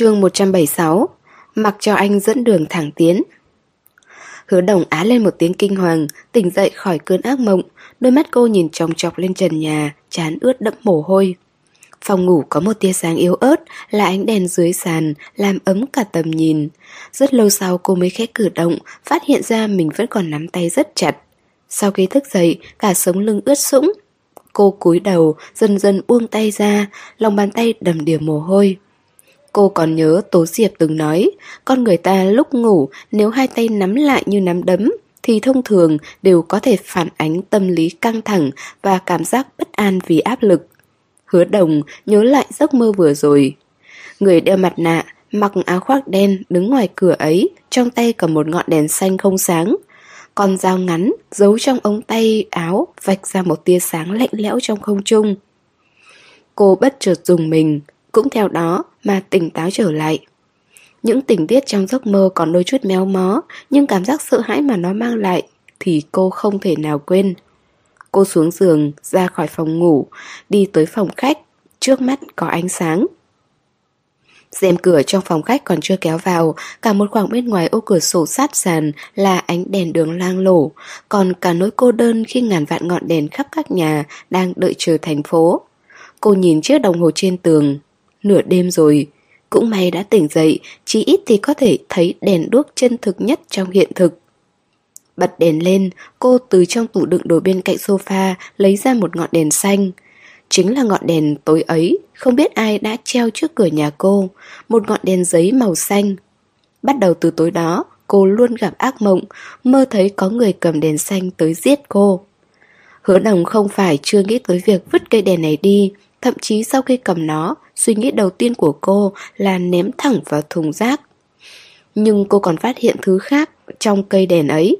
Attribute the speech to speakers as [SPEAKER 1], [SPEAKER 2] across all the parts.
[SPEAKER 1] chương 176 Mặc cho anh dẫn đường thẳng tiến. Hứa đồng á lên một tiếng kinh hoàng, Tỉnh dậy khỏi cơn ác mộng, Đôi mắt cô nhìn tròng trọc lên trần nhà, Chán ướt đẫm mồ hôi. Phòng ngủ có một tia sáng yếu ớt, Là ánh đèn dưới sàn, Làm ấm cả tầm nhìn. Rất lâu sau cô mới khẽ cử động, Phát hiện ra mình vẫn còn nắm tay rất chặt. Sau khi thức dậy, Cả sống lưng ướt sũng. Cô cúi đầu, dần dần buông tay ra, Lòng bàn tay đầm đìa mồ hôi. Cô còn nhớ Tố Diệp từng nói, con người ta lúc ngủ nếu hai tay nắm lại như nắm đấm, thì thông thường đều có thể phản ánh tâm lý căng thẳng và cảm giác bất an vì áp lực. Hứa đồng nhớ lại giấc mơ vừa rồi. Người đeo mặt nạ, mặc áo khoác đen đứng ngoài cửa ấy, trong tay cầm một ngọn đèn xanh không sáng. Con dao ngắn giấu trong ống tay áo vạch ra một tia sáng lạnh lẽo trong không trung. Cô bất chợt dùng mình, cũng theo đó mà tỉnh táo trở lại. Những tình tiết trong giấc mơ còn đôi chút méo mó, nhưng cảm giác sợ hãi mà nó mang lại thì cô không thể nào quên. Cô xuống giường, ra khỏi phòng ngủ, đi tới phòng khách, trước mắt có ánh sáng. rèm cửa trong phòng khách còn chưa kéo vào, cả một khoảng bên ngoài ô cửa sổ sát sàn là ánh đèn đường lang lổ, còn cả nỗi cô đơn khi ngàn vạn ngọn đèn khắp các nhà đang đợi chờ thành phố. Cô nhìn chiếc đồng hồ trên tường, Nửa đêm rồi, cũng may đã tỉnh dậy, chỉ ít thì có thể thấy đèn đuốc chân thực nhất trong hiện thực. Bật đèn lên, cô từ trong tủ đựng đồ bên cạnh sofa lấy ra một ngọn đèn xanh. Chính là ngọn đèn tối ấy, không biết ai đã treo trước cửa nhà cô, một ngọn đèn giấy màu xanh. Bắt đầu từ tối đó, cô luôn gặp ác mộng, mơ thấy có người cầm đèn xanh tới giết cô. Hứa đồng không phải chưa nghĩ tới việc vứt cây đèn này đi, thậm chí sau khi cầm nó, suy nghĩ đầu tiên của cô là ném thẳng vào thùng rác. Nhưng cô còn phát hiện thứ khác trong cây đèn ấy.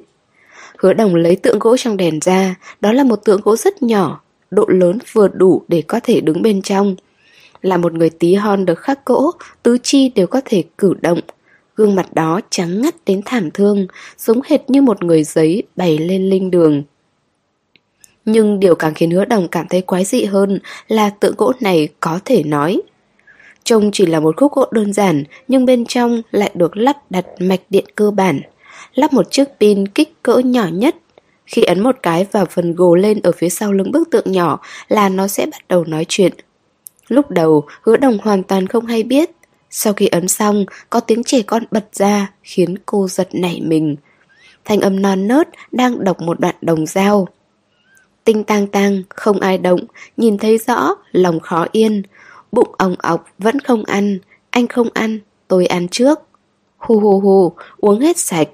[SPEAKER 1] Hứa đồng lấy tượng gỗ trong đèn ra, đó là một tượng gỗ rất nhỏ, độ lớn vừa đủ để có thể đứng bên trong. Là một người tí hon được khắc gỗ, tứ chi đều có thể cử động. Gương mặt đó trắng ngắt đến thảm thương, giống hệt như một người giấy bày lên linh đường. Nhưng điều càng khiến hứa đồng cảm thấy quái dị hơn là tượng gỗ này có thể nói. Trông chỉ là một khúc gỗ đơn giản nhưng bên trong lại được lắp đặt mạch điện cơ bản. Lắp một chiếc pin kích cỡ nhỏ nhất. Khi ấn một cái vào phần gồ lên ở phía sau lưng bức tượng nhỏ là nó sẽ bắt đầu nói chuyện. Lúc đầu hứa đồng hoàn toàn không hay biết. Sau khi ấn xong có tiếng trẻ con bật ra khiến cô giật nảy mình. Thanh âm non nớt đang đọc một đoạn đồng dao. Tinh tang tang, không ai động, nhìn thấy rõ, lòng khó yên. Bụng ong ọc, vẫn không ăn. Anh không ăn, tôi ăn trước. Hù hù hù, uống hết sạch.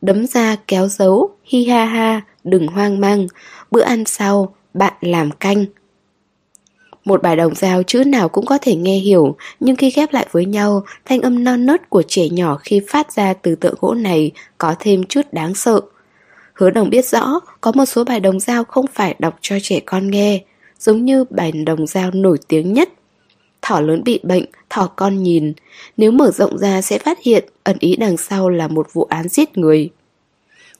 [SPEAKER 1] Đấm ra kéo dấu, hi ha ha, đừng hoang mang. Bữa ăn sau, bạn làm canh. Một bài đồng dao chữ nào cũng có thể nghe hiểu, nhưng khi ghép lại với nhau, thanh âm non nớt của trẻ nhỏ khi phát ra từ tượng gỗ này có thêm chút đáng sợ. Hứa đồng biết rõ có một số bài đồng dao không phải đọc cho trẻ con nghe, giống như bài đồng dao nổi tiếng nhất. Thỏ lớn bị bệnh, thỏ con nhìn, nếu mở rộng ra sẽ phát hiện ẩn ý đằng sau là một vụ án giết người.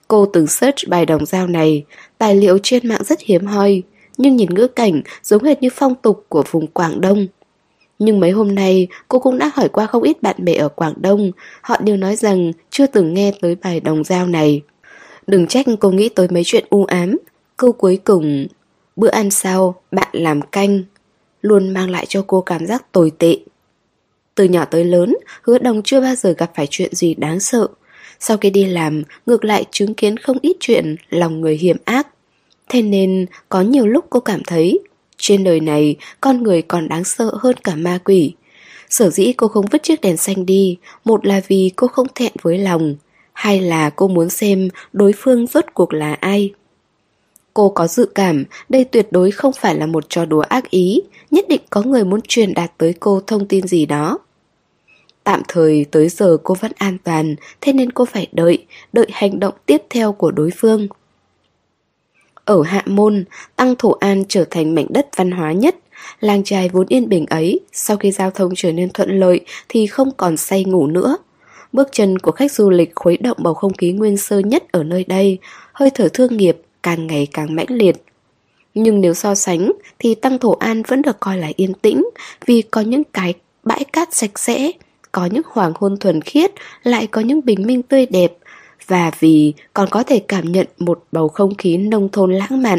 [SPEAKER 1] Cô từng search bài đồng dao này, tài liệu trên mạng rất hiếm hoi, nhưng nhìn ngữ cảnh giống hệt như phong tục của vùng Quảng Đông. Nhưng mấy hôm nay cô cũng đã hỏi qua không ít bạn bè ở Quảng Đông, họ đều nói rằng chưa từng nghe tới bài đồng dao này. Đừng trách cô nghĩ tới mấy chuyện u ám Câu cuối cùng Bữa ăn sau bạn làm canh Luôn mang lại cho cô cảm giác tồi tệ. Từ nhỏ tới lớn Hứa đồng chưa bao giờ gặp phải chuyện gì đáng sợ. Sau khi đi làm Ngược lại chứng kiến không ít chuyện Lòng người hiểm ác. Thế nên có nhiều lúc cô cảm thấy Trên đời này Con người còn đáng sợ hơn cả ma quỷ. Sở dĩ cô không vứt chiếc đèn xanh đi Một là vì cô không thẹn với lòng hay là cô muốn xem đối phương rốt cuộc là ai? Cô có dự cảm đây tuyệt đối không phải là một trò đùa ác ý, nhất định có người muốn truyền đạt tới cô thông tin gì đó. Tạm thời tới giờ cô vẫn an toàn, thế nên cô phải đợi, đợi hành động tiếp theo của đối phương. Ở Hạ Môn, Tăng Thổ An trở thành mảnh đất văn hóa nhất. Làng trài vốn yên bình ấy, sau khi giao thông trở nên thuận lợi thì không còn say ngủ nữa. Bước chân của khách du lịch khuấy động bầu không khí nguyên sơ nhất ở nơi đây, hơi thở thương nghiệp càng ngày càng mãnh liệt. Nhưng nếu so sánh thì Tăng Thổ An vẫn được coi là yên tĩnh vì có những cái bãi cát sạch sẽ, có những hoàng hôn thuần khiết, lại có những bình minh tươi đẹp, và vì còn có thể cảm nhận một bầu không khí nông thôn lãng mạn.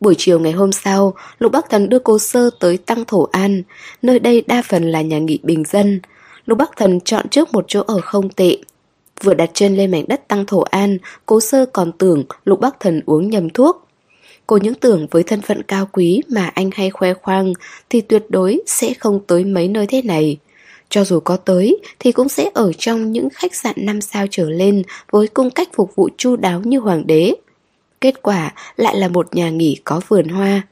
[SPEAKER 1] Buổi chiều ngày hôm sau, Lục Bắc Thần đưa cô Sơ tới Tăng Thổ An, nơi đây đa phần là nhà nghỉ bình dân. Lục Bắc Thần chọn trước một chỗ ở không tệ. Vừa đặt chân lên mảnh đất Tăng Thổ An, cố Sơ còn tưởng Lục Bắc Thần uống nhầm thuốc. Cô những tưởng với thân phận cao quý mà anh hay khoe khoang thì tuyệt đối sẽ không tới mấy nơi thế này. Cho dù có tới thì cũng sẽ ở trong những khách sạn 5 sao trở lên với cung cách phục vụ chu đáo như hoàng đế. Kết quả lại là một nhà nghỉ có vườn hoa.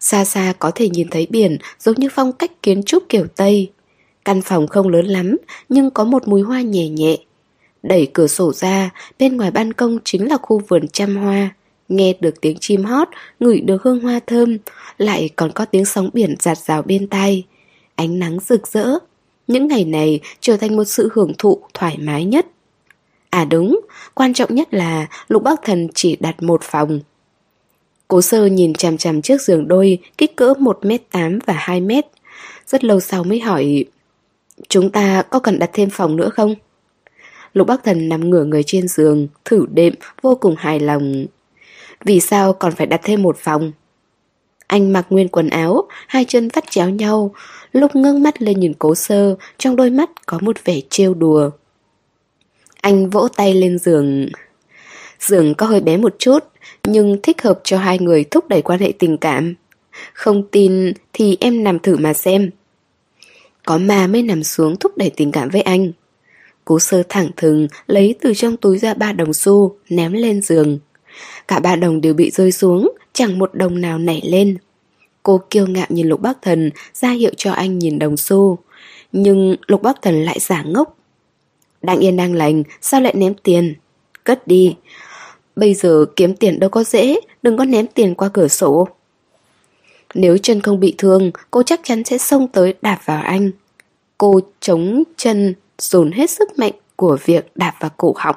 [SPEAKER 1] Xa xa có thể nhìn thấy biển giống như phong cách kiến trúc kiểu Tây. Căn phòng không lớn lắm nhưng có một mùi hoa nhẹ nhẹ. Đẩy cửa sổ ra, bên ngoài ban công chính là khu vườn trăm hoa. Nghe được tiếng chim hót, ngửi được hương hoa thơm, lại còn có tiếng sóng biển giạt rào bên tai. Ánh nắng rực rỡ. Những ngày này trở thành một sự hưởng thụ thoải mái nhất. À đúng, quan trọng nhất là Lục Bắc Thần chỉ đặt một phòng. Cố sơ nhìn chằm chằm chiếc giường đôi kích cỡ 1m8 và 2m. Rất lâu sau mới hỏi Chúng ta có cần đặt thêm phòng nữa không? Lục Bắc Thần nằm ngửa người trên giường, thử đệm, vô cùng hài lòng. Vì sao còn phải đặt thêm một phòng? Anh mặc nguyên quần áo, hai chân vắt chéo nhau, lúc ngưng mắt lên nhìn cố sơ, trong đôi mắt có một vẻ trêu đùa. Anh vỗ tay lên giường. Giường có hơi bé một chút, nhưng thích hợp cho hai người thúc đẩy quan hệ tình cảm. Không tin thì em nằm thử mà xem. Có mà mới nằm xuống thúc đẩy tình cảm với anh. Cố sơ thẳng thừng lấy từ trong túi ra ba đồng xu, ném lên giường. Cả ba đồng đều bị rơi xuống, chẳng một đồng nào nảy lên. Cô kiêu ngạo nhìn Lục Bắc Thần, ra hiệu cho anh nhìn đồng xu. Nhưng Lục Bắc Thần lại giả ngốc. Đang yên đang lành, sao lại ném tiền? Cất đi. Bây giờ kiếm tiền đâu có dễ, đừng có ném tiền qua cửa sổ. Nếu chân không bị thương, cô chắc chắn sẽ xông tới đạp vào anh. Cô chống chân, dồn hết sức mạnh của việc đạp vào cổ họng.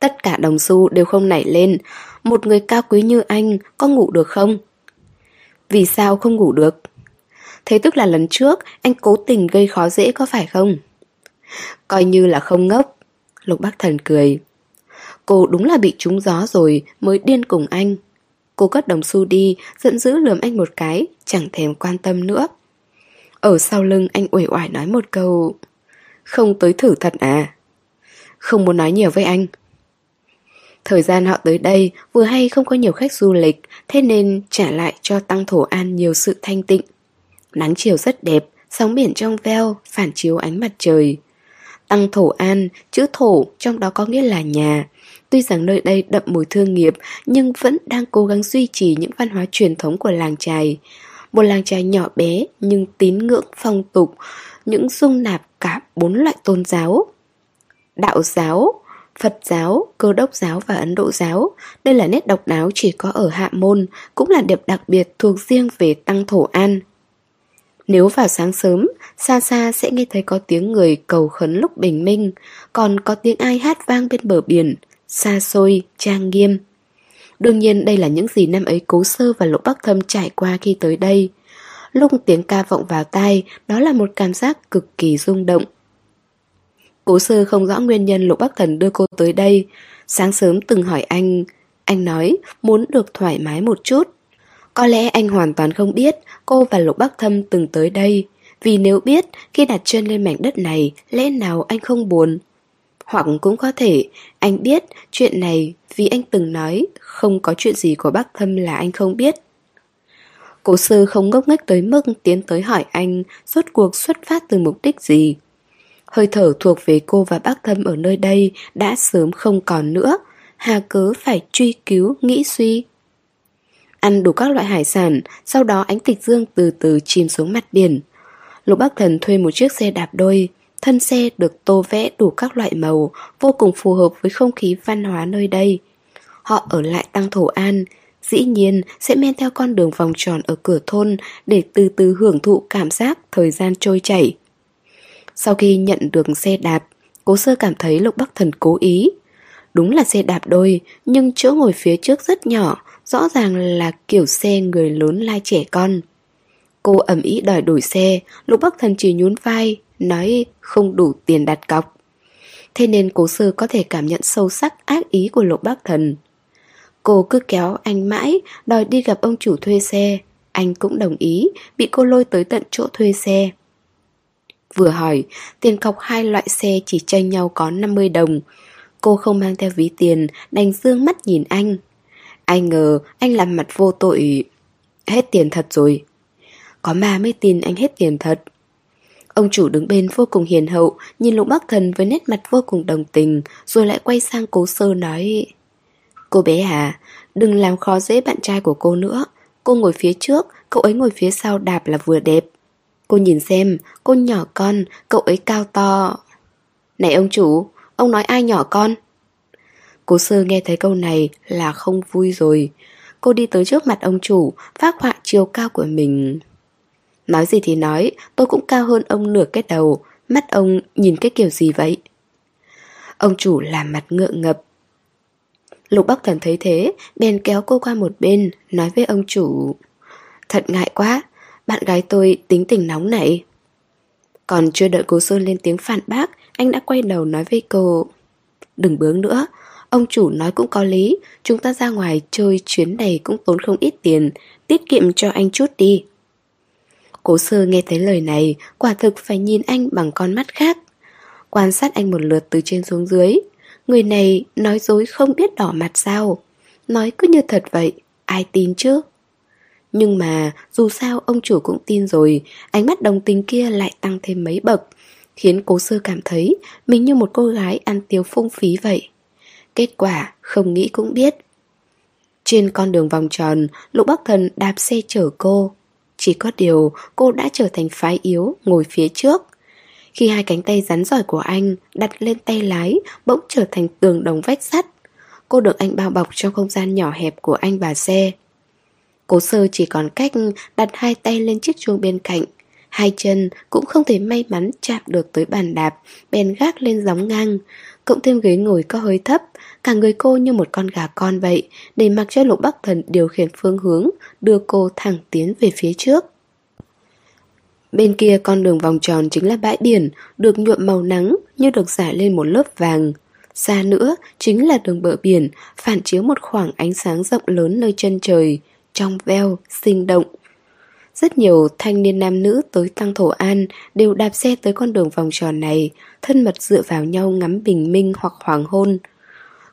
[SPEAKER 1] Tất cả đồng xu đều không nảy lên, một người cao quý như anh có ngủ được không? Vì sao không ngủ được? Thế tức là lần trước anh cố tình gây khó dễ có phải không? Coi như là không ngốc. Lục Bắc Thần cười. Cô đúng là bị trúng gió rồi mới điên cùng anh. Cô cất đồng xu đi, giận dữ lườm anh một cái, chẳng thèm quan tâm nữa. Ở sau lưng anh uể oải nói một câu Không tới thử thật à Không muốn nói nhiều với anh Thời gian họ tới đây vừa hay không có nhiều khách du lịch Thế nên trả lại cho Tăng Thổ An nhiều sự thanh tịnh Nắng chiều rất đẹp, sóng biển trong veo, phản chiếu ánh mặt trời Tăng Thổ An, chữ thổ trong đó có nghĩa là nhà Tuy rằng nơi đây đậm mùi thương nghiệp nhưng vẫn đang cố gắng duy trì những văn hóa truyền thống của làng trài. Một làng trài nhỏ bé nhưng tín ngưỡng phong tục, những dung nạp cả bốn loại tôn giáo. Đạo giáo, Phật giáo, Cơ đốc giáo và Ấn Độ giáo. Đây là nét độc đáo chỉ có ở Hạ Môn, cũng là điểm đặc biệt thuộc riêng về Tăng Thổ An. Nếu vào sáng sớm, xa xa sẽ nghe thấy có tiếng người cầu khấn lúc bình minh, còn có tiếng ai hát vang bên bờ biển, xa xôi, trang nghiêm. Đương nhiên đây là những gì năm ấy Cố Sơ và Lỗ Bắc Thâm trải qua khi tới đây. Lúc tiếng ca vọng vào tai, đó là một cảm giác cực kỳ rung động. Cố Sơ không rõ nguyên nhân lục Bắc Thần đưa cô tới đây. Sáng sớm từng hỏi anh, anh nói muốn được thoải mái một chút. Có lẽ anh hoàn toàn không biết cô và Lục Bắc Thâm từng tới đây, vì nếu biết khi đặt chân lên mảnh đất này, lẽ nào anh không buồn? Hoặc cũng có thể anh biết chuyện này vì anh từng nói không có chuyện gì của bắc thâm là anh không biết. Cố sư không ngốc nghếch tới mức tiến tới hỏi anh rốt cuộc xuất phát từ mục đích gì. Hơi thở thuộc về cô và bác thâm ở nơi đây đã sớm không còn nữa, hà cớ phải truy cứu, nghĩ suy. Ăn đủ các loại hải sản, sau đó ánh tịch dương từ từ chìm xuống mặt biển. Lục Bắc Thần thuê một chiếc xe đạp đôi, Thân xe được tô vẽ đủ các loại màu, vô cùng phù hợp với không khí văn hóa nơi đây. Họ ở lại Tăng Thổ An, dĩ nhiên sẽ men theo con đường vòng tròn ở cửa thôn để từ từ hưởng thụ cảm giác thời gian trôi chảy. Sau khi nhận được xe đạp, cố sơ cảm thấy Lục Bắc Thần cố ý. Đúng là xe đạp đôi, nhưng chỗ ngồi phía trước rất nhỏ, rõ ràng là kiểu xe người lớn lai trẻ con. Cô ẩm ý đòi đổi xe, Lục Bắc Thần chỉ nhún vai, nói không đủ tiền đặt cọc. Thế nên cố sơ có thể cảm nhận sâu sắc ác ý của Lục Bắc Thần. Cô cứ kéo anh mãi, đòi đi gặp ông chủ thuê xe. Anh cũng đồng ý, bị cô lôi tới tận chỗ thuê xe. Vừa hỏi, tiền cọc hai loại xe chỉ chênh nhau có 50 đồng. Cô không mang theo ví tiền, đành dương mắt nhìn anh. Ai ngờ anh làm mặt vô tội. Hết tiền thật rồi. Có ma mới tin anh hết tiền thật. Ông chủ đứng bên vô cùng hiền hậu, nhìn lục bắc thần với nét mặt vô cùng đồng tình, rồi lại quay sang cố sơ nói Cô bé à, đừng làm khó dễ bạn trai của cô nữa. Cô ngồi phía trước, cậu ấy ngồi phía sau đạp là vừa đẹp. Cô nhìn xem, cô nhỏ con, cậu ấy cao to. Này ông chủ, ông nói ai nhỏ con? Cố sơ nghe thấy câu này là không vui rồi. Cô đi tới trước mặt ông chủ, phát họa chiều cao của mình. Nói gì thì nói, tôi cũng cao hơn ông nửa cái đầu, mắt ông nhìn cái kiểu gì vậy? Ông chủ làm mặt ngượng ngập. Lục Bắc Thần thấy thế, bèn kéo cô qua một bên, nói với ông chủ. Thật ngại quá, bạn gái tôi tính tình nóng nảy. Còn chưa đợi cô Sơn lên tiếng phản bác, anh đã quay đầu nói với cô. Đừng bướng nữa, ông chủ nói cũng có lý, chúng ta ra ngoài chơi chuyến này cũng tốn không ít tiền, tiết kiệm cho anh chút đi. Cố sơ nghe thấy lời này, quả thực phải nhìn anh bằng con mắt khác. Quan sát anh một lượt từ trên xuống dưới. Người này nói dối không biết đỏ mặt sao. Nói cứ như thật vậy, ai tin chứ? Nhưng mà dù sao ông chủ cũng tin rồi, ánh mắt đồng tình kia lại tăng thêm mấy bậc, khiến cố sơ cảm thấy mình như một cô gái ăn tiêu phung phí vậy. Kết quả không nghĩ cũng biết. Trên con đường vòng tròn, Lục Bắc Thần đạp xe chở cô. Chỉ có điều cô đã trở thành phái yếu ngồi phía trước Khi hai cánh tay rắn giỏi của anh đặt lên tay lái Bỗng trở thành tường đồng vách sắt Cô được anh bao bọc trong không gian nhỏ hẹp của anh và xe Cố sơ chỉ còn cách đặt hai tay lên chiếc chuông bên cạnh. Hai chân cũng không thể may mắn chạm được tới bàn đạp, Bèn gác lên gióng ngang. Cộng thêm ghế ngồi có hơi thấp, Cả người cô như một con gà con vậy, Để mặc cho lục bắc thần điều khiển phương hướng, Đưa cô thẳng tiến về phía trước. Bên kia con đường vòng tròn chính là bãi biển, Được nhuộm màu nắng như được giải lên một lớp vàng. Xa nữa chính là đường bờ biển, Phản chiếu một khoảng ánh sáng rộng lớn nơi chân trời. Trong veo, sinh động rất nhiều thanh niên nam nữ tới Tăng Thổ An đều đạp xe tới con đường vòng tròn này, thân mật dựa vào nhau ngắm bình minh hoặc hoàng hôn.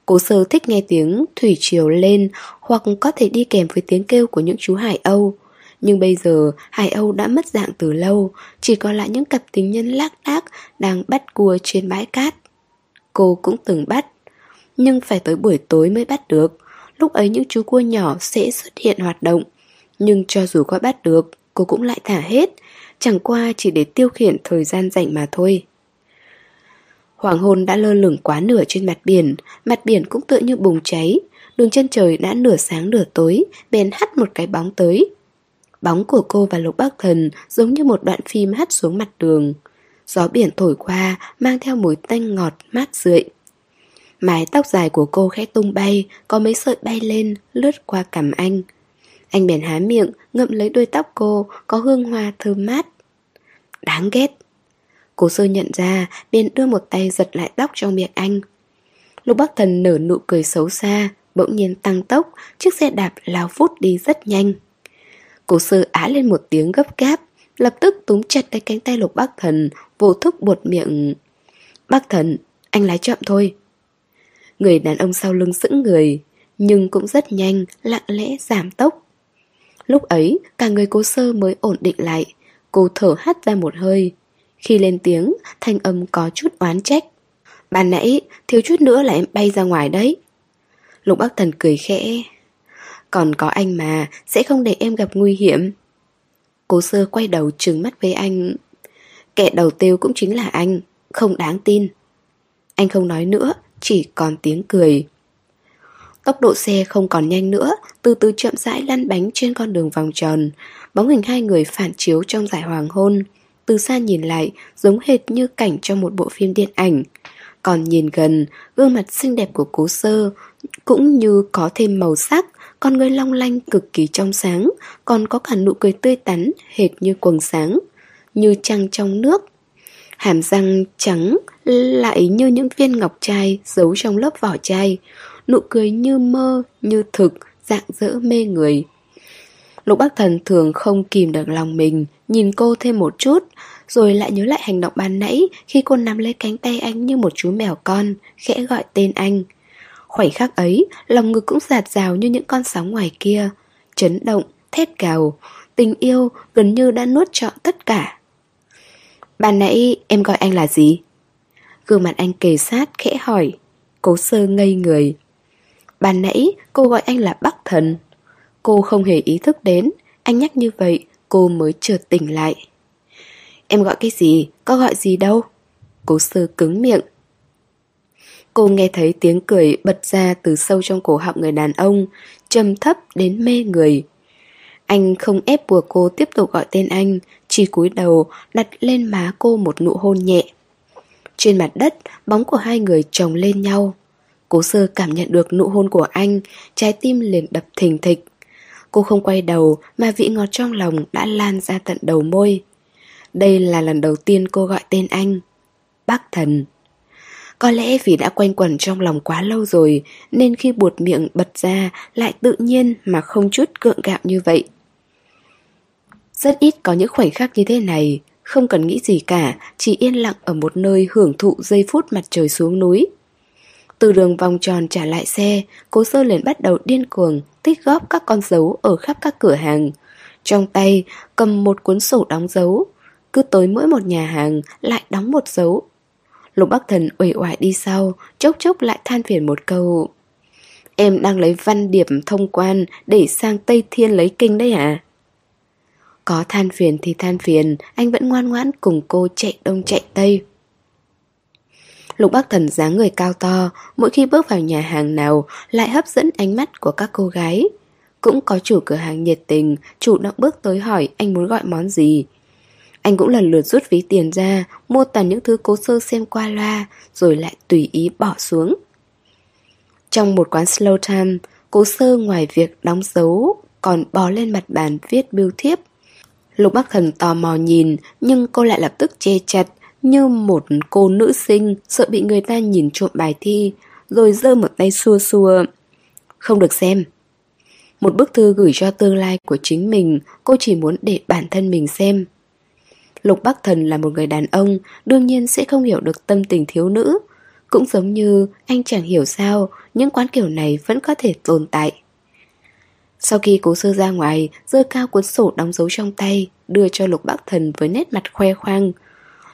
[SPEAKER 1] Cố sơ thích nghe tiếng thủy triều lên hoặc có thể đi kèm với tiếng kêu của những chú Hải Âu. Nhưng bây giờ Hải Âu đã mất dạng từ lâu, chỉ còn lại những cặp tình nhân lác đác đang bắt cua trên bãi cát. Cô cũng từng bắt, nhưng phải tới buổi tối mới bắt được. Lúc ấy những chú cua nhỏ sẽ xuất hiện hoạt động nhưng cho dù có bắt được, cô cũng lại thả hết, chẳng qua chỉ để tiêu khiển thời gian rảnh mà thôi. Hoàng hôn đã lơ lửng quá nửa trên mặt biển, mặt biển cũng tựa như bùng cháy, đường chân trời đã nửa sáng nửa tối, bèn hắt một cái bóng tới. Bóng của cô và Lục Bắc Thần giống như một đoạn phim hắt xuống mặt đường. Gió biển thổi qua, mang theo mùi tanh ngọt, mát rượi. Mái tóc dài của cô khẽ tung bay, có mấy sợi bay lên, lướt qua cằm anh. Anh bèn há miệng, ngậm lấy đuôi tóc cô, có hương hoa thơm mát. Đáng ghét. Cố sơ nhận ra, bèn đưa một tay giật lại tóc trong miệng anh. Lục bác thần nở nụ cười xấu xa, bỗng nhiên tăng tốc, chiếc xe đạp lao vút đi rất nhanh. Cố sơ á lên một tiếng gấp gáp, lập tức túm chặt lấy cánh tay lục bác thần, vô thúc buột miệng. Bác thần, anh lái chậm thôi. Người đàn ông sau lưng sững người, nhưng cũng rất nhanh, lặng lẽ giảm tốc. Lúc ấy, cả người cố sơ mới ổn định lại. Cô thở hắt ra một hơi. Khi lên tiếng, thanh âm có chút oán trách. Ban nãy, thiếu chút nữa là em bay ra ngoài đấy. Lục Bắc Thần cười khẽ. Còn có anh mà, sẽ không để em gặp nguy hiểm. Cố sơ quay đầu trừng mắt với anh. Kẻ đầu tiêu cũng chính là anh, không đáng tin. Anh không nói nữa, chỉ còn tiếng cười. Tốc độ xe không còn nhanh nữa, từ từ chậm rãi lăn bánh trên con đường vòng tròn. Bóng hình hai người phản chiếu trong giải hoàng hôn. Từ xa nhìn lại, giống hệt như cảnh trong một bộ phim điện ảnh. Còn nhìn gần, gương mặt xinh đẹp của cố sơ cũng như có thêm màu sắc, con người long lanh cực kỳ trong sáng, còn có cả nụ cười tươi tắn, hệt như quầng sáng, như trăng trong nước. Hàm răng trắng lại như những viên ngọc trai giấu trong lớp vỏ chai, nụ cười như mơ, như thực, dạng dỡ mê người. Lục Bắc Thần thường không kìm được lòng mình, nhìn cô thêm một chút, rồi lại nhớ lại hành động ban nãy khi cô nắm lấy cánh tay anh như một chú mèo con, khẽ gọi tên anh. Khoảnh khắc ấy, lòng ngực cũng giạt rào như những con sóng ngoài kia, chấn động, thét cào, tình yêu gần như đã nuốt trọn tất cả. Ban nãy em gọi anh là gì? Gương mặt anh kề sát khẽ hỏi, cố sơ ngây người. Ban nãy cô gọi anh là Bắc Thần. Cô không hề ý thức đến, anh nhắc như vậy cô mới chợt tỉnh lại. Em gọi cái gì, có gọi gì đâu. Cố sơ cứng miệng. Cô nghe thấy tiếng cười bật ra từ sâu trong cổ họng người đàn ông, trầm thấp đến mê người. Anh không ép buộc cô tiếp tục gọi tên anh, chỉ cúi đầu đặt lên má cô một nụ hôn nhẹ. Trên mặt đất, bóng của hai người chồng lên nhau. Cố sơ cảm nhận được nụ hôn của anh, trái tim liền đập thình thịch. Cô không quay đầu mà vị ngọt trong lòng đã lan ra tận đầu môi. Đây là lần đầu tiên cô gọi tên anh. Bác thần. Có lẽ vì đã quanh quẩn trong lòng quá lâu rồi nên khi buột miệng bật ra lại tự nhiên mà không chút cượng gạo như vậy. Rất ít có những khoảnh khắc như thế này, không cần nghĩ gì cả, chỉ yên lặng ở một nơi hưởng thụ giây phút mặt trời xuống núi. Từ đường vòng tròn trả lại xe, cố sơ liền bắt đầu điên cuồng, tích góp các con dấu ở khắp các cửa hàng. Trong tay cầm một cuốn sổ đóng dấu, cứ tới mỗi một nhà hàng lại đóng một dấu. Lục Bắc Thần uể oải đi sau, chốc chốc lại than phiền một câu. Em đang lấy văn điệp thông quan để sang Tây Thiên lấy kinh đấy à? Có than phiền thì than phiền, anh vẫn ngoan ngoãn cùng cô chạy đông chạy tây. Lục Bắc Thần dáng người cao to, mỗi khi bước vào nhà hàng nào lại hấp dẫn ánh mắt của các cô gái. Cũng có chủ cửa hàng nhiệt tình, chủ động bước tới hỏi anh muốn gọi món gì. Anh cũng lần lượt rút ví tiền ra, mua toàn những thứ cố sơ xem qua loa, rồi lại tùy ý bỏ xuống. Trong một quán slow time, cố sơ ngoài việc đóng dấu, còn bò lên mặt bàn viết bưu thiếp. Lục Bắc Thần tò mò nhìn, nhưng cô lại lập tức che chặt, như một cô nữ sinh sợ bị người ta nhìn trộm bài thi, rồi giơ một tay xua xua. Không được xem. Một bức thư gửi cho tương lai của chính mình, cô chỉ muốn để bản thân mình xem. Lục Bắc Thần là một người đàn ông, đương nhiên sẽ không hiểu được tâm tình thiếu nữ. Cũng giống như anh chẳng hiểu sao những quán kiểu này vẫn có thể tồn tại. Sau khi cố sơ ra ngoài, dơ cao cuốn sổ đóng dấu trong tay, đưa cho Lục Bắc Thần với nét mặt khoe khoang.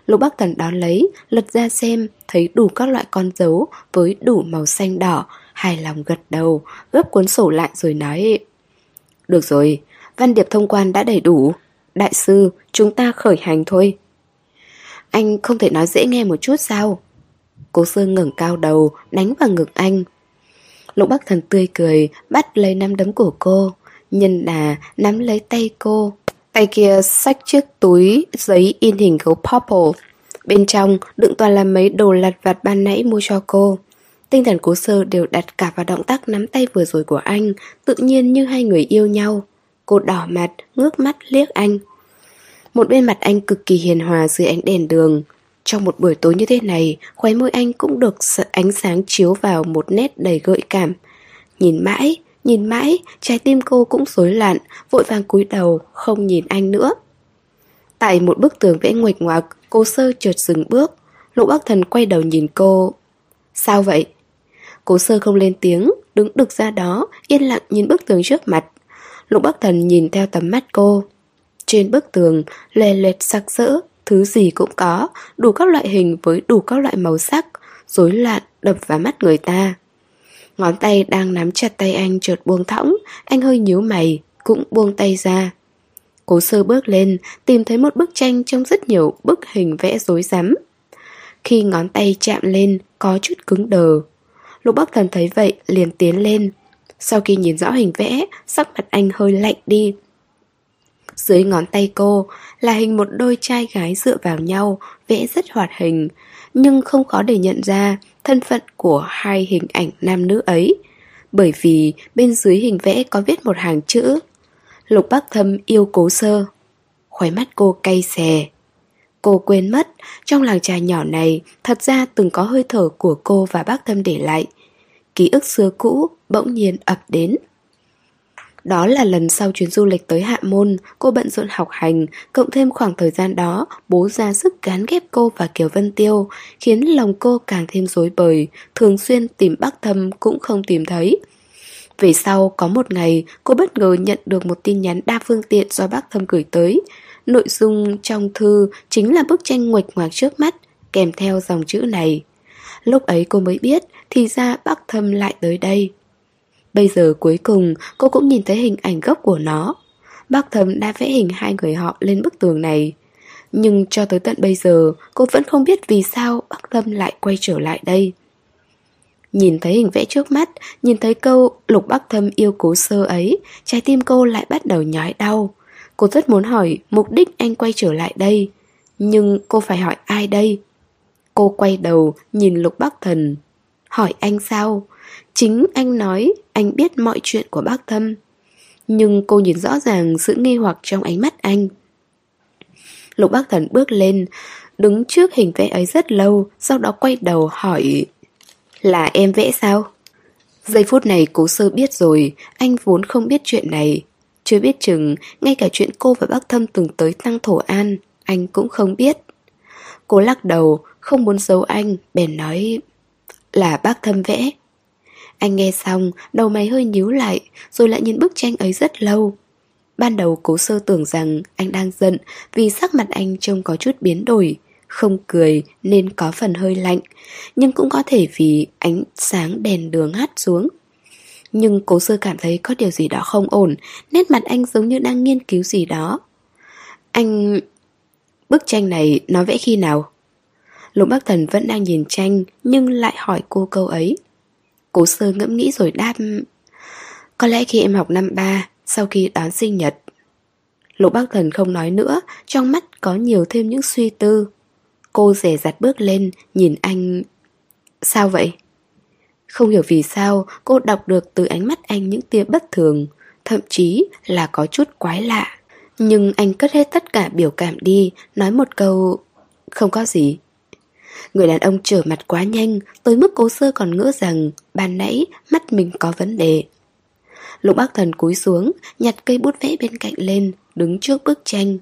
[SPEAKER 1] Lục Bắc Thần đón lấy, lật ra xem, thấy đủ các loại con dấu với đủ màu xanh đỏ, hài lòng gật đầu, gấp cuốn sổ lại rồi nói Được rồi, văn điệp thông quan đã đầy đủ. Đại sư, chúng ta khởi hành thôi. Anh không thể nói dễ nghe một chút sao? Cố sơ ngẩng cao đầu, đánh vào ngực anh. Lục Bắc Thần tươi cười, bắt lấy nắm đấm của cô. Nhân đà nắm lấy tay cô, Tay kia xách chiếc túi giấy in hình gấu Popple. Bên trong đựng toàn là mấy đồ lặt vặt ban nãy mua cho cô. Tinh thần cố sơ đều đặt cả vào động tác nắm tay vừa rồi của anh, tự nhiên như hai người yêu nhau. Cô đỏ mặt, ngước mắt liếc anh. Một bên mặt anh cực kỳ hiền hòa dưới ánh đèn đường. Trong một buổi tối như thế này, khóe môi anh cũng được ánh sáng chiếu vào một nét đầy gợi cảm. Nhìn mãi, Nhìn mãi, trái tim cô cũng rối loạn, vội vàng cúi đầu, không nhìn anh nữa. Tại một bức tường vẽ nguệch ngoạc, cô sơ chợt dừng bước. Lục Bắc Thần quay đầu nhìn cô. Sao vậy? Cố sơ không lên tiếng, đứng đực ra đó, yên lặng nhìn bức tường trước mặt. Lục Bắc Thần nhìn theo tầm mắt cô. Trên bức tường, lè lẹt sặc sỡ, thứ gì cũng có, đủ các loại hình với đủ các loại màu sắc, rối loạn đập vào mắt người ta. Ngón tay đang nắm chặt tay anh chợt buông thõng Anh hơi nhíu mày Cũng buông tay ra. Cố sơ bước lên Tìm thấy một bức tranh trong rất nhiều bức hình vẽ rối rắm. Khi ngón tay chạm lên Có chút cứng đờ. Lục Bắc Thần thấy vậy liền tiến lên. Sau khi nhìn rõ hình vẽ Sắc mặt anh hơi lạnh đi. Dưới ngón tay cô Là hình một đôi trai gái dựa vào nhau Vẽ rất hoạt hình Nhưng không khó để nhận ra thân phận của hai hình ảnh nam nữ ấy. Bởi vì bên dưới hình vẽ có viết một hàng chữ Lục Bắc Thâm yêu cố sơ Khóe mắt cô cay xè Cô quên mất, trong làng trà nhỏ này thật ra từng có hơi thở của cô và bác Thâm để lại. Ký ức xưa cũ bỗng nhiên ập đến. Đó là lần sau chuyến du lịch tới Hạ Môn, cô bận rộn học hành, cộng thêm khoảng thời gian đó, bố ra sức gán ghép cô và Kiều Vân Tiêu, khiến lòng cô càng thêm rối bời, thường xuyên tìm bác thâm cũng không tìm thấy. Về sau, có một ngày, cô bất ngờ nhận được một tin nhắn đa phương tiện do bác thâm gửi tới. Nội dung trong thư chính là bức tranh nguệch ngoạc trước mắt, kèm theo dòng chữ này. Lúc ấy cô mới biết, thì ra bác thâm lại tới đây. Bây giờ cuối cùng cô cũng nhìn thấy hình ảnh gốc của nó Bác thầm đã vẽ hình hai người họ lên bức tường này Nhưng cho tới tận bây giờ cô vẫn không biết vì sao bác thâm lại quay trở lại đây Nhìn thấy hình vẽ trước mắt, nhìn thấy câu lục bác thâm yêu cố sơ ấy Trái tim cô lại bắt đầu nhói đau Cô rất muốn hỏi mục đích anh quay trở lại đây Nhưng cô phải hỏi ai đây? Cô quay đầu nhìn lục bác thần Hỏi anh sao? Chính anh nói, anh biết mọi chuyện của bác Thâm Nhưng cô nhìn rõ ràng sự nghi hoặc trong ánh mắt anh. Lục bác thần bước lên, Đứng trước hình vẽ ấy rất lâu, Sau đó quay đầu hỏi, Là em vẽ sao? Giây phút này cố sơ biết rồi, Anh vốn không biết chuyện này. Chưa biết chừng, Ngay cả chuyện cô và bác Thâm từng tới Tăng Thổ An, Anh cũng không biết. Cô lắc đầu, Không muốn giấu anh, Bèn nói, Là bác Thâm vẽ anh nghe xong, đầu mày hơi nhíu lại, rồi lại nhìn bức tranh ấy rất lâu. Ban đầu cố sơ tưởng rằng anh đang giận vì sắc mặt anh trông có chút biến đổi, không cười nên có phần hơi lạnh, nhưng cũng có thể vì ánh sáng đèn đường hắt xuống. Nhưng cố sơ cảm thấy có điều gì đó không ổn, nét mặt anh giống như đang nghiên cứu gì đó. Anh... Bức tranh này nó vẽ khi nào? Lục Bắc Thần vẫn đang nhìn tranh nhưng lại hỏi cô câu ấy. Cố sơ ngẫm nghĩ rồi đáp, Có lẽ khi em học năm ba, Sau khi đón sinh nhật. Lục bác thần không nói nữa, Trong mắt có nhiều thêm những suy tư. Cô rẻ rặt bước lên, Nhìn anh, Sao vậy? Không hiểu vì sao, cô đọc được từ ánh mắt anh những tia bất thường, Thậm chí là có chút quái lạ. Nhưng anh cất hết tất cả biểu cảm đi, Nói một câu, Không có gì. Người đàn ông trở mặt quá nhanh, Tới mức cố sơ còn ngỡ rằng Ban nãy mắt mình có vấn đề. Lục bác thần cúi xuống, Nhặt cây bút vẽ bên cạnh lên, Đứng trước bức tranh.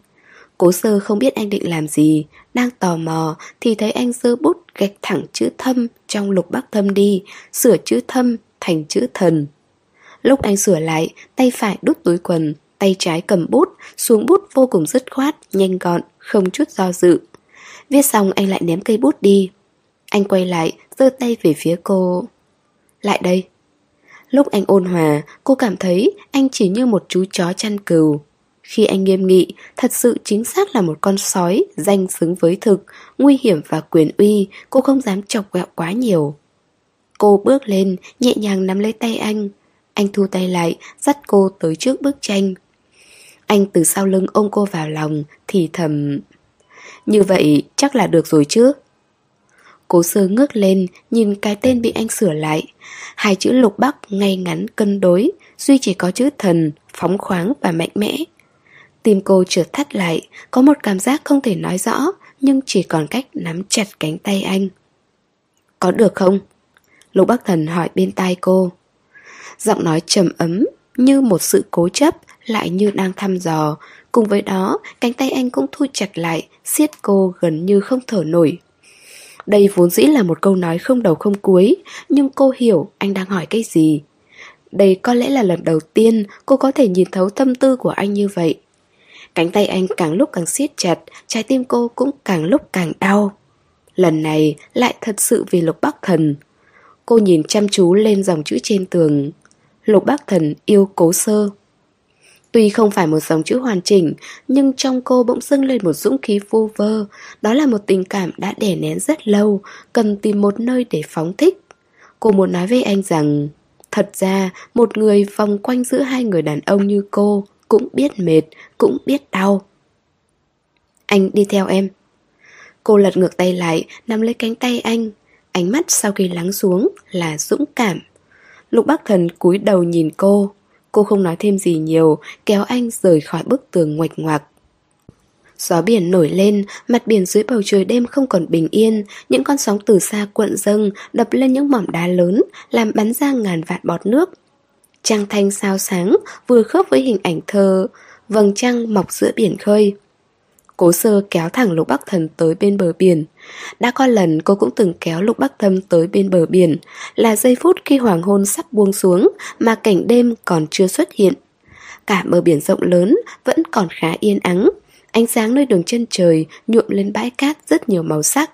[SPEAKER 1] Cố sơ không biết anh định làm gì, Đang tò mò thì thấy anh giơ bút gạch thẳng chữ thâm trong lục bác thâm đi, Sửa chữ thâm thành chữ thần. Lúc anh sửa lại, Tay phải đút túi quần, Tay trái cầm bút, Xuống bút vô cùng dứt khoát, Nhanh gọn, Không chút do dự. Viết xong anh lại ném cây bút đi. Anh quay lại, giơ tay về phía cô. Lại đây. Lúc anh ôn hòa, cô cảm thấy anh chỉ như một chú chó chăn cừu. Khi anh nghiêm nghị, thật sự chính xác là một con sói Danh xứng với thực, nguy hiểm và quyền uy Cô không dám chọc quẹo quá nhiều. Cô bước lên, nhẹ nhàng nắm lấy tay anh. Anh thu tay lại, dắt cô tới trước bức tranh. Anh từ sau lưng ôm cô vào lòng, thì thầm như vậy chắc là được rồi chứ? Cố sơ ngước lên, Nhìn cái tên bị anh sửa lại. Hai chữ lục bắc ngay ngắn cân đối, Duy chỉ có chữ thần, Phóng khoáng và mạnh mẽ. Tim cô trượt thắt lại, Có một cảm giác không thể nói rõ, Nhưng chỉ còn cách nắm chặt cánh tay anh. Có được không? Lục Bắc Thần hỏi bên tai cô. Giọng nói trầm ấm, Như một sự cố chấp, Lại như đang thăm dò Cùng với đó, cánh tay anh cũng thu chặt lại, siết cô gần như không thở nổi. Đây vốn dĩ là một câu nói không đầu không cuối, nhưng cô hiểu anh đang hỏi cái gì. Đây có lẽ là lần đầu tiên cô có thể nhìn thấu tâm tư của anh như vậy. Cánh tay anh càng lúc càng siết chặt, trái tim cô cũng càng lúc càng đau. Lần này lại thật sự vì Lục Bắc Thần. Cô nhìn chăm chú lên dòng chữ trên tường. Lục Bắc Thần yêu cố sơ. Tuy không phải một dòng chữ hoàn chỉnh, nhưng trong cô bỗng dưng lên một dũng khí vô vơ. Đó là một tình cảm đã đè nén rất lâu, cần tìm một nơi để phóng thích. Cô muốn nói với anh rằng, thật ra một người vòng quanh giữa hai người đàn ông như cô cũng biết mệt, cũng biết đau. Anh đi theo em. Cô lật ngược tay lại, nắm lấy cánh tay anh. Ánh mắt sau khi lắng xuống là dũng cảm. Lục Bắc Thần cúi đầu nhìn cô. Cô không nói thêm gì nhiều, kéo anh rời khỏi bức tường ngoạch ngoạc. Gió biển nổi lên, mặt biển dưới bầu trời đêm không còn bình yên, những con sóng từ xa cuộn dâng, đập lên những mỏm đá lớn, làm bắn ra ngàn vạn bọt nước. Trăng thanh sao sáng, vừa khớp với hình ảnh thơ, vầng trăng mọc giữa biển khơi. Cố sơ kéo thẳng Lục Bắc Thần tới bên bờ biển. Đã có lần cô cũng từng kéo Lục Bắc Thâm tới bên bờ biển, là giây phút khi hoàng hôn sắp buông xuống mà cảnh đêm còn chưa xuất hiện. Cả bờ biển rộng lớn vẫn còn khá yên ắng, ánh sáng nơi đường chân trời nhuộm lên bãi cát rất nhiều màu sắc.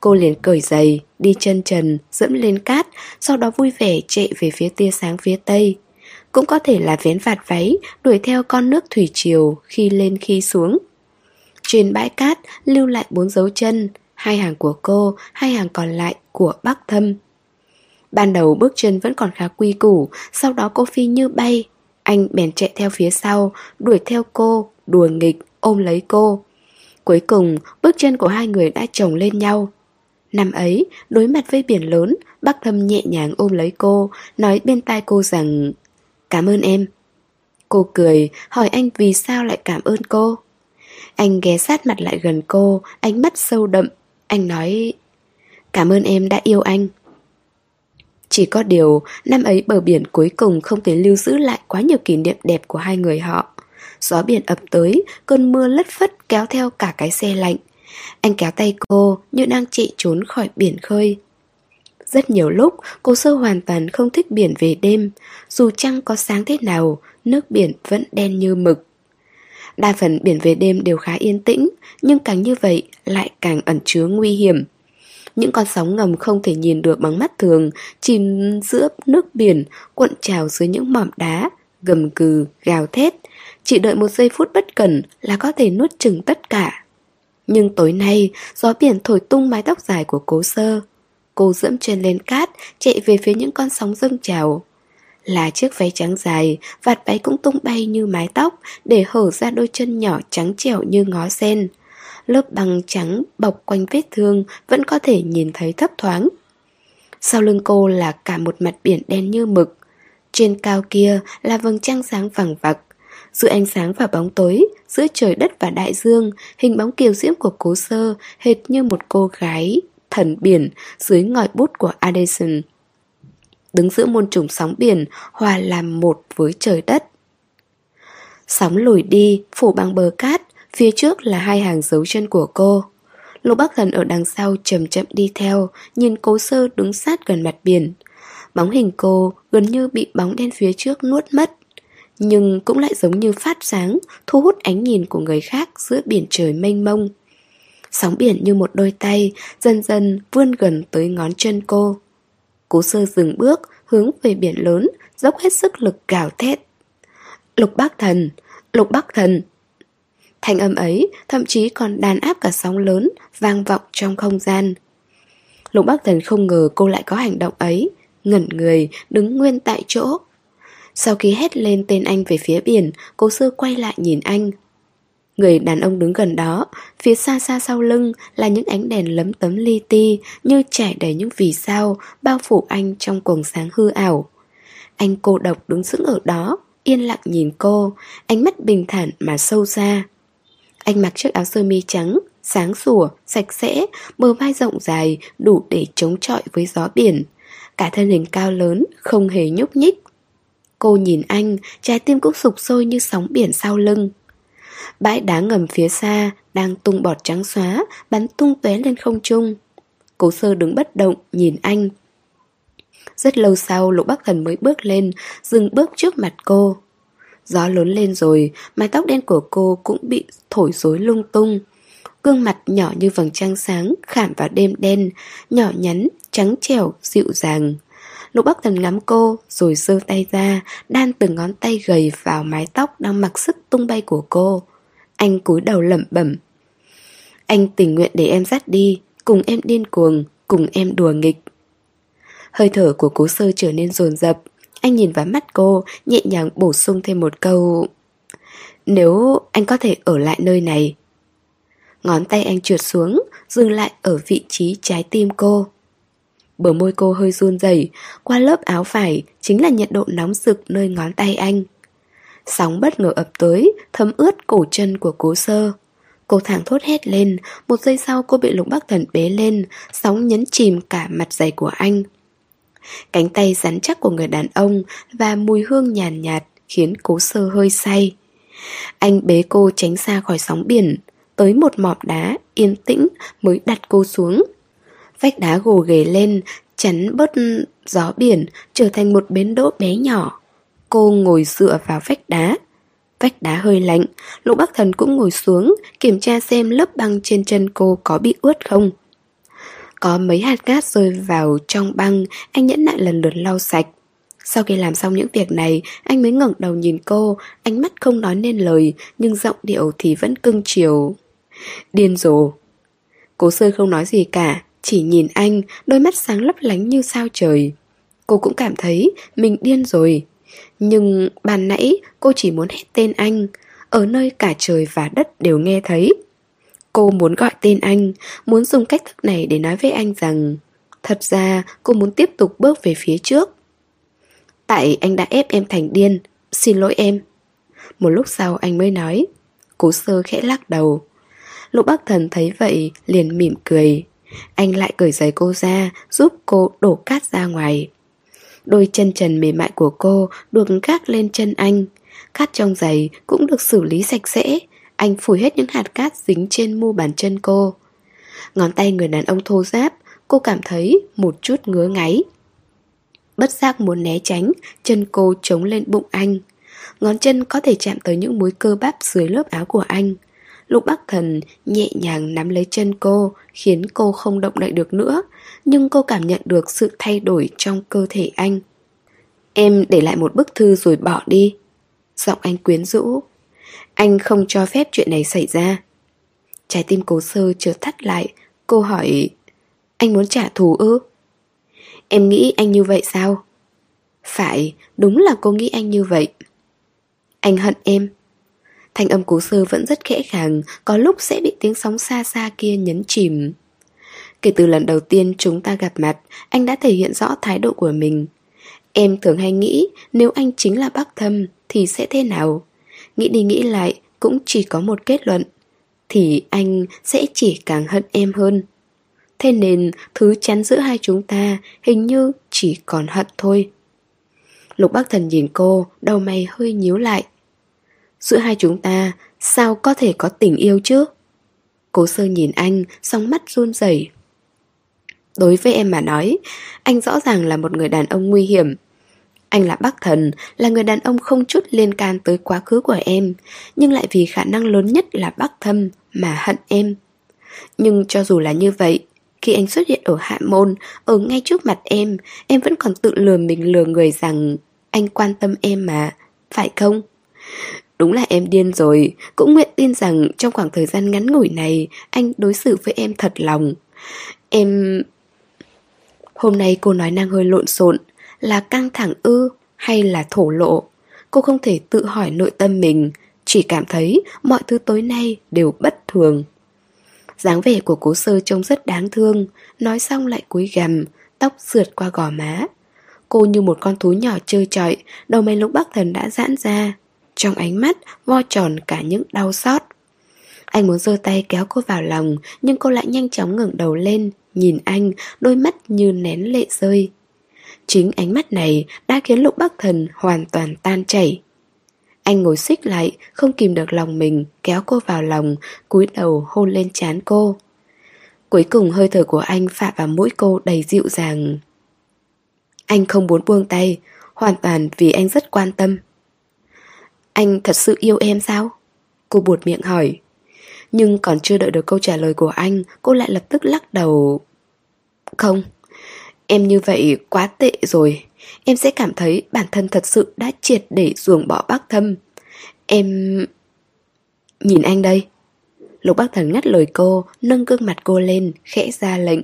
[SPEAKER 1] Cô liền cởi giày, đi chân trần, dẫm lên cát, sau đó vui vẻ chạy về phía tia sáng phía tây. Cũng có thể là vén vạt váy, đuổi theo con nước thủy triều khi lên khi xuống. Trên bãi cát lưu lại bốn dấu chân, hai hàng của cô, hai hàng còn lại của bác thâm. Ban đầu bước chân vẫn còn khá quy củ, sau đó cô phi như bay. Anh bèn chạy theo phía sau, đuổi theo cô, đùa nghịch, ôm lấy cô. Cuối cùng, bước chân của hai người đã chồng lên nhau. Năm ấy, đối mặt với biển lớn, bác thâm nhẹ nhàng ôm lấy cô, nói bên tai cô rằng Cảm ơn em. Cô cười, hỏi anh vì sao lại cảm ơn cô. Anh ghé sát mặt lại gần cô, ánh mắt sâu đậm. Anh nói, cảm ơn em đã yêu anh. Chỉ có điều, năm ấy bờ biển cuối cùng không thể lưu giữ lại quá nhiều kỷ niệm đẹp của hai người họ. Gió biển ập tới, cơn mưa lất phất kéo theo cả cái xe lạnh. Anh kéo tay cô như đang chạy trốn khỏi biển khơi. Rất nhiều lúc, cô sơ hoàn toàn không thích biển về đêm. Dù trăng có sáng thế nào, nước biển vẫn đen như mực. Đa phần biển về đêm đều khá yên tĩnh, nhưng càng như vậy lại càng ẩn chứa nguy hiểm. Những con sóng ngầm không thể nhìn được bằng mắt thường, chìm giữa nước biển, cuộn trào dưới những mỏm đá, gầm cừ, gào thét. Chỉ đợi một giây phút bất cẩn là có thể nuốt chừng tất cả. Nhưng tối nay, gió biển thổi tung mái tóc dài của cố sơ. Cô dẫm chân lên cát, chạy về phía những con sóng dâng trào. Là chiếc váy trắng dài, vạt váy cũng tung bay như mái tóc để hở ra đôi chân nhỏ trắng trẻo như ngó sen. Lớp băng trắng bọc quanh vết thương vẫn có thể nhìn thấy thấp thoáng. Sau lưng cô là cả một mặt biển đen như mực. Trên cao kia là vầng trăng sáng vàng vặc. Giữa ánh sáng và bóng tối, giữa trời đất và đại dương, hình bóng kiều diễm của cố sơ hệt như một cô gái thần biển dưới ngòi bút của Addison đứng giữa muôn trùng sóng biển, hòa làm một với trời đất. Sóng lùi đi, phủ bằng bờ cát, phía trước là hai hàng dấu chân của cô. Lục Bắc Thần ở đằng sau chậm chậm đi theo, nhìn cố sơ đứng sát gần mặt biển. Bóng hình cô gần như bị bóng đen phía trước nuốt mất, nhưng cũng lại giống như phát sáng, thu hút ánh nhìn của người khác giữa biển trời mênh mông. Sóng biển như một đôi tay, dần dần vươn gần tới ngón chân cô. Cố sơ dừng bước, hướng về biển lớn, dốc hết sức lực gào thét. Lục bác thần, lục bác thần. Thanh âm ấy thậm chí còn đàn áp cả sóng lớn, vang vọng trong không gian. Lục bác thần không ngờ cô lại có hành động ấy, ngẩn người, đứng nguyên tại chỗ. Sau khi hét lên tên anh về phía biển, cố sơ quay lại nhìn anh, Người đàn ông đứng gần đó, phía xa xa sau lưng là những ánh đèn lấm tấm li ti như trải đầy những vì sao bao phủ anh trong cuồng sáng hư ảo. Anh cô độc đứng sững ở đó, yên lặng nhìn cô, ánh mắt bình thản mà sâu xa. Anh mặc chiếc áo sơ mi trắng, sáng sủa, sạch sẽ, bờ vai rộng dài, đủ để chống chọi với gió biển. Cả thân hình cao lớn, không hề nhúc nhích. Cô nhìn anh, trái tim cũng sụp sôi như sóng biển sau lưng. Bãi đá ngầm phía xa đang tung bọt trắng xóa, bắn tung tóe lên không trung. Cố sơ đứng bất động, nhìn anh. Rất lâu sau, Lục Bắc Thần mới bước lên, dừng bước trước mặt cô. Gió lớn lên rồi, mái tóc đen của cô cũng bị thổi rối lung tung. Gương mặt nhỏ như vầng trăng sáng, khảm vào đêm đen, nhỏ nhắn, trắng trẻo, dịu dàng. Lục Bắc Thần ngắm cô, rồi giơ tay ra, đan từng ngón tay gầy vào mái tóc đang mặc sức tung bay của cô. Anh cúi đầu lẩm bẩm. Anh tình nguyện để em dắt đi, cùng em điên cuồng, cùng em đùa nghịch. Hơi thở của cố sơ trở nên dồn dập. Anh nhìn vào mắt cô, nhẹ nhàng bổ sung thêm một câu. Nếu anh có thể ở lại nơi này. Ngón tay anh trượt xuống, dừng lại ở vị trí trái tim cô. Bờ môi cô hơi run rẩy, qua lớp áo phải chính là nhiệt độ nóng rực nơi ngón tay anh. Sóng bất ngờ ập tới, thấm ướt cổ chân của cố sơ. Cô thẳng thốt hét lên, một giây sau cô bị lục bắc thần bế lên, sóng nhấn chìm cả mặt giày của anh. Cánh tay rắn chắc của người đàn ông và mùi hương nhàn nhạt, nhạt khiến cố sơ hơi say. Anh bế cô tránh xa khỏi sóng biển, tới một mỏm đá, yên tĩnh mới đặt cô xuống. Vách đá gồ ghề lên, chắn bớt gió biển, trở thành một bến đỗ bé nhỏ. Cô ngồi dựa vào vách đá. Vách đá hơi lạnh, lục bắc thần cũng ngồi xuống, kiểm tra xem lớp băng trên chân cô có bị ướt không. Có mấy hạt cát rơi vào trong băng, anh nhẫn nại lần lượt lau sạch. Sau khi làm xong những việc này, anh mới ngẩng đầu nhìn cô, ánh mắt không nói nên lời, nhưng giọng điệu thì vẫn cưng chiều. Điên rồ. Cố sơ không nói gì cả, chỉ nhìn anh, đôi mắt sáng lấp lánh như sao trời. Cô cũng cảm thấy mình điên rồi. Nhưng bàn nãy cô chỉ muốn hét tên anh, ở nơi cả trời và đất đều nghe thấy. Cô muốn gọi tên anh, muốn dùng cách thức này để nói với anh rằng Thật ra cô muốn tiếp tục bước về phía trước. Tại anh đã ép em thành điên Xin lỗi em. Một lúc sau anh mới nói Cố sơ khẽ lắc đầu. Lục bác thần thấy vậy liền mỉm cười. Anh lại cởi giày cô ra Giúp cô đổ cát ra ngoài. Đôi chân trần mềm mại của cô Được gác lên chân anh. Cát trong giày cũng được xử lý sạch sẽ. Anh phủi hết những hạt cát dính trên mu bàn chân cô. Ngón tay người đàn ông thô ráp, Cô cảm thấy một chút ngứa ngáy. Bất giác muốn né tránh, Chân cô chống lên bụng anh. Ngón chân có thể chạm tới những múi cơ bắp dưới lớp áo của anh. Lục Bắc Thần nhẹ nhàng nắm lấy chân cô Khiến cô không động đậy được nữa Nhưng cô cảm nhận được sự thay đổi trong cơ thể anh. Em để lại một bức thư rồi bỏ đi Giọng anh quyến rũ. Anh không cho phép chuyện này xảy ra. Trái tim cố sơ chợt thắt lại Cô hỏi Anh muốn trả thù ư? Em nghĩ anh như vậy sao? Phải, đúng là cô nghĩ anh như vậy. Anh hận em. Thanh âm cố sơ vẫn rất khẽ khàng, Có lúc sẽ bị tiếng sóng xa xa kia nhấn chìm. Kể từ lần đầu tiên chúng ta gặp mặt, Anh đã thể hiện rõ thái độ của mình. Em thường hay nghĩ, Nếu anh chính là bác thâm, Thì sẽ thế nào? Nghĩ đi nghĩ lại, Cũng chỉ có một kết luận, Thì anh sẽ chỉ càng hận em hơn. Thế nên, thứ chắn giữa hai chúng ta Hình như chỉ còn hận thôi. Lục bác thần nhìn cô, Đầu mày hơi nhíu lại. Giữa hai chúng ta, Sao có thể có tình yêu chứ? Cố sơ nhìn anh, Song mắt run rẩy. Đối với em mà nói, Anh rõ ràng là một người đàn ông nguy hiểm. Anh là bác thần, Là người đàn ông không chút liên can tới quá khứ của em, Nhưng lại vì khả năng lớn nhất là bác thâm Mà hận em. Nhưng cho dù là như vậy, Khi anh xuất hiện ở hạ môn, Ở ngay trước mặt em Em vẫn còn tự lừa mình lừa người rằng Anh quan tâm em mà, Phải không? Đúng là em điên rồi, cũng nguyện tin rằng trong khoảng thời gian ngắn ngủi này anh đối xử với em thật lòng. Em... Hôm nay cô nói năng hơi lộn xộn, là căng thẳng ư hay là thổ lộ? Cô không thể tự hỏi nội tâm mình, chỉ cảm thấy mọi thứ tối nay đều bất thường. dáng vẻ của cố sơ trông rất đáng thương, nói xong lại cúi gằm, tóc sượt qua gò má. Cô như một con thú nhỏ chơi trọi, đầu mày lúc bắc thần đã giãn ra, trong ánh mắt, vo tròn cả những đau xót. Anh muốn giơ tay kéo cô vào lòng, Nhưng cô lại nhanh chóng ngẩng đầu lên, Nhìn anh, đôi mắt như nén lệ rơi. Chính ánh mắt này đã khiến lục bắc thần hoàn toàn tan chảy. Anh ngồi xích lại, Không kìm được lòng mình, Kéo cô vào lòng, cúi đầu hôn lên trán cô. Cuối cùng hơi thở của anh phạ vào mũi cô đầy dịu dàng. Anh không muốn buông tay, Hoàn toàn vì anh rất quan tâm anh thật sự yêu em sao? Cô buột miệng hỏi. Nhưng còn chưa đợi được câu trả lời của anh, Cô lại lập tức lắc đầu. Không, Em như vậy quá tệ rồi. Em sẽ cảm thấy bản thân thật sự đã triệt để ruồng bỏ bác thâm. Em... Nhìn anh đây. Lục bác thần ngắt lời cô, Nâng gương mặt cô lên, Khẽ ra lệnh.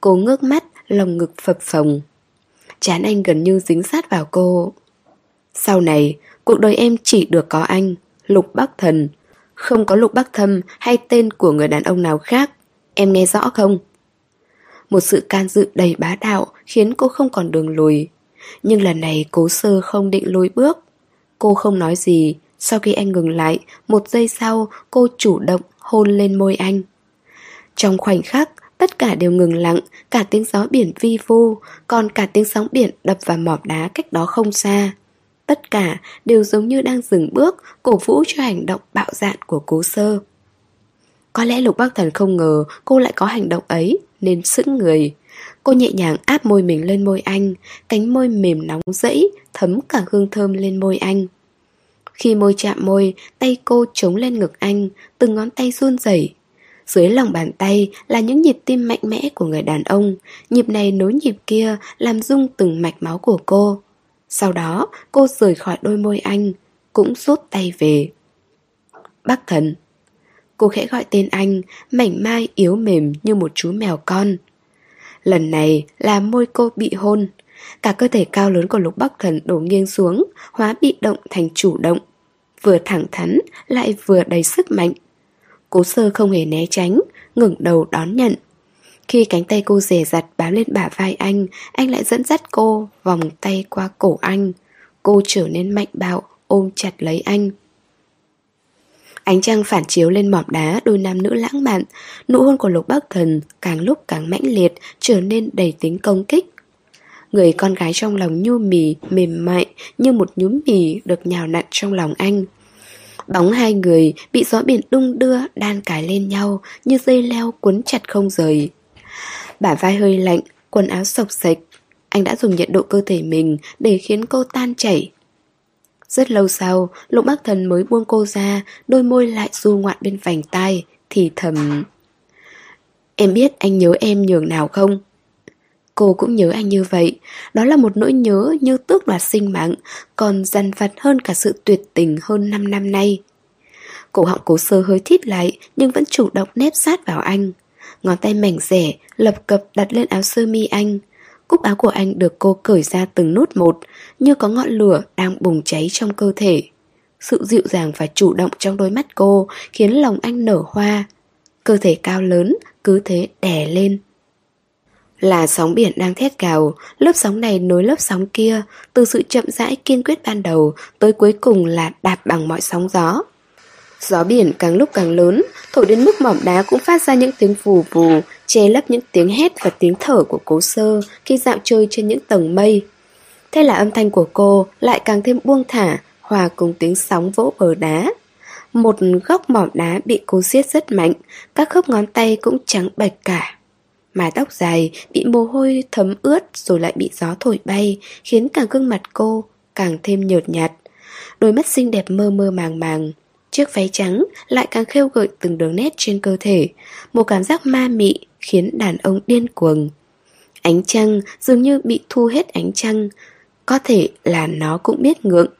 [SPEAKER 1] Cô ngước mắt, Lòng ngực phập phồng. Chán anh gần như dính sát vào cô. Sau này Cuộc đời em chỉ được có anh, Lục Bắc Thần. Không có Lục Bắc Thâm hay tên của người đàn ông nào khác. Em nghe rõ không? Một sự can dự đầy bá đạo khiến cô không còn đường lùi. Nhưng lần này cố sơ không định lùi bước. Cô không nói gì, sau khi anh ngừng lại, một giây sau cô chủ động hôn lên môi anh. Trong khoảnh khắc, tất cả đều ngừng lặng, cả tiếng gió biển vi vu, còn cả tiếng sóng biển đập vào mỏm đá cách đó không xa. Tất cả đều giống như đang dừng bước, cổ vũ cho hành động bạo dạn của cố sơ. Có lẽ Lục Bắc Thần không ngờ cô lại có hành động ấy, nên sững người. Cô nhẹ nhàng áp môi mình lên môi anh, cánh môi mềm nóng rẫy, thấm cả hương thơm lên môi anh. Khi môi chạm môi, tay cô chống lên ngực anh, từng ngón tay run rẩy. Dưới lòng bàn tay là những nhịp tim mạnh mẽ của người đàn ông, nhịp này nối nhịp kia làm rung từng mạch máu của cô. Sau đó, cô rời khỏi đôi môi anh, cũng rút tay về. Bác thần Cô khẽ gọi tên anh, mảnh mai yếu mềm như một chú mèo con. Lần này là môi cô bị hôn. Cả cơ thể cao lớn của lục bắc thần đổ nghiêng xuống, hóa bị động thành chủ động. Vừa thẳng thắn, lại vừa đầy sức mạnh. Cố sơ không hề né tránh, ngẩng đầu đón nhận. Khi cánh tay cô rẻ rặt bám lên bả vai anh, anh lại dẫn dắt cô vòng tay qua cổ anh. Cô trở nên mạnh bạo, ôm chặt lấy anh. Ánh trăng phản chiếu lên mỏm đá đôi nam nữ lãng mạn, nụ hôn của Lục Bắc Thần càng lúc càng mãnh liệt, trở nên đầy tính công kích. Người con gái trong lòng nhu mì, mềm mại như một nhúm mì được nhào nặn trong lòng anh. Bóng hai người bị gió biển đung đưa đan cài lên nhau như dây leo cuốn chặt không rời. Bả vai hơi lạnh, quần áo sộc sạch. Anh đã dùng nhiệt độ cơ thể mình để khiến cô tan chảy. Rất lâu sau, Lục bác Thần mới buông cô ra, đôi môi lại du ngoạn bên vành tai, thì thầm... Em biết anh nhớ em nhường nào không? Cô cũng nhớ anh như vậy, đó là một nỗi nhớ như tước đoạt sinh mạng, còn dằn vặt hơn cả sự tuyệt tình hơn 5 năm nay. Cổ họng cố sơ hơi thít lại nhưng vẫn chủ động nép sát vào anh. Ngón tay mảnh rẻ, lập cập đặt lên áo sơ mi anh. Cúc áo của anh được cô cởi ra từng nút một, như có ngọn lửa đang bùng cháy trong cơ thể. Sự dịu dàng và chủ động trong đôi mắt cô khiến lòng anh nở hoa. Cơ thể cao lớn, cứ thế đè lên. Là sóng biển đang thét gào, lớp sóng này nối lớp sóng kia, từ sự chậm rãi kiên quyết ban đầu tới cuối cùng là đạp bằng mọi sóng gió. Gió biển càng lúc càng lớn, thổi đến mức mỏm đá cũng phát ra những tiếng vù vù, che lấp những tiếng hét và tiếng thở của cố sơ khi dạo chơi trên những tầng mây. Thế là âm thanh của cô lại càng thêm buông thả, hòa cùng tiếng sóng vỗ bờ đá. Một góc mỏm đá bị cô siết rất mạnh, các khớp ngón tay cũng trắng bạch cả. Mái tóc dài bị mồ hôi thấm ướt rồi lại bị gió thổi bay, khiến cả gương mặt cô càng thêm nhợt nhạt. Đôi mắt xinh đẹp mơ mơ màng màng, Chiếc váy trắng lại càng khêu gợi từng đường nét trên cơ thể, Một cảm giác ma mị khiến đàn ông điên cuồng. Ánh trăng dường như bị thu hết ánh trăng, Có thể là nó cũng biết ngượng.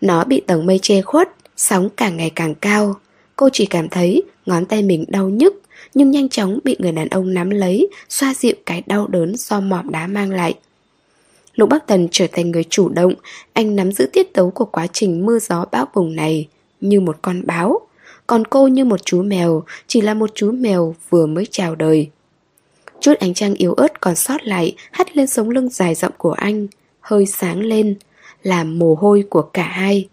[SPEAKER 1] Nó bị tầng mây che khuất, Sóng càng ngày càng cao. Cô chỉ cảm thấy ngón tay mình đau nhức, Nhưng nhanh chóng bị người đàn ông nắm lấy, Xoa dịu cái đau đớn do mỏm đá mang lại. Lục Bắc Tần trở thành người chủ động, Anh nắm giữ tiết tấu của quá trình mưa gió bão bùng này như một con báo. Còn cô như một chú mèo Chỉ là một chú mèo vừa mới chào đời. Chút ánh trăng yếu ớt còn sót lại Hắt lên sống lưng dài rộng của anh Hơi sáng lên Làm mồ hôi của cả hai.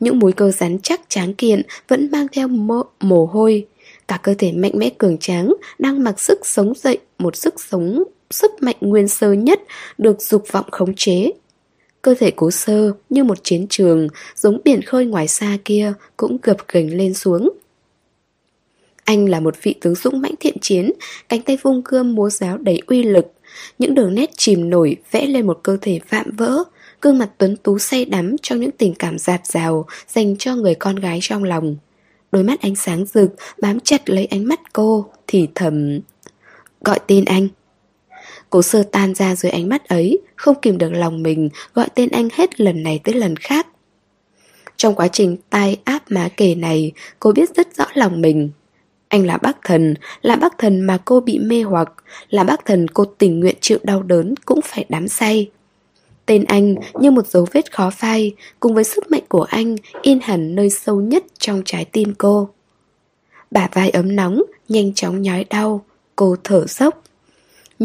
[SPEAKER 1] Những múi cơ rắn chắc tráng kiện Vẫn mang theo mồ, mồ hôi. Cả cơ thể mạnh mẽ cường tráng Đang mặc sức sống dậy Một sức sống Sức mạnh nguyên sơ nhất Được dục vọng khống chế. Cơ thể cố sơ như một chiến trường, Giống biển khơi ngoài xa kia, Cũng gập gành lên xuống. Anh là một vị tướng dũng mãnh thiện chiến, Cánh tay vung cương múa giáo đầy uy lực. Những đường nét chìm nổi Vẽ lên một cơ thể vạm vỡ, Gương mặt tuấn tú say đắm Trong những tình cảm dạt dào Dành cho người con gái trong lòng. Đôi mắt ánh sáng rực, Bám chặt lấy ánh mắt cô Thì thầm, Gọi tên anh. Cố sơ tan ra dưới ánh mắt ấy, Không kìm được lòng mình, Gọi tên anh hết lần này tới lần khác. Trong quá trình tai áp má kề này, Cô biết rất rõ lòng mình. Anh là bác thần, Là bác thần mà cô bị mê hoặc, Là bác thần cô tình nguyện chịu đau đớn Cũng phải đắm say. Tên anh như một dấu vết khó phai, Cùng với sức mạnh của anh, In hẳn nơi sâu nhất trong trái tim cô. Bả vai ấm nóng, Nhanh chóng nhói đau, Cô thở dốc.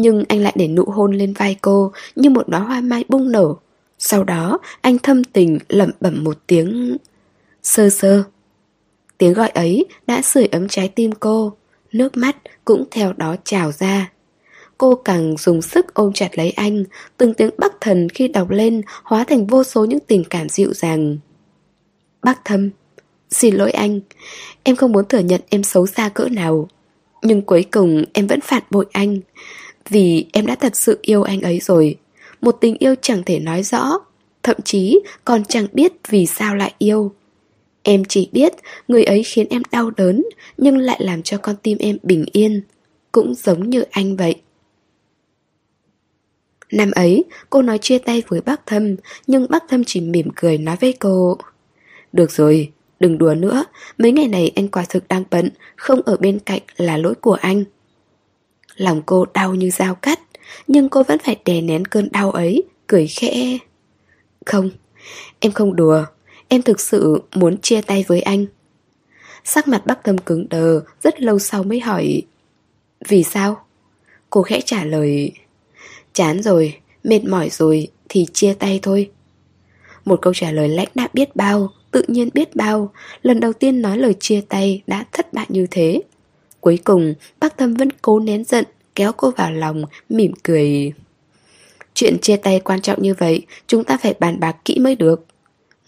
[SPEAKER 1] Nhưng anh lại để nụ hôn lên vai cô như một đóa hoa mai bung nở. Sau đó, anh thâm tình lẩm bẩm một tiếng Sơ sơ. Tiếng gọi ấy đã sưởi ấm trái tim cô Nước mắt cũng theo đó trào ra. Cô càng dùng sức ôm chặt lấy anh Từng tiếng bắc thần khi đọc lên Hóa thành vô số những tình cảm dịu dàng. Bác thâm Xin lỗi anh Em không muốn thừa nhận em xấu xa cỡ nào Nhưng cuối cùng em vẫn phản bội anh. Vì em đã thật sự yêu anh ấy rồi. Một tình yêu chẳng thể nói rõ. Thậm chí còn chẳng biết vì sao lại yêu. Em chỉ biết người ấy khiến em đau đớn Nhưng lại làm cho con tim em bình yên. Cũng giống như anh vậy. Năm ấy, cô nói chia tay với bác Thâm Nhưng bác Thâm chỉ mỉm cười nói với cô Được rồi, đừng đùa nữa. Mấy ngày này anh quả thực đang bận Không ở bên cạnh là lỗi của anh. Lòng cô đau như dao cắt Nhưng cô vẫn phải đè nén cơn đau ấy Cười khẽ. Không, em không đùa. Em thực sự muốn chia tay với anh. Sắc mặt bác tâm cứng đờ Rất lâu sau mới hỏi Vì sao? Cô khẽ trả lời Chán rồi, mệt mỏi rồi Thì chia tay thôi. Một câu trả lời lãnh đã biết bao Tự nhiên biết bao Lần đầu tiên nói lời chia tay đã thất bại như thế. Cuối cùng bác Thâm vẫn cố nén giận Kéo cô vào lòng Mỉm cười. Chuyện chia tay quan trọng như vậy Chúng ta phải bàn bạc kỹ mới được.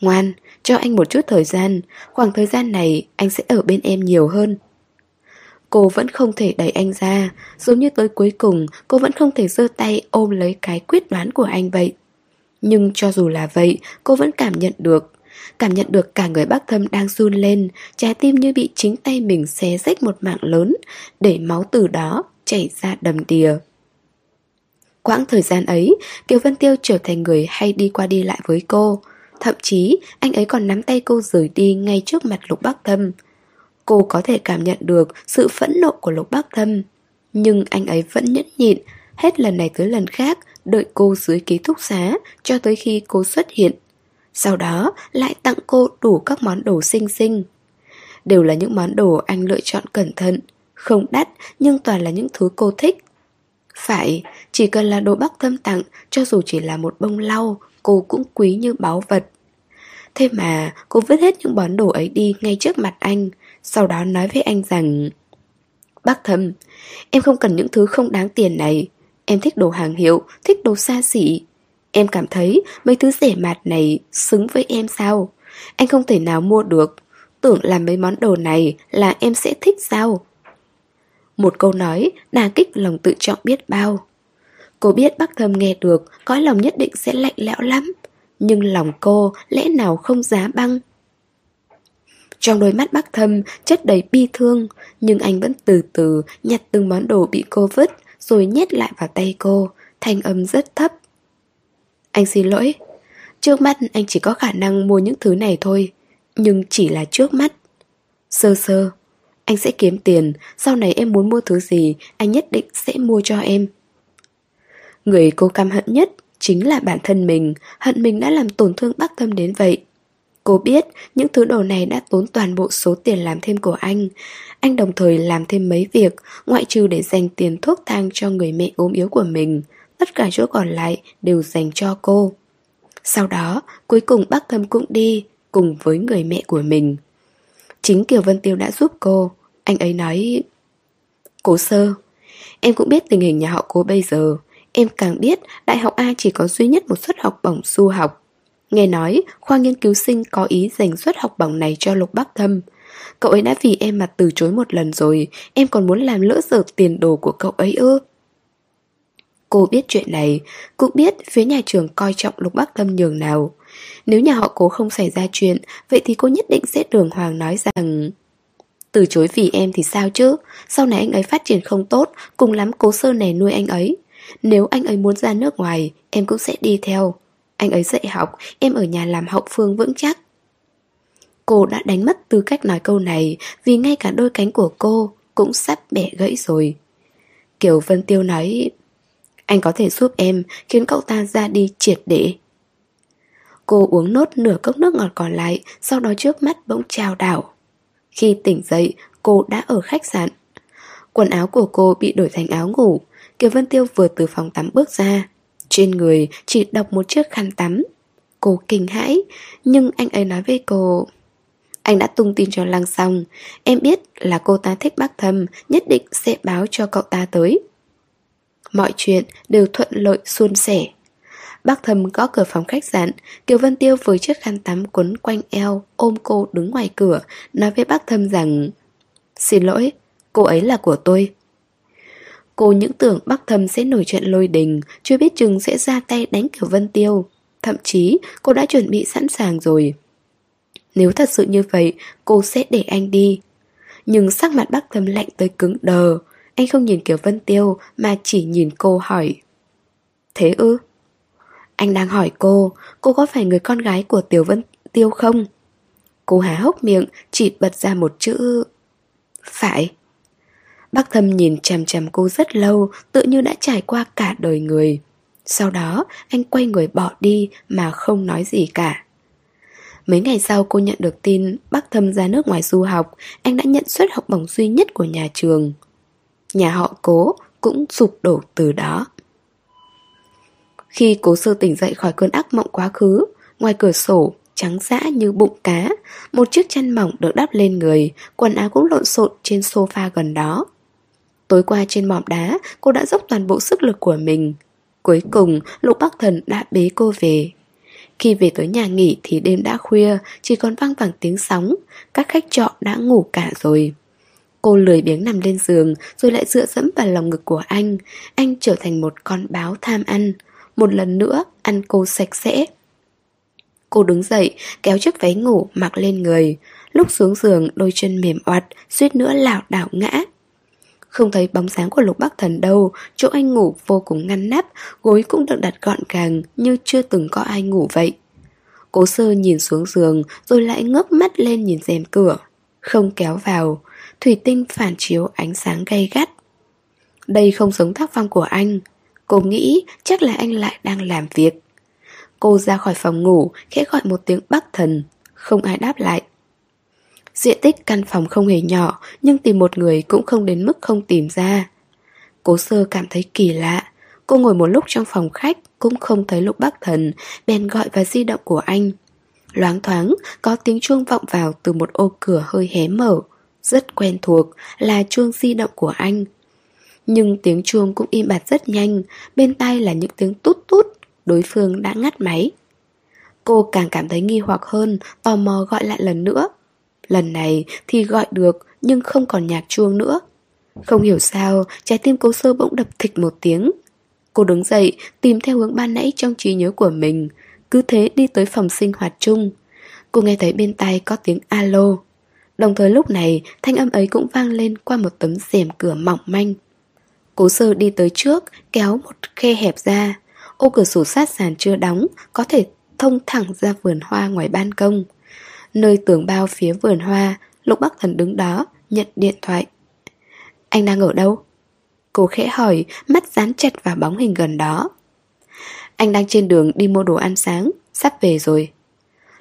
[SPEAKER 1] Ngoan, cho anh một chút thời gian Khoảng thời gian này anh sẽ ở bên em nhiều hơn. Cô vẫn không thể đẩy anh ra Giống như tới cuối cùng Cô vẫn không thể giơ tay ôm lấy cái quyết đoán của anh vậy. Nhưng cho dù là vậy Cô vẫn cảm nhận được Cảm nhận được cả người bác thâm đang run lên, Trái tim như bị chính tay mình xé rách một mạng lớn, Để máu từ đó chảy ra đầm đìa. Quãng thời gian ấy, Kiều Vân Tiêu trở thành người hay đi qua đi lại với cô. Thậm chí, anh ấy còn nắm tay cô rời đi ngay trước mặt Lục bác Thâm. Cô có thể cảm nhận được sự phẫn nộ của Lục bác Thâm, Nhưng anh ấy vẫn nhẫn nhịn, Hết lần này tới lần khác, Đợi cô dưới ký túc xá Cho tới khi cô xuất hiện. Sau đó lại tặng cô đủ các món đồ xinh xinh. Đều là những món đồ anh lựa chọn cẩn thận Không đắt nhưng toàn là những thứ cô thích. Phải, chỉ cần là đồ bác Thâm tặng Cho dù chỉ là một bông lau Cô cũng quý như báu vật. Thế mà cô vứt hết những món đồ ấy đi ngay trước mặt anh Sau đó nói với anh rằng Bác thâm Em không cần những thứ không đáng tiền này. Em thích đồ hàng hiệu Thích đồ xa xỉ. Em cảm thấy mấy thứ rẻ mạt này Xứng với em sao? Anh không thể nào mua được. Tưởng là mấy món đồ này là em sẽ thích sao? Một câu nói đà kích lòng tự trọng biết bao. Cô biết bác thâm nghe được Cõi lòng nhất định sẽ lạnh lẽo lắm. Nhưng lòng cô lẽ nào không giá băng? Trong đôi mắt bác thâm chất đầy bi thương, Nhưng anh vẫn từ từ nhặt từng món đồ bị cô vứt, Rồi nhét lại vào tay cô, Thanh âm rất thấp. Anh xin lỗi Trước mắt anh chỉ có khả năng mua những thứ này thôi Nhưng chỉ là trước mắt Sơ sơ Anh sẽ kiếm tiền Sau này em muốn mua thứ gì Anh nhất định sẽ mua cho em Người cô căm hận nhất chính là bản thân mình, hận mình đã làm tổn thương bác tâm đến vậy. Cô biết những thứ đồ này đã tốn toàn bộ số tiền làm thêm của anh. Anh đồng thời làm thêm mấy việc, ngoại trừ để dành tiền thuốc thang cho người mẹ ốm yếu của mình. Tất cả chỗ còn lại đều dành cho cô. Sau đó, cuối cùng bác thâm cũng đi, cùng với người mẹ của mình. Chính Kiều Vân Tiêu đã giúp cô. Anh ấy nói... Cố sơ, em cũng biết tình hình nhà họ cố bây giờ. Em càng biết Đại học A chỉ có duy nhất một suất học bổng du học Nghe nói khoa nghiên cứu sinh có ý dành suất học bổng này cho Lục Bắc Thâm Cậu ấy đã vì em mà từ chối một lần rồi Em còn muốn làm lỡ dở tiền đồ của cậu ấy ư Cô biết chuyện này, Cũng biết phía nhà trường coi trọng Lục Bắc Lâm nhường nào. Nếu nhà họ cố không xảy ra chuyện, Vậy thì cô nhất định sẽ đường hoàng nói rằng, Từ chối vì em thì sao chứ? Sau này anh ấy phát triển không tốt, Cùng lắm cố sơ nè nuôi anh ấy. Nếu anh ấy muốn ra nước ngoài, Em cũng sẽ đi theo. Anh ấy dạy học, Em ở nhà làm hậu phương vững chắc. Cô đã đánh mất tư cách nói câu này, Vì ngay cả đôi cánh của cô Cũng sắp bẻ gãy rồi. Kiều Vân Tiêu nói anh có thể giúp em Khiến cậu ta ra đi triệt để. Cô uống nốt nửa cốc nước ngọt còn lại, Sau đó trước mắt bỗng trao đảo. Khi tỉnh dậy, Cô đã ở khách sạn. Quần áo của cô bị đổi thành áo ngủ. Kiều Vân Tiêu vừa từ phòng tắm bước ra. Trên người chỉ đọc một chiếc khăn tắm. Cô kinh hãi, Nhưng anh ấy nói với cô, Anh đã tung tin cho Lăng xong. Em biết là cô ta thích bác thâm, Nhất định sẽ báo cho cậu ta tới. Mọi chuyện đều thuận lợi suôn sẻ. Bác thầm gõ cửa phòng khách sạn Kiều Vân Tiêu với chiếc khăn tắm quấn quanh eo Ôm cô đứng ngoài cửa Nói với bác thâm rằng Xin lỗi, cô ấy là của tôi. Cô những tưởng bác thầm sẽ nổi chuyện lôi đình Chưa biết chừng sẽ ra tay đánh Kiều Vân Tiêu. Thậm chí cô đã chuẩn bị sẵn sàng rồi. Nếu thật sự như vậy Cô sẽ để anh đi. Nhưng sắc mặt bác thầm lạnh tới cứng đờ anh không nhìn Kiều Vân Tiêu Mà chỉ nhìn cô hỏi. Thế ư? Anh đang hỏi cô Cô có phải người con gái của Tiểu Vân Tiêu không? Cô há hốc miệng, Chỉ bật ra một chữ Phải. Bác thâm nhìn chằm chằm cô rất lâu, Tự như đã trải qua cả đời người. Sau đó, anh quay người bỏ đi Mà không nói gì cả. Mấy ngày sau cô nhận được tin Bác thâm ra nước ngoài du học, Anh đã nhận suất học bổng duy nhất của nhà trường. Nhà họ cố cũng sụp đổ từ đó Khi cố sơ tỉnh dậy khỏi cơn ác mộng quá khứ Ngoài cửa sổ trắng dã như bụng cá Một chiếc chăn mỏng được đắp lên người Quần áo cũng lộn xộn trên sofa gần đó Tối qua trên mỏm đá, cô đã dốc toàn bộ sức lực của mình. Cuối cùng, Lục Bắc Thần đã bế cô về. Khi về tới nhà nghỉ thì đêm đã khuya, chỉ còn vang vẳng tiếng sóng, các khách trọ đã ngủ cả rồi. Cô lười biếng nằm lên giường rồi lại dựa dẫm vào lòng ngực của anh. Anh trở thành một con báo tham ăn. Một lần nữa, ăn cô sạch sẽ. Cô đứng dậy, kéo chiếc váy ngủ mặc lên người. Lúc xuống giường, đôi chân mềm oặt, suýt nữa lảo đảo ngã. Không thấy bóng dáng của Lục Bắc Thần đâu Chỗ anh ngủ vô cùng ngăn nắp Gối cũng được đặt gọn gàng Như chưa từng có ai ngủ vậy Cố sơ nhìn xuống giường Rồi lại ngước mắt lên nhìn rèm cửa Không kéo vào Thủy tinh phản chiếu ánh sáng gay gắt. Đây không giống tác phong của anh. Cô nghĩ chắc là anh lại đang làm việc. Cô ra khỏi phòng ngủ, Khẽ gọi một tiếng Bắc Thần Không ai đáp lại. Diện tích căn phòng không hề nhỏ, Nhưng tìm một người cũng không đến mức không tìm ra. Cố sơ cảm thấy kỳ lạ. Cô ngồi một lúc trong phòng khách, Cũng không thấy lục bác thần, Bèn gọi vào di động của anh. Loáng thoáng, có tiếng chuông vọng vào Từ một ô cửa hơi hé mở. Rất quen thuộc là chuông di động của anh Nhưng tiếng chuông cũng im bặt rất nhanh Bên tai là những tiếng tút tút Đối phương đã ngắt máy Cô càng cảm thấy nghi hoặc hơn Tò mò gọi lại lần nữa Lần này thì gọi được nhưng không còn nhạc chuông nữa. Không hiểu sao, trái tim cô sơ bỗng đập thịch một tiếng. Cô đứng dậy, tìm theo hướng ban nãy trong trí nhớ của mình. Cứ thế đi tới phòng sinh hoạt chung. Cô nghe thấy bên tai có tiếng alo. Đồng thời lúc này, thanh âm ấy cũng vang lên qua một tấm rèm cửa mỏng manh. Cố sơ đi tới trước, kéo một khe hẹp ra. Ô cửa sổ sát sàn chưa đóng, có thể thông thẳng ra vườn hoa ngoài ban công. Nơi tường bao phía vườn hoa Lục Bắc Thần đứng đó Nhận điện thoại Anh đang ở đâu? Cô khẽ hỏi Mắt dán chặt vào bóng hình gần đó Anh đang trên đường đi mua đồ ăn sáng Sắp về rồi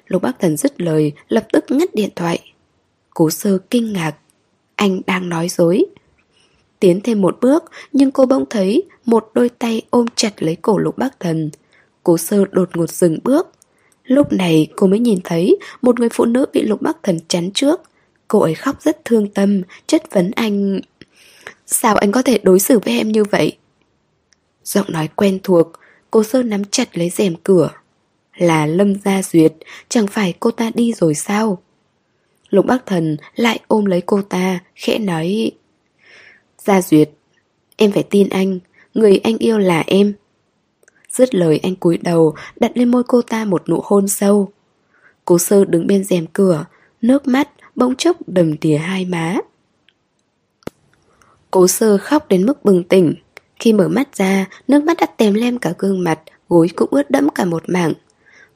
[SPEAKER 1] Lục Bắc Thần dứt lời Lập tức ngắt điện thoại Cố sơ kinh ngạc Anh đang nói dối Tiến thêm một bước Nhưng cô bỗng thấy Một đôi tay ôm chặt lấy cổ lục Bắc Thần Cố sơ đột ngột dừng bước Lúc này cô mới nhìn thấy một người phụ nữ bị Lục Bắc Thần chắn trước. Cô ấy khóc rất thương tâm, chất vấn anh... Sao anh có thể đối xử với em như vậy? Giọng nói quen thuộc, cô Sơ nắm chặt lấy rèm cửa. Là Lâm Gia Duyệt, chẳng phải cô ta đi rồi sao? Lục Bắc Thần lại ôm lấy cô ta, khẽ nói... Gia Duyệt, em phải tin anh, người anh yêu là em. Dứt lời anh cúi đầu Đặt lên môi cô ta một nụ hôn sâu. Cố sơ đứng bên rèm cửa Nước mắt bỗng chốc đầm tỉa hai má. Cố sơ khóc đến mức bừng tỉnh. Khi mở mắt ra Nước mắt đã tèm lem cả gương mặt Gối cũng ướt đẫm cả một mảng.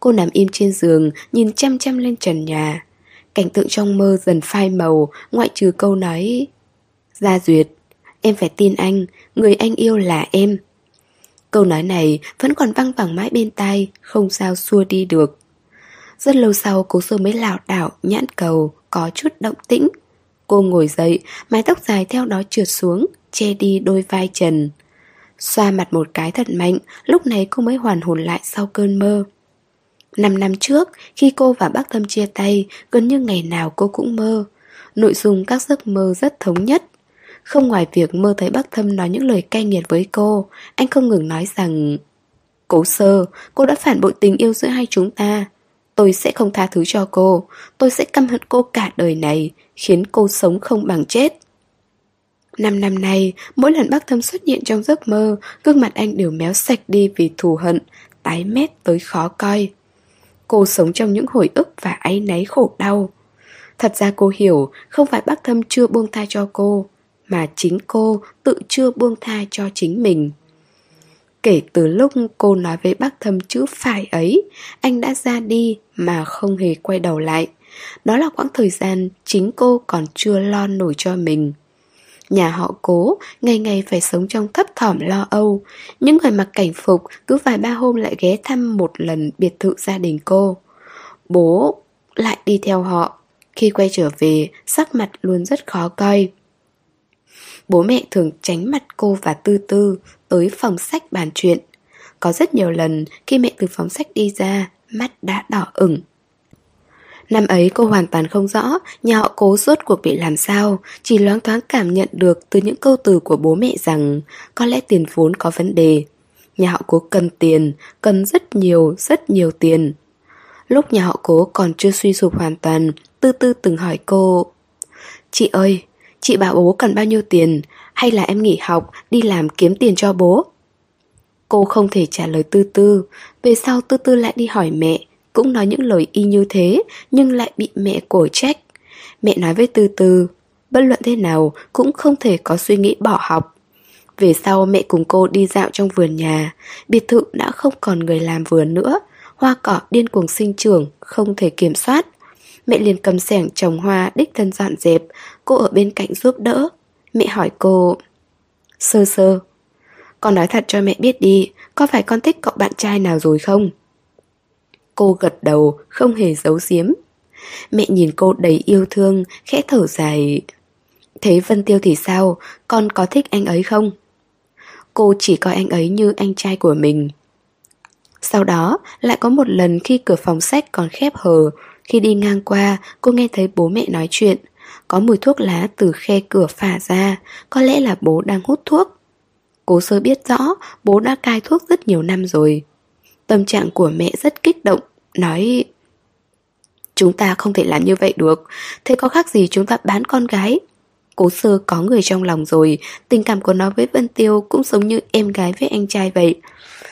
[SPEAKER 1] Cô nằm im trên giường Nhìn chăm chăm lên trần nhà. Cảnh tượng trong mơ dần phai màu Ngoại trừ câu nói Gia Duyệt Em phải tin anh Người anh yêu là em. Câu nói này vẫn còn văng vẳng mãi bên tai Không sao xua đi được. Rất lâu sau cố sơ mới lảo đảo Nhãn cầu có chút động tĩnh. Cô ngồi dậy Mái tóc dài theo đó trượt xuống Che đi đôi vai trần. Xoa mặt một cái thật mạnh, lúc này cô mới hoàn hồn lại sau cơn mơ. Năm năm trước, khi cô và bác tâm chia tay, gần như ngày nào cô cũng mơ. Nội dung các giấc mơ rất thống nhất. Không ngoài việc mơ thấy bác Thâm nói những lời cay nghiệt với cô, anh không ngừng nói rằng Cố sơ, cô đã phản bội tình yêu giữa hai chúng ta. Tôi sẽ không tha thứ cho cô, tôi sẽ căm hận cô cả đời này, khiến cô sống không bằng chết. Năm năm nay, mỗi lần bác thâm xuất hiện trong giấc mơ, gương mặt anh đều méo sạch đi vì thù hận, tái mét tới khó coi. Cô sống trong những hồi ức và áy náy khổ đau. Thật ra cô hiểu không phải bác thâm chưa buông tha cho cô, mà chính cô tự chưa buông tha cho chính mình. Kể từ lúc cô nói với bác thâm chữ phải ấy, anh đã ra đi mà không hề quay đầu lại. Đó là quãng thời gian chính cô còn chưa lo nổi cho mình. Nhà họ cố, ngày ngày phải sống trong thấp thỏm lo âu. Những người mặc cảnh phục cứ vài ba hôm lại ghé thăm một lần biệt thự gia đình cô. Bố lại đi theo họ. Khi quay trở về, sắc mặt luôn rất khó coi. Bố mẹ thường tránh mặt cô và Tư Tư tới phòng sách bàn chuyện. Có rất nhiều lần khi mẹ từ phòng sách đi ra, mắt đã đỏ ửng. Năm ấy cô hoàn toàn không rõ nhà họ cố suốt cuộc bị làm sao, chỉ loáng thoáng cảm nhận được từ những câu từ của bố mẹ rằng có lẽ tiền vốn có vấn đề. Nhà họ cố cần tiền, cần rất nhiều, rất nhiều tiền. Lúc nhà họ cố còn chưa suy sụp hoàn toàn, Tư Tư từng hỏi cô Chị ơi, chị bảo bố cần bao nhiêu tiền, hay là em nghỉ học, đi làm kiếm tiền cho bố? Cô không thể trả lời Tư Tư, về sau Tư Tư lại đi hỏi mẹ, cũng nói những lời y như thế, nhưng lại bị mẹ cổ trách. Mẹ nói với Tư Tư, bất luận thế nào cũng không thể có suy nghĩ bỏ học. Về sau mẹ cùng cô đi dạo trong vườn nhà, biệt thự đã không còn người làm vườn nữa, hoa cỏ điên cuồng sinh trưởng, không thể kiểm soát. Mẹ liền cầm sẻng trồng hoa đích thân dọn dẹp, cô ở bên cạnh giúp đỡ. Mẹ hỏi cô, Sơ sơ, con nói thật cho mẹ biết đi, có phải con thích cậu bạn trai nào rồi không? Cô gật đầu, không hề giấu giếm. Mẹ nhìn cô đầy yêu thương, khẽ thở dài. Thế Vân Tiêu thì sao? Con có thích anh ấy không? Cô chỉ coi anh ấy như anh trai của mình. Sau đó, lại có một lần khi cửa phòng sách còn khép hờ, khi đi ngang qua, cô nghe thấy bố mẹ nói chuyện. Có mùi thuốc lá từ khe cửa phả ra, có lẽ là bố đang hút thuốc. cô sơ biết rõ, bố đã cai thuốc rất nhiều năm rồi. Tâm trạng của mẹ rất kích động, nói Chúng ta không thể làm như vậy được, thế có khác gì chúng ta bán con gái? Cố sơ có người trong lòng rồi, tình cảm của nó với Vân Tiêu cũng giống như em gái với anh trai vậy.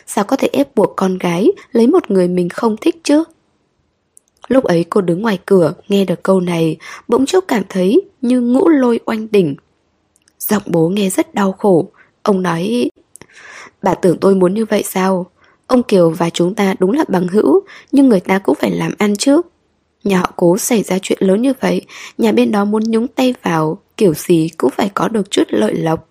[SPEAKER 1] Sao có thể ép buộc con gái lấy một người mình không thích chứ? Lúc ấy cô đứng ngoài cửa, nghe được câu này, bỗng chốc cảm thấy như ngũ lôi oanh đỉnh. Giọng bố nghe rất đau khổ, ông nói Bà tưởng tôi muốn như vậy sao? Ông Kiều và chúng ta đúng là bằng hữu, nhưng người ta cũng phải làm ăn chứ. Nhà họ cố xảy ra chuyện lớn như vậy, nhà bên đó muốn nhúng tay vào, kiểu gì cũng phải có được chút lợi lộc.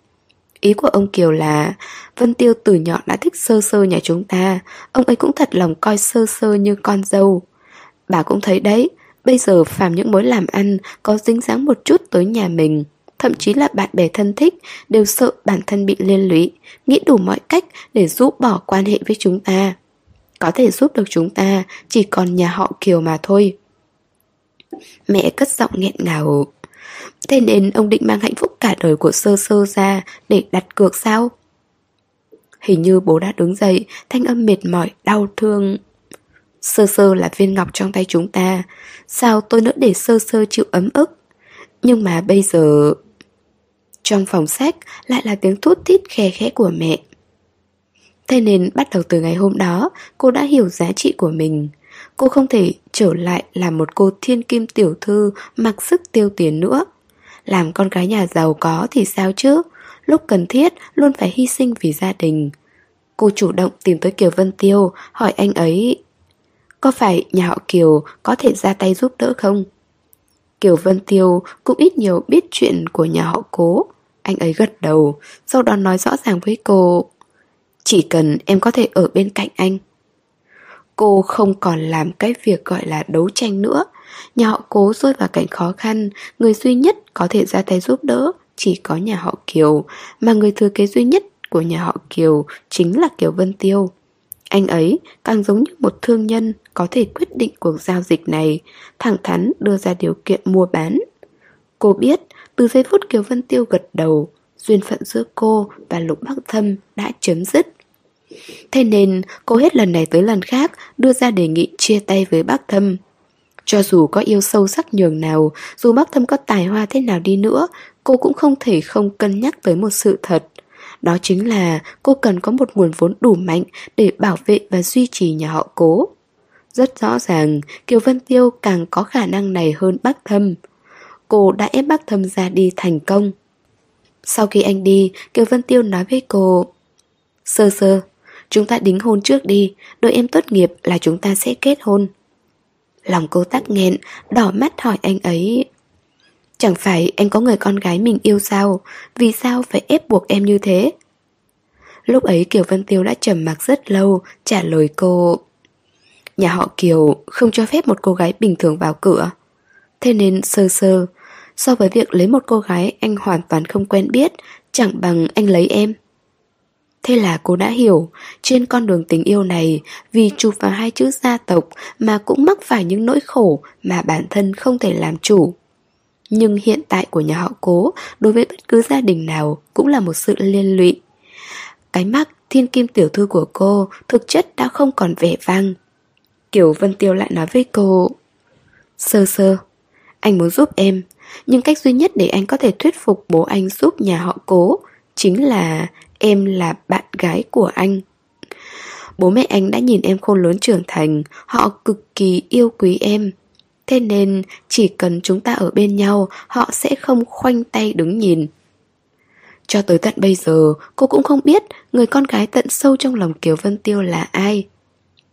[SPEAKER 1] Ý của ông Kiều là Vân Tiêu từ nhỏ đã thích sơ sơ nhà chúng ta, ông ấy cũng thật lòng coi sơ sơ như con dâu. Bà cũng thấy đấy, bây giờ phàm những mối làm ăn có dính dáng một chút tới nhà mình, thậm chí là bạn bè thân thích đều sợ bản thân bị liên lụy, nghĩ đủ mọi cách để giúp bỏ quan hệ với chúng ta. Có thể giúp được chúng ta, chỉ còn nhà họ Kiều mà thôi. Mẹ cất giọng nghẹn ngào. Thế nên ông định mang hạnh phúc cả đời của sơ sơ ra để đặt cược sao? Hình như bố đã đứng dậy, thanh âm mệt mỏi, đau thương. Sơ sơ là viên ngọc trong tay chúng ta, sao tôi nỡ để sơ sơ chịu ấm ức? Nhưng mà bây giờ... Trong phòng sách lại là tiếng thút thít khe khẽ của mẹ. Thế nên bắt đầu từ ngày hôm đó, cô đã hiểu giá trị của mình. Cô không thể trở lại làm một cô thiên kim tiểu thư mặc sức tiêu tiền nữa. Làm con gái nhà giàu có thì sao chứ? Lúc cần thiết luôn phải hy sinh vì gia đình. Cô chủ động tìm tới Kiều Vân Tiêu, hỏi anh ấy Có phải nhà họ Kiều có thể ra tay giúp đỡ không? Kiều Vân Tiêu cũng ít nhiều biết chuyện của nhà họ cố. Anh ấy gật đầu, Sau đó nói rõ ràng với cô, Chỉ cần em có thể ở bên cạnh anh. Cô không còn làm cái việc gọi là đấu tranh nữa. Nhà họ cố rơi vào cảnh khó khăn, Người duy nhất có thể ra tay giúp đỡ Chỉ có nhà họ Kiều, Mà người thừa kế duy nhất của nhà họ Kiều chính là Kiều Vân Tiêu. Anh ấy càng giống như một thương nhân có thể quyết định cuộc giao dịch này, thẳng thắn đưa ra điều kiện mua bán. Cô biết, từ giây phút Kiều Vân Tiêu gật đầu, duyên phận giữa cô và Lục Bắc Thâm đã chấm dứt. Thế nên cô hết lần này tới lần khác đưa ra đề nghị chia tay với bác Thâm. Cho dù có yêu sâu sắc nhường nào, dù bác Thâm có tài hoa thế nào đi nữa, cô cũng không thể không cân nhắc tới một sự thật. Đó chính là cô cần có một nguồn vốn đủ mạnh để bảo vệ và duy trì nhà họ cố. Rất rõ ràng, Kiều Vân Tiêu càng có khả năng này hơn bác Thâm. Cô đã ép bác Thâm ra đi thành công. Sau khi anh đi, Kiều Vân Tiêu nói với cô Sơ sơ, chúng ta đính hôn trước đi, đợi em tốt nghiệp là chúng ta sẽ kết hôn. Lòng cô tắc nghẹn, đỏ mắt hỏi anh ấy Chẳng phải anh có người con gái mình yêu sao? Vì sao phải ép buộc em như thế? Lúc ấy Kiều Vân Tiêu đã trầm mặc rất lâu Trả lời cô. Nhà họ Kiều không cho phép một cô gái bình thường vào cửa. Thế nên sơ sơ So với việc lấy một cô gái anh hoàn toàn không quen biết Chẳng bằng anh lấy em. Thế là cô đã hiểu, trên con đường tình yêu này, vì chụp vào hai chữ gia tộc mà cũng mắc phải những nỗi khổ mà bản thân không thể làm chủ. Nhưng hiện tại của nhà họ cố đối với bất cứ gia đình nào cũng là một sự liên lụy. Cái mắt thiên kim tiểu thư của cô thực chất đã không còn vẻ vang. Kiểu Vân Tiêu lại nói với cô Sơ sơ, anh muốn giúp em, nhưng cách duy nhất để anh có thể thuyết phục bố anh giúp nhà họ cố chính là em là bạn gái của anh. Bố mẹ anh đã nhìn em khôn lớn trưởng thành, họ cực kỳ yêu quý em. Thế nên, chỉ cần chúng ta ở bên nhau, Họ sẽ không khoanh tay đứng nhìn. Cho tới tận bây giờ, Cô cũng không biết Người con gái tận sâu trong lòng Kiều Vân Tiêu là ai.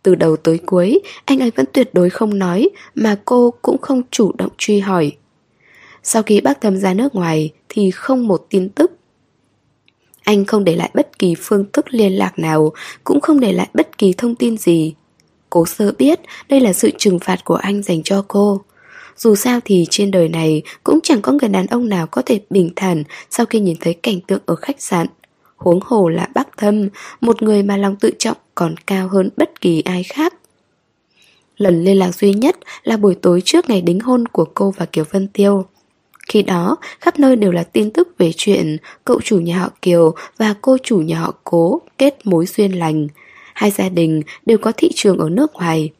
[SPEAKER 1] Từ đầu tới cuối, Anh ấy vẫn tuyệt đối không nói Mà cô cũng không chủ động truy hỏi. Sau khi bác thâm ra nước ngoài Thì không một tin tức. Anh không để lại bất kỳ phương thức liên lạc nào, Cũng không để lại bất kỳ thông tin gì. Cố sơ biết đây là sự trừng phạt của anh dành cho cô. Dù sao thì trên đời này cũng chẳng có người đàn ông nào có thể bình thản sau khi nhìn thấy cảnh tượng ở khách sạn. Huống hồ là bác thâm, một người mà lòng tự trọng còn cao hơn bất kỳ ai khác. Lần liên lạc duy nhất là buổi tối trước ngày đính hôn của cô và Kiều Vân Tiêu. Khi đó, khắp nơi đều là tin tức về chuyện cậu chủ nhà họ Kiều và cô chủ nhà họ Cố kết mối duyên lành, Hai gia đình đều có thị trường ở nước ngoài.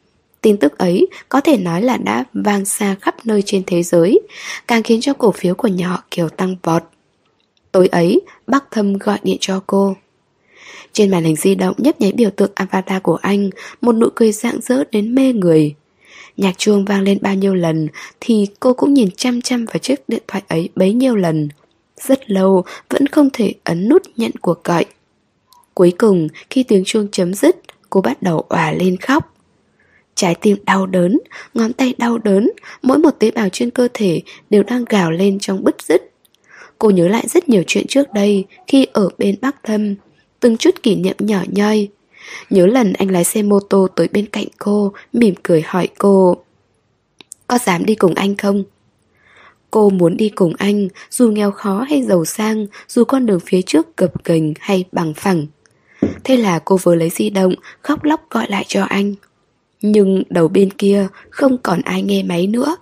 [SPEAKER 1] Tin tức ấy có thể nói là đã vang xa khắp nơi trên thế giới Càng khiến cho cổ phiếu của nhà họ Kiều tăng vọt. Tối ấy, bác thâm gọi điện cho cô. Trên màn hình di động nhấp nháy biểu tượng avatar của anh Một nụ cười rạng rỡ đến mê người. Nhạc chuông vang lên bao nhiêu lần Thì cô cũng nhìn chăm chăm vào chiếc điện thoại ấy bấy nhiêu lần. Rất lâu vẫn không thể ấn nút nhận cuộc gọi. Cuối cùng, khi tiếng chuông chấm dứt, cô bắt đầu òa lên khóc. Trái tim đau đớn, ngón tay đau đớn, mỗi một tế bào trên cơ thể đều đang gào lên trong bứt rứt. Cô nhớ lại rất nhiều chuyện trước đây khi ở bên Bắc Thâm, từng chút kỷ niệm nhỏ nhoi. Nhớ lần anh lái xe mô tô tới bên cạnh cô, mỉm cười hỏi cô Có dám đi cùng anh không? Cô muốn đi cùng anh, dù nghèo khó hay giàu sang, dù con đường phía trước gập ghềnh hay bằng phẳng. Thế là cô vừa lấy di động, Khóc lóc gọi lại cho anh. Nhưng đầu bên kia Không còn ai nghe máy nữa.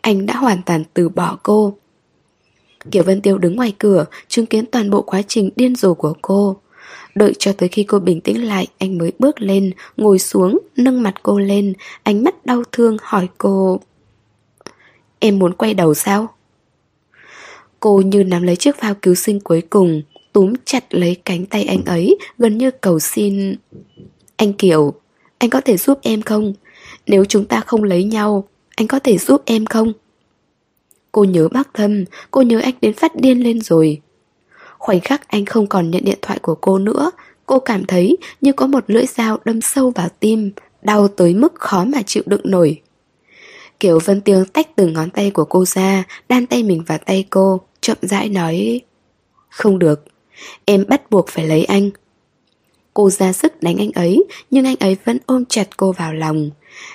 [SPEAKER 1] Anh đã hoàn toàn từ bỏ cô. Kiều Vân Tiêu đứng ngoài cửa, Chứng kiến toàn bộ quá trình điên rồ của cô. Đợi cho tới khi cô bình tĩnh lại, Anh mới bước lên, Ngồi xuống, Nâng mặt cô lên, Ánh mắt đau thương hỏi cô, Em muốn quay đầu sao? Cô như nắm lấy chiếc phao cứu sinh cuối cùng túm chặt lấy cánh tay anh ấy, gần như cầu xin. Anh Kiều, anh có thể giúp em không? Nếu chúng ta không lấy nhau, anh có thể giúp em không? Cô nhớ bác thâm, cô nhớ anh đến phát điên lên rồi. Khoảnh khắc anh không còn nhận điện thoại của cô nữa, cô cảm thấy như có một lưỡi dao đâm sâu vào tim, đau tới mức khó mà chịu đựng nổi. Kiều Vân Tiếng tách từng ngón tay của cô ra, đan tay mình vào tay cô, chậm rãi nói Không được, Em bắt buộc phải lấy anh Cô ra sức đánh anh ấy, Nhưng anh ấy vẫn ôm chặt cô vào lòng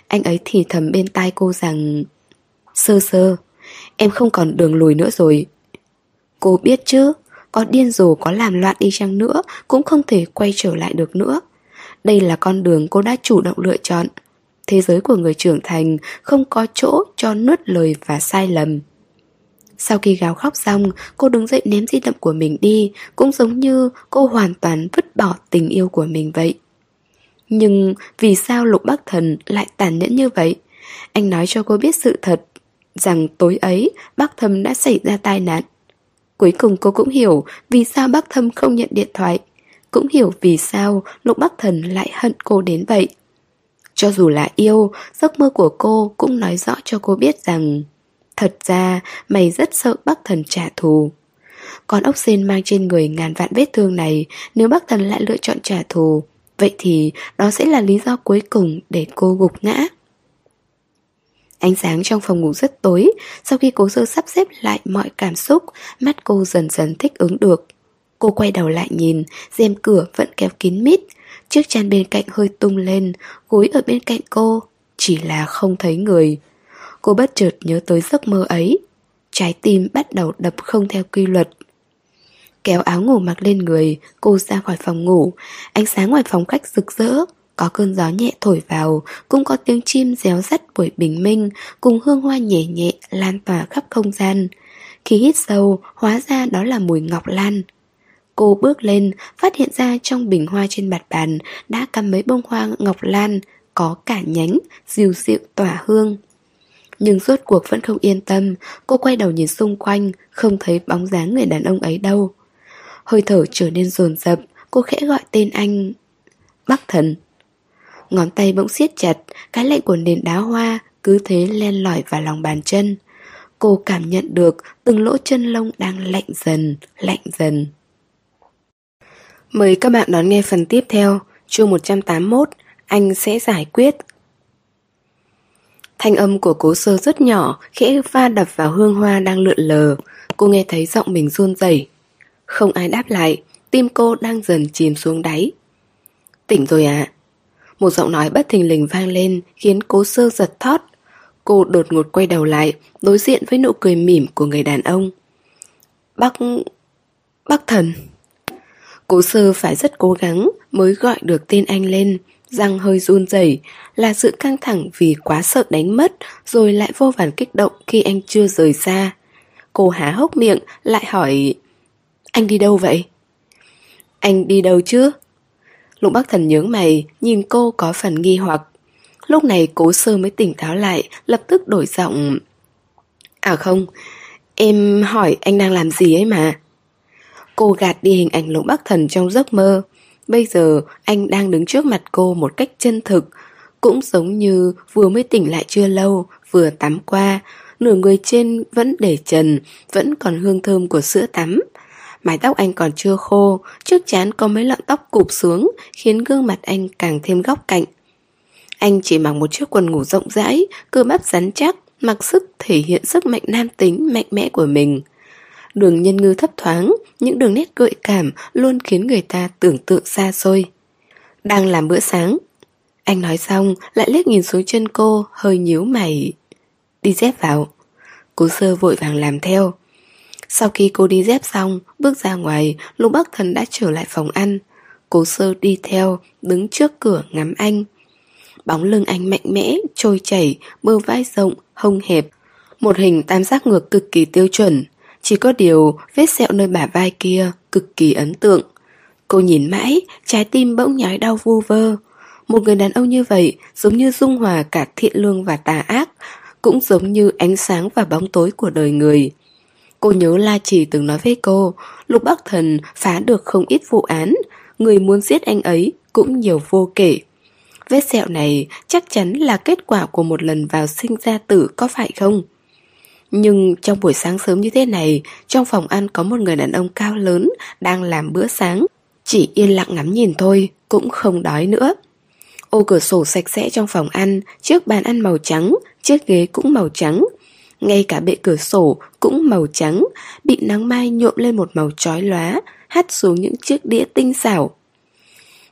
[SPEAKER 1] Anh ấy thì thầm bên tai cô rằng, Sơ sơ, Em không còn đường lùi nữa rồi Cô biết chứ, có điên rồ, có làm loạn đi chăng nữa, cũng không thể quay trở lại được nữa. Đây là con đường cô đã chủ động lựa chọn. Thế giới của người trưởng thành không có chỗ cho nuốt lời và sai lầm. Sau khi gào khóc xong, cô đứng dậy ném di động của mình đi, cũng giống như cô hoàn toàn vứt bỏ tình yêu của mình vậy. Nhưng vì sao Lục Bắc Thần lại tàn nhẫn như vậy? Anh nói cho cô biết sự thật, rằng tối ấy Bắc Thâm đã xảy ra tai nạn. Cuối cùng cô cũng hiểu vì sao Bắc Thâm không nhận điện thoại, cũng hiểu vì sao Lục Bắc Thần lại hận cô đến vậy. Cho dù là yêu, giấc mơ của cô cũng nói rõ cho cô biết rằng Thật ra, mày rất sợ Bắc Thần trả thù. Con ốc sen mang trên người ngàn vạn vết thương này, Nếu Bắc Thần lại lựa chọn trả thù, Vậy thì đó sẽ là lý do cuối cùng để cô gục ngã. Ánh sáng trong phòng ngủ rất tối, Sau khi cố sơ sắp xếp lại mọi cảm xúc, Mắt cô dần dần thích ứng được. Cô quay đầu lại nhìn, rèm cửa vẫn kéo kín mít. Chiếc chăn bên cạnh hơi tung lên, Gối ở bên cạnh cô, Chỉ là không thấy người. Cô bất chợt nhớ tới giấc mơ ấy. Trái tim bắt đầu đập không theo quy luật. Kéo áo ngủ mặc lên người, Cô ra khỏi phòng ngủ. Ánh sáng ngoài phòng khách rực rỡ, Có cơn gió nhẹ thổi vào, Cũng có tiếng chim réo rắt buổi bình minh, Cùng hương hoa nhẹ nhẹ lan tỏa khắp không gian. Khi hít sâu, Hóa ra đó là mùi ngọc lan. Cô bước lên, Phát hiện ra trong bình hoa trên mặt bàn Đã cắm mấy bông hoa ngọc lan, Có cả nhánh Dịu dịu tỏa hương nhưng rốt cuộc vẫn không yên tâm, Cô quay đầu nhìn xung quanh, Không thấy bóng dáng người đàn ông ấy đâu. Hơi thở trở nên dồn dập, Cô khẽ gọi tên anh Bắc thần. Ngón tay bỗng siết chặt, Cái lạnh của nền đá hoa Cứ thế len lỏi vào lòng bàn chân. Cô cảm nhận được Từng lỗ chân lông đang lạnh dần Lạnh dần. Mời các bạn đón nghe phần tiếp theo, Chương 181 Anh sẽ giải quyết. Thanh âm của cố sơ rất nhỏ, khẽ va đập vào hương hoa đang lượn lờ. Cô nghe thấy giọng mình run rẩy. Không ai đáp lại, tim cô đang dần chìm xuống đáy. Tỉnh rồi à? Một giọng nói bất thình lình vang lên khiến cố sơ giật thót. Cô đột ngột quay đầu lại, đối diện với nụ cười mỉm của người đàn ông. Bác... bác thần... Cố sơ phải rất cố gắng mới gọi được tên anh lên, răng hơi run rẩy là sự căng thẳng vì quá sợ đánh mất rồi lại vô vàn kích động khi anh chưa rời xa. Cô há hốc miệng lại hỏi Anh đi đâu vậy? Anh đi đâu chứ? Lục Bắc Thần nhướng mày nhìn cô có phần nghi hoặc. Lúc này cố sơ mới tỉnh táo lại lập tức đổi giọng À không, em hỏi anh đang làm gì ấy mà. Cô gạt đi hình ảnh Lục Bắc Thần trong giấc mơ Bây giờ, anh đang đứng trước mặt cô một cách chân thực. Cũng giống như vừa mới tỉnh lại chưa lâu, Vừa tắm qua. Nửa người trên vẫn để trần, Vẫn còn hương thơm của sữa tắm. Mái tóc anh còn chưa khô, Trước chán có mấy lọn tóc cụp xuống, Khiến gương mặt anh càng thêm góc cạnh. Anh chỉ mặc một chiếc quần ngủ rộng rãi, Cơ bắp rắn chắc, Mặc sức thể hiện sức mạnh nam tính mạnh mẽ của mình. Đường nhân ngư thấp thoáng, những đường nét gợi cảm luôn khiến người ta tưởng tượng xa xôi. Đang làm bữa sáng. Anh nói xong, lại liếc nhìn xuống chân cô, hơi nhíu mày. Đi dép vào. Cố sơ vội vàng làm theo. Sau khi cô đi dép xong, bước ra ngoài, Lục Bắc Thần đã trở lại phòng ăn. Cố sơ đi theo, đứng trước cửa ngắm anh. Bóng lưng anh mạnh mẽ, trôi chảy, bờ vai rộng, hông hẹp. Một hình tam giác ngược cực kỳ tiêu chuẩn, chỉ có điều vết sẹo nơi bả vai kia cực kỳ ấn tượng. Cô nhìn mãi, trái tim bỗng nhói đau vu vơ. Một người đàn ông như vậy giống như dung hòa cả thiện lương và tà ác, cũng giống như ánh sáng và bóng tối của đời người. Cô nhớ La Chỉ từng nói với cô, Lục Bắc Thần phá được không ít vụ án, người muốn giết anh ấy cũng nhiều vô kể. Vết sẹo này chắc chắn là kết quả của một lần vào sinh ra tử có phải không? Nhưng trong buổi sáng sớm như thế này, trong phòng ăn có một người đàn ông cao lớn đang làm bữa sáng. Chỉ yên lặng ngắm nhìn thôi, cũng không đói nữa. Ô cửa sổ sạch sẽ trong phòng ăn, chiếc bàn ăn màu trắng, chiếc ghế cũng màu trắng. Ngay cả bệ cửa sổ cũng màu trắng, bị nắng mai nhuộm lên một màu chói lóa, hắt xuống những chiếc đĩa tinh xảo.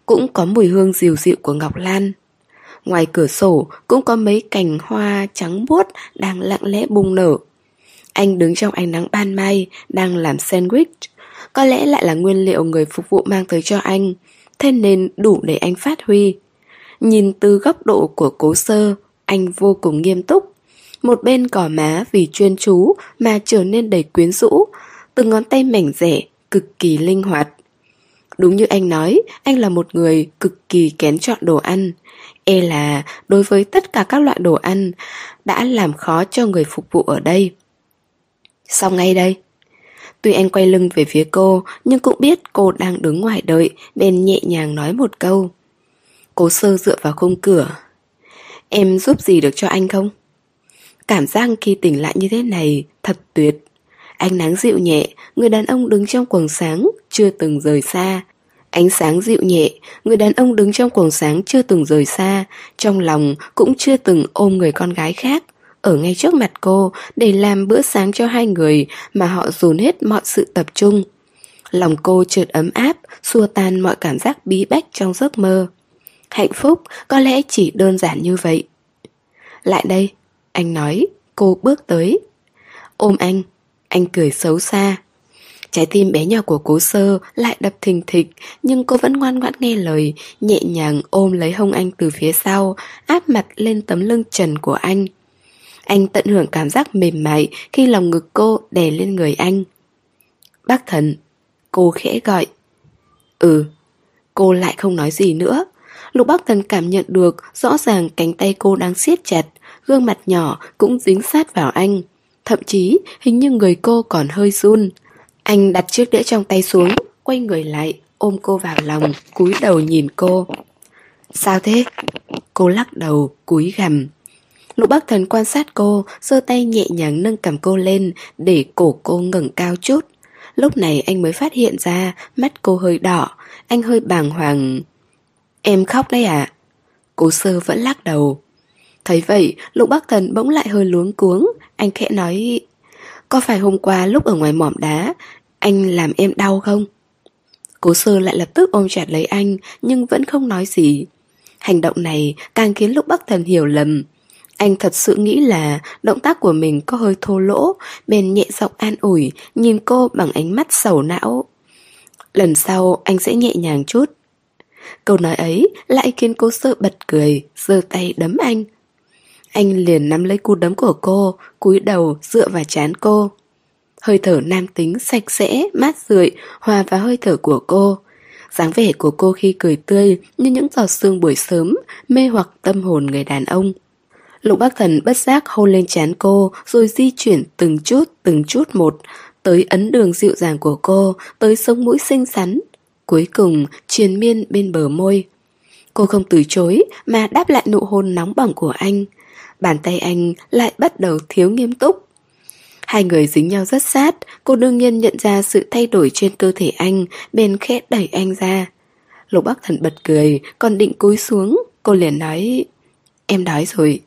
[SPEAKER 1] Cũng có mùi hương dịu dịu của ngọc lan. Ngoài cửa sổ cũng có mấy cành hoa trắng buốt đang lặng lẽ bung nở. Anh đứng trong ánh nắng ban mai, đang làm sandwich. có lẽ lại là nguyên liệu người phục vụ mang tới cho anh, thế nên đủ để anh phát huy. Nhìn từ góc độ của cố sơ, anh vô cùng nghiêm túc. Một bên cỏ má vì chuyên chú mà trở nên đầy quyến rũ, từng ngón tay mảnh rẻ, cực kỳ linh hoạt. Đúng như anh nói, anh là một người cực kỳ kén chọn đồ ăn. E là đối với tất cả các loại đồ ăn đã làm khó cho người phục vụ ở đây. Sau ngay đây. Tuy anh quay lưng về phía cô, nhưng cũng biết cô đang đứng ngoài đợi, bên nhẹ nhàng nói một câu. Cố sơ dựa vào khung cửa. Em giúp gì được cho anh không? Cảm giác khi tỉnh lại như thế này thật tuyệt. Ánh nắng dịu nhẹ, người đàn ông đứng trong quần sáng, chưa từng rời xa. Ánh sáng dịu nhẹ, người đàn ông đứng trong quần sáng chưa từng rời xa, trong lòng cũng chưa từng ôm người con gái khác, ở ngay trước mặt cô để làm bữa sáng cho hai người mà họ dồn hết mọi sự tập trung. Lòng cô chợt ấm áp, xua tan mọi cảm giác bí bách trong giấc mơ. Hạnh phúc có lẽ chỉ đơn giản như vậy. Lại đây, anh nói, cô bước tới. Ôm anh, anh cười xấu xa. Trái tim bé nhỏ của cố sơ lại đập thình thịch, nhưng cô vẫn ngoan ngoãn nghe lời, nhẹ nhàng ôm lấy hông anh từ phía sau, áp mặt lên tấm lưng trần của anh. Anh tận hưởng cảm giác mềm mại khi lòng ngực cô đè lên người anh. Bác thần, cô khẽ gọi. Ừ, cô lại không nói gì nữa. Lục bác Thần cảm nhận được rõ ràng cánh tay cô đang siết chặt, gương mặt nhỏ cũng dính sát vào anh. Thậm chí hình như người cô còn hơi run. Anh đặt chiếc đĩa trong tay xuống, quay người lại, ôm cô vào lòng, cúi đầu nhìn cô. Sao thế? Cô lắc đầu, cúi gằm. Lục Bắc Thần quan sát cô, giơ tay nhẹ nhàng nâng cầm cô lên để cổ cô ngẩng cao chút. Lúc này anh mới phát hiện ra mắt cô hơi đỏ, anh hơi bàng hoàng. Em khóc đấy à? Cố sơ vẫn lắc đầu. Thấy vậy, Lục Bắc Thần bỗng lại hơi luống cuống, anh khẽ nói có phải hôm qua lúc ở ngoài mỏm đá, anh làm em đau không? Cố sơ lại lập tức ôm chặt lấy anh, nhưng vẫn không nói gì. Hành động này càng khiến Lục Bắc Thần hiểu lầm. Anh thật sự nghĩ là động tác của mình có hơi thô lỗ, bèn nhẹ giọng an ủi, nhìn cô bằng ánh mắt sầu não. Lần sau anh sẽ nhẹ nhàng chút. Câu nói ấy lại khiến cô sợ bật cười, giơ tay đấm anh. Anh liền nắm lấy cú đấm của cô, cúi đầu dựa vào chán cô. Hơi thở nam tính sạch sẽ, mát rượi, hòa vào hơi thở của cô. dáng vẻ của cô khi cười tươi như những giọt sương buổi sớm, mê hoặc tâm hồn người đàn ông. Lục bác thần bất giác hôn lên chán cô rồi di chuyển từng chút từng chút một tới ấn đường dịu dàng của cô, tới sống mũi xinh xắn. Cuối cùng triền miên bên bờ môi. Cô không từ chối mà đáp lại nụ hôn nóng bỏng của anh. Bàn tay anh lại bắt đầu thiếu nghiêm túc. Hai người dính nhau rất sát, cô đương nhiên nhận ra sự thay đổi trên cơ thể anh, bên khẽ đẩy anh ra. Lục Bắc Thần bật cười, còn định cúi xuống, cô liền nói, em đói rồi.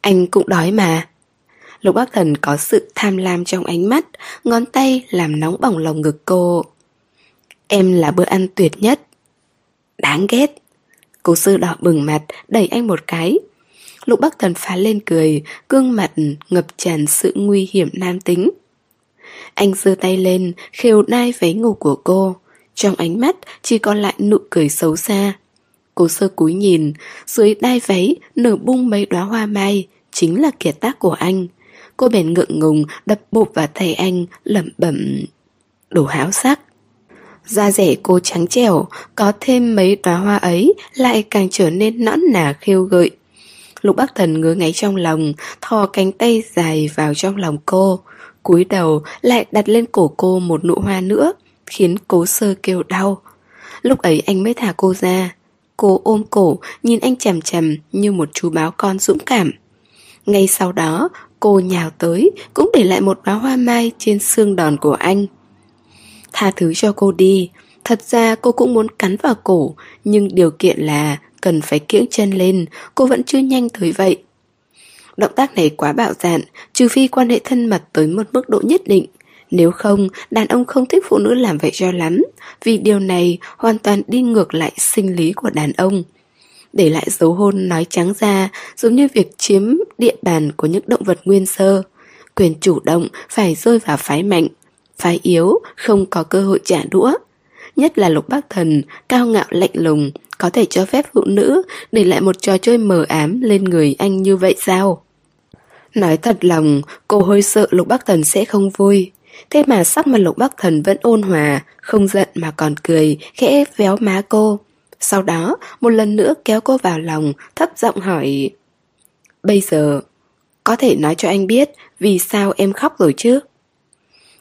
[SPEAKER 1] Anh cũng đói mà. Lục Bắc Thần có sự tham lam trong ánh mắt, ngón tay làm nóng bỏng lòng ngực cô. Em là bữa ăn tuyệt nhất. Đáng ghét. Cô sư đỏ bừng mặt, đẩy anh một cái. Lục Bắc Thần phá lên cười, gương mặt ngập tràn sự nguy hiểm nam tính. Anh giơ tay lên, khều đai váy ngủ của cô. Trong ánh mắt chỉ còn lại nụ cười xấu xa. Cô sơ cúi nhìn, dưới đai váy nở bung mấy đóa hoa mai, chính là kiệt tác của anh. Cô bèn ngượng ngùng đập bụp vào tay anh, lẩm bẩm Đồ háo sắc. Da rẻ cô trắng trẻo, có thêm mấy đóa hoa ấy lại càng trở nên nõn nà khêu gợi. Lục Bắc Thần ngứa ngáy trong lòng, thò cánh tay dài vào trong lòng cô, cúi đầu lại đặt lên cổ cô một nụ hoa nữa, khiến cố sơ kêu đau. Lúc ấy anh mới thả cô ra, Cô ôm cổ, nhìn anh chằm chằm như một chú báo con dũng cảm. Ngay sau đó, cô nhào tới, cũng để lại một bó hoa mai trên xương đòn của anh. Tha thứ cho cô đi, thật ra cô cũng muốn cắn vào cổ, nhưng điều kiện là cần phải kiễng chân lên, cô vẫn chưa nhanh tới vậy. Động tác này quá bạo dạn, trừ phi quan hệ thân mật tới một mức độ nhất định, nếu không, đàn ông không thích phụ nữ làm vậy cho lắm, vì điều này hoàn toàn đi ngược lại sinh lý của đàn ông. Để lại dấu hôn nói trắng ra, giống như việc chiếm địa bàn của những động vật nguyên sơ. Quyền chủ động phải rơi vào phái mạnh. phái yếu, không có cơ hội trả đũa. Nhất là lục bác thần, cao ngạo lạnh lùng, có thể cho phép phụ nữ để lại một trò chơi mờ ám lên người anh như vậy sao? Nói thật lòng, cô hơi sợ lục bắc thần sẽ không vui. Thế mà sắc mặt lục bắc thần vẫn ôn hòa, không giận mà còn cười, khẽ véo má cô. Sau đó, một lần nữa kéo cô vào lòng, thấp giọng hỏi Bây giờ, có thể nói cho anh biết vì sao em khóc rồi chứ?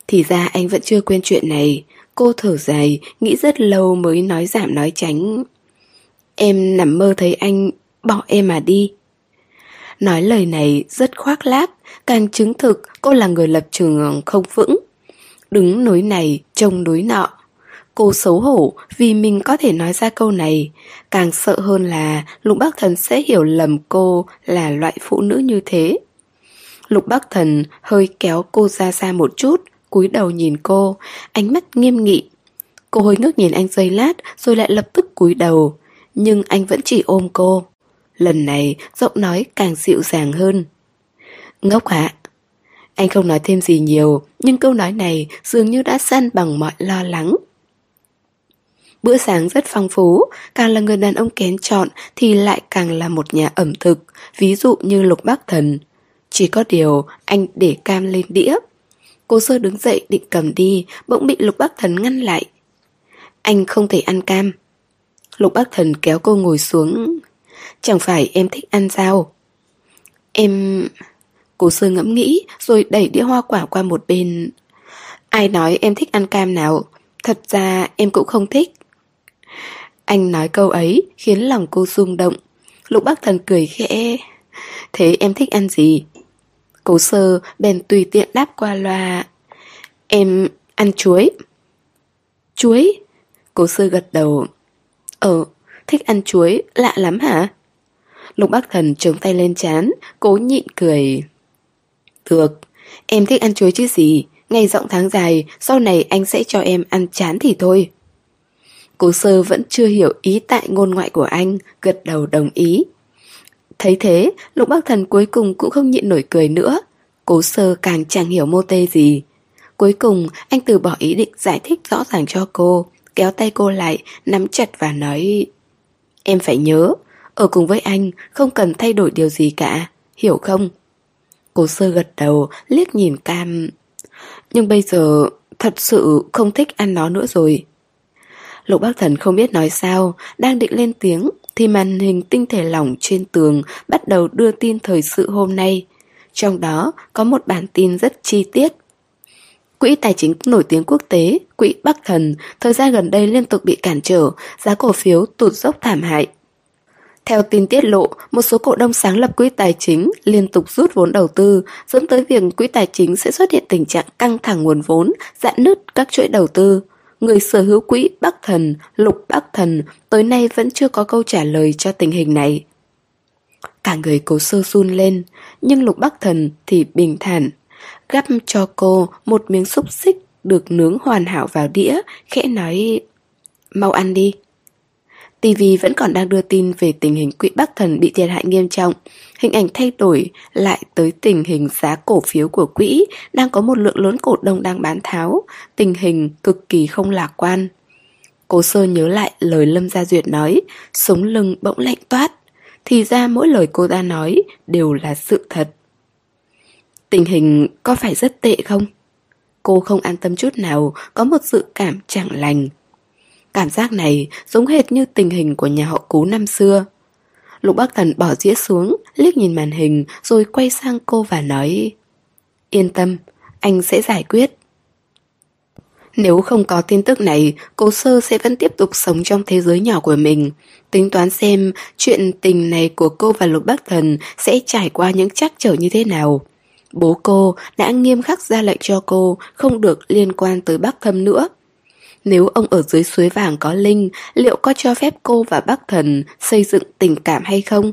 [SPEAKER 1] Thì ra anh vẫn chưa quên chuyện này Cô thở dài, nghĩ rất lâu mới nói giảm nói tránh Em nằm mơ thấy anh bỏ em mà đi. Nói lời này rất khoác lác Càng chứng thực cô là người lập trường không vững. Đứng núi này, trông núi nọ Cô xấu hổ vì mình có thể nói ra câu này. Càng sợ hơn là Lục Bắc Thần sẽ hiểu lầm cô là loại phụ nữ như thế. Lục Bắc Thần hơi kéo cô ra xa một chút cúi đầu nhìn cô, ánh mắt nghiêm nghị. Cô hơi ngước nhìn anh giây lát rồi lại lập tức cúi đầu, nhưng anh vẫn chỉ ôm cô. Lần này giọng nói càng dịu dàng hơn. Ngốc hả? Anh không nói thêm gì nhiều, nhưng câu nói này dường như đã săn bằng mọi lo lắng. Bữa sáng rất phong phú, càng là người đàn ông kén chọn thì lại càng là một nhà ẩm thực, ví dụ như Lục Bắc Thần. Chỉ có điều anh để cam lên đĩa. Cô sơ đứng dậy định cầm đi, bỗng bị Lục Bắc Thần ngăn lại. Anh không thể ăn cam. Lục Bắc Thần kéo cô ngồi xuống. Chẳng phải em thích ăn sao? Em... Cô sơ ngẫm nghĩ rồi đẩy đĩa hoa quả qua một bên. Ai nói em thích ăn cam nào? Thật ra em cũng không thích. Anh nói câu ấy khiến lòng cô rung động. Lục Bắc Thần cười khẽ. Thế em thích ăn gì? Cố sơ bèn tùy tiện đáp qua loa Em ăn chuối Chuối? Cố sơ gật đầu Ờ, thích ăn chuối, lạ lắm hả? Lục bác thần chống tay lên chán Cố nhịn cười Được, em thích ăn chuối chứ gì Ngày rộng tháng dài Sau này anh sẽ cho em ăn chán thì thôi Cố sơ vẫn chưa hiểu ý tại ngôn ngoại của anh Gật đầu đồng ý Thấy thế, Lục Bắc Thần cuối cùng cũng không nhịn nổi cười nữa. Cố sơ càng chẳng hiểu mô tê gì. Cuối cùng, anh từ bỏ ý định giải thích rõ ràng cho cô, kéo tay cô lại, nắm chặt và nói Em phải nhớ, ở cùng với anh không cần thay đổi điều gì cả, hiểu không? cô sơ gật đầu, liếc nhìn cam. Nhưng bây giờ thật sự không thích ăn nó nữa rồi. Lục Bắc Thần không biết nói sao, đang định lên tiếng thì màn hình tinh thể lỏng trên tường bắt đầu đưa tin thời sự hôm nay. Trong đó có một bản tin rất chi tiết. Quỹ tài chính nổi tiếng quốc tế, quỹ Bắc Thần, thời gian gần đây liên tục bị cản trở, giá cổ phiếu tụt dốc thảm hại. Theo tin tiết lộ, một số cổ đông sáng lập quỹ tài chính liên tục rút vốn đầu tư, dẫn tới việc quỹ tài chính sẽ xuất hiện tình trạng căng thẳng nguồn vốn, giãn nứt các chuỗi đầu tư người sở hữu quỹ Bắc Thần, Lục Bắc Thần, tới nay vẫn chưa có câu trả lời cho tình hình này. Cả người cố sơ run lên, nhưng Lục Bắc Thần thì bình thản, gắp cho cô một miếng xúc xích được nướng hoàn hảo vào đĩa, khẽ nói Mau ăn đi. TV vẫn còn đang đưa tin về tình hình quỹ Bắc Thần bị thiệt hại nghiêm trọng. Hình ảnh thay đổi lại tới tình hình giá cổ phiếu của quỹ đang có một lượng lớn cổ đông đang bán tháo, tình hình cực kỳ không lạc quan. Cố sơ nhớ lại lời Lâm Gia Duyệt nói, sống lưng bỗng lạnh toát. Thì ra mỗi lời cô ta nói đều là sự thật. Tình hình có phải rất tệ không? Cô không an tâm chút nào, có một dự cảm chẳng lành. Cảm giác này giống hệt như tình hình của nhà họ cú năm xưa. Lục Bắc Thần bỏ dĩa xuống, liếc nhìn màn hình rồi quay sang cô và nói Yên tâm, anh sẽ giải quyết. Nếu không có tin tức này, cô sơ sẽ vẫn tiếp tục sống trong thế giới nhỏ của mình. Tính toán xem chuyện tình này của cô và Lục Bắc Thần sẽ trải qua những trắc trở như thế nào. Bố cô đã nghiêm khắc ra lệnh cho cô không được liên quan tới bác Thâm nữa. Nếu ông ở dưới suối vàng có linh, liệu có cho phép cô và bác thần xây dựng tình cảm hay không?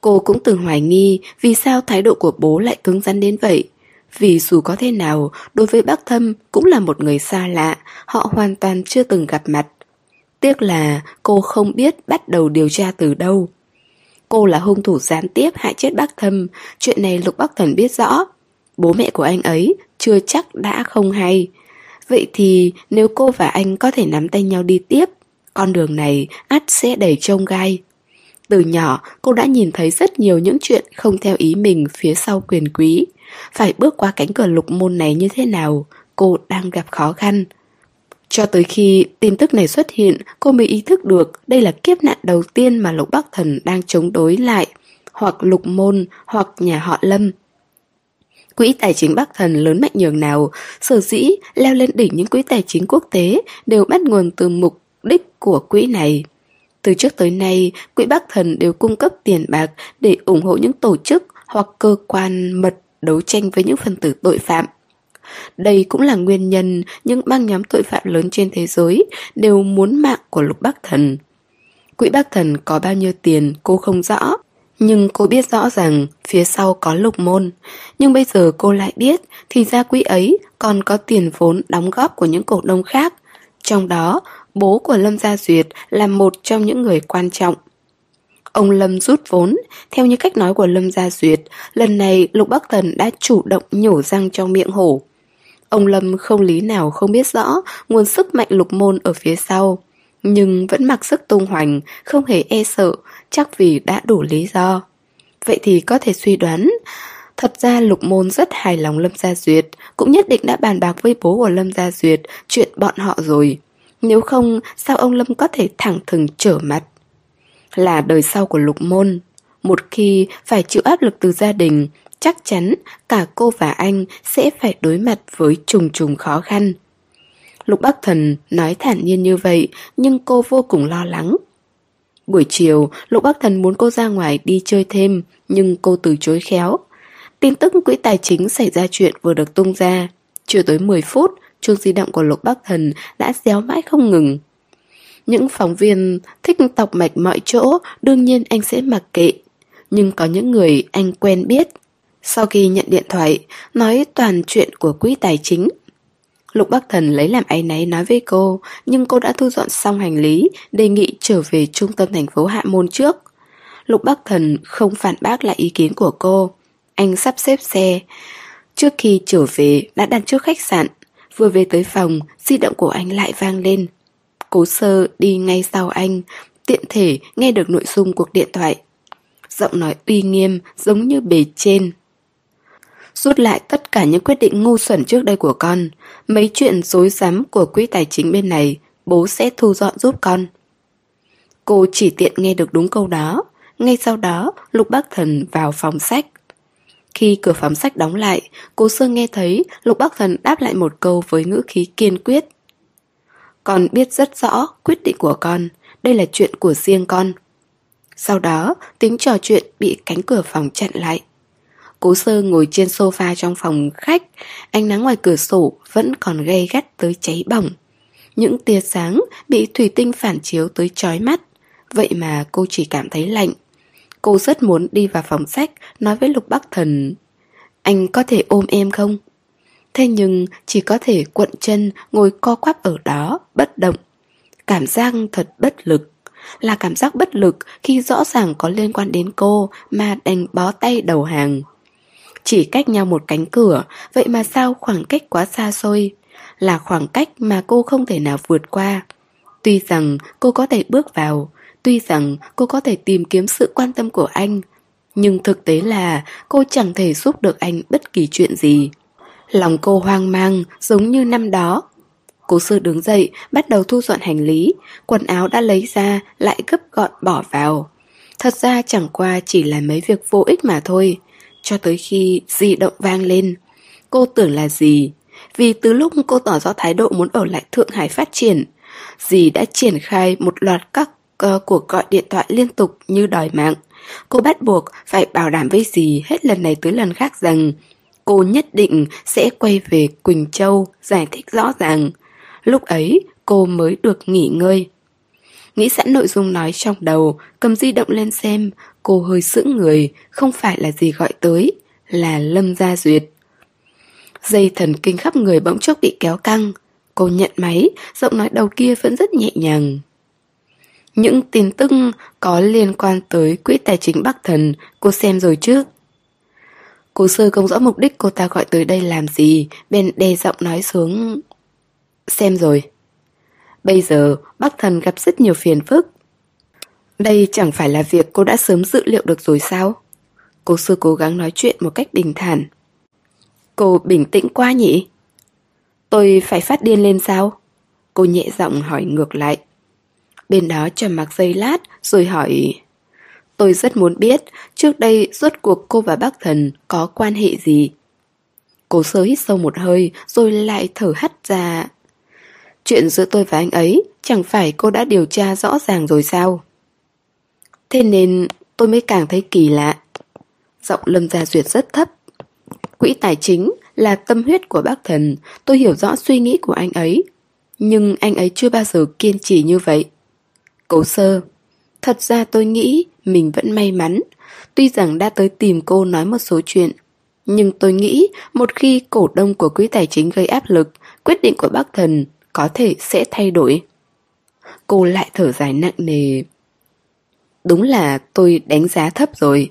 [SPEAKER 1] Cô cũng từng hoài nghi vì sao thái độ của bố lại cứng rắn đến vậy. Vì dù có thế nào, đối với bác thâm cũng là một người xa lạ, họ hoàn toàn chưa từng gặp mặt. Tiếc là cô không biết bắt đầu điều tra từ đâu. Cô là hung thủ gián tiếp hại chết bác thâm, chuyện này Lục Bắc Thần biết rõ. Bố mẹ của anh ấy chưa chắc đã không hay. Vậy thì nếu cô và anh có thể nắm tay nhau đi tiếp, con đường này ắt sẽ đầy trông gai. Từ nhỏ, cô đã nhìn thấy rất nhiều những chuyện không theo ý mình phía sau quyền quý. Phải bước qua cánh cửa lục môn này như thế nào, cô đang gặp khó khăn. Cho tới khi tin tức này xuất hiện, cô mới ý thức được đây là kiếp nạn đầu tiên mà Lục Bắc Thần đang chống đối lại, hoặc lục môn, hoặc nhà họ Lâm. Quỹ tài chính Bắc Thần lớn mạnh nhường nào, sở dĩ leo lên đỉnh những quỹ tài chính quốc tế đều bắt nguồn từ mục đích của quỹ này. Từ trước tới nay, quỹ Bắc Thần đều cung cấp tiền bạc để ủng hộ những tổ chức hoặc cơ quan mật đấu tranh với những phần tử tội phạm. Đây cũng là nguyên nhân những băng nhóm tội phạm lớn trên thế giới đều muốn mạng của Lục Bắc Thần. Quỹ Bắc Thần có bao nhiêu tiền cô không rõ, nhưng cô biết rõ rằng phía sau có lục môn. Nhưng bây giờ cô lại biết thì ra quỹ ấy còn có tiền vốn đóng góp của những cổ đông khác. Trong đó, bố của Lâm Gia Duyệt là một trong những người quan trọng. Ông Lâm rút vốn, theo như cách nói của Lâm Gia Duyệt, lần này Lục Bắc Thần đã chủ động nhổ răng trong miệng hổ. Ông Lâm không lý nào không biết rõ nguồn sức mạnh lục môn ở phía sau, nhưng vẫn mặc sức tung hoành, không hề e sợ, chắc vì đã đủ lý do. Vậy thì có thể suy đoán, thật ra lục môn rất hài lòng Lâm Gia Duyệt, cũng nhất định đã bàn bạc với bố của Lâm Gia Duyệt chuyện bọn họ rồi. Nếu không, sao ông Lâm có thể thẳng thừng trở mặt? Là đời sau của lục môn. Một khi phải chịu áp lực từ gia đình, chắc chắn cả cô và anh sẽ phải đối mặt với trùng trùng khó khăn. Lục Bắc Thần nói thản nhiên như vậy, nhưng cô vô cùng lo lắng. Buổi chiều, Lục Bắc Thần muốn cô ra ngoài đi chơi thêm, nhưng cô từ chối khéo. Tin tức quỹ tài chính xảy ra chuyện vừa được tung ra. Chưa tới 10 phút, chuông di động của Lục Bắc Thần đã réo mãi không ngừng. Những phóng viên thích tọc mạch mọi chỗ, đương nhiên anh sẽ mặc kệ. Nhưng có những người anh quen biết. Sau khi nhận điện thoại, nói toàn chuyện của quỹ tài chính, Lục Bắc Thần lấy làm áy náy nói với cô, nhưng cô đã thu dọn xong hành lý, đề nghị trở về trung tâm thành phố Hạ Môn trước. Lục Bắc Thần không phản bác lại ý kiến của cô. Anh sắp xếp xe. Trước khi trở về, đã đặt trước khách sạn. Vừa về tới phòng, di động của anh lại vang lên. Cố sơ đi ngay sau anh, tiện thể nghe được nội dung cuộc điện thoại. Giọng nói uy nghiêm giống như bề trên rút lại tất cả những quyết định ngu xuẩn trước đây của con. Mấy chuyện dối rắm của quỹ tài chính bên này, bố sẽ thu dọn giúp con. Cô chỉ tiện nghe được đúng câu đó. Ngay sau đó, Lục Bắc Thần vào phòng sách. Khi cửa phòng sách đóng lại, cô Sương nghe thấy Lục Bắc Thần đáp lại một câu với ngữ khí kiên quyết. Con biết rất rõ quyết định của con, đây là chuyện của riêng con. Sau đó, tính trò chuyện bị cánh cửa phòng chặn lại. Cố sơ ngồi trên sofa trong phòng khách, ánh nắng ngoài cửa sổ vẫn còn gây gắt tới cháy bỏng. Những tia sáng bị thủy tinh phản chiếu tới chói mắt, vậy mà cô chỉ cảm thấy lạnh. Cô rất muốn đi vào phòng sách nói với Lục Bắc Thần Anh có thể ôm em không? Thế nhưng chỉ có thể cuộn chân ngồi co quắp ở đó, bất động. Cảm giác thật bất lực. Là cảm giác bất lực khi rõ ràng có liên quan đến cô mà đành bó tay đầu hàng. Chỉ cách nhau một cánh cửa, vậy mà sao khoảng cách quá xa xôi? Là khoảng cách mà cô không thể nào vượt qua. Tuy rằng cô có thể bước vào, tuy rằng cô có thể tìm kiếm sự quan tâm của anh, nhưng thực tế là cô chẳng thể giúp được anh bất kỳ chuyện gì. Lòng cô hoang mang giống như năm đó. Cố sư đứng dậy, bắt đầu thu dọn hành lý, quần áo đã lấy ra, lại gấp gọn bỏ vào. Thật ra chẳng qua chỉ là mấy việc vô ích mà thôi cho tới khi di động vang lên. Cô tưởng là gì? Vì từ lúc cô tỏ rõ thái độ muốn ở lại Thượng Hải phát triển, dì đã triển khai một loạt các uh, cuộc gọi điện thoại liên tục như đòi mạng. Cô bắt buộc phải bảo đảm với dì hết lần này tới lần khác rằng cô nhất định sẽ quay về Quỳnh Châu giải thích rõ ràng. Lúc ấy cô mới được nghỉ ngơi. Nghĩ sẵn nội dung nói trong đầu, cầm di động lên xem, cô hơi sững người, không phải là gì gọi tới, là Lâm Gia Duyệt. Dây thần kinh khắp người bỗng chốc bị kéo căng. Cô nhận máy, giọng nói đầu kia vẫn rất nhẹ nhàng. Những tin tức có liên quan tới quỹ tài chính Bắc Thần, cô xem rồi chứ? Cô sơ không rõ mục đích cô ta gọi tới đây làm gì, bên đe giọng nói xuống. Xem rồi. Bây giờ bắc thần gặp rất nhiều phiền phức. Đây chẳng phải là việc cô đã sớm dự liệu được rồi sao? Cô sư cố gắng nói chuyện một cách bình thản. Cô bình tĩnh quá nhỉ? Tôi phải phát điên lên sao? Cô nhẹ giọng hỏi ngược lại. Bên đó trầm mặc giây lát rồi hỏi, Tôi rất muốn biết, trước đây rốt cuộc cô và bác thần có quan hệ gì. Cô sơ hít sâu một hơi rồi lại thở hắt ra. Chuyện giữa tôi và anh ấy chẳng phải cô đã điều tra rõ ràng rồi sao? Thế nên tôi mới càng thấy kỳ lạ. Giọng Lâm Gia Duyệt rất thấp. Quỹ tài chính là tâm huyết của bác thần, tôi hiểu rõ suy nghĩ của anh ấy. Nhưng anh ấy chưa bao giờ kiên trì như vậy. Cố sơ, thật ra tôi nghĩ mình vẫn may mắn. Tuy rằng đã tới tìm cô nói một số chuyện, nhưng tôi nghĩ một khi cổ đông của quỹ tài chính gây áp lực, quyết định của bác thần có thể sẽ thay đổi. Cô lại thở dài nặng nề. Đúng là tôi đánh giá thấp rồi.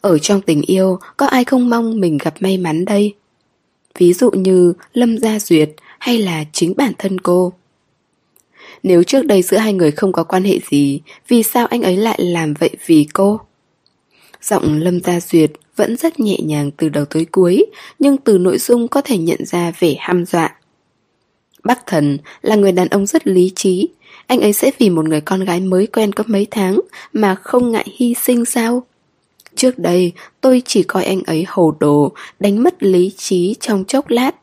[SPEAKER 1] Ở trong tình yêu, có ai không mong mình gặp may mắn đây? Ví dụ như Lâm Gia Duyệt hay là chính bản thân cô. Nếu trước đây giữa hai người không có quan hệ gì, vì sao anh ấy lại làm vậy vì cô? Giọng Lâm Gia Duyệt vẫn rất nhẹ nhàng từ đầu tới cuối, nhưng từ nội dung có thể nhận ra vẻ ham dọa. Bắc Thần là người đàn ông rất lý trí, anh ấy sẽ vì một người con gái mới quen có mấy tháng mà không ngại hy sinh sao? Trước đây tôi chỉ coi anh ấy hồ đồ, đánh mất lý trí trong chốc lát.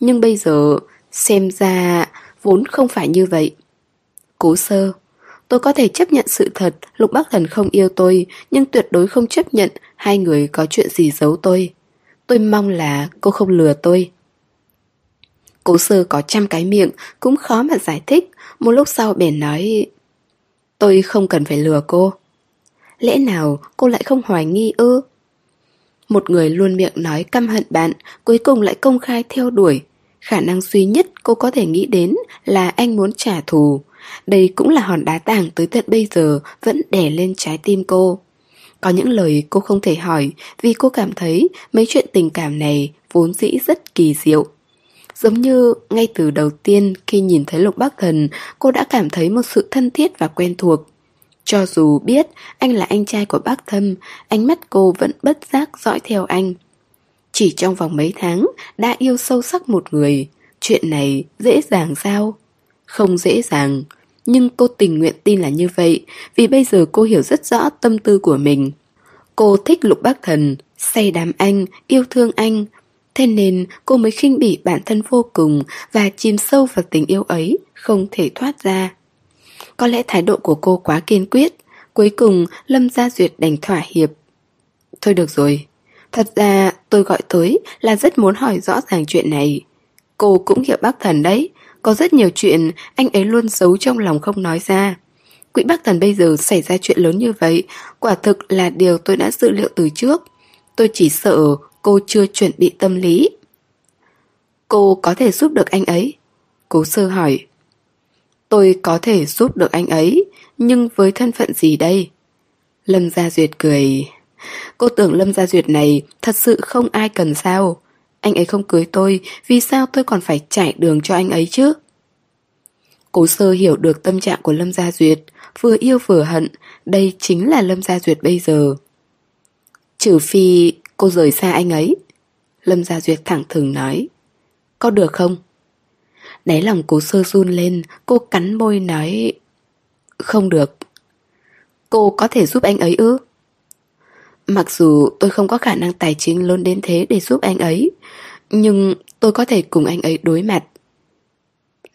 [SPEAKER 1] Nhưng bây giờ xem ra vốn không phải như vậy. Cố sơ Tôi có thể chấp nhận sự thật Lục Bắc Thần không yêu tôi Nhưng tuyệt đối không chấp nhận Hai người có chuyện gì giấu tôi Tôi mong là cô không lừa tôi Cố sơ có trăm cái miệng Cũng khó mà giải thích một lúc sau bèn nói, Tôi không cần phải lừa cô Lẽ nào cô lại không hoài nghi ư Một người luôn miệng nói căm hận bạn, Cuối cùng lại công khai theo đuổi Khả năng duy nhất cô có thể nghĩ đến Là anh muốn trả thù đây cũng là hòn đá tảng tới tận bây giờ vẫn đè lên trái tim cô. Có những lời cô không thể hỏi vì cô cảm thấy mấy chuyện tình cảm này vốn dĩ rất kỳ diệu. Giống như ngay từ đầu tiên khi nhìn thấy Lục Bắc Thần, cô đã cảm thấy một sự thân thiết và quen thuộc. Cho dù biết anh là anh trai của bác thâm, ánh mắt cô vẫn bất giác dõi theo anh. Chỉ trong vòng mấy tháng đã yêu sâu sắc một người, chuyện này dễ dàng sao? Không dễ dàng, nhưng cô tình nguyện tin là như vậy Vì bây giờ cô hiểu rất rõ tâm tư của mình Cô thích lục bác thần Say đám anh, yêu thương anh Thế nên cô mới khinh bỉ bản thân vô cùng Và chìm sâu vào tình yêu ấy Không thể thoát ra Có lẽ thái độ của cô quá kiên quyết Cuối cùng Lâm Gia Duyệt đành thỏa hiệp Thôi được rồi Thật ra tôi gọi tới là rất muốn hỏi rõ ràng chuyện này Cô cũng hiểu bác thần đấy có rất nhiều chuyện anh ấy luôn giấu trong lòng không nói ra. Quỹ bác thần bây giờ xảy ra chuyện lớn như vậy, quả thực là điều tôi đã dự liệu từ trước. Tôi chỉ sợ cô chưa chuẩn bị tâm lý. Cô có thể giúp được anh ấy? Cố sơ hỏi. Tôi có thể giúp được anh ấy, nhưng với thân phận gì đây? Lâm Gia Duyệt cười. Cô tưởng Lâm Gia Duyệt này thật sự không ai cần sao? Anh ấy không cưới tôi, vì sao tôi còn phải trải đường cho anh ấy chứ? Cố sơ hiểu được tâm trạng của Lâm Gia Duyệt, vừa yêu vừa hận, đây chính là Lâm Gia Duyệt bây giờ. Trừ phi cô rời xa anh ấy. Lâm Gia Duyệt thẳng thừng nói. Có được không? Đáy lòng cố sơ run lên, cô cắn môi nói. Không được. Cô có thể giúp anh ấy ư? Mặc dù tôi không có khả năng tài chính lớn đến thế để giúp anh ấy, nhưng tôi có thể cùng anh ấy đối mặt.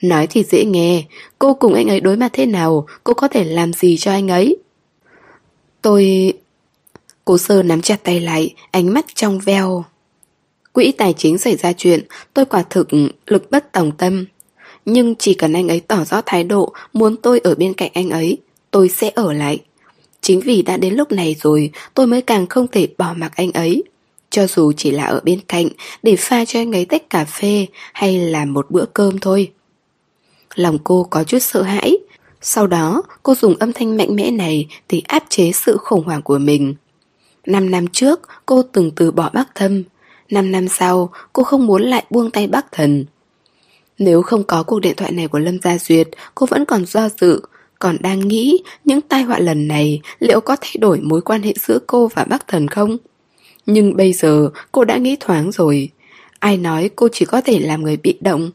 [SPEAKER 1] Nói thì dễ nghe, cô cùng anh ấy đối mặt thế nào, cô có thể làm gì cho anh ấy? Tôi... Cố sơ nắm chặt tay lại, ánh mắt trong veo. Quỹ tài chính xảy ra chuyện, tôi quả thực lực bất tòng tâm. Nhưng chỉ cần anh ấy tỏ rõ thái độ muốn tôi ở bên cạnh anh ấy, tôi sẽ ở lại. Chính vì đã đến lúc này rồi, tôi mới càng không thể bỏ mặc anh ấy. Cho dù chỉ là ở bên cạnh để pha cho anh ấy tách cà phê hay là một bữa cơm thôi. Lòng cô có chút sợ hãi. Sau đó, cô dùng âm thanh mạnh mẽ này để áp chế sự khủng hoảng của mình. Năm năm trước, cô từng từ bỏ bác thâm. Năm năm sau, cô không muốn lại buông tay bác thần. Nếu không có cuộc điện thoại này của Lâm Gia Duyệt, cô vẫn còn do dự, còn đang nghĩ những tai họa lần này liệu có thay đổi mối quan hệ giữa cô và bác thần không? Nhưng bây giờ cô đã nghĩ thoáng rồi. Ai nói cô chỉ có thể làm người bị động?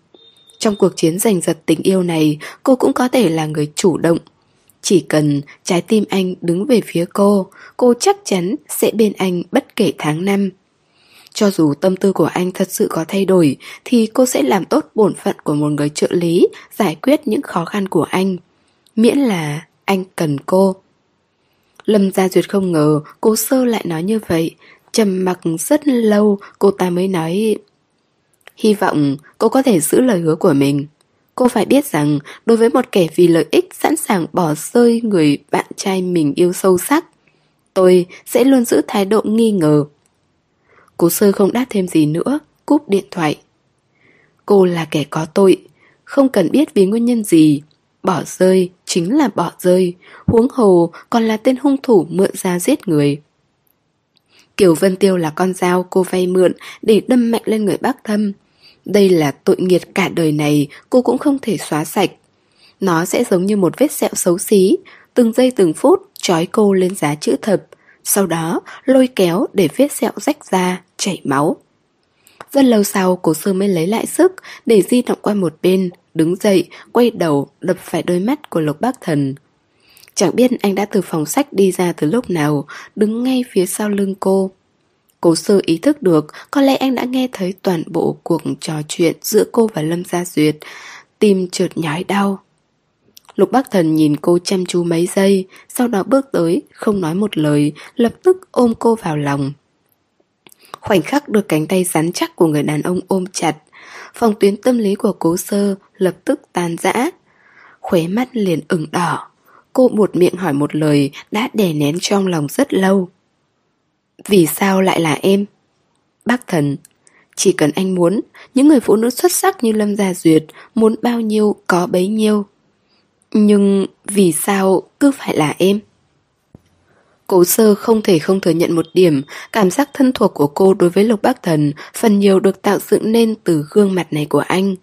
[SPEAKER 1] Trong cuộc chiến giành giật tình yêu này, cô cũng có thể là người chủ động. Chỉ cần trái tim anh đứng về phía cô, cô chắc chắn sẽ bên anh bất kể tháng năm. Cho dù tâm tư của anh thật sự có thay đổi, thì cô sẽ làm tốt bổn phận của một người trợ lý, giải quyết những khó khăn của anh. Miễn là anh cần cô. Lâm Gia Duyệt không ngờ cô sơ lại nói như vậy. trầm mặc rất lâu cô ta mới nói Hy vọng cô có thể giữ lời hứa của mình. Cô phải biết rằng đối với một kẻ vì lợi ích sẵn sàng bỏ rơi người bạn trai mình yêu sâu sắc, tôi sẽ luôn giữ thái độ nghi ngờ. Cố sơ không đáp thêm gì nữa, cúp điện thoại. Cô là kẻ có tội, không cần biết vì nguyên nhân gì. Bỏ rơi chính là bỏ rơi, huống hồ còn là tên hung thủ mượn ra giết người. Kiều Vân Tiêu là con dao cô vay mượn để đâm mạnh lên người bác thâm. Đây là tội nghiệt cả đời này cô cũng không thể xóa sạch. Nó sẽ giống như một vết sẹo xấu xí, từng giây từng phút trói cô lên giá chữ thập, sau đó lôi kéo để vết sẹo rách ra, chảy máu. Rất lâu sau cô sơ mới lấy lại sức để di động qua một bên, đứng dậy, quay đầu, đập phải đôi mắt của Lục Bác Thần. Chẳng biết anh đã từ phòng sách đi ra từ lúc nào, đứng ngay phía sau lưng cô. Cố sơ ý thức được có lẽ anh đã nghe thấy toàn bộ cuộc trò chuyện giữa cô và Lâm Gia Duyệt, tim trượt nhói đau. Lục Bắc Thần nhìn cô chăm chú mấy giây, sau đó bước tới, không nói một lời, lập tức ôm cô vào lòng. Khoảnh khắc được cánh tay rắn chắc của người đàn ông ôm chặt, phòng tuyến tâm lý của cố sơ lập tức tan rã. Khóe mắt liền ửng đỏ. Cô buột miệng hỏi một lời đã đè nén trong lòng rất lâu. Vì sao lại là em? Bác thần, chỉ cần anh muốn, những người phụ nữ xuất sắc như Lâm Gia Duyệt muốn bao nhiêu có bấy nhiêu. Nhưng vì sao cứ phải là em? Cố sơ không thể không thừa nhận một điểm, cảm giác thân thuộc của cô đối với Lục Bác Thần phần nhiều được tạo dựng nên từ gương mặt này của anh.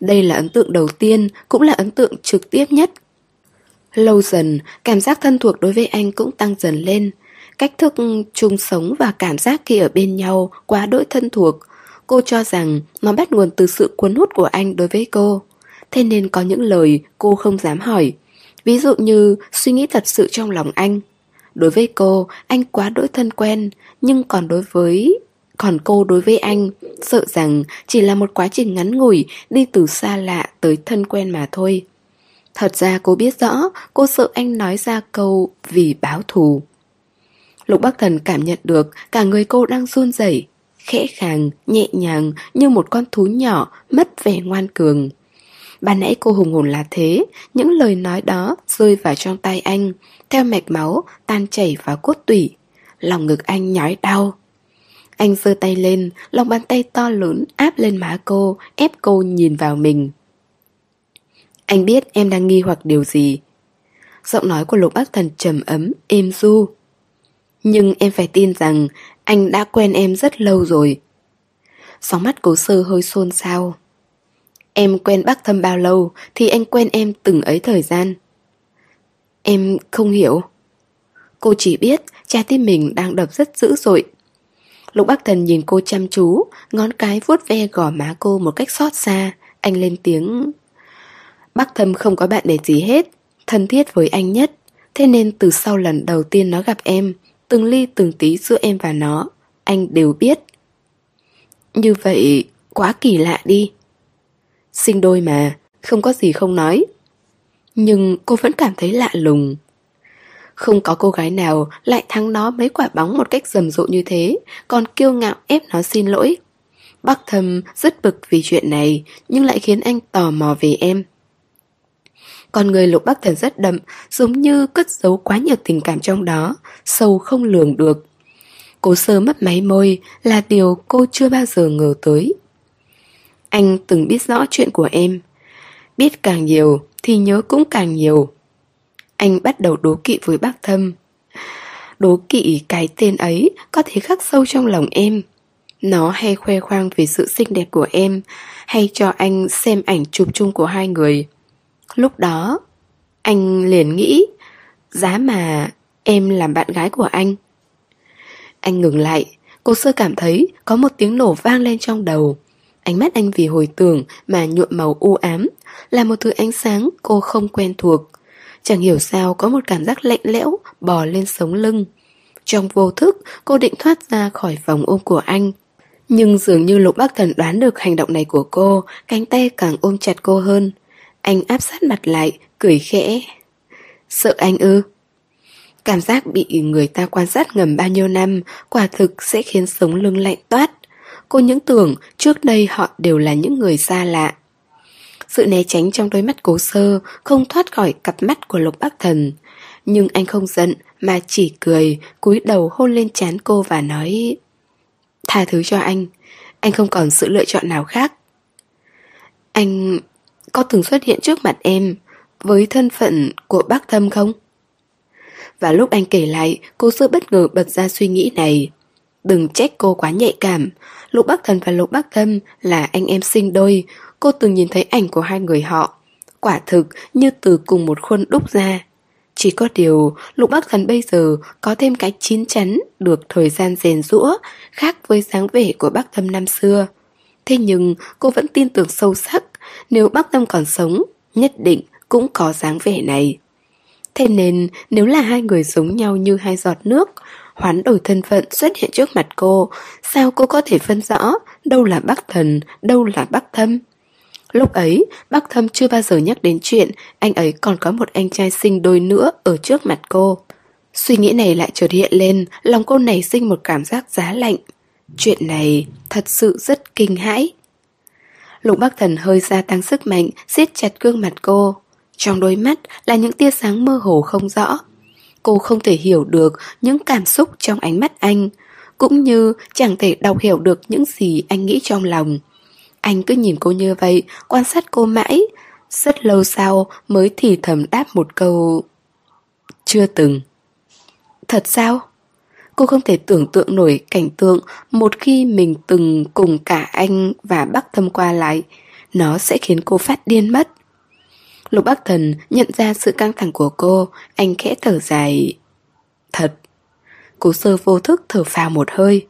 [SPEAKER 1] Đây là ấn tượng đầu tiên, cũng là ấn tượng trực tiếp nhất. Lâu dần, cảm giác thân thuộc đối với anh cũng tăng dần lên. Cách thức chung sống và cảm giác khi ở bên nhau quá đỗi thân thuộc. Cô cho rằng nó bắt nguồn từ sự cuốn hút của anh đối với cô. Thế nên có những lời cô không dám hỏi. Ví dụ như suy nghĩ thật sự trong lòng anh. Đối với cô, anh quá đỗi thân quen, nhưng còn đối với... Còn cô đối với anh, sợ rằng chỉ là một quá trình ngắn ngủi đi từ xa lạ tới thân quen mà thôi. Thật ra cô biết rõ, cô sợ anh nói ra câu vì báo thù. Lục Bắc Thần cảm nhận được cả người cô đang run rẩy, khẽ khàng, nhẹ nhàng như một con thú nhỏ mất vẻ ngoan cường. Ban nãy cô hùng hồn là thế, những lời nói đó rơi vào trong tay anh, theo mạch máu tan chảy vào cốt tủy. Lòng ngực anh nhói đau. Anh giơ tay lên, lòng bàn tay to lớn áp lên má cô, ép cô nhìn vào mình. Anh biết em đang nghi hoặc điều gì. Giọng nói của Lục Bắc Thần trầm ấm, êm du. Nhưng em phải tin rằng anh đã quen em rất lâu rồi. Sóng mắt cố sơ hơi xôn xao. Em quen bác thâm bao lâu thì anh quen em từng ấy thời gian. Em không hiểu. Cô chỉ biết trái tim mình đang đập rất dữ dội. Lục bác thần nhìn cô chăm chú, ngón cái vuốt ve gò má cô một cách xót xa. Anh lên tiếng... Bác thâm không có bạn để gì hết, thân thiết với anh nhất. Thế nên từ sau lần đầu tiên nó gặp em, từng ly từng tí giữa em và nó, anh đều biết. Như vậy, quá kỳ lạ đi. Sinh đôi mà, không có gì không nói. Nhưng cô vẫn cảm thấy lạ lùng. Không có cô gái nào lại thắng nó mấy quả bóng một cách rầm rộ như thế, còn kiêu ngạo ép nó xin lỗi. Bác thầm rất bực vì chuyện này, nhưng lại khiến anh tò mò về em. Con người lục bắc thần rất đậm, giống như cất giấu quá nhiều tình cảm trong đó, sâu không lường được. Cố sơ mất máy môi là điều cô chưa bao giờ ngờ tới. Anh từng biết rõ chuyện của em. Biết càng nhiều thì nhớ cũng càng nhiều. Anh bắt đầu đố kỵ với bác thâm. Đố kỵ cái tên ấy có thể khắc sâu trong lòng em. Nó hay khoe khoang về sự xinh đẹp của em Hay cho anh xem ảnh chụp chung của hai người Lúc đó, Anh liền nghĩ, Giá mà em làm bạn gái của anh. Anh ngừng lại, Cô sơ cảm thấy có một tiếng nổ vang lên trong đầu. Ánh mắt anh vì hồi tưởng mà nhuộm màu u ám, Là một thứ ánh sáng cô không quen thuộc. Chẳng hiểu sao có một cảm giác lạnh lẽo bò lên sống lưng. Trong vô thức, cô định thoát ra khỏi vòng ôm của anh. Nhưng dường như Lục Bắc Thần đoán được hành động này của cô, Cánh tay càng ôm chặt cô hơn. Anh áp sát mặt lại, cười khẽ. Sợ anh ư? Cảm giác bị người ta quan sát ngầm bao nhiêu năm Quả thực sẽ khiến sống lưng lạnh toát. Cô những tưởng trước đây họ đều là những người xa lạ. Sự né tránh trong đôi mắt cố sơ Không thoát khỏi cặp mắt của Lục Bắc Thần. Nhưng anh không giận Mà chỉ cười cúi đầu hôn lên trán cô và nói Tha thứ cho anh. Anh không còn sự lựa chọn nào khác. Anh có từng xuất hiện trước mặt em Với thân phận của bác thâm không? Và lúc anh kể lại, Cô sơ bất ngờ bật ra suy nghĩ này. Đừng trách cô quá nhạy cảm. Lục Bắc Thần và Lục Bắc Thâm là anh em sinh đôi. Cô từng nhìn thấy ảnh của hai người họ. Quả thực, như từ cùng một khuôn đúc ra. Chỉ có điều, Lục Bắc Thần bây giờ có thêm cái chín chắn Được thời gian rèn rũa Khác với dáng vẻ của Bắc Thâm năm xưa. Thế nhưng, cô vẫn tin tưởng sâu sắc nếu Bắc Thâm còn sống Nhất định cũng có dáng vẻ này Thế nên nếu là hai người giống nhau như hai giọt nước hoán đổi thân phận xuất hiện trước mặt cô, sao cô có thể phân rõ đâu là bác thần, đâu là bác thâm? Lúc ấy, bác thâm chưa bao giờ nhắc đến chuyện anh ấy còn có một anh trai sinh đôi nữa ở trước mặt cô. Suy nghĩ này lại chợt hiện lên, lòng cô nảy sinh một cảm giác giá lạnh. Chuyện này thật sự rất kinh hãi. Lục Bắc Thần hơi gia tăng sức mạnh, siết chặt gương mặt cô. Trong đôi mắt là những tia sáng mơ hồ không rõ. Cô không thể hiểu được những cảm xúc trong ánh mắt anh, cũng như chẳng thể đọc hiểu được những gì anh nghĩ trong lòng. Anh cứ nhìn cô như vậy, quan sát cô mãi, rất lâu sau mới thì thầm đáp một câu Chưa từng Thật sao? Cô không thể tưởng tượng nổi cảnh tượng một khi mình từng cùng cả anh và bác thâm qua lại Nó sẽ khiến cô phát điên mất Lục Bắc Thần nhận ra sự căng thẳng của cô, anh khẽ thở dài. Thật. Cố sơ vô thức thở phào một hơi.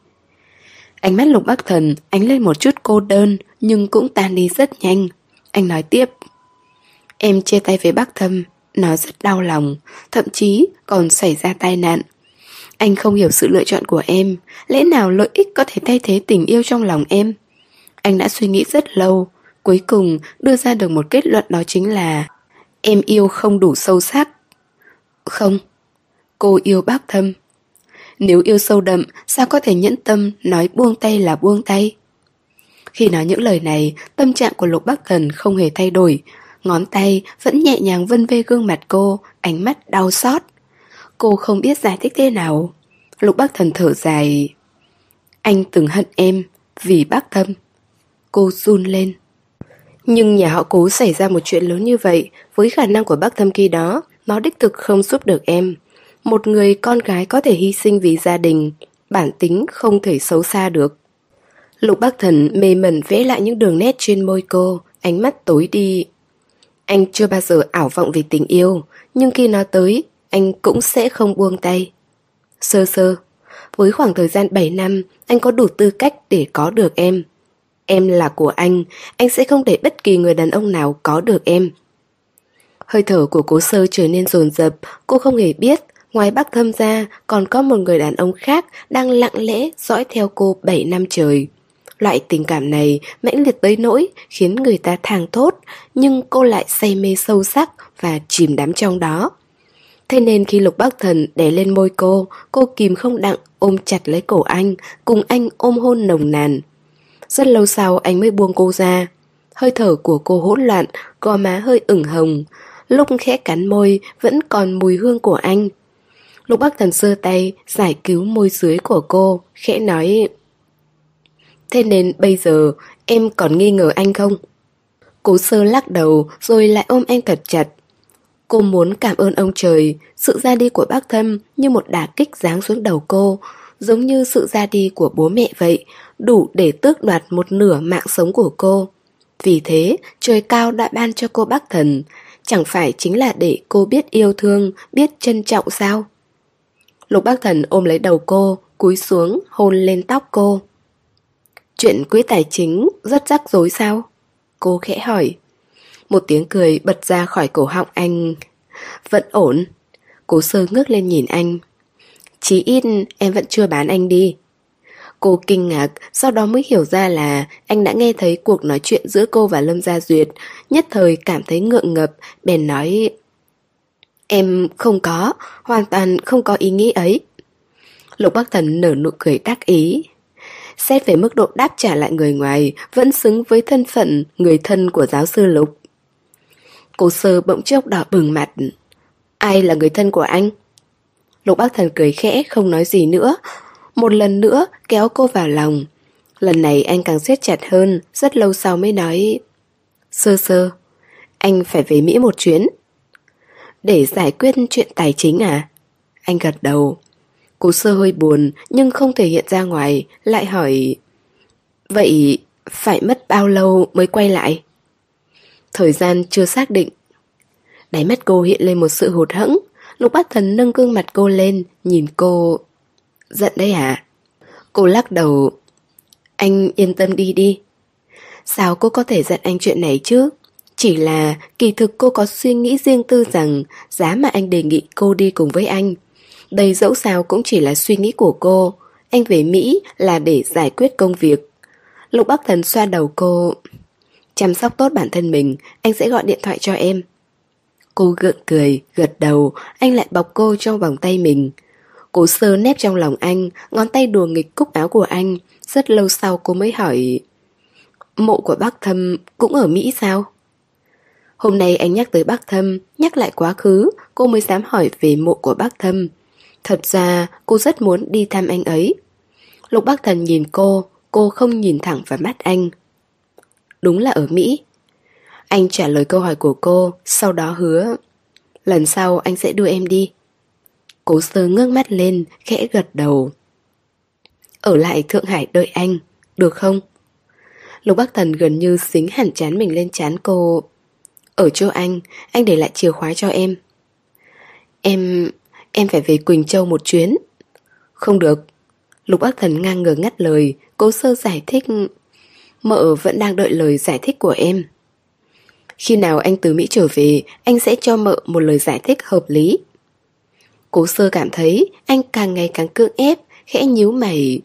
[SPEAKER 1] Ánh mắt Lục Bắc Thần ánh lên một chút cô đơn nhưng cũng tan đi rất nhanh. Anh nói tiếp. Em chia tay với bác thâm, nó rất đau lòng, thậm chí còn xảy ra tai nạn. Anh không hiểu sự lựa chọn của em, lẽ nào lợi ích có thể thay thế tình yêu trong lòng em? Anh đã suy nghĩ rất lâu, cuối cùng đưa ra được một kết luận đó chính là Em yêu không đủ sâu sắc. Không. Cô yêu bác thâm. Nếu yêu sâu đậm Sao có thể nhẫn tâm nói buông tay là buông tay? Khi nói những lời này Tâm trạng của Lục Bắc Thần không hề thay đổi. Ngón tay vẫn nhẹ nhàng vân vê gương mặt cô Ánh mắt đau xót. Cô không biết giải thích thế nào Lục Bắc Thần thở dài Anh từng hận em Vì bác thâm Cô run lên nhưng nhà họ cố xảy ra một chuyện lớn như vậy, với khả năng của bác thâm kỳ đó, nó đích thực không giúp được em. Một người con gái có thể hy sinh vì gia đình, bản tính không thể xấu xa được. Lục bác thần mê mẩn vẽ lại những đường nét trên môi cô, ánh mắt tối đi. Anh chưa bao giờ ảo vọng về tình yêu, nhưng khi nó tới, anh cũng sẽ không buông tay. Sơ sơ, với khoảng thời gian 7 năm, anh có đủ tư cách để có được em. Em là của anh, anh sẽ không để bất kỳ người đàn ông nào có được em. Hơi thở của cố sơ trở nên rồn rập, cô không hề biết, ngoài bác thâm ra còn có một người đàn ông khác đang lặng lẽ dõi theo cô 7 năm trời. Loại tình cảm này mãnh liệt tới nỗi khiến người ta thang thốt, nhưng cô lại say mê sâu sắc và chìm đắm trong đó. Thế nên khi Lục Bắc Thần đè lên môi cô, cô kìm không đặng ôm chặt lấy cổ anh, cùng anh ôm hôn nồng nàn. Rất lâu sau anh mới buông cô ra. Hơi thở của cô hỗn loạn Gò má hơi ửng hồng. Lúc khẽ cắn môi Vẫn còn mùi hương của anh. Lục bác thần sơ tay Giải cứu môi dưới của cô Khẽ nói Thế nên bây giờ Em còn nghi ngờ anh không? Cố sơ lắc đầu Rồi lại ôm anh thật chặt. Cô muốn cảm ơn ông trời Sự ra đi của bác thâm Như một đả kích giáng xuống đầu cô giống như sự ra đi của bố mẹ vậy, đủ để tước đoạt một nửa mạng sống của cô. Vì thế, trời cao đã ban cho cô bác thần, chẳng phải chính là để cô biết yêu thương, biết trân trọng sao? Lục bác thần ôm lấy đầu cô, cúi xuống, hôn lên tóc cô. Chuyện quỹ tài chính rất rắc rối sao? Cô khẽ hỏi. Một tiếng cười bật ra khỏi cổ họng anh. Vẫn ổn. Cố sơ ngước lên nhìn anh. Chí ít em vẫn chưa bán anh đi. Cô kinh ngạc, sau đó mới hiểu ra là anh đã nghe thấy cuộc nói chuyện giữa cô và Lâm Gia Duyệt, nhất thời cảm thấy ngượng ngập, bèn nói Em không có, hoàn toàn không có ý nghĩ ấy. Lục Bắc Thần nở nụ cười đắc ý. Xét về mức độ đáp trả lại người ngoài, vẫn xứng với thân phận người thân của giáo sư Lục. Cô sơ bỗng chốc đỏ bừng mặt. Ai là người thân của anh? Lục bác Thần cười khẽ không nói gì nữa, một lần nữa kéo cô vào lòng. Lần này anh càng siết chặt hơn, rất lâu sau mới nói Sơ sơ, anh phải về Mỹ một chuyến. Để giải quyết chuyện tài chính à? Anh gật đầu. Cô sơ hơi buồn nhưng không thể hiện ra ngoài, lại hỏi Vậy phải mất bao lâu mới quay lại? Thời gian chưa xác định. Đáy mắt cô hiện lên một sự hụt hẫng, Lục bát thần nâng gương mặt cô lên, nhìn cô Giận đấy à? Cô lắc đầu. Anh yên tâm đi đi. Sao cô có thể giận anh chuyện này chứ? Chỉ là kỳ thực cô có suy nghĩ riêng tư rằng giá mà anh đề nghị cô đi cùng với anh. Đây dẫu sao cũng chỉ là suy nghĩ của cô. Anh về Mỹ là để giải quyết công việc. Lục Bắc Thần xoa đầu cô. Chăm sóc tốt bản thân mình, anh sẽ gọi điện thoại cho em. Cô gượng cười, gật đầu, anh lại bọc cô trong vòng tay mình. cô sơ nép trong lòng anh, ngón tay đùa nghịch cúc áo của anh. Rất lâu sau cô mới hỏi Mộ của bác Thâm cũng ở Mỹ sao? Hôm nay anh nhắc tới bác Thâm, nhắc lại quá khứ, cô mới dám hỏi về mộ của bác Thâm. Thật ra, cô rất muốn đi thăm anh ấy. Lục bác thần nhìn cô, cô không nhìn thẳng vào mắt anh. Đúng là ở Mỹ. Anh trả lời câu hỏi của cô, sau đó hứa. Lần sau anh sẽ đưa em đi. Cố sơ ngước mắt lên, khẽ gật đầu. Ở lại Thượng Hải đợi anh, được không? Lục Bắc Thần gần như xính hẳn chán mình lên chán cô. Ở chỗ anh, anh để lại chìa khóa cho em. Em... em phải về Quỳnh Châu một chuyến. Không được. Lục Bắc Thần ngang ngờ ngắt lời, cố sơ giải thích. Mợ vẫn đang đợi lời giải thích của em. Khi nào anh từ Mỹ trở về, anh sẽ cho mợ một lời giải thích hợp lý. Cố sơ cảm thấy anh càng ngày càng cưỡng ép, khẽ nhíu mày.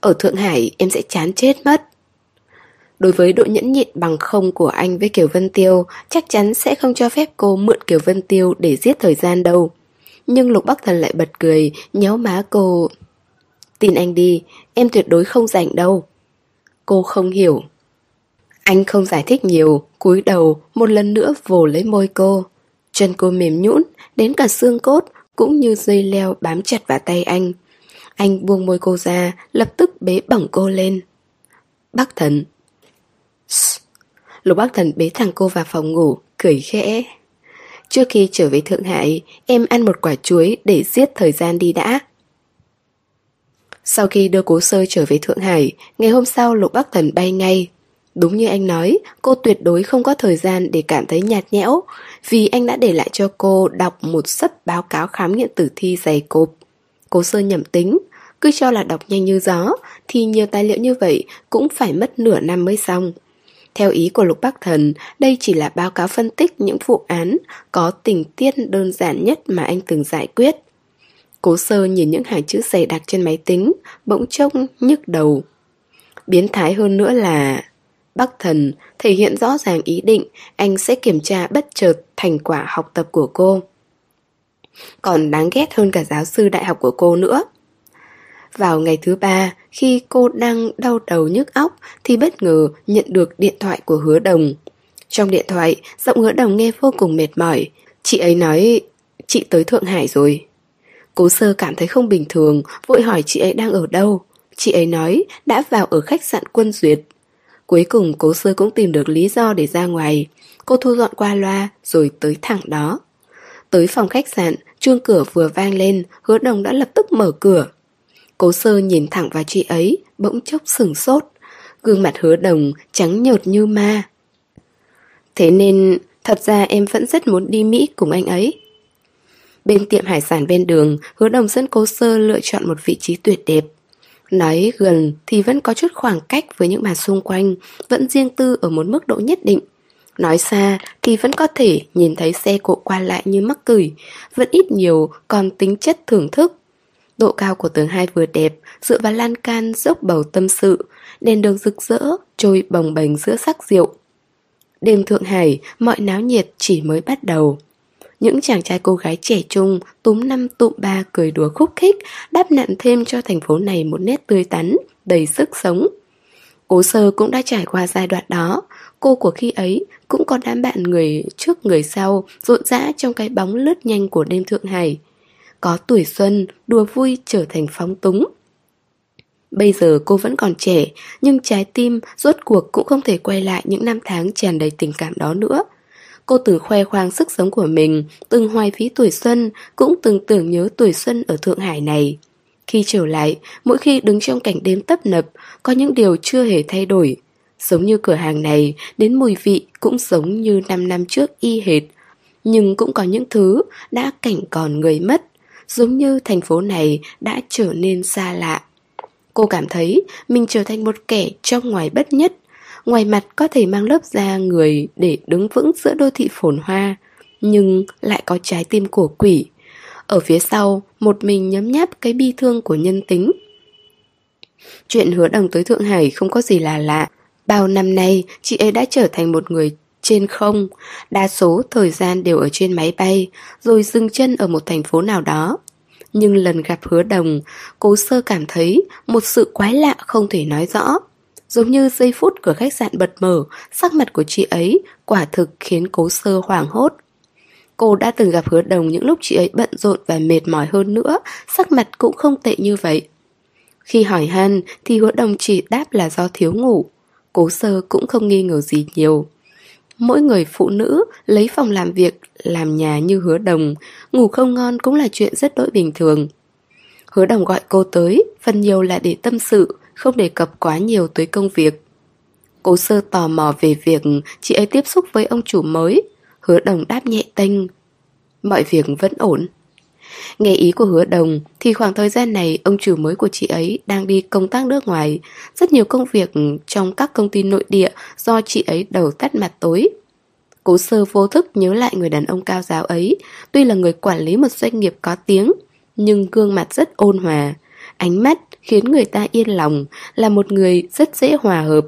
[SPEAKER 1] Ở Thượng Hải em sẽ chán chết mất. Đối với độ nhẫn nhịn bằng không của anh với Kiều Vân Tiêu, chắc chắn sẽ không cho phép cô mượn Kiều Vân Tiêu để giết thời gian đâu. Nhưng Lục Bắc Thần lại bật cười, nhéo má cô. Tin anh đi, em tuyệt đối không rảnh đâu. Cô không hiểu. Anh không giải thích nhiều, cúi đầu, một lần nữa vồ lấy môi cô. Chân cô mềm nhũn, đến cả xương cốt, cũng như dây leo bám chặt vào tay anh. Anh buông môi cô ra, lập tức bế bỏng cô lên. Bác thần. Lục bác thần bế thằng cô vào phòng ngủ, cười khẽ. Trước khi trở về Thượng Hải, em ăn một quả chuối để giết thời gian đi đã. Sau khi đưa cố sơ trở về Thượng Hải, ngày hôm sau Lục Bắc Thần bay ngay. Đúng như anh nói, cô tuyệt đối không có thời gian để cảm thấy nhạt nhẽo, vì anh đã để lại cho cô đọc một sấp báo cáo khám nghiệm tử thi dày cộp. Cố sơ nhầm tính, cứ cho là đọc nhanh như gió, thì nhiều tài liệu như vậy cũng phải mất nửa năm mới xong. Theo ý của Lục Bắc Thần, đây chỉ là báo cáo phân tích những vụ án có tình tiết đơn giản nhất mà anh từng giải quyết. Cố sơ nhìn những hàng chữ dày đặc trên máy tính, bỗng chốc nhức đầu. Biến thái hơn nữa là Bắc Thần thể hiện rõ ràng ý định anh sẽ kiểm tra bất chợt thành quả học tập của cô. Còn đáng ghét hơn cả giáo sư đại học của cô nữa. Vào ngày thứ ba, khi cô đang đau đầu nhức óc thì bất ngờ nhận được điện thoại của hứa đồng. Trong điện thoại, giọng hứa đồng nghe vô cùng mệt mỏi. Chị ấy nói, chị tới Thượng Hải rồi. Cố sơ cảm thấy không bình thường, vội hỏi chị ấy đang ở đâu. Chị ấy nói đã vào ở khách sạn quân duyệt. Cuối cùng cố sơ cũng tìm được lý do để ra ngoài. Cô thu dọn qua loa rồi tới thẳng đó. Tới phòng khách sạn, chuông cửa vừa vang lên, hứa đồng đã lập tức mở cửa. Cố sơ nhìn thẳng vào chị ấy, bỗng chốc sừng sốt. Gương mặt hứa đồng trắng nhợt như ma. Thế nên, thật ra em vẫn rất muốn đi Mỹ cùng anh ấy. Bên tiệm hải sản bên đường, hứa đồng dẫn cố sơ lựa chọn một vị trí tuyệt đẹp. Nói gần thì vẫn có chút khoảng cách với những bàn xung quanh, vẫn riêng tư ở một mức độ nhất định. Nói xa thì vẫn có thể nhìn thấy xe cộ qua lại như mắc cười, vẫn ít nhiều còn tính chất thưởng thức. Độ cao của tầng hai vừa đẹp, dựa vào lan can dốc bầu tâm sự, đèn đường rực rỡ, trôi bồng bềnh giữa sắc rượu. Đêm Thượng Hải, mọi náo nhiệt chỉ mới bắt đầu. Những chàng trai cô gái trẻ trung, túm năm tụm ba cười đùa khúc khích, đáp nặn thêm cho thành phố này một nét tươi tắn, đầy sức sống. Cố sơ cũng đã trải qua giai đoạn đó, cô của khi ấy cũng có đám bạn người trước người sau, rộn rã trong cái bóng lướt nhanh của đêm Thượng Hải. Có tuổi xuân, đùa vui trở thành phóng túng. Bây giờ cô vẫn còn trẻ, nhưng trái tim rốt cuộc cũng không thể quay lại những năm tháng tràn đầy tình cảm đó nữa. Cô từng khoe khoang sức sống của mình, từng hoài phí tuổi xuân, cũng từng tưởng nhớ tuổi xuân ở Thượng Hải này. Khi trở lại, mỗi khi đứng trong cảnh đêm tấp nập, có những điều chưa hề thay đổi. Giống như cửa hàng này, đến mùi vị cũng giống như 5 năm trước y hệt. Nhưng cũng có những thứ đã cảnh còn người mất, giống như thành phố này đã trở nên xa lạ. Cô cảm thấy mình trở thành một kẻ trong ngoài bất nhất, Ngoài mặt có thể mang lớp da người để đứng vững giữa đô thị phồn hoa, nhưng lại có trái tim của quỷ. Ở phía sau, một mình nhấm nháp cái bi thương của nhân tính. Chuyện hứa đồng tới Thượng Hải không có gì là lạ. Bao năm nay, chị ấy đã trở thành một người trên không, đa số thời gian đều ở trên máy bay, rồi dừng chân ở một thành phố nào đó. Nhưng lần gặp hứa đồng, cố sơ cảm thấy một sự quái lạ không thể nói rõ. Giống như giây phút cửa khách sạn bật mở, sắc mặt của chị ấy quả thực khiến cố sơ hoảng hốt. Cô đã từng gặp hứa đồng những lúc chị ấy bận rộn và mệt mỏi hơn nữa, sắc mặt cũng không tệ như vậy. Khi hỏi han thì hứa đồng chỉ đáp là do thiếu ngủ. Cố sơ cũng không nghi ngờ gì nhiều. Mỗi người phụ nữ lấy phòng làm việc, làm nhà như hứa đồng, ngủ không ngon cũng là chuyện rất đỗi bình thường. Hứa đồng gọi cô tới, phần nhiều là để tâm sự, không đề cập quá nhiều tới công việc. Cố sơ tò mò về việc chị ấy tiếp xúc với ông chủ mới, hứa đồng đáp nhẹ tênh. Mọi việc vẫn ổn. Nghe ý của hứa đồng thì khoảng thời gian này ông chủ mới của chị ấy đang đi công tác nước ngoài, rất nhiều công việc trong các công ty nội địa do chị ấy đầu tắt mặt tối. Cố sơ vô thức nhớ lại người đàn ông cao giáo ấy, tuy là người quản lý một doanh nghiệp có tiếng, nhưng gương mặt rất ôn hòa, ánh mắt khiến người ta yên lòng, là một người rất dễ hòa hợp.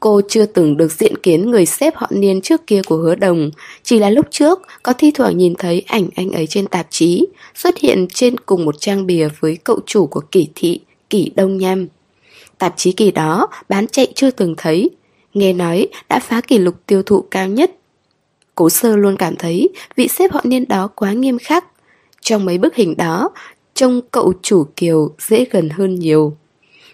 [SPEAKER 1] Cô chưa từng được diện kiến người xếp họ niên trước kia của hứa đồng, chỉ là lúc trước có thi thoảng nhìn thấy ảnh anh ấy trên tạp chí, xuất hiện trên cùng một trang bìa với cậu chủ của kỷ thị, kỷ đông nham. Tạp chí kỳ đó bán chạy chưa từng thấy, nghe nói đã phá kỷ lục tiêu thụ cao nhất. Cố sơ luôn cảm thấy vị xếp họ niên đó quá nghiêm khắc. Trong mấy bức hình đó, trông cậu chủ kiều dễ gần hơn nhiều.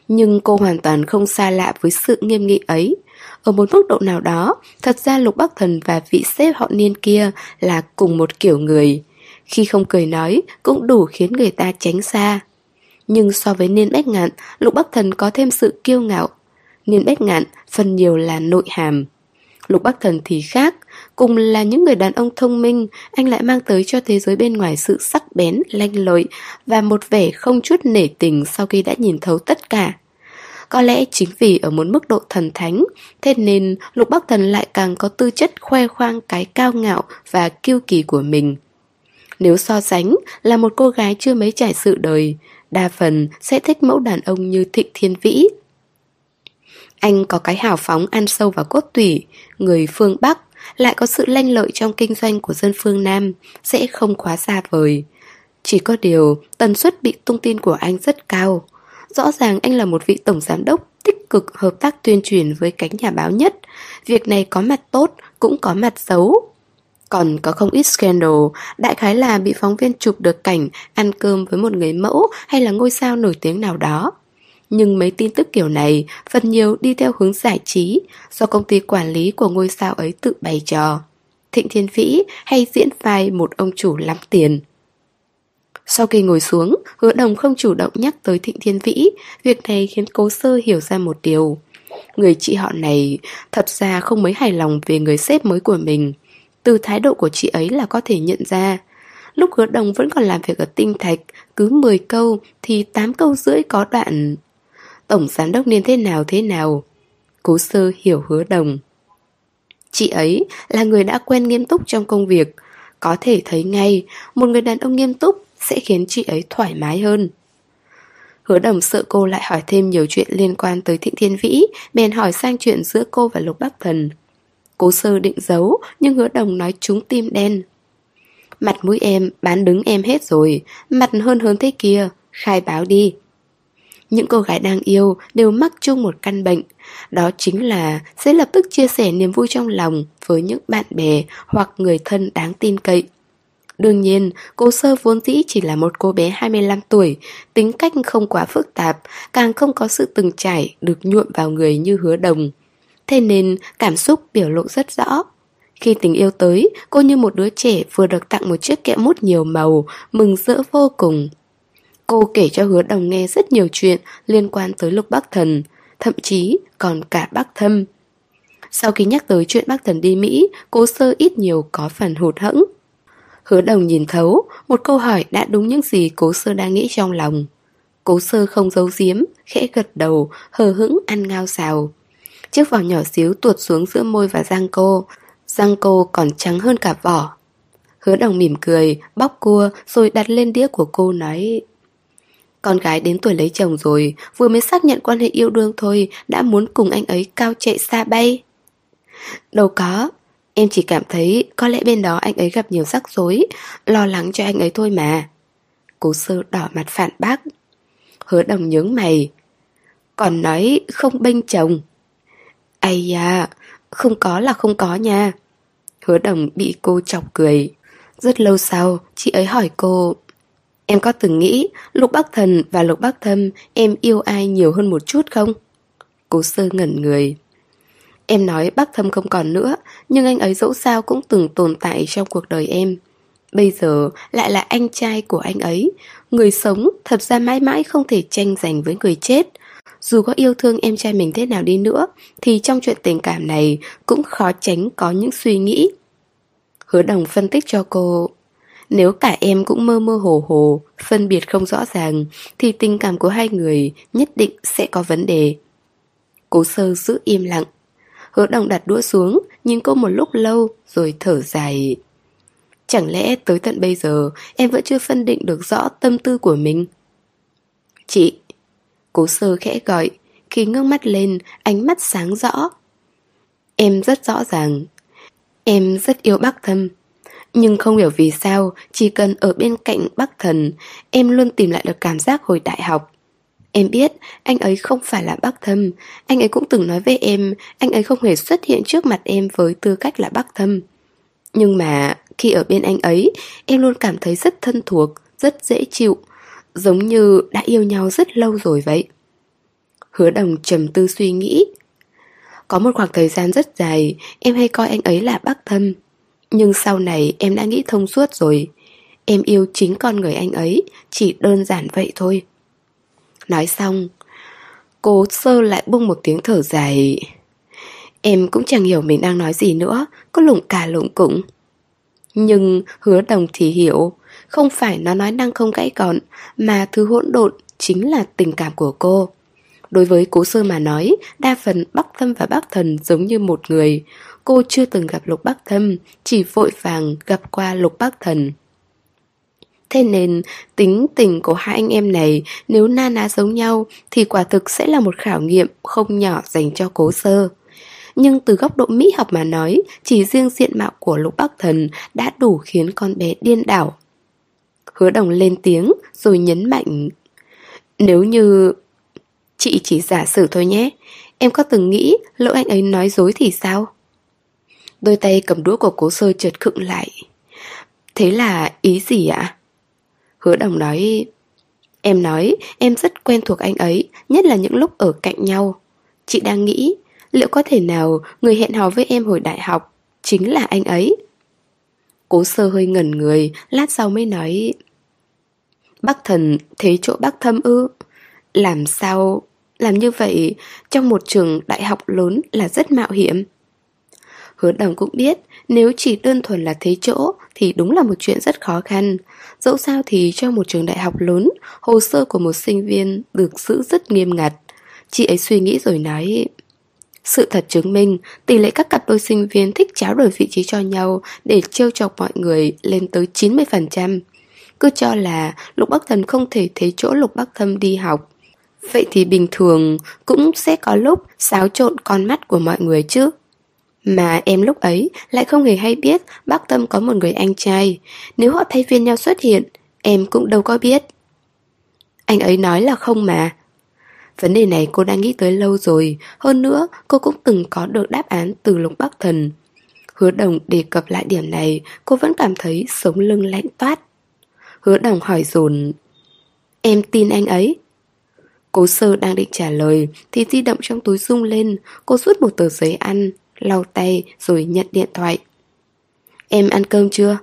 [SPEAKER 1] Nhưng cô hoàn toàn không xa lạ với sự nghiêm nghị ấy. Ở một mức độ nào đó, thật ra Lục Bắc Thần và vị sếp họ niên kia là cùng một kiểu người. Khi không cười nói, cũng đủ khiến người ta tránh xa. Nhưng so với Niên Bách Ngạn, Lục Bắc Thần có thêm sự kiêu ngạo. Niên Bách Ngạn phần nhiều là nội hàm. Lục Bắc Thần thì khác, cùng là những người đàn ông thông minh, anh lại mang tới cho thế giới bên ngoài sự sắc bén, lanh lợi và một vẻ không chút nể tình sau khi đã nhìn thấu tất cả. Có lẽ chính vì ở một mức độ thần thánh, thế nên Lục Bắc Thần lại càng có tư chất khoe khoang cái cao ngạo và kiêu kỳ của mình. Nếu so sánh là một cô gái chưa mấy trải sự đời, đa phần sẽ thích mẫu đàn ông như Thịnh Thiên Vĩ, anh có cái hào phóng ăn sâu vào cốt tủy, người phương Bắc, lại có sự lanh lợi trong kinh doanh của dân phương Nam, sẽ không quá xa vời. Chỉ có điều, tần suất bị tung tin của anh rất cao. Rõ ràng anh là một vị tổng giám đốc tích cực hợp tác tuyên truyền với cánh nhà báo nhất. Việc này có mặt tốt, cũng có mặt xấu. Còn có không ít scandal, đại khái là bị phóng viên chụp được cảnh ăn cơm với một người mẫu hay là ngôi sao nổi tiếng nào đó. Nhưng mấy tin tức kiểu này phần nhiều đi theo hướng giải trí do công ty quản lý của ngôi sao ấy tự bày trò. Thịnh Thiên Vĩ hay diễn vai một ông chủ lắm tiền. Sau khi ngồi xuống, hứa đồng không chủ động nhắc tới Thịnh Thiên Vĩ, việc này khiến cố sơ hiểu ra một điều. Người chị họ này thật ra không mấy hài lòng về người sếp mới của mình. Từ thái độ của chị ấy là có thể nhận ra. Lúc hứa đồng vẫn còn làm việc ở tinh thạch, cứ 10 câu thì 8 câu rưỡi có đoạn. Tổng giám đốc nên thế nào thế nào. Cố sơ hiểu hứa đồng. Chị ấy là người đã quen nghiêm túc trong công việc. Có thể thấy ngay, một người đàn ông nghiêm túc sẽ khiến chị ấy thoải mái hơn. Hứa đồng sợ cô lại hỏi thêm nhiều chuyện liên quan tới Thịnh Thiên Vĩ, bèn hỏi sang chuyện giữa cô và Lục Bắc Thần. Cố sơ định giấu, nhưng hứa đồng nói trúng tim đen. Mặt mũi em, bán đứng em hết rồi, mặt hơn hơn thế kia, khai báo đi. Những cô gái đang yêu đều mắc chung một căn bệnh, đó chính là sẽ lập tức chia sẻ niềm vui trong lòng với những bạn bè hoặc người thân đáng tin cậy. Đương nhiên, cô Sơ vốn dĩ chỉ là một cô bé 25 tuổi, tính cách không quá phức tạp, càng không có sự từng trải được nhuộm vào người như hứa đồng. Thế nên cảm xúc biểu lộ rất rõ. Khi tình yêu tới, cô như một đứa trẻ vừa được tặng một chiếc kẹo mút nhiều màu, mừng rỡ vô cùng. Cô kể cho hứa đồng nghe rất nhiều chuyện liên quan tới lục bắc thần, thậm chí còn cả bác thâm. Sau khi nhắc tới chuyện bác thần đi Mỹ, cố sơ ít nhiều có phần hụt hẫng. Hứa đồng nhìn thấu, một câu hỏi đã đúng những gì cố sơ đang nghĩ trong lòng. Cố sơ không giấu giếm, khẽ gật đầu, hờ hững ăn ngao xào. Chiếc vỏ nhỏ xíu tuột xuống giữa môi và răng cô, răng cô còn trắng hơn cả vỏ. Hứa đồng mỉm cười, bóc cua rồi đặt lên đĩa của cô nói con gái đến tuổi lấy chồng rồi, vừa mới xác nhận quan hệ yêu đương thôi, đã muốn cùng anh ấy cao chạy xa bay. Đâu có, Em chỉ cảm thấy có lẽ bên đó anh ấy gặp nhiều rắc rối, lo lắng cho anh ấy thôi mà. Cố sơ đỏ mặt phản bác. Hứa đồng nhướng mày. Còn nói không bênh chồng. Ây da, không có là không có nha. Hứa đồng bị cô chọc cười. Rất lâu sau, chị ấy hỏi cô Em có từng nghĩ Lục Bắc Thần và Lục Bắc Thâm em yêu ai nhiều hơn một chút không? Cố sơ ngẩn người Em nói bác thâm không còn nữa, nhưng anh ấy dẫu sao cũng từng tồn tại trong cuộc đời em. Bây giờ lại là anh trai của anh ấy. Người sống thật ra mãi mãi không thể tranh giành với người chết. Dù có yêu thương em trai mình thế nào đi nữa, thì trong chuyện tình cảm này cũng khó tránh có những suy nghĩ. Hứa đồng phân tích cho cô nếu cả em cũng mơ mơ hồ hồ, phân biệt không rõ ràng, thì tình cảm của hai người nhất định sẽ có vấn đề. Cố sơ giữ im lặng. Hứa đồng đặt đũa xuống, nhìn cô một lúc lâu, rồi thở dài. Chẳng lẽ tới tận bây giờ em vẫn chưa phân định được rõ tâm tư của mình? Chị! Cố sơ khẽ gọi, khi ngước mắt lên, ánh mắt sáng rõ. Em rất rõ ràng. Em rất yêu bác thâm. Nhưng không hiểu vì sao, chỉ cần ở bên cạnh bác thần, em luôn tìm lại được cảm giác hồi đại học. Em biết, anh ấy không phải là bác thâm. Anh ấy cũng từng nói với em Anh ấy không hề xuất hiện trước mặt em với tư cách là bác thâm. Nhưng mà khi ở bên anh ấy Em luôn cảm thấy rất thân thuộc Rất dễ chịu Giống như đã yêu nhau rất lâu rồi vậy. Hứa đồng trầm tư suy nghĩ. Có một khoảng thời gian rất dài Em hay coi anh ấy là bác thâm. Nhưng sau này em đã nghĩ thông suốt rồi. Em yêu chính con người anh ấy, Chỉ đơn giản vậy thôi. Nói xong, cô sơ lại bung một tiếng thở dài. Em cũng chẳng hiểu mình đang nói gì nữa, Có lụng cả lụng cũng. Nhưng hứa đồng thì hiểu, Không phải nó nói năng không gãy còn Mà thứ hỗn độn chính là tình cảm của cô. Đối với cố sơ mà nói, Đa phần Bắc tâm và Bắc Thần giống như một người. Cô chưa từng gặp Lục Bắc Thâm Chỉ vội vàng gặp qua Lục Bắc Thần Thế nên tính tình của hai anh em này nếu na ná giống nhau thì quả thực sẽ là một khảo nghiệm không nhỏ dành cho cố sơ. Nhưng từ góc độ mỹ học mà nói, chỉ riêng diện mạo của lục bắc thần đã đủ khiến con bé điên đảo. Hứa đồng lên tiếng rồi nhấn mạnh Nếu như... Chị chỉ giả sử thôi nhé Em có từng nghĩ lỡ anh ấy nói dối thì sao? Đôi tay cầm đũa của cố sơ chợt khựng lại Thế là ý gì ạ? Hứa đồng nói, Em nói, em rất quen thuộc anh ấy, Nhất là những lúc ở cạnh nhau Chị đang nghĩ, Liệu có thể nào người hẹn hò với em hồi đại học Chính là anh ấy Cố sơ hơi ngẩn người, Lát sau mới nói Bắc thần, thế chỗ bác thâm ư? Làm sao... Làm như vậy trong một trường đại học lớn là rất mạo hiểm. Hứa đồng cũng biết nếu chỉ đơn thuần là thế chỗ thì đúng là một chuyện rất khó khăn. Dẫu sao thì trong một trường đại học lớn, hồ sơ của một sinh viên được giữ rất nghiêm ngặt. Chị ấy suy nghĩ rồi nói Sự thật chứng minh tỷ lệ các cặp đôi sinh viên thích tráo đổi vị trí cho nhau để trêu chọc mọi người lên tới 90%. Cứ cho là Lục Bắc Thần không thể thấy chỗ Lục Bắc Thâm đi học. Vậy thì bình thường cũng sẽ có lúc xáo trộn con mắt của mọi người chứ. Mà em lúc ấy lại không hề hay biết bác Tâm có một người anh trai. Nếu họ thay phiên nhau xuất hiện, em cũng đâu có biết. Anh ấy nói là không mà. Vấn đề này cô đã nghĩ tới lâu rồi, hơn nữa cô cũng từng có được đáp án từ lục bắc thần. Hứa đồng đề cập lại điểm này, cô vẫn cảm thấy sống lưng lạnh toát. Hứa đồng hỏi dồn Em tin anh ấy Cố sơ đang định trả lời Thì di động trong túi rung lên Cô rút một tờ giấy ăn lau tay rồi nhận điện thoại. Em ăn cơm chưa?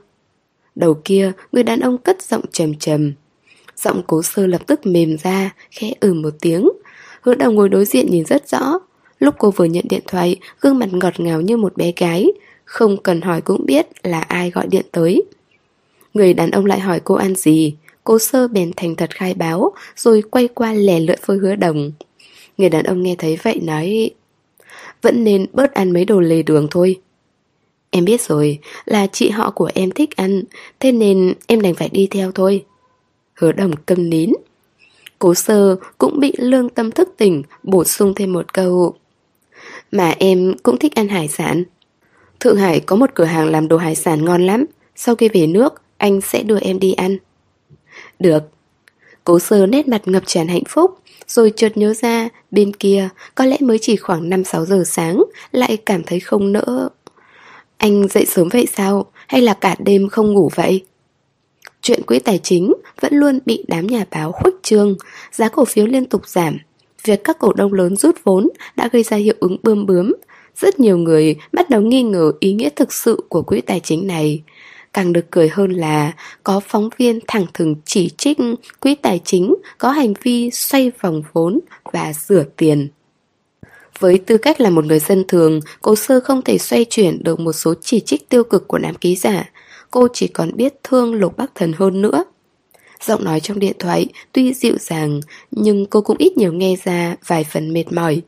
[SPEAKER 1] Đầu kia, người đàn ông cất giọng trầm trầm. Giọng cố sơ lập tức mềm ra, khẽ ừ một tiếng. Hứa đầu ngồi đối diện nhìn rất rõ. Lúc cô vừa nhận điện thoại, gương mặt ngọt ngào như một bé gái. Không cần hỏi cũng biết là ai gọi điện tới. Người đàn ông lại hỏi cô ăn gì. Cô sơ bèn thành thật khai báo, rồi quay qua lè lưỡi với hứa đồng. Người đàn ông nghe thấy vậy nói vẫn nên bớt ăn mấy đồ lề đường thôi. Em biết rồi, Là chị họ của em thích ăn, Thế nên em đành phải đi theo thôi. Hứa đồng câm nín. Cố sơ cũng bị lương tâm thức tỉnh, Bổ sung thêm một câu. Mà em cũng thích ăn hải sản. Thượng Hải có một cửa hàng làm đồ hải sản ngon lắm, Sau khi về nước, Anh sẽ đưa em đi ăn. Được. Cố sơ nét mặt ngập tràn hạnh phúc rồi chợt nhớ ra, bên kia, có lẽ mới chỉ khoảng 5-6 giờ sáng, lại cảm thấy không nỡ. Anh dậy sớm vậy sao? Hay là cả đêm không ngủ vậy? Chuyện quỹ tài chính vẫn luôn bị đám nhà báo khuếch trương, giá cổ phiếu liên tục giảm. Việc các cổ đông lớn rút vốn đã gây ra hiệu ứng bơm bướm. Rất nhiều người bắt đầu nghi ngờ ý nghĩa thực sự của quỹ tài chính này. Càng được cười hơn là có phóng viên thẳng thừng chỉ trích quỹ tài chính có hành vi xoay vòng vốn và rửa tiền. Với tư cách là một người dân thường, cô sơ không thể xoay chuyển được một số chỉ trích tiêu cực của nam ký giả. Cô chỉ còn biết thương Lục Bắc Thần hơn nữa. Giọng nói trong điện thoại tuy dịu dàng, nhưng cô cũng ít nhiều nghe ra vài phần mệt mỏi.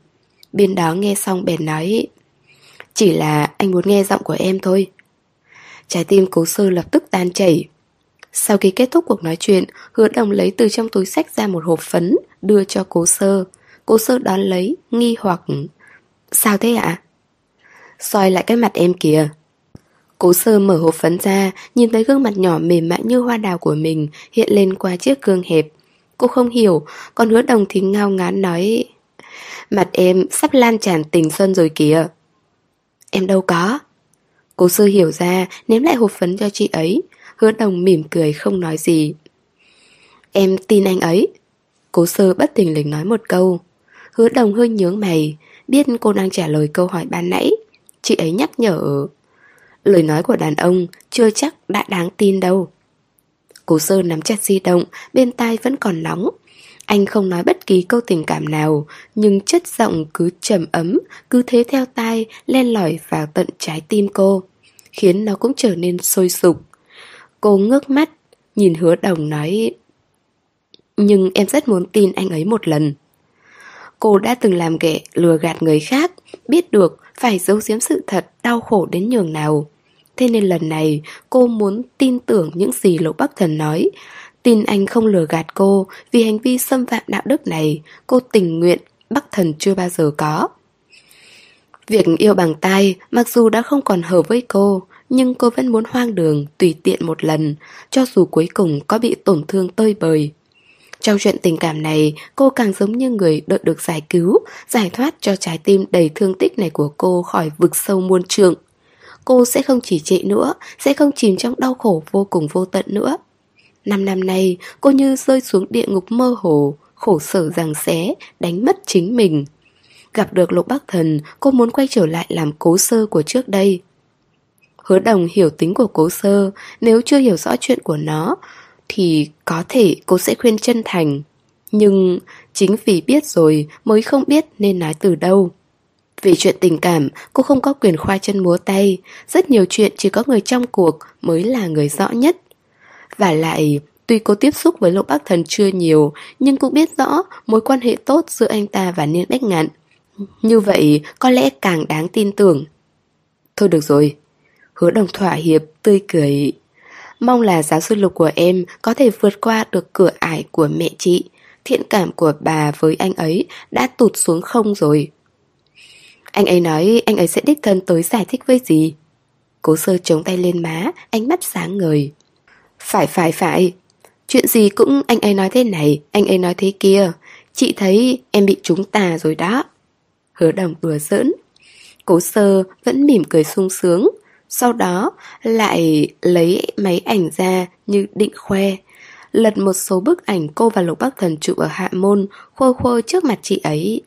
[SPEAKER 1] Bên đó nghe xong bèn nói Chỉ là anh muốn nghe giọng của em thôi Trái tim cố sơ lập tức tan chảy. Sau khi kết thúc cuộc nói chuyện Hứa đồng lấy từ trong túi sách ra một hộp phấn Đưa cho cố sơ. Cố sơ đón lấy, nghi hoặc. Sao thế ạ? xoay lại cái mặt em kìa. Cố sơ mở hộp phấn ra Nhìn thấy gương mặt nhỏ mềm mại như hoa đào của mình Hiện lên qua chiếc gương hẹp. Cô không hiểu Còn hứa đồng thì ngao ngán nói Mặt em sắp lan tràn tình xuân rồi kìa. Em đâu có. Cố sư hiểu ra, ném lại hộp phấn cho chị ấy. Hứa đồng mỉm cười không nói gì. Em tin anh ấy. Cố sơ bất tình lình nói một câu. Hứa đồng hơi nhướng mày, Biết cô đang trả lời câu hỏi ban nãy. Chị ấy nhắc nhở. Lời nói của đàn ông chưa chắc đã đáng tin đâu. Cố sơ nắm chặt di động, Bên tai vẫn còn nóng anh không nói bất kỳ câu tình cảm nào, nhưng chất giọng cứ trầm ấm, cứ thế theo tai, len lỏi vào tận trái tim cô, khiến nó cũng trở nên sôi sục. Cô ngước mắt, nhìn hứa đồng nói Nhưng em rất muốn tin anh ấy một lần. Cô đã từng làm ghẻ lừa gạt người khác, biết được phải giấu giếm sự thật đau khổ đến nhường nào. Thế nên lần này cô muốn tin tưởng những gì Lục Bắc Thần nói Tin anh không lừa gạt cô Vì hành vi xâm phạm đạo đức này Cô tình nguyện Bắc thần chưa bao giờ có Việc yêu bằng tay Mặc dù đã không còn hợp với cô Nhưng cô vẫn muốn hoang đường Tùy tiện một lần Cho dù cuối cùng có bị tổn thương tơi bời trong chuyện tình cảm này, cô càng giống như người đợi được giải cứu, giải thoát cho trái tim đầy thương tích này của cô khỏi vực sâu muôn trượng. Cô sẽ không chỉ trệ nữa, sẽ không chìm trong đau khổ vô cùng vô tận nữa. Năm năm nay, cô như rơi xuống địa ngục mơ hồ, khổ sở rằng xé, đánh mất chính mình. Gặp được Lục bác Thần, cô muốn quay trở lại làm cố sơ của trước đây. Hứa đồng hiểu tính của cố sơ, nếu chưa hiểu rõ chuyện của nó, thì có thể cô sẽ khuyên chân thành. Nhưng chính vì biết rồi mới không biết nên nói từ đâu. Vì chuyện tình cảm, cô không có quyền khoa chân múa tay. Rất nhiều chuyện chỉ có người trong cuộc mới là người rõ nhất. Và lại, tuy cô tiếp xúc với Lục Bắc Thần chưa nhiều, nhưng cũng biết rõ mối quan hệ tốt giữa anh ta và Niên Bách Ngạn. Như vậy, có lẽ càng đáng tin tưởng. Thôi được rồi. Hứa đồng thỏa hiệp, tươi cười. Mong là giáo sư Lục của em có thể vượt qua được cửa ải của mẹ chị. Thiện cảm của bà với anh ấy đã tụt xuống không rồi. Anh ấy nói anh ấy sẽ đích thân tới giải thích với gì Cố sơ chống tay lên má Ánh mắt sáng ngời phải phải phải. Chuyện gì cũng anh ấy nói thế này Anh ấy nói thế kia. Chị thấy em bị trúng tà rồi đó. Hứa đồng đùa giỡn. Cố sơ vẫn mỉm cười sung sướng. Sau đó lại lấy máy ảnh ra như định khoe. Lật một số bức ảnh cô và Lục Bắc Thần chụp ở Hạ Môn Khôi khôi trước mặt chị ấy.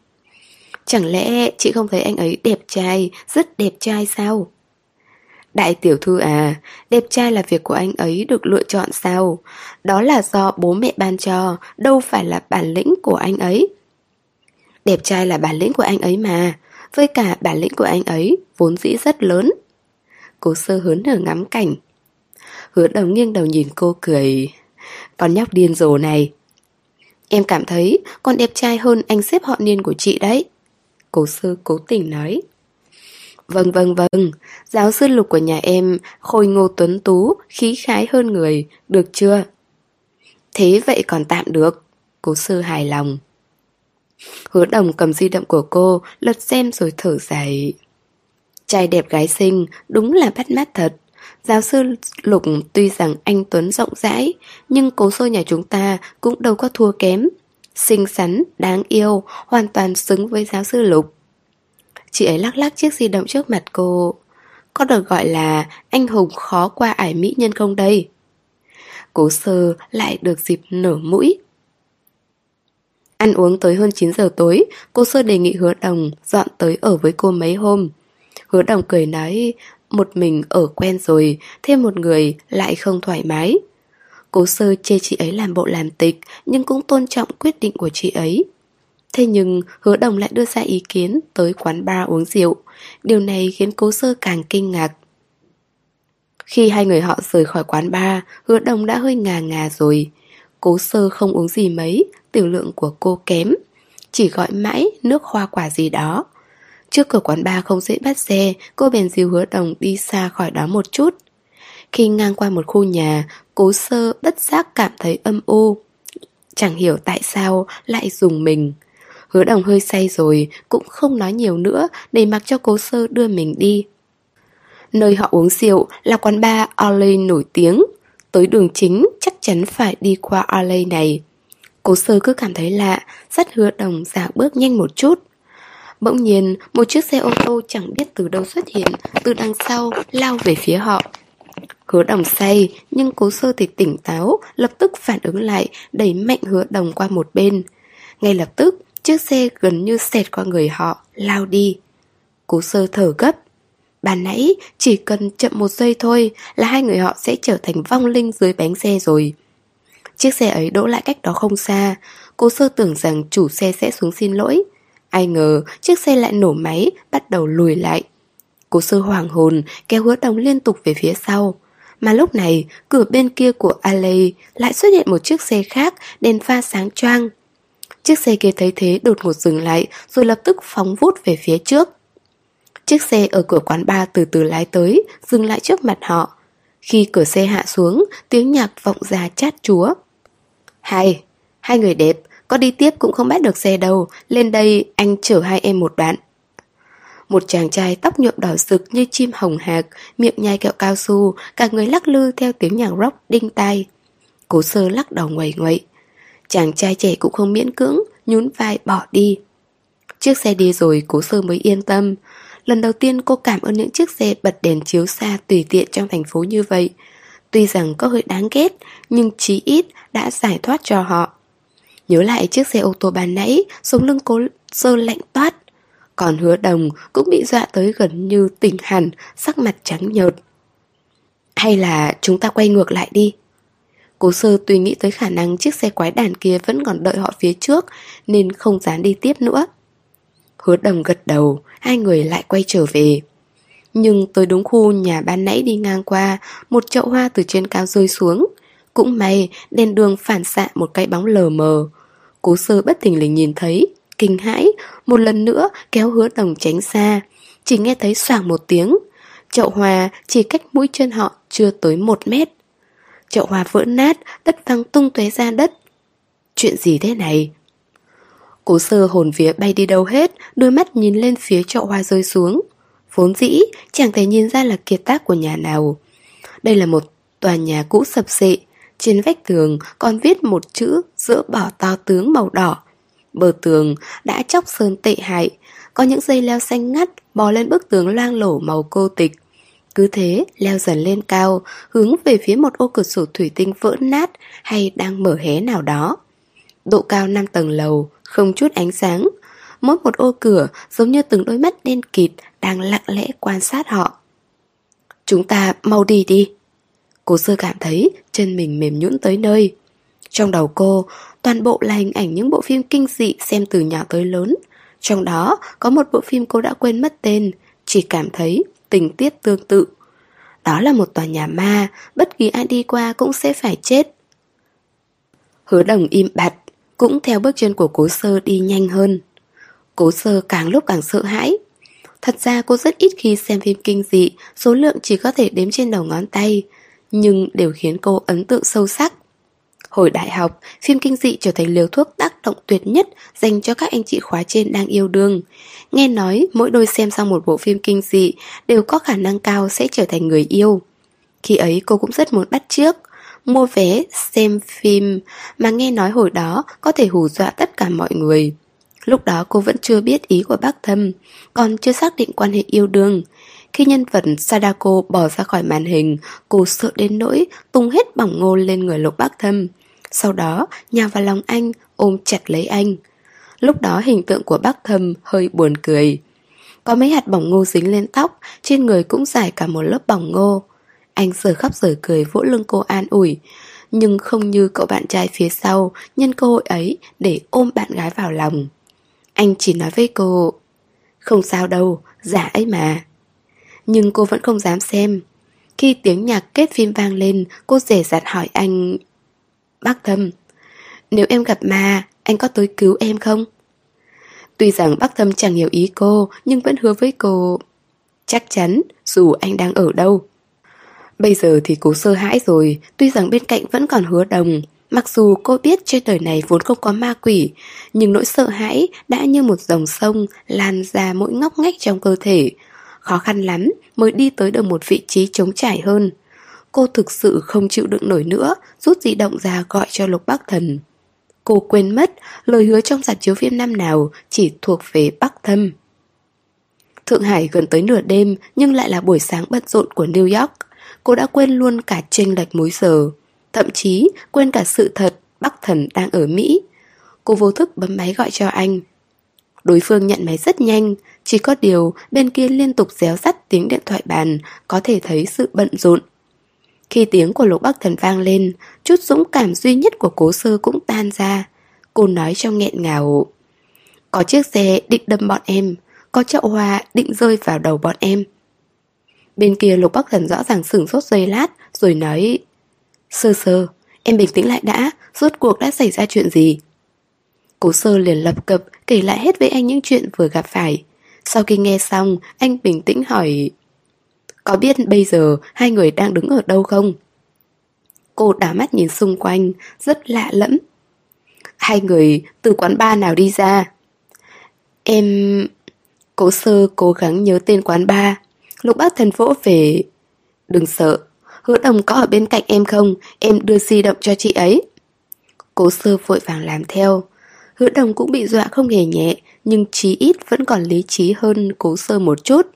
[SPEAKER 1] Chẳng lẽ chị không thấy anh ấy đẹp trai, rất đẹp trai sao? Đại tiểu thư à, đẹp trai là việc của anh ấy được lựa chọn sao? Đó là do bố mẹ ban cho, đâu phải là bản lĩnh của anh ấy. Đẹp trai là bản lĩnh của anh ấy mà, với cả bản lĩnh của anh ấy vốn dĩ rất lớn. Cố sơ hớn hở ngắm cảnh. Hứa đầu nghiêng đầu nhìn cô cười. Con nhóc điên rồ này. Em cảm thấy con đẹp trai hơn anh xếp họ niên của chị đấy. Cố sư cố tình nói Vâng vâng vâng. Giáo sư lục của nhà em Khôi ngô tuấn tú Khí khái hơn người Được chưa? Thế vậy còn tạm được Cố sư hài lòng. Hứa đồng cầm di động của cô Lật xem rồi thở dài. Trai đẹp gái xinh Đúng là bắt mắt thật. Giáo sư Lục tuy rằng anh Tuấn rộng rãi Nhưng cố sơ nhà chúng ta Cũng đâu có thua kém. Xinh xắn, đáng yêu, hoàn toàn xứng với giáo sư Lục. Chị ấy lắc lắc chiếc di động trước mặt cô. Có được gọi là anh hùng khó qua ải mỹ nhân không đây? Cố sơ lại được dịp nở mũi. Ăn uống tới hơn 9 giờ tối, cô sơ đề nghị hứa đồng dọn tới ở với cô mấy hôm. Hứa đồng cười nói, một mình ở quen rồi, thêm một người lại không thoải mái. Cố sơ chê chị ấy làm bộ làm tịch Nhưng cũng tôn trọng quyết định của chị ấy Thế nhưng hứa đồng lại đưa ra ý kiến Tới quán bar uống rượu. Điều này khiến cố sơ càng kinh ngạc. Khi hai người họ rời khỏi quán bar Hứa đồng đã hơi ngà ngà rồi. Cố sơ không uống gì mấy Tiểu lượng của cô kém. Chỉ gọi mãi nước hoa quả gì đó. Trước cửa quán bar không dễ bắt xe Cô bèn dìu hứa đồng đi xa khỏi đó một chút. Khi ngang qua một khu nhà, cố sơ bất giác cảm thấy âm u. Chẳng hiểu tại sao lại dùng mình. Hứa đồng hơi say rồi, cũng không nói nhiều nữa để mặc cho cố sơ đưa mình đi. Nơi họ uống rượu là quán bar Olay nổi tiếng. Tới đường chính chắc chắn phải đi qua Olay này. Cố sơ cứ cảm thấy lạ, dắt hứa đồng giả bước nhanh một chút. Bỗng nhiên, một chiếc xe ô tô chẳng biết từ đâu xuất hiện, từ đằng sau lao về phía họ. Hứa đồng say, nhưng cố sơ thì tỉnh táo, lập tức phản ứng lại, đẩy mạnh hứa đồng qua một bên. Ngay lập tức, chiếc xe gần như xẹt qua người họ, lao đi. Cố sơ thở gấp. Bà nãy, chỉ cần chậm một giây thôi là hai người họ sẽ trở thành vong linh dưới bánh xe rồi. Chiếc xe ấy đỗ lại cách đó không xa, cố sơ tưởng rằng chủ xe sẽ xuống xin lỗi. Ai ngờ, chiếc xe lại nổ máy, bắt đầu lùi lại. Cố sơ hoàng hồn, kéo hứa đồng liên tục về phía sau. Mà lúc này, cửa bên kia của alley lại xuất hiện một chiếc xe khác, đèn pha sáng choang. Chiếc xe kia thấy thế đột ngột dừng lại, rồi lập tức phóng vút về phía trước. Chiếc xe ở cửa quán bar từ từ lái tới, dừng lại trước mặt họ. Khi cửa xe hạ xuống, tiếng nhạc vọng ra chát chúa. Hai, hai người đẹp, có đi tiếp cũng không bắt được xe đâu, lên đây anh chở hai em một đoạn. Một chàng trai tóc nhuộm đỏ rực như chim hồng hạc, miệng nhai kẹo cao su, cả người lắc lư theo tiếng nhạc rock đinh tai. Cố sơ lắc đầu ngoầy ngoậy. Chàng trai trẻ cũng không miễn cưỡng, nhún vai bỏ đi. Chiếc xe đi rồi cố sơ mới yên tâm. Lần đầu tiên cô cảm ơn những chiếc xe bật đèn chiếu xa tùy tiện trong thành phố như vậy. Tuy rằng có hơi đáng ghét, nhưng chí ít đã giải thoát cho họ. Nhớ lại chiếc xe ô tô ban nãy, sống lưng cố sơ lạnh toát. Còn hứa đồng cũng bị dọa tới gần như tỉnh hẳn, sắc mặt trắng nhợt. Hay là chúng ta quay ngược lại đi? Cố sơ tuy nghĩ tới khả năng chiếc xe quái đàn kia vẫn còn đợi họ phía trước, Nên không dám đi tiếp nữa. Hứa đồng gật đầu, Hai người lại quay trở về. Nhưng tới đúng khu nhà ban nãy đi ngang qua, Một chậu hoa từ trên cao rơi xuống. Cũng may, đèn đường phản xạ một cái bóng lờ mờ. Cố sơ bất thình lình nhìn thấy, Kinh hãi, Một lần nữa kéo hứa đồng tránh xa. Chỉ nghe thấy xoảng một tiếng. Chậu hoa chỉ cách mũi chân họ chưa tới một mét. Chậu hoa vỡ nát Đất văng tung tóe ra đất. Chuyện gì thế này? Cố sơ hồn vía bay đi đâu hết, Đôi mắt nhìn lên phía chậu hoa rơi xuống. Vốn dĩ, chẳng thể nhìn ra là kiệt tác của nhà nào. Đây là một tòa nhà cũ sập xệ Trên vách tường còn viết một chữ giữa bỏ to tướng màu đỏ. Bờ tường đã chóc sơn tệ hại. Có những dây leo xanh ngắt bò lên bức tường loang lổ màu cô tịch cứ thế leo dần lên cao, Hướng về phía một ô cửa sổ thủy tinh vỡ nát Hay đang mở hé nào đó. Độ cao 5 tầng lầu, Không chút ánh sáng. Mỗi một ô cửa giống như từng đôi mắt đen kịt Đang lặng lẽ quan sát họ. Chúng ta mau đi đi. Cô sơ cảm thấy chân mình mềm nhũn tới nơi. Trong đầu cô, Toàn bộ là hình ảnh những bộ phim kinh dị xem từ nhỏ tới lớn. Trong đó, có một bộ phim cô đã quên mất tên, Chỉ cảm thấy tình tiết tương tự. Đó là một tòa nhà ma, bất kỳ ai đi qua cũng sẽ phải chết. Hứa đồng im bặt, cũng theo bước chân của cố sơ đi nhanh hơn. Cố sơ càng lúc càng sợ hãi. Thật ra cô rất ít khi xem phim kinh dị, số lượng chỉ có thể đếm trên đầu ngón tay, nhưng đều khiến cô ấn tượng sâu sắc. Hồi đại học, phim kinh dị trở thành liều thuốc tác động tuyệt nhất dành cho các anh chị khóa trên đang yêu đương. Nghe nói mỗi đôi xem xong một bộ phim kinh dị đều có khả năng cao sẽ trở thành người yêu. Khi ấy cô cũng rất muốn bắt trước, mua vé, xem phim mà nghe nói hồi đó có thể hù dọa tất cả mọi người. Lúc đó cô vẫn chưa biết ý của bác thâm, còn chưa xác định quan hệ yêu đương. Khi nhân vật Sadako bỏ ra khỏi màn hình, cô sợ đến nỗi tung hết bỏng ngô lên người lục bác thâm. Sau đó, nhào vào lòng anh, ôm chặt lấy anh. Lúc đó hình tượng của bác thầm hơi buồn cười. Có mấy hạt bỏng ngô dính lên tóc, trên người cũng dài cả một lớp bỏng ngô. Anh giờ khóc giờ cười vỗ lưng cô an ủi, nhưng không như cậu bạn trai phía sau nhân cơ hội ấy để ôm bạn gái vào lòng. Anh chỉ nói với cô, không sao đâu, giả ấy mà. Nhưng cô vẫn không dám xem. Khi tiếng nhạc kết phim vang lên, cô rể rặt hỏi anh Bác Thâm Nếu em gặp ma, anh có tới cứu em không? Tuy rằng bác Thâm chẳng hiểu ý cô Nhưng vẫn hứa với cô Chắc chắn, dù anh đang ở đâu. Bây giờ thì cô sơ hãi rồi Tuy rằng bên cạnh vẫn còn hứa đồng. Mặc dù cô biết trên đời này vốn không có ma quỷ Nhưng nỗi sợ hãi đã như một dòng sông Lan ra mỗi ngóc ngách trong cơ thể. Khó khăn lắm mới đi tới được một vị trí trống trải hơn. Cô thực sự không chịu đựng nổi nữa Rút di động ra gọi cho Lục Bắc Thần Cô quên mất lời hứa trong giặt chiếu phim năm nào chỉ thuộc về Bắc Thâm. Thượng Hải gần tới nửa đêm nhưng lại là buổi sáng bận rộn của New York. Cô đã quên luôn cả chênh lệch múi giờ. Thậm chí quên cả sự thật Bắc Thần đang ở Mỹ. Cô vô thức bấm máy gọi cho anh. Đối phương nhận máy rất nhanh, chỉ có điều bên kia liên tục réo rắt tiếng điện thoại bàn, có thể thấy sự bận rộn. Khi tiếng của lục bắc thần vang lên, chút dũng cảm duy nhất của cố sơ cũng tan ra. Cô nói trong nghẹn ngào. Có chiếc xe định đâm bọn em, có chậu hoa định rơi vào đầu bọn em. Bên kia lục bắc thần rõ ràng sửng sốt giây lát, rồi nói Sơ sơ, em bình tĩnh lại đã, rốt cuộc đã xảy ra chuyện gì? Cố sơ liền lập cập kể lại hết với anh những chuyện vừa gặp phải. Sau khi nghe xong, anh bình tĩnh hỏi có biết bây giờ hai người đang đứng ở đâu không? Cô đảo mắt nhìn xung quanh, rất lạ lẫm. Hai người từ quán bar nào đi ra? Em... Cố sơ cố gắng nhớ tên quán bar. Lục bác thần vỗ về... Đừng sợ, hứa đồng có ở bên cạnh em không? Em đưa di động cho chị ấy. Cố sơ vội vàng làm theo. Hứa đồng cũng bị dọa không hề nhẹ, nhưng chí ít vẫn còn lý trí hơn cố sơ một chút.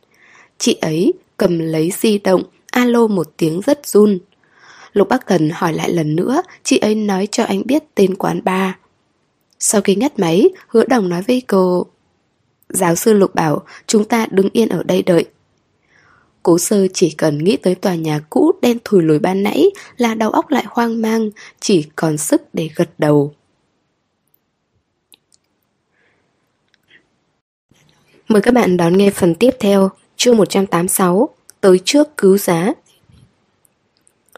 [SPEAKER 1] Chị ấy cầm lấy di động, alo một tiếng rất run. Lục Bắc Thần hỏi lại lần nữa, chị ấy nói cho anh biết tên quán bar. Sau khi ngắt máy, hứa đồng nói với cô Giáo sư Lục bảo chúng ta đứng yên ở đây đợi. Cố sơ chỉ cần nghĩ tới tòa nhà cũ đen thùi lùi ban nãy là đầu óc lại hoang mang, chỉ còn sức để gật đầu. Mời các bạn đón nghe phần tiếp theo, chương 186, tới trước cứu giá.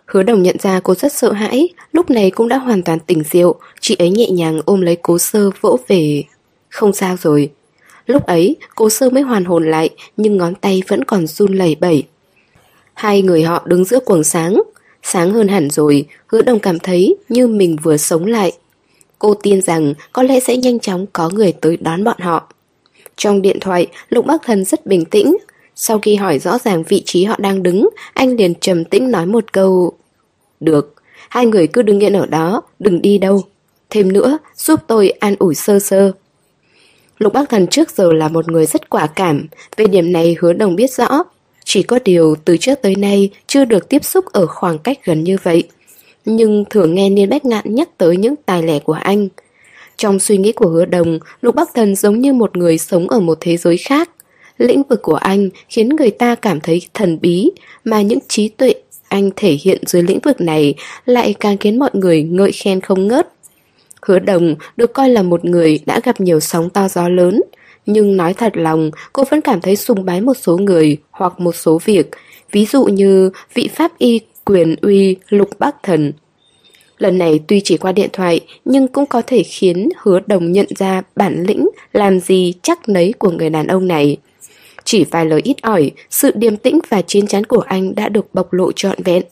[SPEAKER 1] Hứa đồng nhận ra cô rất sợ hãi, lúc này cũng đã hoàn toàn tỉnh rượu, chị ấy nhẹ nhàng ôm lấy cố sơ vỗ về. Không sao rồi. Lúc ấy, cố sơ mới hoàn hồn lại, nhưng ngón tay vẫn còn run lẩy bẩy. Hai người họ đứng giữa quầng sáng. Sáng hơn hẳn rồi, hứa đồng cảm thấy như mình vừa sống lại. Cô tin rằng có lẽ sẽ nhanh chóng có người tới đón bọn họ. Trong điện thoại, Lục Bắc Thần rất bình tĩnh. Sau khi hỏi rõ ràng vị trí họ đang đứng, anh liền trầm tĩnh nói một câu. Được, hai người cứ đứng yên ở đó, đừng đi đâu. Thêm nữa, giúp tôi an ủi sơ sơ. Lục Bắc Thần trước giờ là một người rất quả cảm, về điểm này hứa đồng biết rõ. Chỉ có điều từ trước tới nay chưa được tiếp xúc ở khoảng cách gần như vậy. Nhưng thường nghe Niên Bách Ngạn nhắc tới những tài lẻ của anh. Trong suy nghĩ của hứa đồng, Lục Bắc Thần giống như một người sống ở một thế giới khác. Lĩnh vực của anh khiến người ta cảm thấy thần bí, mà những trí tuệ anh thể hiện dưới lĩnh vực này lại càng khiến mọi người ngợi khen không ngớt. Hứa đồng được coi là một người đã gặp nhiều sóng to gió lớn, nhưng nói thật lòng cô vẫn cảm thấy sùng bái một số người hoặc một số việc, ví dụ như vị pháp y quyền uy lục bắc thần. Lần này tuy chỉ qua điện thoại nhưng cũng có thể khiến hứa đồng nhận ra bản lĩnh làm gì chắc nấy của người đàn ông này. Chỉ vài lời ít ỏi, sự điềm tĩnh và chiến chắn của anh đã được bộc lộ trọn vẹn.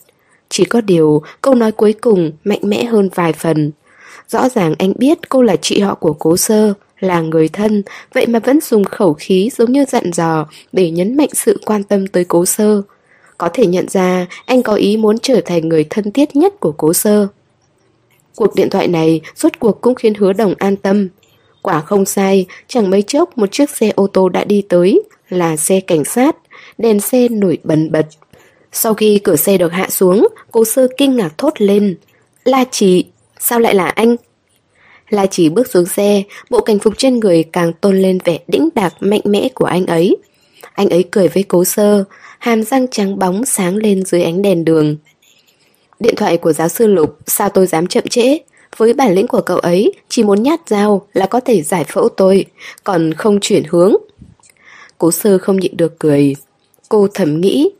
[SPEAKER 1] Chỉ có điều, câu nói cuối cùng mạnh mẽ hơn vài phần. Rõ ràng anh biết cô là chị họ của cố sơ, là người thân, vậy mà vẫn dùng khẩu khí giống như dặn dò để nhấn mạnh sự quan tâm tới cố sơ. Có thể nhận ra anh có ý muốn trở thành người thân thiết nhất của cố sơ. Cuộc điện thoại này rốt cuộc cũng khiến hứa đồng an tâm. Quả không sai, chẳng mấy chốc một chiếc xe ô tô đã đi tới, là xe cảnh sát, đèn xe nổi bần bật. Sau khi cửa xe được hạ xuống, cố sơ kinh ngạc thốt lên. La chị, sao lại là anh? La chỉ bước xuống xe, bộ cảnh phục trên người càng tôn lên vẻ đĩnh đạc mạnh mẽ của anh ấy. Anh ấy cười với cố sơ, hàm răng trắng bóng sáng lên dưới ánh đèn đường. Điện thoại của giáo sư Lục, sao tôi dám chậm trễ? Với bản lĩnh của cậu ấy, chỉ muốn nhát dao là có thể giải phẫu tôi, còn không chuyển hướng. Cố sơ không nhịn được cười. Cô thầm nghĩ,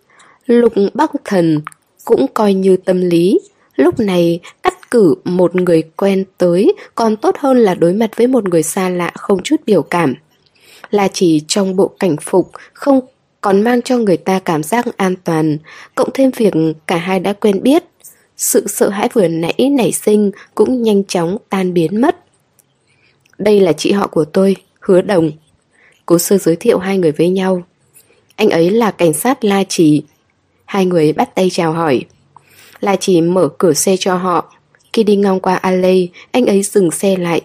[SPEAKER 1] Lục Bắc Thần cũng coi như tâm lý. Lúc này, cắt cử một người quen tới còn tốt hơn là đối mặt với một người xa lạ không chút biểu cảm. Là chỉ trong bộ cảnh phục không còn mang cho người ta cảm giác an toàn, cộng thêm việc cả hai đã quen biết. Sự sợ hãi vừa nãy nảy sinh cũng nhanh chóng tan biến mất. Đây là chị họ của tôi, hứa đồng. Cố sư giới thiệu hai người với nhau. Anh ấy là cảnh sát La Chỉ. Hai người bắt tay chào hỏi. La Chỉ mở cửa xe cho họ. Khi đi ngang qua alley, anh ấy dừng xe lại.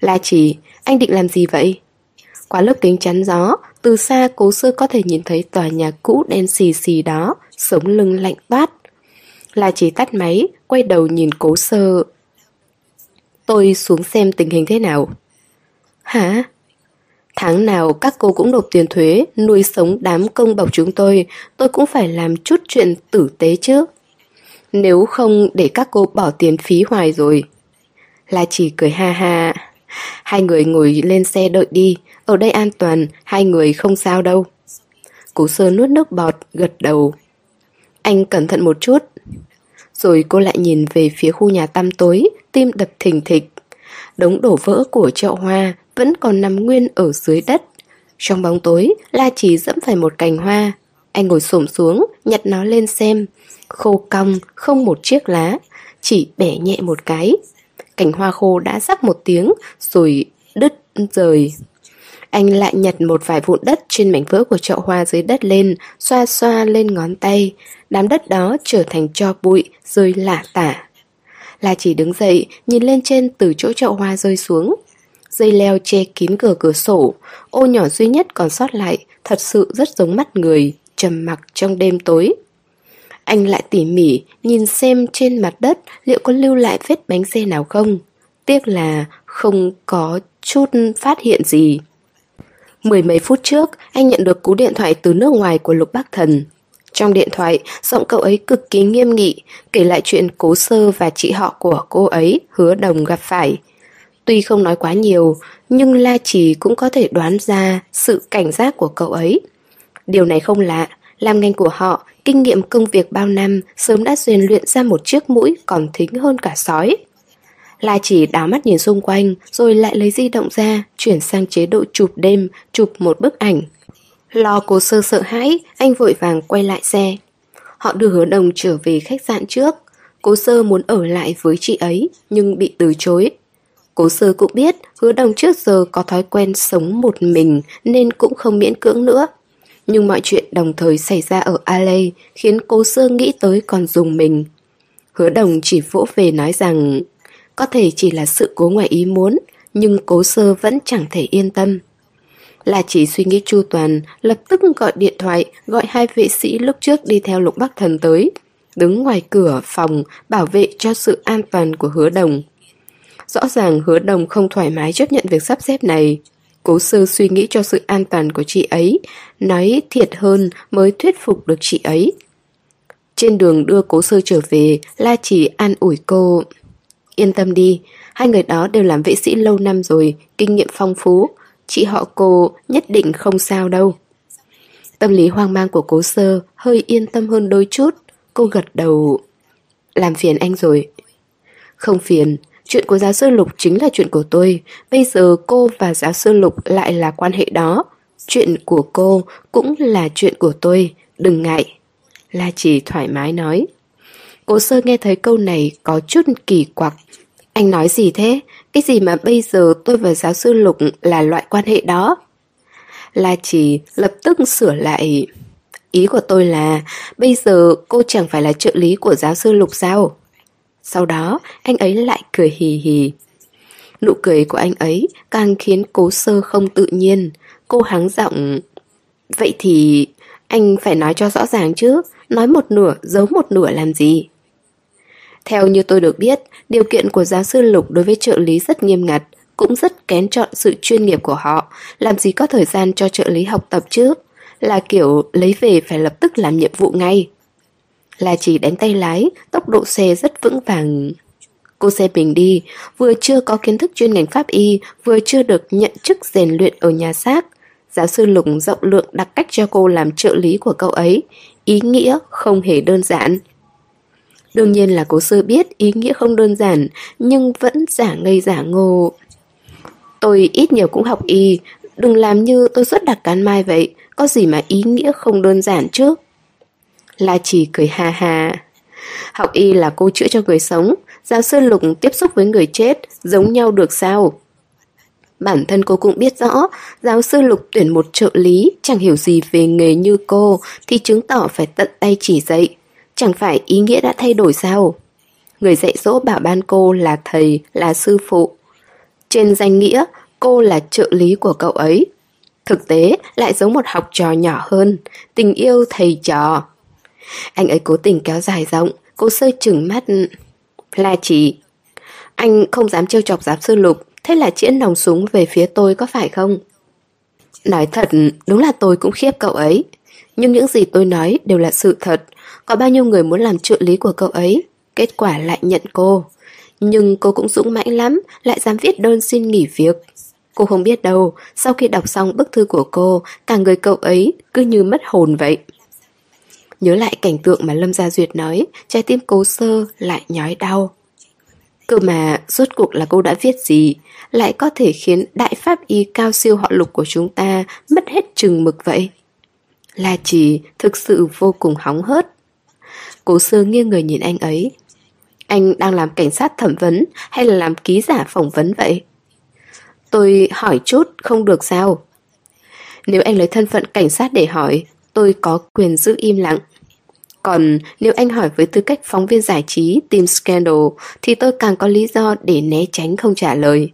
[SPEAKER 1] La Chỉ, anh định làm gì vậy? Qua lớp kính chắn gió, từ xa cố sư có thể nhìn thấy tòa nhà cũ đen xì xì đó, sống lưng lạnh toát. La Chỉ tắt máy, quay đầu nhìn cố sơ. Tôi xuống xem tình hình thế nào. Hả? Tháng nào các cô cũng nộp tiền thuế, nuôi sống đám công bọc chúng tôi, tôi cũng phải làm chút chuyện tử tế chứ. Nếu không để các cô bỏ tiền phí hoài rồi. La chỉ cười ha ha. Hai người ngồi lên xe đợi đi, ở đây an toàn, hai người không sao đâu. Cố sơ nuốt nước bọt, gật đầu. Anh cẩn thận một chút. Rồi cô lại nhìn về phía khu nhà tăm tối, tim đập thình thịch. Đống đổ vỡ của chậu hoa vẫn còn nằm nguyên ở dưới đất. Trong bóng tối, La chỉ dẫm phải một cành hoa. Anh ngồi xổm xuống, nhặt nó lên xem. Khô cong, không một chiếc lá, chỉ bẻ nhẹ một cái. Cành hoa khô đã rắc một tiếng, rồi đứt rời. Anh lại nhặt một vài vụn đất trên mảnh vỡ của chậu hoa dưới đất lên, xoa xoa lên ngón tay. Đám đất đó trở thành cho bụi, rơi lả tả. La chỉ đứng dậy, nhìn lên trên từ chỗ chậu hoa rơi xuống. Dây leo che kín cửa cửa sổ, ô nhỏ duy nhất còn sót lại, thật sự rất giống mắt người, trầm mặc trong đêm tối. Anh lại tỉ mỉ nhìn xem trên mặt đất liệu có lưu lại vết bánh xe nào không. Tiếc là không có chút phát hiện gì. Mười mấy phút trước, anh nhận được cú điện thoại từ nước ngoài của Lục Bắc Thần. Trong điện thoại, giọng cậu ấy cực kỳ nghiêm nghị, kể lại chuyện cố sơ và chị họ của cô ấy hứa đồng gặp phải. Tuy không nói quá nhiều, nhưng La Trì cũng có thể đoán ra sự cảnh giác của cậu ấy. Điều này không lạ, làm ngành của họ, kinh nghiệm công việc bao năm sớm đã rèn luyện ra một chiếc mũi còn thính hơn cả sói. La chỉ đảo mắt nhìn xung quanh, rồi lại lấy di động ra, chuyển sang chế độ chụp đêm, chụp một bức ảnh. Lo cố sơ sợ hãi, anh vội vàng quay lại xe. Họ đưa hứa đồng trở về khách sạn trước. Cố sơ muốn ở lại với chị ấy, nhưng bị từ chối. Cố sơ cũng biết hứa đồng trước giờ có thói quen sống một mình nên cũng không miễn cưỡng nữa. Nhưng mọi chuyện đồng thời xảy ra ở Alley khiến cố sơ nghĩ tới còn dùng mình. Hứa đồng chỉ vỗ về nói rằng có thể chỉ là sự cố ngoài ý muốn, nhưng cố sơ vẫn chẳng thể yên tâm. Là chỉ suy nghĩ chu toàn, lập tức gọi điện thoại, gọi hai vệ sĩ lúc trước đi theo lục bắc thần tới, đứng ngoài cửa phòng bảo vệ cho sự an toàn của hứa đồng. Rõ ràng hứa đồng không thoải mái chấp nhận việc sắp xếp này. Cố sơ suy nghĩ cho sự an toàn của chị ấy, nói thiệt hơn mới thuyết phục được chị ấy. Trên đường đưa cố sơ trở về, La chỉ an ủi cô. Yên tâm đi, hai người đó đều làm vệ sĩ lâu năm rồi, kinh nghiệm phong phú. Chị họ cô nhất định không sao đâu. Tâm lý hoang mang của cố sơ hơi yên tâm hơn đôi chút. Cô gật đầu. Làm phiền anh rồi. Không phiền, chuyện của giáo sư Lục chính là chuyện của tôi. Bây giờ cô và giáo sư Lục lại là quan hệ đó. Chuyện của cô cũng là chuyện của tôi, đừng ngại. La chỉ thoải mái nói. Cố sơ nghe thấy câu này có chút kỳ quặc. Anh nói gì thế? Cái gì mà bây giờ tôi và giáo sư Lục là loại quan hệ đó? La chỉ lập tức sửa lại. Ý của tôi là bây giờ cô chẳng phải là trợ lý của giáo sư Lục sao? Sau đó anh ấy lại cười hì hì. Nụ cười của anh ấy càng khiến cố sơ không tự nhiên. Cô hắng giọng. Vậy thì anh phải nói cho rõ ràng chứ, nói một nửa giấu một nửa làm gì? Theo như tôi được biết, điều kiện của giáo sư Lục đối với trợ lý rất nghiêm ngặt, cũng rất kén chọn sự chuyên nghiệp của họ, làm gì có thời gian cho trợ lý học tập chứ, là kiểu lấy về phải lập tức làm nhiệm vụ ngay. Là chỉ đánh tay lái, tốc độ xe rất vững vàng. Cô xe mình đi, vừa chưa có kiến thức chuyên ngành pháp y, vừa chưa được nhận chức rèn luyện ở nhà xác. Giáo sư Lục rộng lượng đặt cách cho cô làm trợ lý của cậu ấy, ý nghĩa không hề đơn giản. Đương nhiên là cố sơ biết ý nghĩa không đơn giản, nhưng vẫn giả ngây giả ngô. Tôi ít nhiều cũng học y, đừng làm như tôi xuất đặc cán mai vậy, có gì mà ý nghĩa không đơn giản chứ. La chỉ cười ha ha. Học y là cô chữa cho người sống, giáo sư Lục tiếp xúc với người chết, giống nhau được sao? Bản thân cô cũng biết rõ, giáo sư Lục tuyển một trợ lý, chẳng hiểu gì về nghề như cô, thì chứng tỏ phải tận tay chỉ dạy. Chẳng phải ý nghĩa đã thay đổi sao? Người dạy dỗ bảo ban cô là thầy, là sư phụ. Trên danh nghĩa, cô là trợ lý của cậu ấy. Thực tế lại giống một học trò nhỏ hơn, tình yêu thầy trò. Anh ấy cố tình kéo dài giọng, cô sơ chừng mắt. Là chỉ, anh không dám trêu chọc giám sư lục, thế là chĩa nòng súng về phía tôi có phải không? Nói thật, đúng là tôi cũng khiếp cậu ấy. Nhưng những gì tôi nói đều là sự thật, có bao nhiêu người muốn làm trợ lý của cậu ấy, kết quả lại nhận cô. Nhưng cô cũng dũng mãnh lắm, lại dám viết đơn xin nghỉ việc. Cô không biết đâu, sau khi đọc xong bức thư của cô, cả người cậu ấy cứ như mất hồn vậy. Nhớ lại cảnh tượng mà Lâm Gia Duyệt nói, trái tim cố sơ lại nhói đau. Cơ mà, rốt cuộc là cô đã viết gì, lại có thể khiến đại pháp y cao siêu họ lục của chúng ta mất hết chừng mực vậy? La chỉ thực sự vô cùng hóng hớt. Cố sơ nghiêng người nhìn anh ấy. Anh đang làm cảnh sát thẩm vấn hay là làm ký giả phỏng vấn vậy? Tôi hỏi chút không được sao? Nếu anh lấy thân phận cảnh sát để hỏi, tôi có quyền giữ im lặng. Còn nếu anh hỏi với tư cách phóng viên giải trí tìm scandal thì tôi càng có lý do để né tránh không trả lời.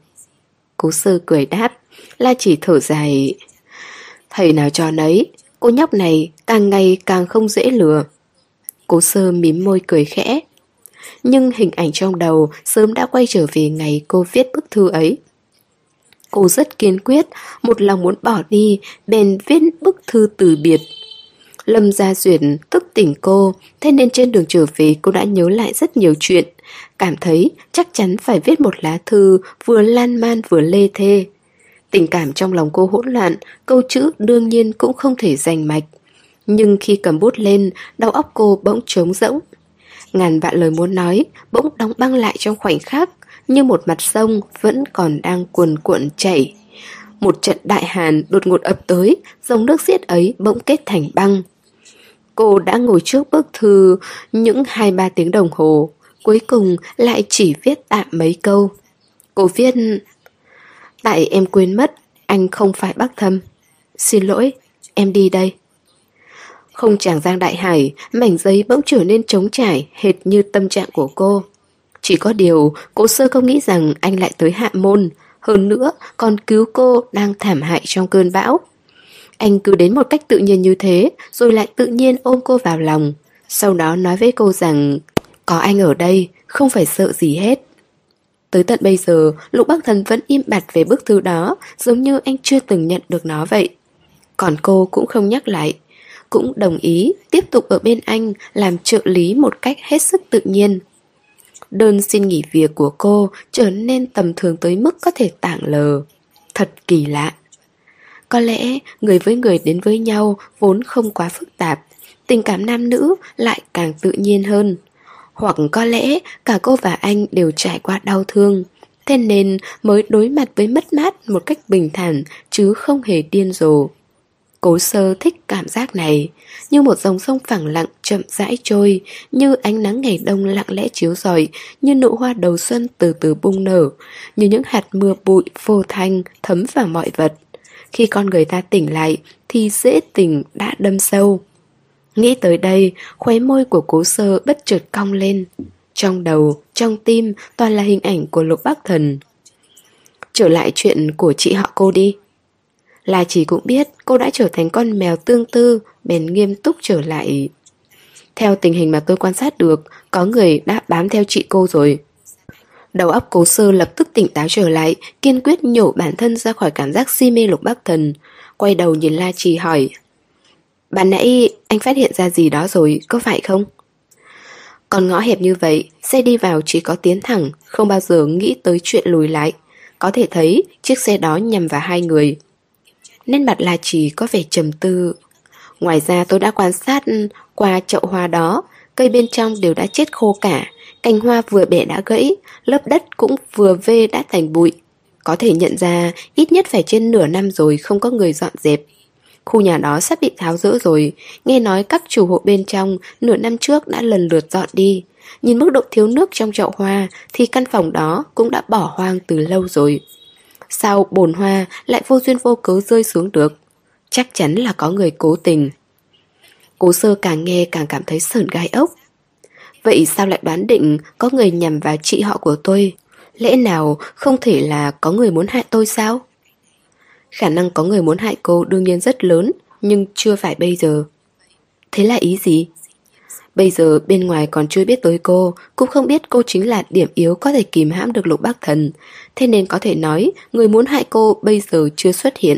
[SPEAKER 1] Cố sơ cười đáp, la chỉ thở dài. Thầy nào cho nấy, cô nhóc này càng ngày càng không dễ lừa. Cố sơ mím môi cười khẽ. Nhưng hình ảnh trong đầu sớm đã quay trở về ngày cô viết bức thư ấy. Cô rất kiên quyết, một lòng muốn bỏ đi, bèn viết bức thư từ biệt. Lâm Gia Duyệt thức tỉnh cô, thế nên trên đường trở về cô đã nhớ lại rất nhiều chuyện. Cảm thấy chắc chắn phải viết một lá thư vừa lan man vừa lê thê. Tình cảm trong lòng cô hỗn loạn, câu chữ đương nhiên cũng không thể dành mạch. Nhưng khi cầm bút lên, đau óc cô bỗng trống rỗng. Ngàn vạn lời muốn nói, bỗng đóng băng lại trong khoảnh khắc, như một mặt sông vẫn còn đang cuồn cuộn chảy. Một trận đại hàn đột ngột ập tới, dòng nước xiết ấy bỗng kết thành băng. Cô đã ngồi trước bức thư những hai ba tiếng đồng hồ, cuối cùng lại chỉ viết tạm mấy câu. Cô viết Tại em quên mất, anh không phải bác thâm. Xin lỗi, em đi đây. Không chàng giang đại hải, mảnh giấy bỗng trở nên trống trải, hệt như tâm trạng của cô. Chỉ có điều, cô sơ không nghĩ rằng anh lại tới hạ môn, hơn nữa còn cứu cô đang thảm hại trong cơn bão. Anh cứ đến một cách tự nhiên như thế, rồi lại tự nhiên ôm cô vào lòng. Sau đó nói với cô rằng, có anh ở đây, không phải sợ gì hết. Tới tận bây giờ, Lục Bắc Thần vẫn im bặt về bức thư đó, giống như anh chưa từng nhận được nó vậy. Còn cô cũng không nhắc lại, cũng đồng ý tiếp tục ở bên anh làm trợ lý một cách hết sức tự nhiên. Đơn xin nghỉ việc của cô trở nên tầm thường tới mức có thể tảng lờ. Thật kỳ lạ. Có lẽ người với người đến với nhau vốn không quá phức tạp, tình cảm nam nữ lại càng tự nhiên hơn. Hoặc có lẽ cả cô và anh đều trải qua đau thương, thế nên mới đối mặt với mất mát một cách bình thản chứ không hề điên rồ. Cố sơ thích cảm giác này, như một dòng sông phẳng lặng chậm rãi trôi, như ánh nắng ngày đông lặng lẽ chiếu rọi, như nụ hoa đầu xuân từ từ bung nở, như những hạt mưa bụi vô thanh thấm vào mọi vật. Khi con người ta tỉnh lại thì dễ tỉnh đã đâm sâu. Nghĩ tới đây, khóe môi của cố sơ bất chợt cong lên. Trong đầu, trong tim toàn là hình ảnh của lục bắc thần. Trở lại chuyện của chị họ cô đi. Là chỉ cũng biết cô đã trở thành con mèo tương tư, bèn nghiêm túc trở lại. Theo tình hình mà tôi quan sát được, có người đã bám theo chị cô rồi. Đầu óc cố sơ lập tức tỉnh táo trở lại, kiên quyết nhổ bản thân ra khỏi cảm giác si mê lục bắc thần. Quay đầu nhìn La Trì hỏi. Bạn nãy anh phát hiện ra gì đó rồi, có phải không? Còn ngõ hẹp như vậy, xe đi vào chỉ có tiến thẳng, không bao giờ nghĩ tới chuyện lùi lại. Có thể thấy chiếc xe đó nhằm vào hai người, nên mặt la trì có vẻ trầm tư. Ngoài ra tôi đã quan sát qua chậu hoa đó, cây bên trong đều đã chết khô cả, cành hoa vừa bẻ đã gãy, lớp đất cũng vừa vê đã thành bụi. Có thể nhận ra ít nhất phải trên nửa năm rồi không có người dọn dẹp. Khu nhà đó sắp bị tháo rỡ rồi, nghe nói các chủ hộ bên trong nửa năm trước đã lần lượt dọn đi. Nhìn mức độ thiếu nước trong chậu hoa thì căn phòng đó cũng đã bỏ hoang từ lâu rồi. Sao bồn hoa lại vô duyên vô cớ rơi xuống được Chắc chắn là có người cố tình Cố sơ càng nghe càng cảm thấy sởn gai ốc Vậy sao lại đoán định có người nhằm vào chị họ của tôi Lẽ nào không thể là có người muốn hại tôi sao Khả năng có người muốn hại cô đương nhiên rất lớn Nhưng chưa phải bây giờ Thế là ý gì? Bây giờ bên ngoài còn chưa biết tới cô, cũng không biết cô chính là điểm yếu có thể kìm hãm được lục bác thần. Thế nên có thể nói, người muốn hại cô bây giờ chưa xuất hiện.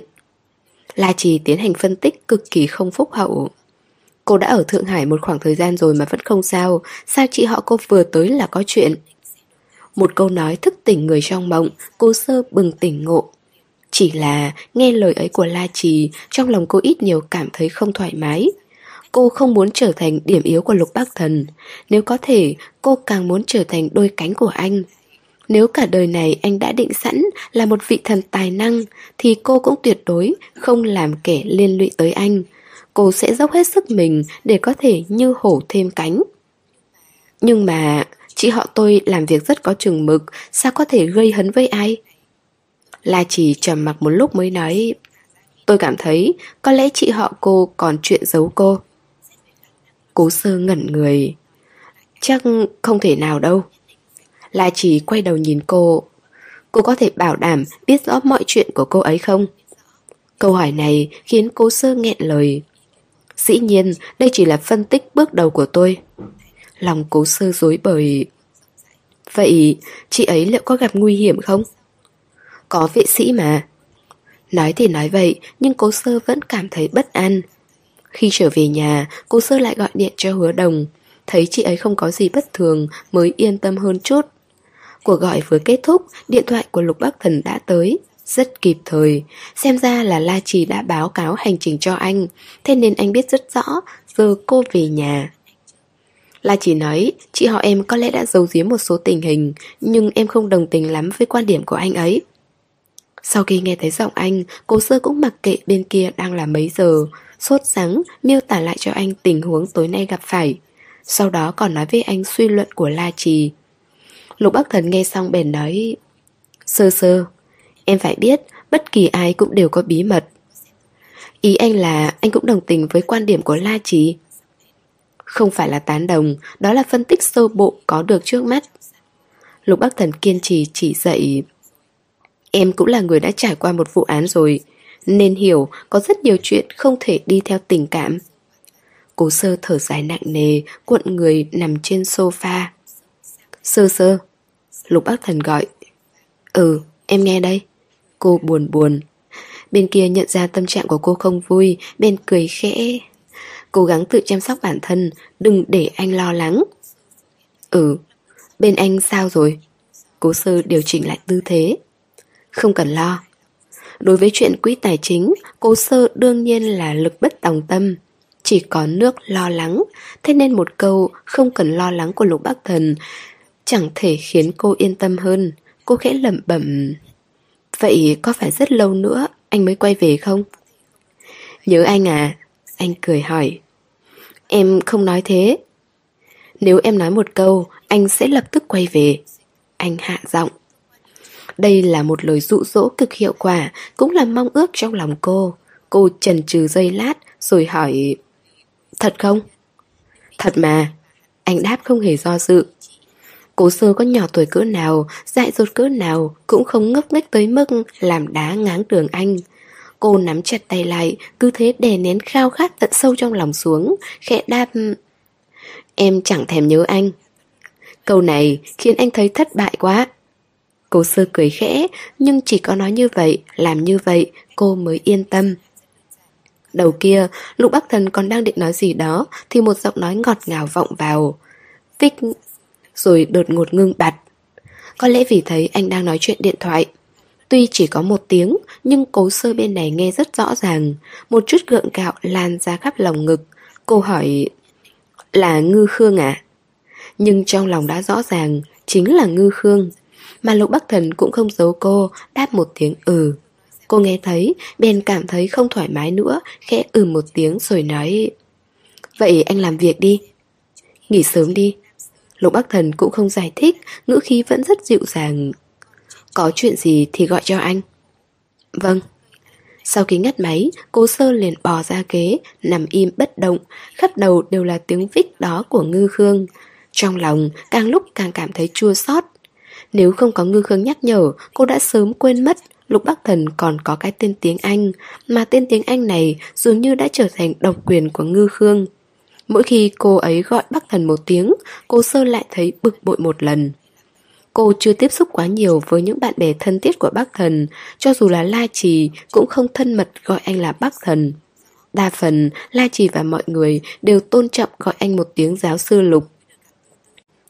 [SPEAKER 1] La Trì tiến hành phân tích cực kỳ không phúc hậu. Cô đã ở Thượng Hải một khoảng thời gian rồi mà vẫn không sao, sao chị họ cô vừa tới là có chuyện. Một câu nói thức tỉnh người trong mộng, cô sơ bừng tỉnh ngộ. Chỉ là nghe lời ấy của La Trì, trong lòng cô ít nhiều cảm thấy không thoải mái. Cô không muốn trở thành điểm yếu của lục bác thần Nếu có thể cô càng muốn trở thành đôi cánh của anh Nếu cả đời này anh đã định sẵn là một vị thần tài năng Thì cô cũng tuyệt đối không làm kẻ liên lụy tới anh Cô sẽ dốc hết sức mình để có thể như hổ thêm cánh. Nhưng mà, chị họ tôi làm việc rất có chừng mực, Sao có thể gây hấn với ai? La chỉ trầm mặc một lúc mới nói, Tôi cảm thấy có lẽ chị họ cô còn chuyện giấu cô. Cố sơ ngẩn người. Chắc không thể nào đâu. La chỉ quay đầu nhìn cô. Cô có thể bảo đảm biết rõ mọi chuyện của cô ấy không? Câu hỏi này khiến cố sơ nghẹn lời. Dĩ nhiên đây chỉ là phân tích bước đầu của tôi Lòng cố sơ dối bởi Vậy chị ấy liệu có gặp nguy hiểm không? Có vệ sĩ mà. Nói thì nói vậy, nhưng cố sơ vẫn cảm thấy bất an. Khi trở về nhà, cô sơ lại gọi điện cho hứa đồng. Thấy chị ấy không có gì bất thường mới yên tâm hơn chút. Cuộc gọi vừa kết thúc, điện thoại của Lục Bắc Thần đã tới. Rất kịp thời, xem ra là La Trì đã báo cáo hành trình cho anh, thế nên anh biết rất rõ, giờ cô về nhà. La Trì nói, chị họ em có lẽ đã giấu giếm một số tình hình, nhưng em không đồng tình lắm với quan điểm của anh ấy. Sau khi nghe thấy giọng anh, cô sơ cũng mặc kệ bên kia đang là mấy giờ, sốt sắng miêu tả lại cho anh tình huống tối nay gặp phải. Sau đó còn nói với anh suy luận của La Trì. Lục Bắc Thần nghe xong bèn nói Sơ sơ, em phải biết bất kỳ ai cũng đều có bí mật. Ý anh là anh cũng đồng tình với quan điểm của La trí Không phải là tán đồng, đó là phân tích sơ bộ có được trước mắt. Lục Bắc Thần kiên trì chỉ dạy Em cũng là người đã trải qua một vụ án rồi Nên hiểu có rất nhiều chuyện không thể đi theo tình cảm. Cố sơ thở dài nặng nề Cuộn người nằm trên sofa. Sơ sơ Lục bác thần gọi. Ừ em nghe đây. Cô buồn buồn. Bên kia nhận ra tâm trạng của cô không vui Bên cười khẽ. Cố gắng tự chăm sóc bản thân, Đừng để anh lo lắng. Ừ Bên anh sao rồi? Cố sơ điều chỉnh lại tư thế. Không cần lo. Đối với chuyện quỹ tài chính, Cố sơ đương nhiên là lực bất tòng tâm. Chỉ có nước lo lắng, Thế nên một câu không cần lo lắng của lục bắc thần Chẳng thể khiến cô yên tâm hơn. Cô khẽ lẩm bẩm. Vậy có phải rất lâu nữa Anh mới quay về không? Nhớ anh à Anh cười hỏi. Em không nói thế. Nếu em nói một câu, Anh sẽ lập tức quay về. Anh hạ giọng. Đây là một lời dụ dỗ cực hiệu quả, Cũng là mong ước trong lòng cô. Cô chần chừ giây lát, Rồi hỏi, Thật không? Thật mà. Anh đáp không hề do dự. Cố sơ có nhỏ tuổi cỡ nào, dại dột cỡ nào cũng không ngốc nghếch tới mức làm đá ngáng đường anh. Cô nắm chặt tay lại, cứ thế đè nén khao khát tận sâu trong lòng xuống, khẽ đáp Em chẳng thèm nhớ anh. Câu này khiến anh thấy thất bại quá. Cố sơ cười khẽ, nhưng chỉ có nói như vậy, làm như vậy, cô mới yên tâm. Đầu kia, Lục Bắc Thần còn đang định nói gì đó, thì một giọng nói ngọt ngào vọng vào. Vích rồi đột ngột ngưng bặt. Có lẽ vì thấy anh đang nói chuyện điện thoại. Tuy chỉ có một tiếng, nhưng cố sơ bên này nghe rất rõ ràng. Một chút gượng gạo lan ra khắp lòng ngực. Cô hỏi, là ngư khương à? Nhưng trong lòng đã rõ ràng, chính là ngư khương. Mà lục bắc thần cũng không giấu cô, đáp một tiếng ừ. Cô nghe thấy, bèn cảm thấy không thoải mái nữa, khẽ ừ một tiếng rồi nói Vậy anh làm việc đi Nghỉ sớm đi Lục Bắc Thần cũng không giải thích, ngữ khí vẫn rất dịu dàng. Có chuyện gì thì gọi cho anh. Vâng. Sau khi ngắt máy, cố sơ liền bò ra ghế, nằm im bất động, khắp đầu đều là tiếng vích đó của ngư khương. Trong lòng càng lúc càng cảm thấy chua xót. Nếu không có ngư khương nhắc nhở, cô đã sớm quên mất Lục Bắc Thần còn có cái tên tiếng Anh, mà tên tiếng Anh này dường như đã trở thành độc quyền của ngư khương. Mỗi khi cô ấy gọi Bắc Thần một tiếng, cô Sơ lại thấy bực bội một lần. Cô chưa tiếp xúc quá nhiều với những bạn bè thân thiết của bác Thần, cho dù là La Trì cũng không thân mật gọi anh là bác Thần. Đa phần, La Trì và mọi người đều tôn trọng gọi anh một tiếng giáo sư Lục.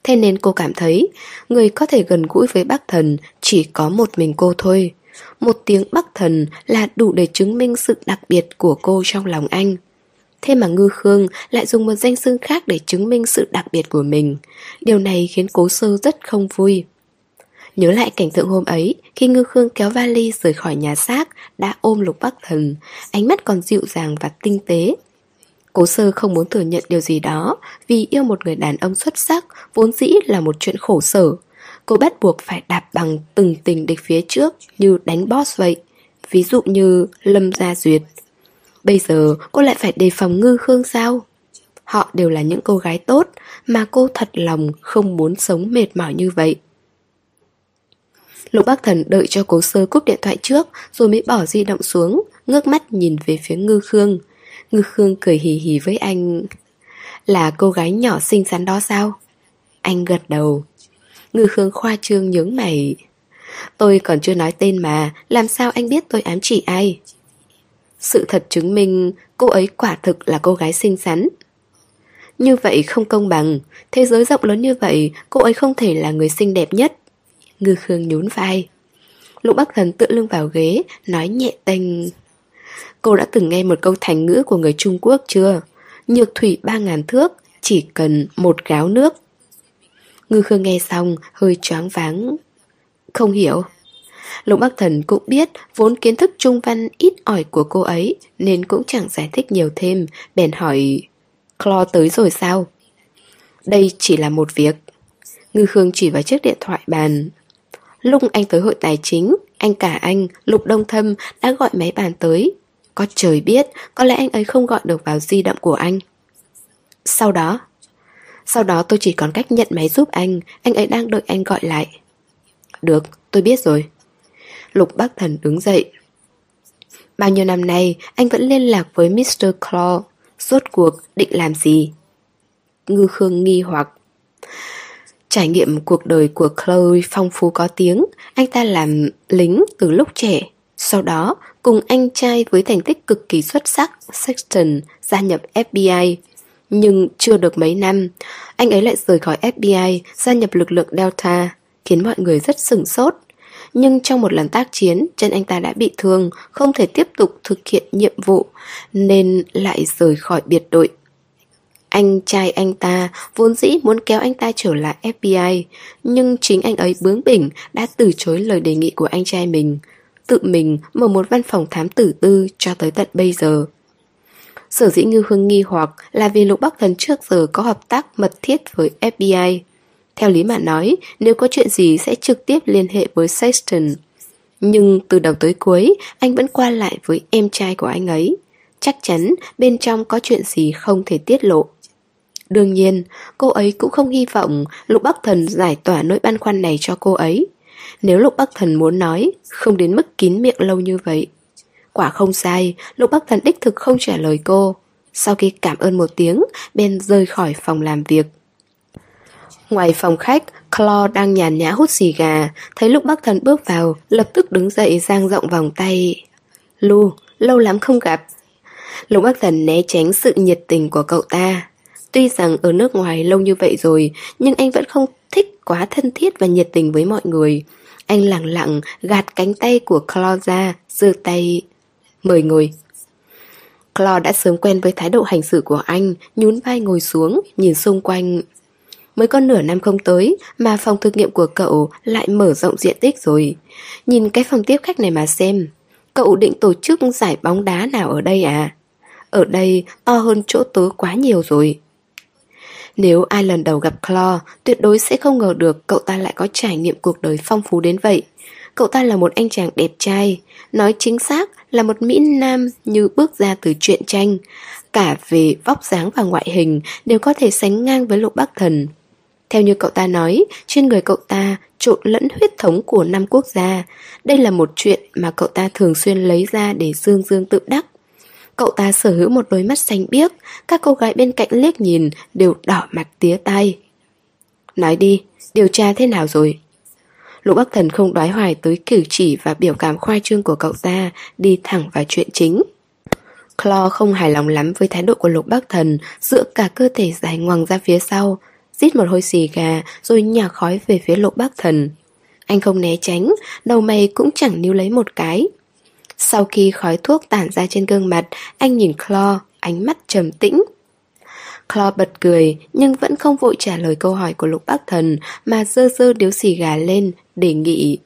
[SPEAKER 1] Thế nên cô cảm thấy, người có thể gần gũi với bác Thần chỉ có một mình cô thôi. Một tiếng bác Thần là đủ để chứng minh sự đặc biệt của cô trong lòng anh. Thế mà Ngư Khương lại dùng một danh xưng khác để chứng minh sự đặc biệt của mình. Điều này khiến cố sơ rất không vui. Nhớ lại cảnh tượng hôm ấy, khi Ngư Khương kéo vali rời khỏi nhà xác, đã ôm lục bắc thần, ánh mắt còn dịu dàng và tinh tế. Cố sơ không muốn thừa nhận điều gì đó, vì yêu một người đàn ông xuất sắc, vốn dĩ là một chuyện khổ sở. Cô bắt buộc phải đạp bằng từng tình địch phía trước như đánh boss vậy. Ví dụ như Lâm Gia Duyệt, Bây giờ cô lại phải đề phòng ngư khương sao? Họ đều là những cô gái tốt mà cô thật lòng không muốn sống mệt mỏi như vậy. Lục Bắc Thần đợi cho cố sơ cúp điện thoại trước rồi mới bỏ di động xuống, ngước mắt nhìn về phía ngư khương. Ngư khương cười hì hì với anh. Là cô gái nhỏ xinh xắn đó sao? Anh gật đầu. Ngư khương khoa trương nhướng mày. Tôi còn chưa nói tên mà, làm sao anh biết tôi ám chỉ ai? Sự thật chứng minh cô ấy quả thực là cô gái xinh xắn. Như vậy không công bằng, thế giới rộng lớn như vậy, cô ấy không thể là người xinh đẹp nhất. Ngư Khương nhún vai. lũ Bắc Thần tựa lưng vào ghế, nói nhẹ tênh. Cô đã từng nghe một câu thành ngữ của người Trung Quốc chưa? Nhược thủy ba ngàn thước, chỉ cần một gáo nước. Ngư Khương nghe xong, hơi choáng váng. Không hiểu. Lục Bắc Thần cũng biết vốn kiến thức trung văn ít ỏi của cô ấy nên cũng chẳng giải thích nhiều thêm, bèn hỏi Clo tới rồi sao? Đây chỉ là một việc. Ngư Khương chỉ vào chiếc điện thoại bàn. Lúc anh tới hội tài chính, anh cả anh, Lục Đông Thâm đã gọi máy bàn tới. Có trời biết, có lẽ anh ấy không gọi được vào di động của anh. Sau đó, sau đó tôi chỉ còn cách nhận máy giúp anh, anh ấy đang đợi anh gọi lại. Được, tôi biết rồi. Lục Bắc Thần đứng dậy. Bao nhiêu năm nay, anh vẫn liên lạc với Mr. Claw. Suốt cuộc định làm gì? Ngư Khương nghi hoặc. Trải nghiệm cuộc đời của Chloe phong phú có tiếng, anh ta làm lính từ lúc trẻ. Sau đó, cùng anh trai với thành tích cực kỳ xuất sắc, Sexton, gia nhập FBI. Nhưng chưa được mấy năm, anh ấy lại rời khỏi FBI, gia nhập lực lượng Delta, khiến mọi người rất sửng sốt. Nhưng trong một lần tác chiến, chân anh ta đã bị thương, không thể tiếp tục thực hiện nhiệm vụ, nên lại rời khỏi biệt đội. Anh trai anh ta vốn dĩ muốn kéo anh ta trở lại FBI, nhưng chính anh ấy bướng bỉnh đã từ chối lời đề nghị của anh trai mình, tự mình mở một văn phòng thám tử tư cho tới tận bây giờ. Sở dĩ Ngư Hương nghi hoặc là vì Lục Bắc Thần trước giờ có hợp tác mật thiết với FBI. Theo lý mà nói, nếu có chuyện gì sẽ trực tiếp liên hệ với Sexton. Nhưng từ đầu tới cuối, anh vẫn qua lại với em trai của anh ấy. Chắc chắn bên trong có chuyện gì không thể tiết lộ. Đương nhiên, cô ấy cũng không hy vọng Lục Bắc Thần giải tỏa nỗi băn khoăn này cho cô ấy. Nếu Lục Bắc Thần muốn nói, không đến mức kín miệng lâu như vậy. Quả không sai, Lục Bắc Thần đích thực không trả lời cô. Sau khi cảm ơn một tiếng, Ben rời khỏi phòng làm việc. Ngoài phòng khách, Claude đang nhàn nhã hút xì gà, thấy Lục Bắc Thần bước vào, lập tức đứng dậy giang rộng vòng tay. Lu, lâu lắm không gặp. Lục Bắc Thần né tránh sự nhiệt tình của cậu ta. Tuy rằng ở nước ngoài lâu như vậy rồi, nhưng anh vẫn không thích quá thân thiết và nhiệt tình với mọi người. Anh lặng lặng gạt cánh tay của Claude ra, giơ tay Mời ngồi. Claude đã sớm quen với thái độ hành xử của anh, nhún vai ngồi xuống, nhìn xung quanh. Mới có nửa năm không tới mà phòng thực nghiệm của cậu lại mở rộng diện tích rồi. Nhìn cái phòng tiếp khách này mà xem. Cậu định tổ chức giải bóng đá nào ở đây à? Ở đây to hơn chỗ tớ quá nhiều rồi. Nếu ai lần đầu gặp Claw, tuyệt đối sẽ không ngờ được cậu ta lại có trải nghiệm cuộc đời phong phú đến vậy. Cậu ta là một anh chàng đẹp trai, nói chính xác là một Mỹ Nam như bước ra từ truyện tranh. Cả về vóc dáng và ngoại hình đều có thể sánh ngang với Lục Bắc Thần. Theo như cậu ta nói, trên người cậu ta trộn lẫn huyết thống của năm quốc gia. Đây là một chuyện mà cậu ta thường xuyên lấy ra để dương dương tự đắc. Cậu ta sở hữu một đôi mắt xanh biếc, các cô gái bên cạnh liếc nhìn đều đỏ mặt tía tay. Nói đi, điều tra thế nào rồi? Lục Bắc Thần không đoái hoài tới cử chỉ và biểu cảm khoai trương của cậu ta, đi thẳng vào chuyện chính. Claw không hài lòng lắm với thái độ của Lục Bắc Thần, dựa cả cơ thể dài ngoằng ra phía sau, rít một hôi xì gà rồi nhả khói về phía Lục bác Thần. Anh không né tránh, đầu mày cũng chẳng níu lấy một cái. Sau khi khói thuốc tản ra trên gương mặt, anh nhìn Claw, ánh mắt trầm tĩnh, Claw bật cười nhưng vẫn không vội trả lời câu hỏi của Lục bác Thần mà dơ dơ điếu xì gà lên, đề nghị.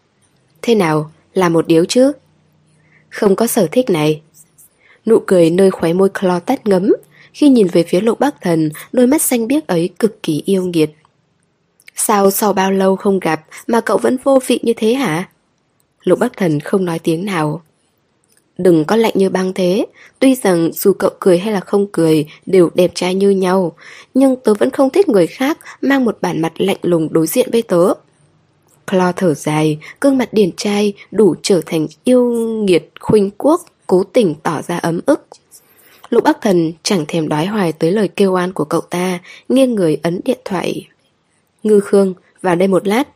[SPEAKER 1] Thế nào, là một điếu chứ? Không có sở thích này. Nụ cười nơi khóe môi Claw tắt ngấm, khi nhìn về phía Lục Bắc Thần, đôi mắt xanh biếc ấy cực kỳ yêu nghiệt. Sao sau bao lâu không gặp mà cậu vẫn vô vị như thế hả? Lục Bắc Thần không nói tiếng nào. Đừng có lạnh như băng thế Tuy rằng dù cậu cười hay là không cười Đều đẹp trai như nhau Nhưng tớ vẫn không thích người khác Mang một bản mặt lạnh lùng đối diện với tớ clo thở dài gương mặt điển trai đủ trở thành yêu nghiệt khuynh quốc Cố tình tỏ ra ấm ức Lục Bắc Thần chẳng thèm đói hoài tới lời kêu oan của cậu ta Nghiêng người ấn điện thoại Ngư Khương, vào đây một lát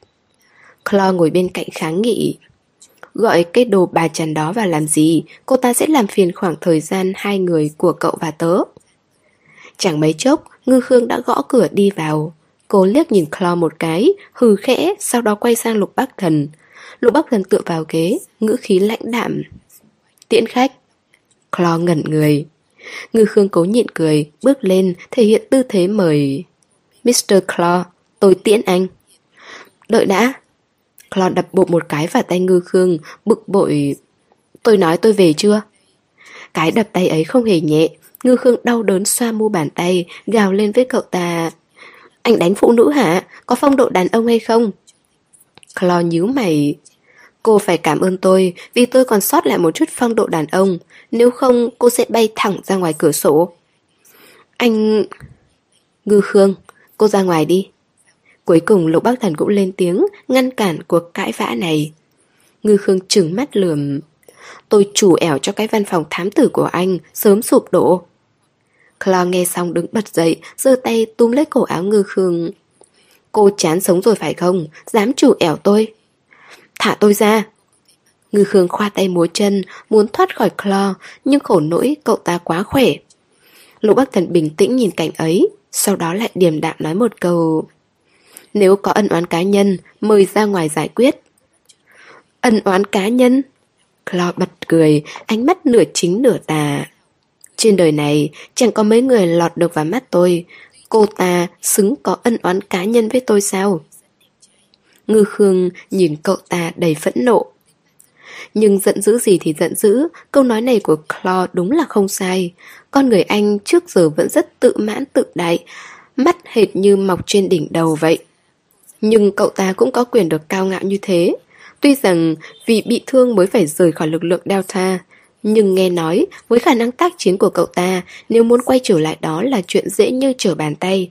[SPEAKER 1] Clo ngồi bên cạnh kháng nghị. Gọi cái đồ bà chằn đó vào làm gì, cô ta sẽ làm phiền khoảng thời gian hai người của cậu và tớ. Chẳng mấy chốc, Ngư Khương đã gõ cửa đi vào. Cô liếc nhìn Clo một cái, hừ khẽ, sau đó quay sang Lục Bắc Thần. Lục Bắc Thần tựa vào ghế, ngữ khí lãnh đạm. Tiễn khách. Clo ngẩn người. Ngư Khương cố nhịn cười, bước lên, thể hiện tư thế mời. Mr. Claw, tôi tiễn anh. Đợi đã. Claw đập bộ một cái vào tay Ngư Khương, bực bội. Tôi nói tôi về chưa? Cái đập tay ấy không hề nhẹ, Ngư Khương đau đớn xoa mu bàn tay, gào lên với cậu ta. Anh đánh phụ nữ hả? Có phong độ đàn ông hay không? Claw nhíu mày. Cô phải cảm ơn tôi vì tôi còn sót lại một chút phong độ đàn ông. Nếu không, cô sẽ bay thẳng ra ngoài cửa sổ. Anh... Ngư Khương, cô ra ngoài đi. Cuối cùng Lục Bắc Thần cũng lên tiếng, ngăn cản cuộc cãi vã này. Ngư Khương trừng mắt lườm. Tôi chủ ẻo cho cái văn phòng thám tử của anh sớm sụp đổ. Clo nghe xong đứng bật dậy, giơ tay túm lấy cổ áo Ngư Khương. Cô chán sống rồi phải không? Dám chủ ẻo tôi. Thả tôi ra. Ngư Khương khoa tay múa chân, muốn thoát khỏi Clo, nhưng khổ nỗi cậu ta quá khỏe. Lục Bắc Thần bình tĩnh nhìn cảnh ấy, sau đó lại điềm đạm nói một câu. Nếu có ân oán cá nhân, mời ra ngoài giải quyết. Ân oán cá nhân? Clo bật cười, ánh mắt nửa chính nửa tà. Trên đời này, chẳng có mấy người lọt được vào mắt tôi. Cô ta xứng có ân oán cá nhân với tôi sao? Ngư Khương nhìn cậu ta đầy phẫn nộ. Nhưng giận dữ gì thì giận dữ, câu nói này của Claude đúng là không sai. Con người anh trước giờ vẫn rất tự mãn tự đại, mắt hệt như mọc trên đỉnh đầu vậy. Nhưng cậu ta cũng có quyền được cao ngạo như thế. Tuy rằng vì bị thương mới phải rời khỏi lực lượng Delta, nhưng nghe nói với khả năng tác chiến của cậu ta, nếu muốn quay trở lại đó là chuyện dễ như trở bàn tay.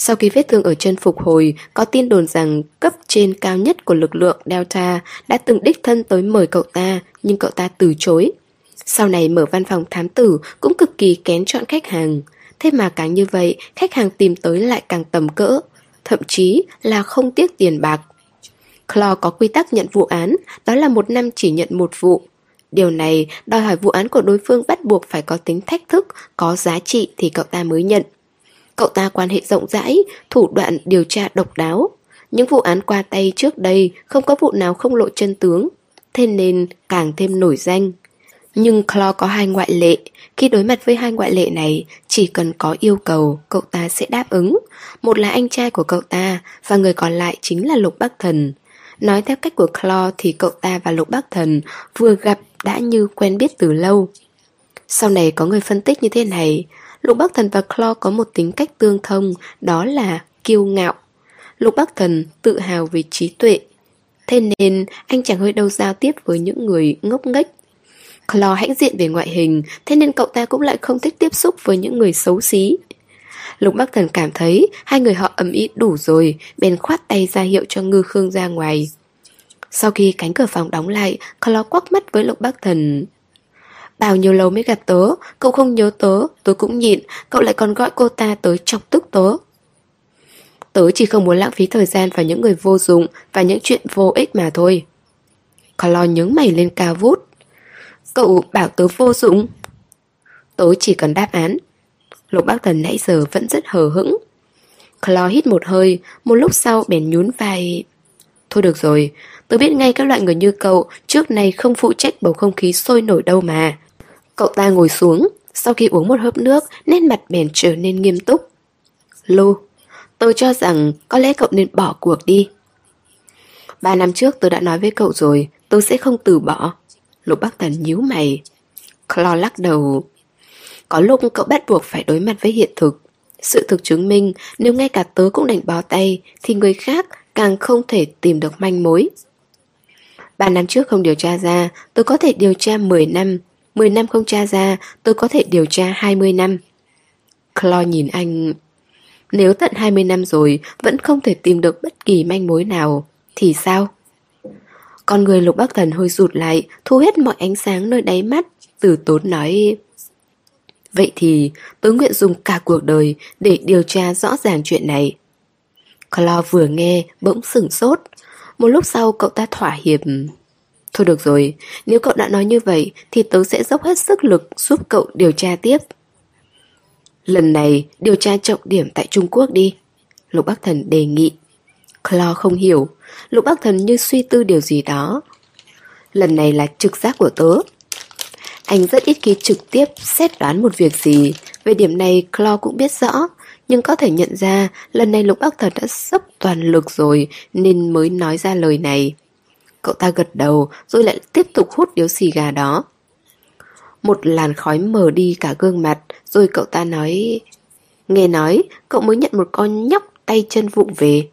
[SPEAKER 1] Sau khi vết thương ở chân phục hồi, có tin đồn rằng cấp trên cao nhất của lực lượng Delta đã từng đích thân tới mời cậu ta, nhưng cậu ta từ chối. Sau này mở văn phòng thám tử cũng cực kỳ kén chọn khách hàng. Thế mà càng như vậy, khách hàng tìm tới lại càng tầm cỡ, thậm chí là không tiếc tiền bạc. Claw có quy tắc nhận vụ án, đó là một năm chỉ nhận một vụ. Điều này đòi hỏi vụ án của đối phương bắt buộc phải có tính thách thức, có giá trị thì cậu ta mới nhận. Cậu ta quan hệ rộng rãi, thủ đoạn điều tra độc đáo. Những vụ án qua tay trước đây không có vụ nào không lộ chân tướng, thế nên càng thêm nổi danh. Nhưng Claw có hai ngoại lệ, khi đối mặt với hai ngoại lệ này, chỉ cần có yêu cầu, cậu ta sẽ đáp ứng. Một là anh trai của cậu ta, và người còn lại chính là Lục Bắc Thần. Nói theo cách của Claw thì cậu ta và Lục Bắc Thần vừa gặp đã như quen biết từ lâu. Sau này có người phân tích như thế này, Lục Bắc Thần và Claw có một tính cách tương thông, đó là kiêu ngạo. Lục Bắc Thần tự hào về trí tuệ, thế nên anh chẳng hơi đâu giao tiếp với những người ngốc nghếch. Claw hãnh diện về ngoại hình, thế nên cậu ta cũng lại không thích tiếp xúc với những người xấu xí. Lục Bắc Thần cảm thấy hai người họ ầm ĩ đủ rồi, bèn khoát tay ra hiệu cho Ngư Khương ra ngoài. Sau khi cánh cửa phòng đóng lại, Claw quắc mắt với Lục Bắc Thần. Bao nhiêu lâu mới gặp tớ, cậu không nhớ tớ, tớ cũng nhịn, cậu lại còn gọi cô ta tới chọc tức tớ. Tớ chỉ không muốn lãng phí thời gian vào những người vô dụng và những chuyện vô ích mà thôi. lo nhướng mày lên cao vút. Cậu bảo tớ vô dụng. Tớ chỉ cần đáp án. Lục bác thần nãy giờ vẫn rất hờ hững. Claw hít một hơi, một lúc sau bèn nhún vai. Thôi được rồi, tớ biết ngay các loại người như cậu trước này không phụ trách bầu không khí sôi nổi đâu mà. Cậu ta ngồi xuống, sau khi uống một hớp nước, nét mặt bèn trở nên nghiêm túc. Lô, tôi cho rằng có lẽ cậu nên bỏ cuộc đi. Ba năm trước tôi đã nói với cậu rồi, tôi sẽ không từ bỏ. Lục Bắc Thần nhíu mày. Clo lắc đầu. Có lúc cậu bắt buộc phải đối mặt với hiện thực. Sự thực chứng minh nếu ngay cả tớ cũng đành bó tay thì người khác càng không thể tìm được manh mối. Ba năm trước không điều tra ra, tôi có thể điều tra 10 năm. 10 năm không tra ra, tôi có thể điều tra 20 năm. Claw nhìn anh... Nếu tận 20 năm rồi vẫn không thể tìm được bất kỳ manh mối nào, thì sao? Con người lục bắc thần hơi rụt lại, thu hết mọi ánh sáng nơi đáy mắt, từ tốn nói... Vậy thì tôi nguyện dùng cả cuộc đời để điều tra rõ ràng chuyện này. Claw vừa nghe, bỗng sửng sốt. Một lúc sau cậu ta thỏa hiệp Thôi được rồi, nếu cậu đã nói như vậy Thì tớ sẽ dốc hết sức lực Giúp cậu điều tra tiếp. Lần này điều tra trọng điểm tại Trung Quốc đi. Lục Bắc Thần đề nghị. Clo không hiểu. Lục Bắc Thần như suy tư điều gì đó. Lần này là trực giác của tớ. Anh rất ít khi trực tiếp xét đoán một việc gì. Về điểm này clo cũng biết rõ. Nhưng có thể nhận ra Lần này Lục Bắc Thần đã sắp toàn lực rồi Nên mới nói ra lời này. Cậu ta gật đầu Rồi lại tiếp tục hút điếu xì gà đó. Một làn khói mờ đi cả gương mặt, Rồi cậu ta nói, Nghe nói, cậu mới nhận một con nhóc tay chân vụng về.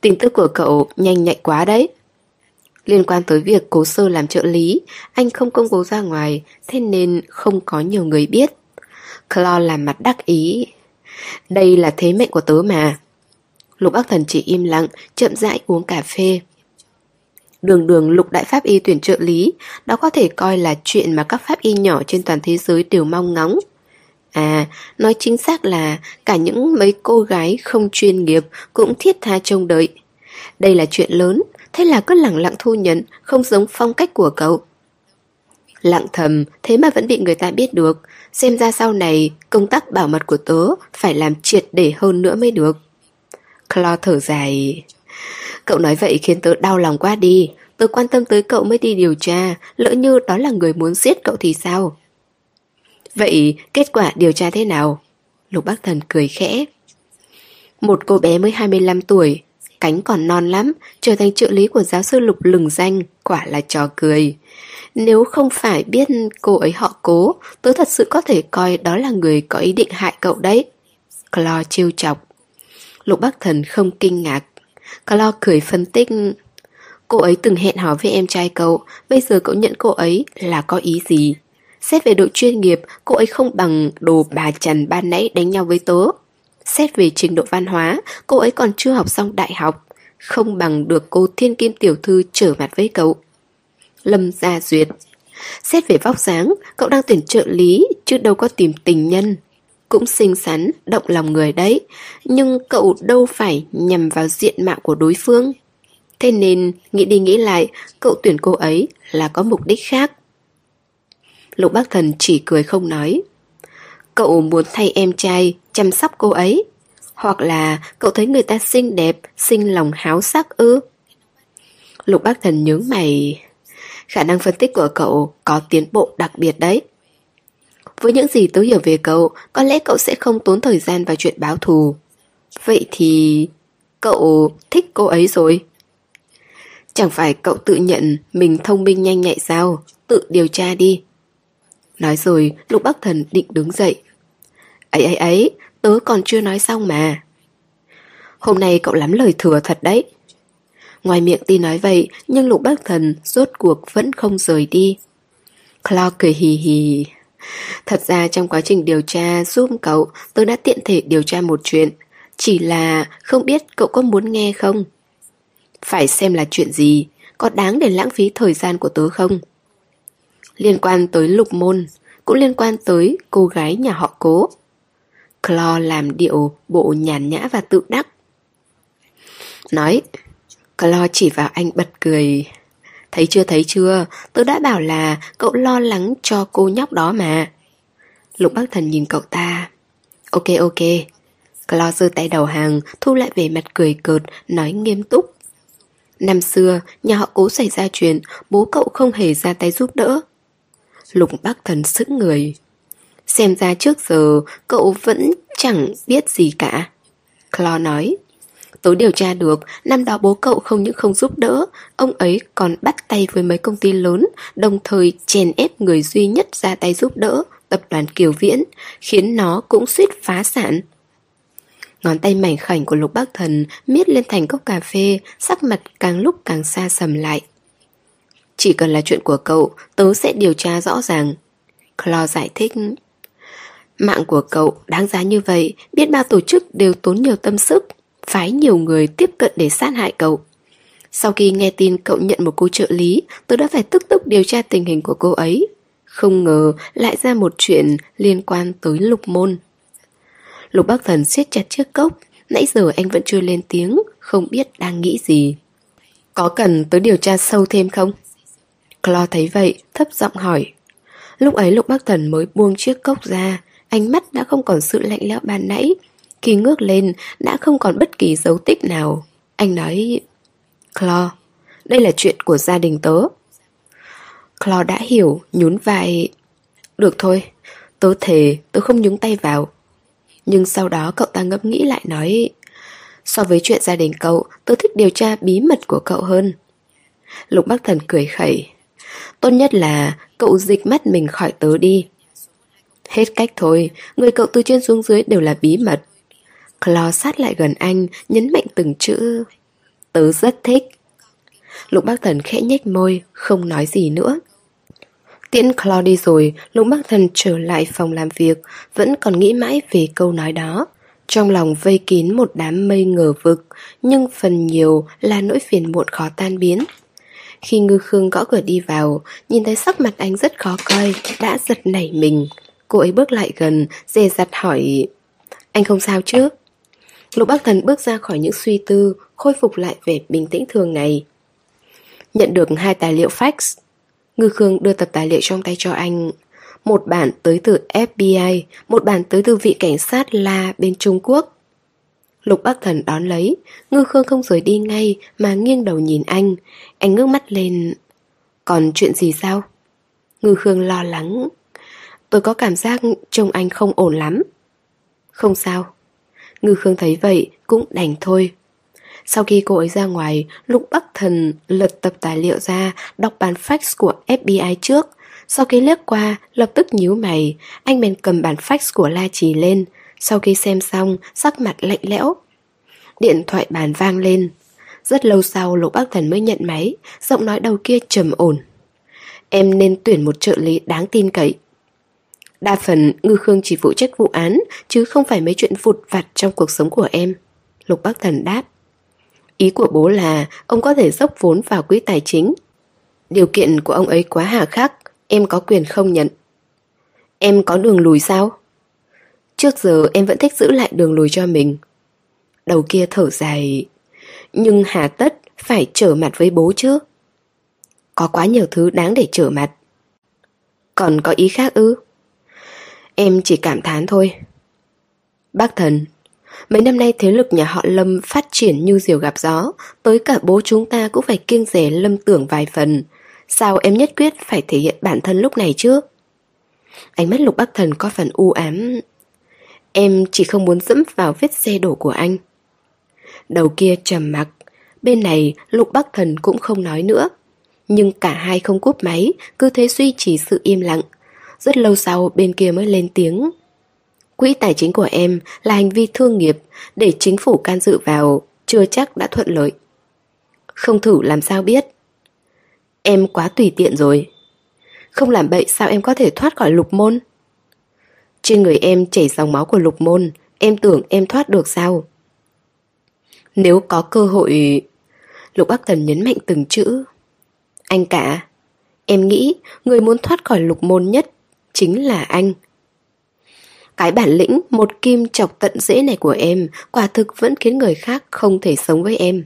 [SPEAKER 1] Tin tức của cậu nhanh nhạy quá đấy. Liên quan tới việc cố sơ làm trợ lý, Anh không công bố ra ngoài, Thế nên không có nhiều người biết. Claude làm mặt đắc ý. Đây là thế mệnh của tớ mà. Lục ác thần chỉ im lặng, Chậm rãi uống cà phê. Đường đường lục đại pháp y tuyển trợ lý Đó có thể coi là chuyện mà các pháp y nhỏ trên toàn thế giới đều mong ngóng À, nói chính xác là cả những mấy cô gái không chuyên nghiệp cũng thiết tha trông đợi. Đây là chuyện lớn, thế là cứ lặng lặng thu nhận, không giống phong cách của cậu. Lặng thầm, thế mà vẫn bị người ta biết được, xem ra sau này công tác bảo mật của tớ phải làm triệt để hơn nữa mới được. Claw thở dài. Cậu nói vậy khiến tớ đau lòng quá đi, tớ quan tâm tới cậu mới đi điều tra, lỡ như đó là người muốn giết cậu thì sao? Vậy kết quả điều tra thế nào? Lục bác Thần cười khẽ. Một cô bé mới 25 tuổi, cánh còn non lắm, trở thành trợ lý của giáo sư Lục lừng danh, quả là trò cười. Nếu không phải biết cô ấy họ cố, tớ thật sự có thể coi đó là người có ý định hại cậu đấy. Claw trêu chọc. Lục bác Thần không kinh ngạc. Clo cười phân tích. Cô ấy từng hẹn hò với em trai cậu, bây giờ cậu nhận cô ấy là có ý gì? Xét về độ chuyên nghiệp, cô ấy không bằng đồ bà Trần ban nãy đánh nhau với tớ. Xét về trình độ văn hóa, cô ấy còn chưa học xong đại học. Không bằng được cô thiên kim tiểu thư trở mặt với cậu. Lâm Gia Duyệt Xét về vóc dáng, cậu đang tuyển trợ lý, chứ đâu có tìm tình nhân. Cũng xinh xắn, động lòng người đấy, nhưng cậu đâu phải nhằm vào diện mạo của đối phương. Thế nên, nghĩ đi nghĩ lại, cậu tuyển cô ấy là có mục đích khác. Lục bác thần chỉ cười không nói. Cậu muốn thay em trai chăm sóc cô ấy. Hoặc là cậu thấy người ta xinh đẹp, xinh lòng háo sắc ư. Lục bác thần nhướng mày. Khả năng phân tích của cậu có tiến bộ đặc biệt đấy. Với những gì tớ hiểu về cậu, có lẽ cậu sẽ không tốn thời gian vào chuyện báo thù. Vậy thì... cậu thích cô ấy rồi. Chẳng phải cậu tự nhận mình thông minh nhanh nhạy sao? Tự điều tra đi. Nói rồi, Lục Bắc Thần định đứng dậy. Ấy ấy ấy, tớ còn chưa nói xong mà. Hôm nay cậu lắm lời thừa thật đấy. Ngoài miệng ti nói vậy, nhưng Lục Bắc Thần rốt cuộc vẫn không rời đi. Claude cười hì hì. Thật ra trong quá trình điều tra giúp cậu, tớ đã tiện thể điều tra một chuyện. Chỉ là không biết cậu có muốn nghe không? Phải xem là chuyện gì, có đáng để lãng phí thời gian của tớ không? liên quan tới lục môn, cũng liên quan tới cô gái nhà họ cố. Claw làm điệu bộ nhàn nhã và tự đắc. Nói, Claw chỉ vào anh bật cười. Thấy chưa thấy chưa, tôi đã bảo là cậu lo lắng cho cô nhóc đó mà. Lục bác thần nhìn cậu ta. Ok ok. Claw giơ tay đầu hàng, thu lại về mặt cười cợt, nói nghiêm túc. Năm xưa, nhà họ cố xảy ra chuyện, bố cậu không hề ra tay giúp đỡ. Lục bác thần sững người. Xem ra trước giờ cậu vẫn chẳng biết gì cả. Claw nói. Tối điều tra được, năm đó bố cậu không những không giúp đỡ, ông ấy còn bắt tay với mấy công ty lớn, đồng thời chèn ép người duy nhất ra tay giúp đỡ, tập đoàn Kiều Viễn, khiến nó cũng suýt phá sản. Ngón tay mảnh khảnh của lục bác thần miết lên thành cốc cà phê, sắc mặt càng lúc càng xa sầm lại. Chỉ cần là chuyện của cậu, tớ sẽ điều tra rõ ràng. Claude giải thích. Mạng của cậu đáng giá như vậy, biết bao tổ chức đều tốn nhiều tâm sức, phái nhiều người tiếp cận để sát hại cậu. Sau khi nghe tin cậu nhận một cô trợ lý, tôi đã phải tức tốc điều tra tình hình của cô ấy. Không ngờ lại ra một chuyện liên quan tới lục môn. Lục bác thần siết chặt chiếc cốc, nãy giờ anh vẫn chưa lên tiếng, không biết đang nghĩ gì. Có cần tới điều tra sâu thêm không? Clo thấy vậy, thấp giọng hỏi. Lúc ấy Lục Bắc Thần mới buông chiếc cốc ra, ánh mắt đã không còn sự lạnh lẽo ban nãy. Khi ngước lên, đã không còn bất kỳ dấu tích nào. Anh nói, Clo, đây là chuyện của gia đình tớ. Clo đã hiểu, nhún vai. Được thôi, tớ thề, tớ không nhúng tay vào. Nhưng sau đó cậu ta ngẫm nghĩ lại nói, So với chuyện gia đình cậu, tớ thích điều tra bí mật của cậu hơn. Lục Bắc Thần cười khẩy. Tốt nhất là cậu dịch mắt mình khỏi tớ đi. Hết cách thôi, người cậu từ trên xuống dưới đều là bí mật. Claw sát lại gần anh, nhấn mạnh từng chữ. Tớ rất thích. Lục Bác Thần khẽ nhếch môi, không nói gì nữa. Tiễn Claw đi rồi, Lục Bắc Thần trở lại phòng làm việc, vẫn còn nghĩ mãi về câu nói đó. Trong lòng vây kín một đám mây ngờ vực, nhưng phần nhiều là nỗi phiền muộn khó tan biến. Khi ngư khương gõ cửa đi vào, nhìn thấy sắc mặt anh rất khó coi, đã giật nảy mình. Cô ấy bước lại gần, dè dặt hỏi Anh không sao chứ? Lục Bắc Thần bước ra khỏi những suy tư, khôi phục lại vẻ bình tĩnh thường ngày. Nhận được hai tài liệu fax, Ngư Khương đưa tập tài liệu trong tay cho anh. Một bản tới từ FBI, một bản tới từ vị cảnh sát La bên Trung Quốc. Lục Bắc Thần đón lấy, Ngư Khương không rời đi ngay mà nghiêng đầu nhìn anh. Anh ngước mắt lên. Còn chuyện gì sao? Ngư Khương lo lắng. Tôi có cảm giác trông anh không ổn lắm. Không sao. Ngư Khương thấy vậy cũng đành thôi. Sau khi cô ấy ra ngoài, Lục Bắc Thần lật tập tài liệu ra, đọc bản fax của FBI trước. Sau khi liếc qua, lập tức nhíu mày, anh bèn cầm bản fax của La Trì lên. Sau khi xem xong, sắc mặt lạnh lẽo. Điện thoại bàn vang lên. Rất lâu sau Lục Bắc Thần mới nhận máy, giọng nói đầu kia trầm ổn. Em nên tuyển một trợ lý đáng tin cậy. Đa phần Ngư Khương chỉ phụ trách vụ án, chứ không phải mấy chuyện vụt vặt trong cuộc sống của em. Lục Bắc Thần đáp. Ý của bố là ông có thể dốc vốn vào quỹ tài chính. Điều kiện của ông ấy quá hà khắc, em có quyền không nhận. Em có đường lùi sao? Trước giờ em vẫn thích giữ lại đường lùi cho mình. Đầu kia thở dài. Nhưng hà tất phải trở mặt với bố chứ? Có quá nhiều thứ đáng để trở mặt. Còn có ý khác ư? Em chỉ cảm thán thôi. Bác thần, mấy năm nay thế lực nhà họ Lâm phát triển như diều gặp gió, tới cả bố chúng ta cũng phải kiêng rẻ Lâm tưởng vài phần. Sao em nhất quyết phải thể hiện bản thân lúc này chứ? Ánh mắt lục bác thần có phần u ám. Em chỉ không muốn dẫm vào vết xe đổ của anh. Đầu kia trầm mặc, bên này lục bác thần cũng không nói nữa. Nhưng cả hai không cúp máy, cứ thế duy trì sự im lặng. Rất lâu sau bên kia mới lên tiếng. Quỹ tài chính của em là hành vi thương nghiệp để chính phủ can dự vào, chưa chắc đã thuận lợi. Không thử làm sao biết. Em quá tùy tiện rồi. Không làm bậy sao em có thể thoát khỏi lục môn? Trên người em chảy dòng máu của lục môn, em tưởng em thoát được sao? Nếu có cơ hội... Lục Bắc Thần nhấn mạnh từng chữ. Anh cả, em nghĩ người muốn thoát khỏi lục môn nhất chính là anh. Cái bản lĩnh một kim chọc tận dễ này của em quả thực vẫn khiến người khác không thể sống với em.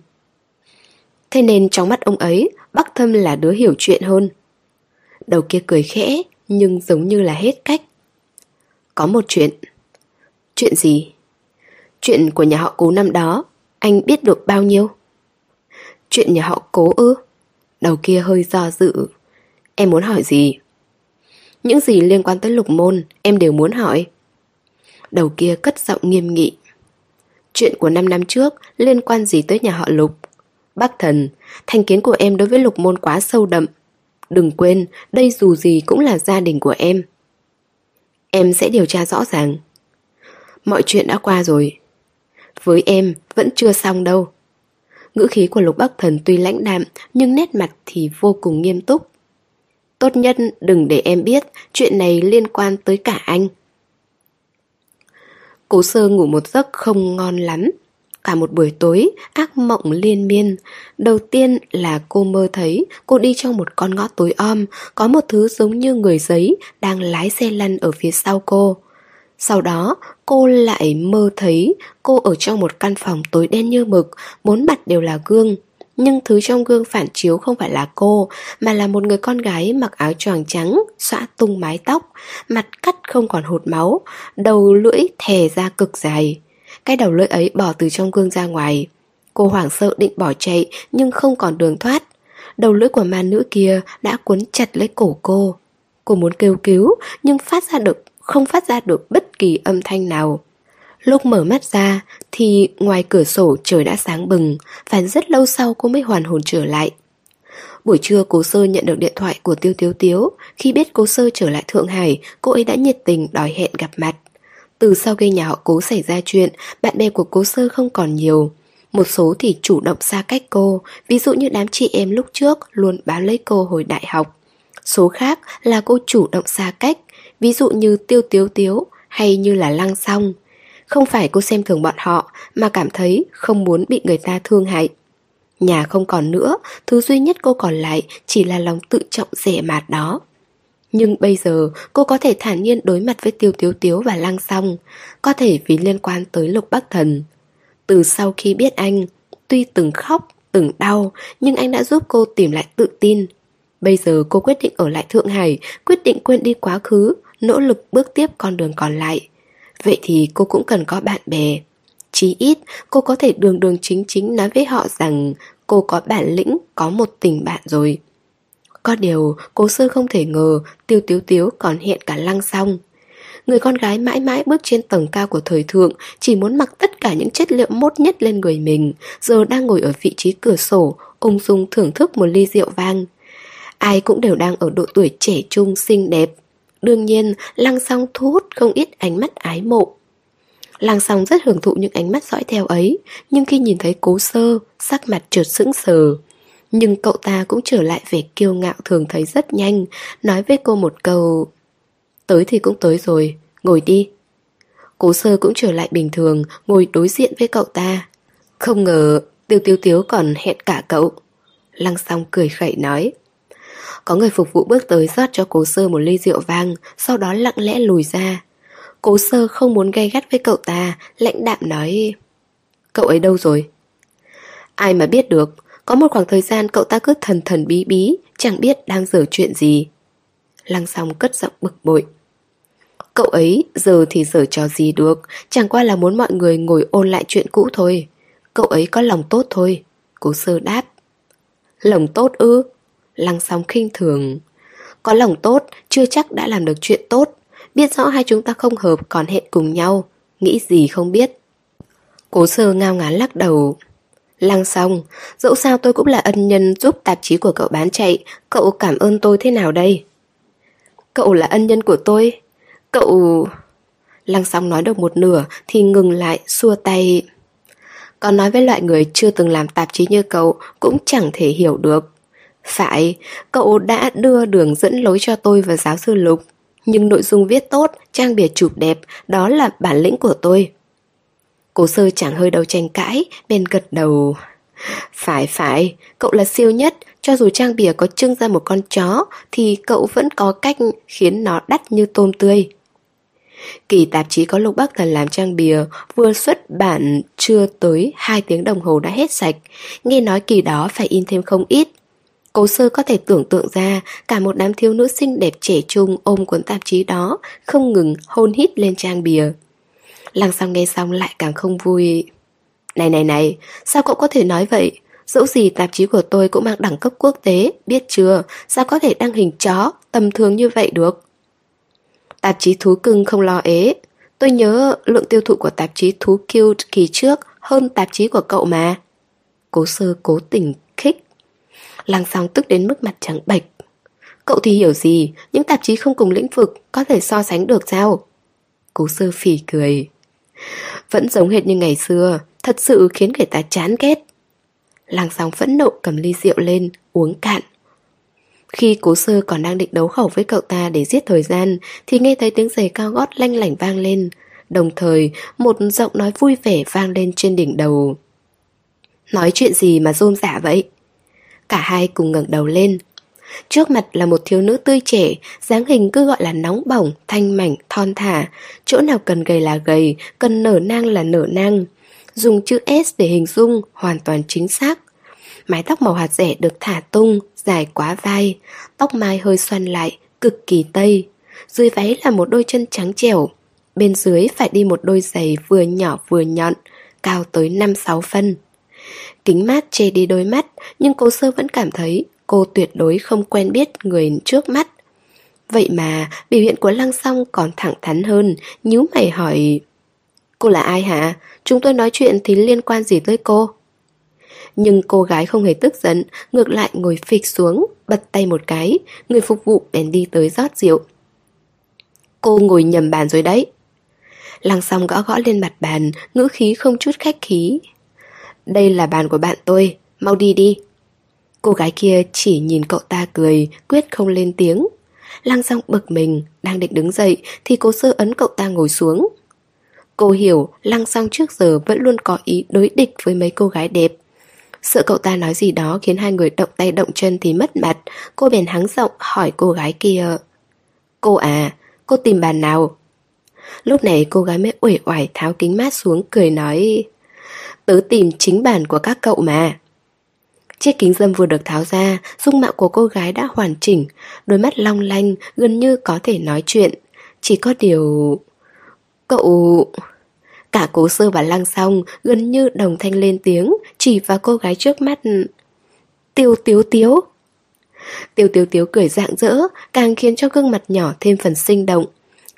[SPEAKER 1] Thế nên trong mắt ông ấy, Bắc Thâm là đứa hiểu chuyện hơn. Đầu kia cười khẽ, nhưng giống như là hết cách. Có một chuyện. Chuyện gì? Chuyện của nhà họ cố năm đó, anh biết được bao nhiêu? Chuyện nhà họ cố ư? Đầu kia hơi do dự. Em muốn hỏi gì? Những gì liên quan tới lục môn, em đều muốn hỏi. Đầu kia cất giọng nghiêm nghị. Chuyện của 5 năm trước liên quan gì tới nhà họ lục? Bác thần, thành kiến của em đối với lục môn quá sâu đậm. Đừng quên, đây dù gì cũng là gia đình của em. Em sẽ điều tra rõ ràng. Mọi chuyện đã qua rồi. Với em, vẫn chưa xong đâu. Ngữ khí của lục bắc thần tuy lãnh đạm, nhưng nét mặt thì vô cùng nghiêm túc. Tốt nhất đừng để em biết chuyện này liên quan tới cả anh. Cố sơ ngủ một giấc không ngon lắm. Cả một buổi tối, ác mộng liên miên. Đầu tiên là cô mơ thấy cô đi trong một con ngõ tối om, có một thứ giống như người giấy đang lái xe lăn ở phía sau cô. Sau đó, cô lại mơ thấy cô ở trong một căn phòng tối đen như mực, bốn mặt đều là gương nhưng thứ trong gương phản chiếu không phải là cô, mà là một người con gái mặc áo choàng trắng, xõa tung mái tóc, mặt cắt không còn hột máu, đầu lưỡi thè ra cực dài. Cái đầu lưỡi ấy bỏ từ trong gương ra ngoài. Cô hoảng sợ định bỏ chạy nhưng không còn đường thoát. Đầu lưỡi của ma nữ kia đã cuốn chặt lấy cổ cô. Cô muốn kêu cứu nhưng phát ra được không phát ra được bất kỳ âm thanh nào. Lúc mở mắt ra thì ngoài cửa sổ trời đã sáng bừng, phải rất lâu sau cô mới hoàn hồn trở lại. Buổi trưa cố sơ nhận được điện thoại của Tiêu Tiếu Tiếu, khi biết cố sơ trở lại Thượng Hải, cô ấy đã nhiệt tình đòi hẹn gặp mặt. Từ sau khi nhà họ cố xảy ra chuyện, bạn bè của cố sơ không còn nhiều. Một số thì chủ động xa cách cô, ví dụ như đám chị em lúc trước luôn bám lấy cô hồi đại học. Số khác là cô chủ động xa cách, ví dụ như Tiêu Tiếu Tiếu hay như là Lăng Song. Không phải cô xem thường bọn họ mà cảm thấy không muốn bị người ta thương hại. Nhà không còn nữa, thứ duy nhất cô còn lại chỉ là lòng tự trọng rẻ mạt đó. Nhưng bây giờ cô có thể thản nhiên đối mặt với Tiêu Tiếu Tiếu và Lăng Song, có thể vì liên quan tới Lục Bắc Thần. Từ sau khi biết anh, tuy từng khóc, từng đau, nhưng anh đã giúp cô tìm lại tự tin. Bây giờ cô quyết định ở lại Thượng Hải, quyết định quên đi quá khứ, nỗ lực bước tiếp con đường còn lại. Vậy thì cô cũng cần có bạn bè. Chí ít cô có thể đường đường chính chính nói với họ rằng cô có bản lĩnh, có một tình bạn rồi. Có điều, cố sơ không thể ngờ Tiêu Tiếu Tiếu còn hiện cả lăng song. Người con gái mãi mãi bước trên tầng cao của thời thượng Chỉ muốn mặc tất cả những chất liệu mốt nhất lên người mình Giờ đang ngồi ở vị trí cửa sổ Ung dung thưởng thức một ly rượu vang Ai cũng đều đang ở độ tuổi trẻ trung xinh đẹp Đương nhiên, Lăng Song thu hút không ít ánh mắt ái mộ. Lăng Song rất hưởng thụ những ánh mắt dõi theo ấy, nhưng khi nhìn thấy cố sơ, sắc mặt trượt sững sờ. Nhưng cậu ta cũng trở lại vẻ kiêu ngạo thường thấy rất nhanh, nói với cô một câu Tới thì cũng tới rồi, ngồi đi. Cố sơ cũng trở lại bình thường, ngồi đối diện với cậu ta. Không ngờ, tiêu tiêu tiếu còn hẹn cả cậu. Lăng Song cười khẩy nói có người phục vụ bước tới rót cho cố sơ một ly rượu vang, Sau đó lặng lẽ lùi ra. Cố sơ không muốn gây gắt với cậu ta, Lãnh đạm nói, Cậu ấy đâu rồi? Ai mà biết được, Có một khoảng thời gian cậu ta cứ thần thần bí bí, Chẳng biết đang dở chuyện gì. Lăng song cất giọng bực bội. Cậu ấy giờ thì dở trò gì được, Chẳng qua là muốn mọi người ngồi ôn lại chuyện cũ thôi. Cậu ấy có lòng tốt thôi. Cố sơ đáp. Lòng tốt ư? Lăng sóng khinh thường. Có lòng tốt, chưa chắc đã làm được chuyện tốt. Biết rõ hai chúng ta không hợp còn hẹn cùng nhau, Nghĩ gì không biết. Cố sơ ngao ngán lắc đầu. Lăng xong Dẫu sao tôi cũng là ân nhân giúp tạp chí của cậu bán chạy, Cậu cảm ơn tôi thế nào đây? Cậu là ân nhân của tôi? Cậu... Lăng xong nói được một nửa Thì ngừng lại, xua tay. Còn nói với loại người chưa từng làm tạp chí như cậu Cũng chẳng thể hiểu được phải, cậu đã đưa đường dẫn lối cho tôi và giáo sư Lục. Nhưng nội dung viết tốt, trang bìa chụp đẹp, đó là bản lĩnh của tôi. Cố sơ chẳng hơi đầu tranh cãi, bên gật đầu. Phải phải, cậu là siêu nhất, cho dù trang bìa có trưng ra một con chó, thì cậu vẫn có cách khiến nó đắt như tôm tươi. Kỳ tạp chí có Lục Bắc Thần làm trang bìa vừa xuất bản chưa tới 2 tiếng đồng hồ đã hết sạch. Nghe nói kỳ đó phải in thêm không ít. Cố sơ có thể tưởng tượng ra cả một đám thiếu nữ xinh đẹp trẻ trung ôm cuốn tạp chí đó, không ngừng hôn hít lên trang bìa. Lăng xong nghe xong lại càng không vui. Này này này, sao cậu có thể nói vậy? Dẫu gì tạp chí của tôi cũng mang đẳng cấp quốc tế, biết chưa? Sao có thể đăng hình chó, tầm thường như vậy được? Tạp chí thú cưng không lo ế. Tôi nhớ lượng tiêu thụ của tạp chí thú cute kỳ trước hơn tạp chí của cậu mà. Cố sơ cố tình. Lăng song tức đến mức mặt trắng bệch. Cậu thì hiểu gì, Những tạp chí không cùng lĩnh vực Có thể so sánh được sao? Cố sơ phỉ cười. Vẫn giống hệt như ngày xưa, Thật sự khiến người ta chán ghét. Lăng song phẫn nộ cầm ly rượu lên, Uống cạn. Khi cố sơ còn đang định đấu khẩu với cậu ta Để giết thời gian, Thì nghe thấy tiếng giày cao gót lanh lảnh vang lên. Đồng thời, một giọng nói vui vẻ vang lên trên đỉnh đầu. Nói chuyện gì mà rôm giả vậy? Cả hai cùng ngẩng đầu lên. Trước mặt là một thiếu nữ tươi trẻ dáng hình cứ gọi là nóng bỏng, thanh mảnh, thon thả. Chỗ nào cần gầy là gầy, cần nở nang là nở nang. Dùng chữ S để hình dung hoàn toàn chính xác. Mái tóc màu hạt rẻ được thả tung, dài quá vai, tóc mai hơi xoăn lại, cực kỳ tây. Dưới váy là một đôi chân trắng trẻo, bên dưới phải đi một đôi giày vừa nhỏ vừa nhọn, cao tới 5-6 phân. Kính mát che đi đôi mắt, nhưng cô sơ vẫn cảm thấy cô tuyệt đối không quen biết người trước mắt. Vậy mà biểu hiện của Lăng Song còn thẳng thắn hơn, nhíu mày hỏi Cô là ai hả? Chúng tôi nói chuyện thì liên quan gì tới cô? Nhưng cô gái không hề tức giận, ngược lại ngồi phịch xuống, bật tay một cái, người phục vụ bèn đi tới rót rượu. Cô ngồi nhầm bàn rồi đấy. Lăng song gõ gõ lên mặt bàn, ngữ khí không chút khách khí. Đây là bàn của bạn tôi, mau đi đi. Cô gái kia chỉ nhìn cậu ta cười, quyết không lên tiếng. Lăng song bực mình, đang định đứng dậy thì cô sơ ấn cậu ta ngồi xuống. Cô hiểu Lăng song trước giờ vẫn luôn có ý đối địch với mấy cô gái đẹp. Sợ cậu ta nói gì đó khiến hai người động tay động chân thì mất mặt, cô bèn hắng giọng hỏi cô gái kia. Cô à, cô tìm bàn nào? Lúc này cô gái mới uể oải tháo kính mát xuống cười nói Tớ tìm chính bản của các cậu mà Chiếc kính dâm vừa được tháo ra, dung mạo của cô gái đã hoàn chỉnh, đôi mắt long lanh, gần như có thể nói chuyện. Chỉ có điều... Cậu... Cả cố sơ và lăng song gần như đồng thanh lên tiếng, chỉ vào cô gái trước mắt. Tiêu tiếu tiếu. Tiêu tiếu tiếu cười rạng rỡ, càng khiến cho gương mặt nhỏ thêm phần sinh động.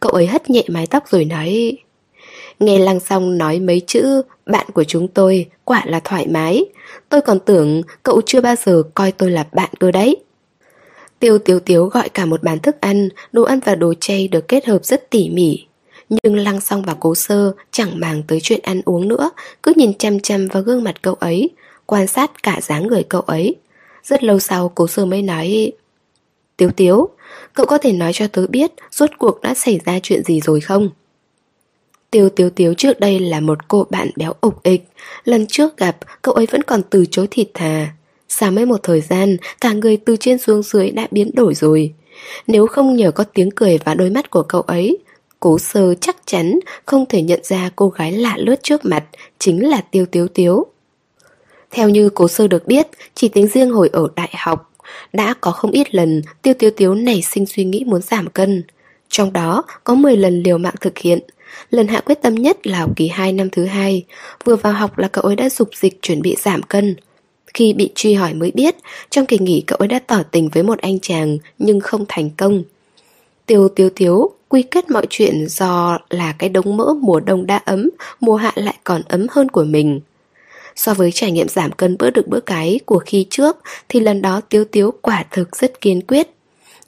[SPEAKER 1] Cậu ấy hất nhẹ mái tóc rồi nói Nghe lăng song nói mấy chữ, Bạn của chúng tôi quả là thoải mái. Tôi còn tưởng cậu chưa bao giờ coi tôi là bạn cơ đấy. Tiêu tiếu tiếu gọi cả một bàn thức ăn, Đồ ăn và đồ chay được kết hợp rất tỉ mỉ. Nhưng lăng song và cố sơ chẳng màng tới chuyện ăn uống nữa, Cứ nhìn chăm chăm vào gương mặt cậu ấy, Quan sát cả dáng người cậu ấy. Rất lâu sau, cố sơ mới nói, Tiếu tiếu, Cậu có thể nói cho tớ biết Rốt cuộc đã xảy ra chuyện gì rồi không? Tiêu Tiếu Tiếu trước đây là một cô bạn béo ục ịch. Lần trước gặp, cậu ấy vẫn còn từ chối thịt thà. Sao mấy một thời gian, Cả người từ trên xuống dưới đã biến đổi rồi. Nếu không nhờ có tiếng cười và đôi mắt của cậu ấy, Cố sơ chắc chắn không thể nhận ra cô gái lạ lướt trước mặt, Chính là Tiêu Tiếu Tiếu. Theo như cố sơ được biết, Chỉ tính riêng hồi ở đại học, Đã có không ít lần Tiêu Tiếu Tiếu nảy sinh suy nghĩ muốn giảm cân. Trong đó, có 10 lần liều mạng thực hiện Lần hạ quyết tâm nhất là học kỳ 2 năm thứ hai. Vừa vào học là cậu ấy đã dục dịch chuẩn bị giảm cân. Khi bị truy hỏi mới biết, Trong kỳ nghỉ cậu ấy đã tỏ tình với một anh chàng Nhưng không thành công. Tiêu tiêu tiếu, quy kết mọi chuyện do là cái đống mỡ mùa đông đã ấm, Mùa hạ lại còn ấm hơn của mình. So với trải nghiệm giảm cân bữa được bữa cái của khi trước, Thì lần đó Tiếu Tiếu quả thực rất kiên quyết.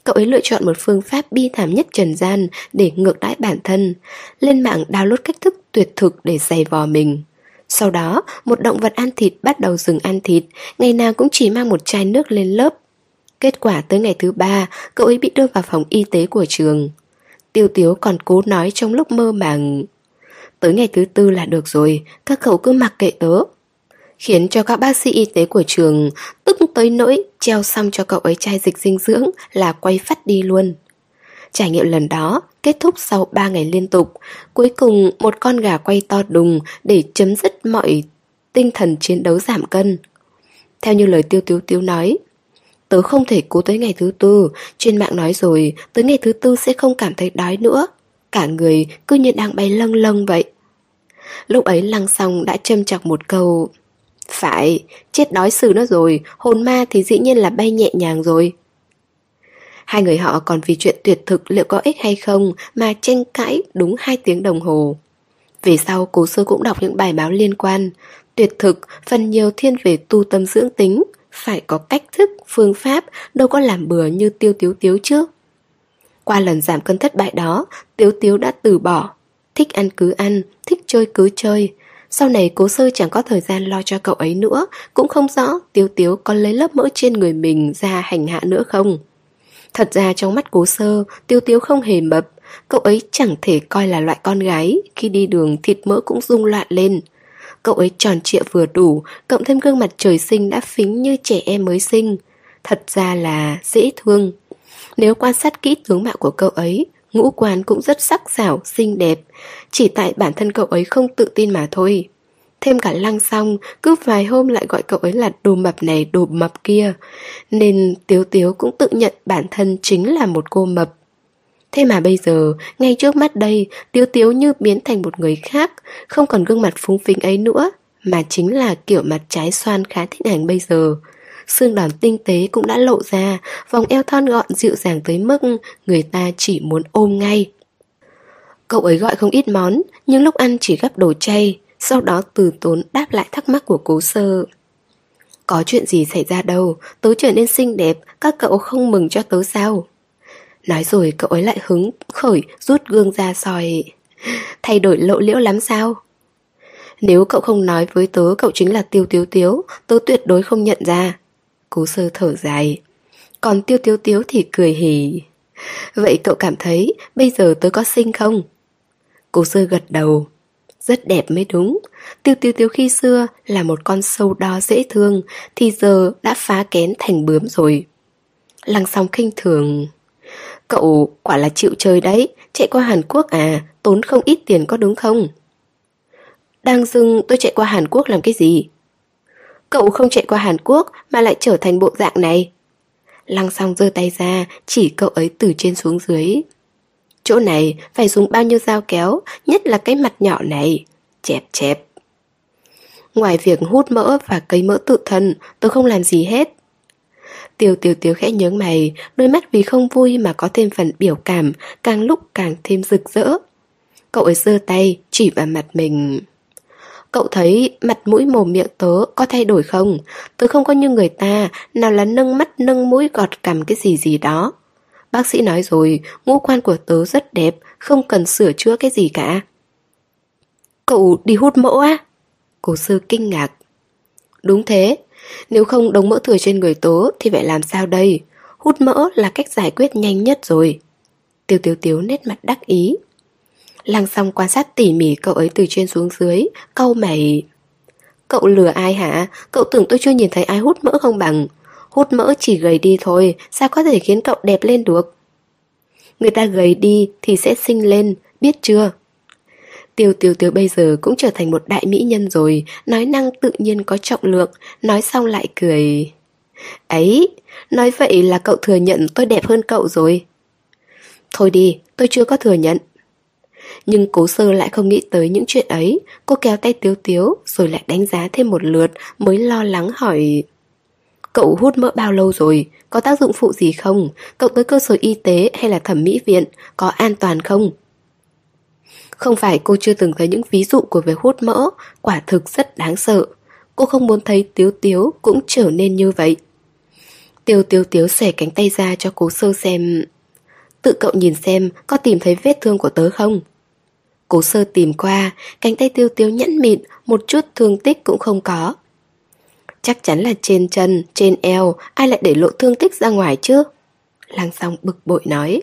[SPEAKER 1] Cậu ấy lựa chọn một phương pháp bi thảm nhất trần gian để ngược đãi bản thân, lên mạng download cách thức tuyệt thực để giày vò mình. Sau đó, một động vật ăn thịt bắt đầu dừng ăn thịt, ngày nào cũng chỉ mang một chai nước lên lớp. Kết quả tới ngày thứ ba, cậu ấy bị đưa vào phòng y tế của trường. Tiêu Tiếu còn cố nói trong lúc mơ màng. Tới ngày thứ tư là được rồi, các cậu cứ mặc kệ tớ khiến cho các bác sĩ y tế của trường tức tới nỗi treo xong cho cậu ấy chai dịch dinh dưỡng là quay phát đi luôn. Trải nghiệm lần đó kết thúc sau 3 ngày liên tục, cuối cùng một con gà quay to đùng để chấm dứt mọi tinh thần chiến đấu giảm cân. Theo như lời tiêu tiếu tiếu nói, tớ không thể cố tới ngày thứ tư, trên mạng nói rồi, tới ngày thứ tư sẽ không cảm thấy đói nữa. Cả người cứ như đang bay lâng lâng vậy. Lúc ấy lăng xong đã châm chọc một câu phải, chết đói xử nó rồi, hồn ma thì dĩ nhiên là bay nhẹ nhàng rồi. Hai người họ còn vì chuyện tuyệt thực liệu có ích hay không mà tranh cãi đúng hai tiếng đồng hồ. Về sau cố sư cũng đọc những bài báo liên quan. Tuyệt thực phần nhiều thiên về tu tâm dưỡng tính, phải có cách thức, phương pháp, đâu có làm bừa như tiêu tiếu tiếu chứ. Qua lần giảm cân thất bại đó, tiếu tiếu đã từ bỏ. Thích ăn cứ ăn, thích chơi cứ chơi, sau này cố sơ chẳng có thời gian lo cho cậu ấy nữa, Cũng không rõ Tiếu Tiếu có lấy lớp mỡ trên người mình ra hành hạ nữa không. Thật ra trong mắt cố sơ Tiêu Tiếu không hề mập. Cậu ấy chẳng thể coi là loại con gái, Khi đi đường thịt mỡ cũng rung loạn lên. Cậu ấy tròn trịa vừa đủ, Cộng thêm gương mặt trời sinh đã phính như trẻ em mới sinh. Thật ra là dễ thương. Nếu quan sát kỹ tướng mạo của cậu ấy ngũ quan cũng rất sắc sảo, xinh đẹp Chỉ tại bản thân cậu ấy không tự tin mà thôi thêm cả lăng xong, cứ vài hôm lại gọi cậu ấy là đồ mập này đồ mập kia. Nên Tiếu Tiếu cũng tự nhận bản thân chính là một cô mập. Thế mà bây giờ, ngay trước mắt đây, Tiếu Tiếu như biến thành một người khác, không còn gương mặt phúng phính ấy nữa, mà chính là kiểu mặt trái xoan khá thích ảnh bây giờ. Xương đòn tinh tế cũng đã lộ ra, vòng eo thon gọn dịu dàng tới mức người ta chỉ muốn ôm ngay. Cậu ấy gọi không ít món, nhưng lúc ăn chỉ gấp đồ chay, sau đó từ tốn đáp lại thắc mắc của cố sơ. Có chuyện gì xảy ra đâu, tớ trở nên xinh đẹp, các cậu không mừng cho tớ sao? Nói rồi cậu ấy lại hứng khởi rút gương ra soi. Thay đổi lộ liễu lắm sao? Nếu cậu không nói với tớ cậu chính là tiêu tiếu tiếu, tớ tuyệt đối không nhận ra. Cố sơ thở dài. Còn tiêu tiếu tiếu thì cười hỉ. Vậy cậu cảm thấy bây giờ tớ có xinh không? Cố sơ gật đầu. Rất đẹp mới đúng. Tiêu tiêu tiêu khi xưa là một con sâu đo dễ thương, thì giờ đã phá kén thành bướm rồi. Lăng song khinh thường. Cậu quả là chịu chơi đấy, chạy qua Hàn Quốc à, tốn không ít tiền có đúng không? Đang dưng tôi chạy qua Hàn Quốc làm cái gì? Cậu không chạy qua Hàn Quốc mà lại trở thành bộ dạng này. Lăng song giơ tay ra, chỉ cậu ấy từ trên xuống dưới. Chỗ này phải dùng bao nhiêu dao kéo, nhất là cái mặt nhỏ này. Chẹp chẹp. Ngoài việc hút mỡ và cấy mỡ tự thân, tôi không làm gì hết. Tiêu tiêu tiêu khẽ nhớ mày, đôi mắt vì không vui mà có thêm phần biểu cảm, càng lúc càng thêm rực rỡ. Cậu ấy giơ tay, chỉ vào mặt mình. Cậu thấy mặt mũi mồm miệng tớ có thay đổi không? Tớ không có như người ta, nào là nâng mắt nâng mũi gọt cằm cái gì gì đó. Bác sĩ nói rồi, ngũ quan của tớ rất đẹp, không cần sửa chữa cái gì cả. Cậu đi hút mỡ á? Cổ sư kinh ngạc. Đúng thế, nếu không đống mỡ thừa trên người tớ thì phải làm sao đây? Hút mỡ là cách giải quyết nhanh nhất rồi. Tiêu tiêu tiếu nét mặt đắc ý. Lăng xong quan sát tỉ mỉ cậu ấy từ trên xuống dưới, câu mày. Cậu lừa ai hả? Cậu tưởng tôi chưa nhìn thấy ai hút mỡ không bằng. Hút mỡ chỉ gầy đi thôi, sao có thể khiến cậu đẹp lên được? Người ta gầy đi thì sẽ sinh lên, biết chưa? Tiêu tiêu tiêu bây giờ cũng trở thành một đại mỹ nhân rồi, nói năng tự nhiên có trọng lượng, nói xong lại cười. Ấy, nói vậy là cậu thừa nhận tôi đẹp hơn cậu rồi. Thôi đi, tôi chưa có thừa nhận. Nhưng cố sơ lại không nghĩ tới những chuyện ấy, cô kéo tay tiếu tiếu rồi lại đánh giá thêm một lượt mới lo lắng hỏi... Cậu hút mỡ bao lâu rồi? Có tác dụng phụ gì không? Cậu tới cơ sở y tế hay là thẩm mỹ viện? Có an toàn không? Không phải cô chưa từng thấy những ví dụ của việc hút mỡ, quả thực rất đáng sợ. Cô không muốn thấy Tiếu Tiếu cũng trở nên như vậy. Tiêu Tiêu Tiếu xẻ cánh tay ra cho cố sơ xem. Tự cậu nhìn xem có tìm thấy vết thương của tớ không? Cố sơ tìm qua, cánh tay Tiêu Tiếu nhẫn mịn, một chút thương tích cũng không có. Chắc chắn là trên chân, trên eo, ai lại để lộ thương tích ra ngoài chứ? Lăng song bực bội nói.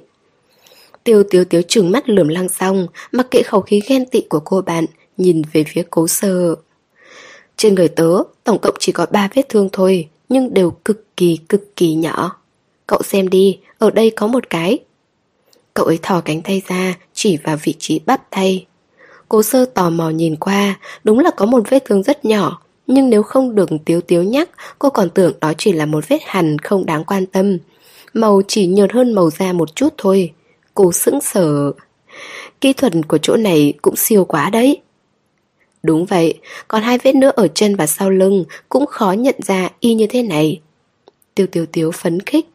[SPEAKER 1] Tiêu tiêu tiếu trừng mắt lườm lăng song mặc kệ khẩu khí ghen tị của cô bạn, nhìn về phía cố sơ. Trên người tớ, tổng cộng chỉ có ba vết thương thôi, nhưng đều cực kỳ cực kỳ nhỏ. Cậu xem đi, ở đây có một cái. Cậu ấy thò cánh tay ra, chỉ vào vị trí bắp tay. Cố sơ tò mò nhìn qua, đúng là có một vết thương rất nhỏ, nhưng nếu không được tiếu tiếu nhắc, cô còn tưởng đó chỉ là một vết hằn không đáng quan tâm. Màu chỉ nhợt hơn màu da một chút thôi. Cô sững sờ. Kỹ thuật của chỗ này cũng siêu quá đấy. Đúng vậy, còn hai vết nữa ở chân và sau lưng cũng khó nhận ra y như thế này. Tiêu tiêu tiếu phấn khích.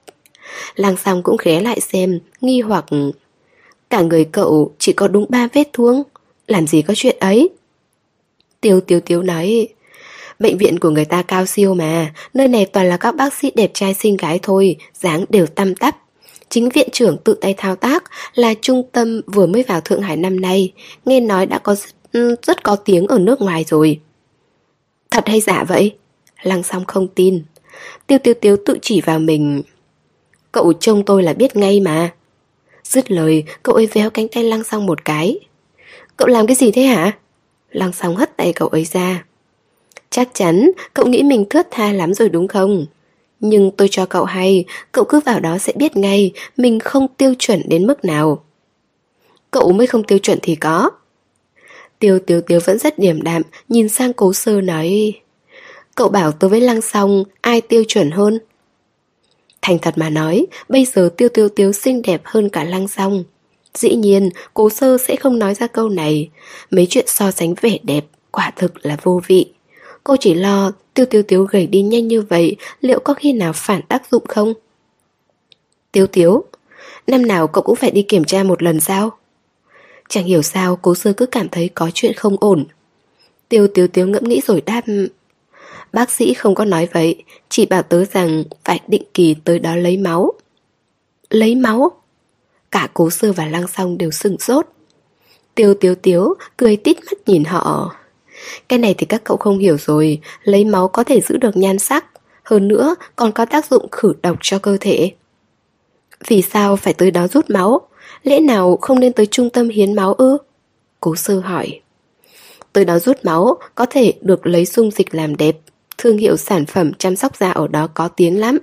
[SPEAKER 1] Làng Sam cũng ghé lại xem, nghi hoặc Cả người cậu chỉ có đúng ba vết thương Làm gì có chuyện ấy Tiêu tiêu tiêu nói Bệnh viện của người ta cao siêu mà Nơi này toàn là các bác sĩ đẹp trai xinh gái thôi dáng đều tăm tắp Chính viện trưởng tự tay thao tác là trung tâm vừa mới vào Thượng Hải năm nay, nghe nói đã có rất, ừ, rất có tiếng ở nước ngoài rồi. Thật hay giả vậy? Lăng song không tin. Tiêu tiêu tiêu tự chỉ vào mình. Cậu trông tôi là biết ngay mà. Dứt lời, cậu ấy véo cánh tay lăng song một cái. Cậu làm cái gì thế hả? Lăng song hất tay cậu ấy ra. Chắc chắn cậu nghĩ mình thướt tha lắm rồi đúng không? Nhưng tôi cho cậu hay, cậu cứ vào đó sẽ biết ngay mình không tiêu chuẩn đến mức nào. Cậu mới không tiêu chuẩn thì có. Tiêu tiêu tiêu vẫn rất điềm đạm, nhìn sang cố sơ nói Cậu bảo tôi với Lăng Song ai tiêu chuẩn hơn? Thành thật mà nói, bây giờ Tiêu Tiêu Tiếu xinh đẹp hơn cả Lăng Song. Dĩ nhiên, cố sơ sẽ không nói ra câu này. Mấy chuyện so sánh vẻ đẹp, quả thực là vô vị. Cô chỉ lo Tiêu Tiêu Tiếu gầy đi nhanh như vậy, liệu có khi nào phản tác dụng không? Tiêu Tiếu, năm nào cậu cũng phải đi kiểm tra một lần sao? Chẳng hiểu sao cố sơ cứ cảm thấy có chuyện không ổn. Tiêu Tiêu Tiếu ngẫm nghĩ rồi đáp Bác sĩ không có nói vậy, chỉ bảo tớ rằng phải định kỳ tới đó lấy máu. Lấy máu? Cả cố sơ và lăng song đều sừng sốt. Tiêu Tiêu Tiếu cười tít mắt nhìn họ. Cái này thì các cậu không hiểu rồi, lấy máu có thể giữ được nhan sắc, hơn nữa còn có tác dụng khử độc cho cơ thể. Vì sao phải tới đó rút máu? Lẽ nào không nên tới trung tâm hiến máu ư? Cố sư hỏi. Tới đó rút máu có thể được lấy dung dịch làm đẹp. Thương hiệu sản phẩm chăm sóc da ở đó có tiếng lắm.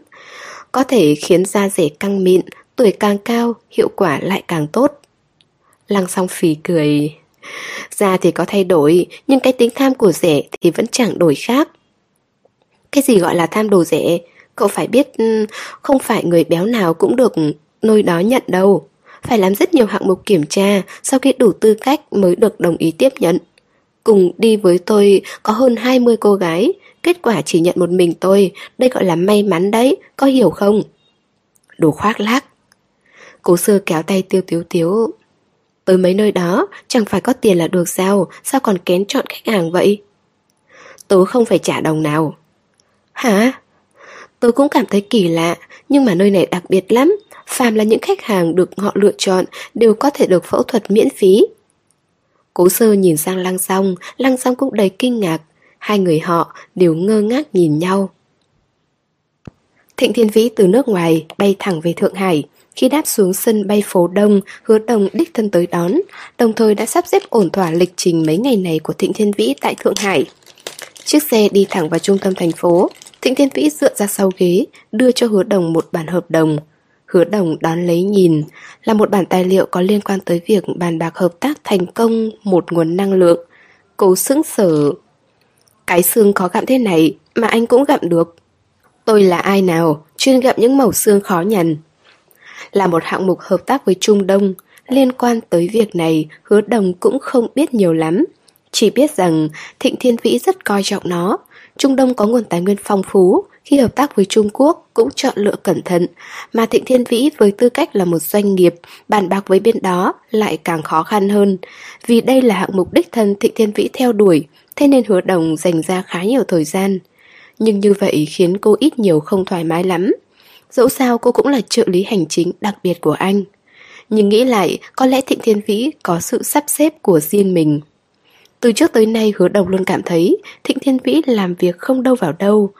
[SPEAKER 1] Có thể khiến da rẻ căng mịn, tuổi càng cao, hiệu quả lại càng tốt. Lăng song phì cười. Da thì có thay đổi, nhưng cái tính tham của rẻ thì vẫn chẳng đổi khác. Cái gì gọi là tham đồ rẻ? Cậu phải biết ừ, không phải người béo nào cũng được nôi đó nhận đâu. Phải làm rất nhiều hạng mục kiểm tra sau khi đủ tư cách mới được đồng ý tiếp nhận. Cùng đi với tôi có hơn 20 cô gái, kết quả chỉ nhận một mình tôi, đây gọi là may mắn đấy, có hiểu không? Đồ khoác lác. Cố sư kéo tay tiêu tiếu tiếu. Tới mấy nơi đó, chẳng phải có tiền là được sao, sao còn kén chọn khách hàng vậy? Tớ không phải trả đồng nào. Hả? Tôi cũng cảm thấy kỳ lạ, nhưng mà nơi này đặc biệt lắm. Phàm là những khách hàng được họ lựa chọn đều có thể được phẫu thuật miễn phí. Cố sơ nhìn sang lăng song, lăng song cũng đầy kinh ngạc. Hai người họ đều ngơ ngác nhìn nhau. Thịnh Thiên Vĩ từ nước ngoài bay thẳng về Thượng Hải. Khi đáp xuống sân bay phố Đông, hứa đồng đích thân tới đón, đồng thời đã sắp xếp ổn thỏa lịch trình mấy ngày này của Thịnh Thiên Vĩ tại Thượng Hải. Chiếc xe đi thẳng vào trung tâm thành phố, Thịnh Thiên Vĩ dựa ra sau ghế, đưa cho hứa đồng một bản hợp đồng. Hứa đồng đón lấy nhìn, là một bản tài liệu có liên quan tới việc bàn bạc hợp tác thành công một nguồn năng lượng. Cố sững sở. Cái xương khó gặm thế này mà anh cũng gặm được. Tôi là ai nào, chuyên gặm những mẩu xương khó nhằn. Là một hạng mục hợp tác với Trung Đông, liên quan tới việc này hứa đồng cũng không biết nhiều lắm. Chỉ biết rằng Thịnh Thiên Vĩ rất coi trọng nó, Trung Đông có nguồn tài nguyên phong phú, khi hợp tác với Trung Quốc cũng chọn lựa cẩn thận, mà Thịnh Thiên Vĩ với tư cách là một doanh nghiệp, bàn bạc với bên đó lại càng khó khăn hơn. Vì đây là hạng mục đích thân Thịnh Thiên Vĩ theo đuổi, thế nên hứa đồng dành ra khá nhiều thời gian. Nhưng như vậy khiến cô ít nhiều không thoải mái lắm. Dẫu sao cô cũng là trợ lý hành chính đặc biệt của anh. Nhưng nghĩ lại, có lẽ Thịnh Thiên Vĩ có sự sắp xếp của riêng mình. Từ trước tới nay hứa đồng luôn cảm thấy Thịnh Thiên Vĩ làm việc không đâu vào đâu.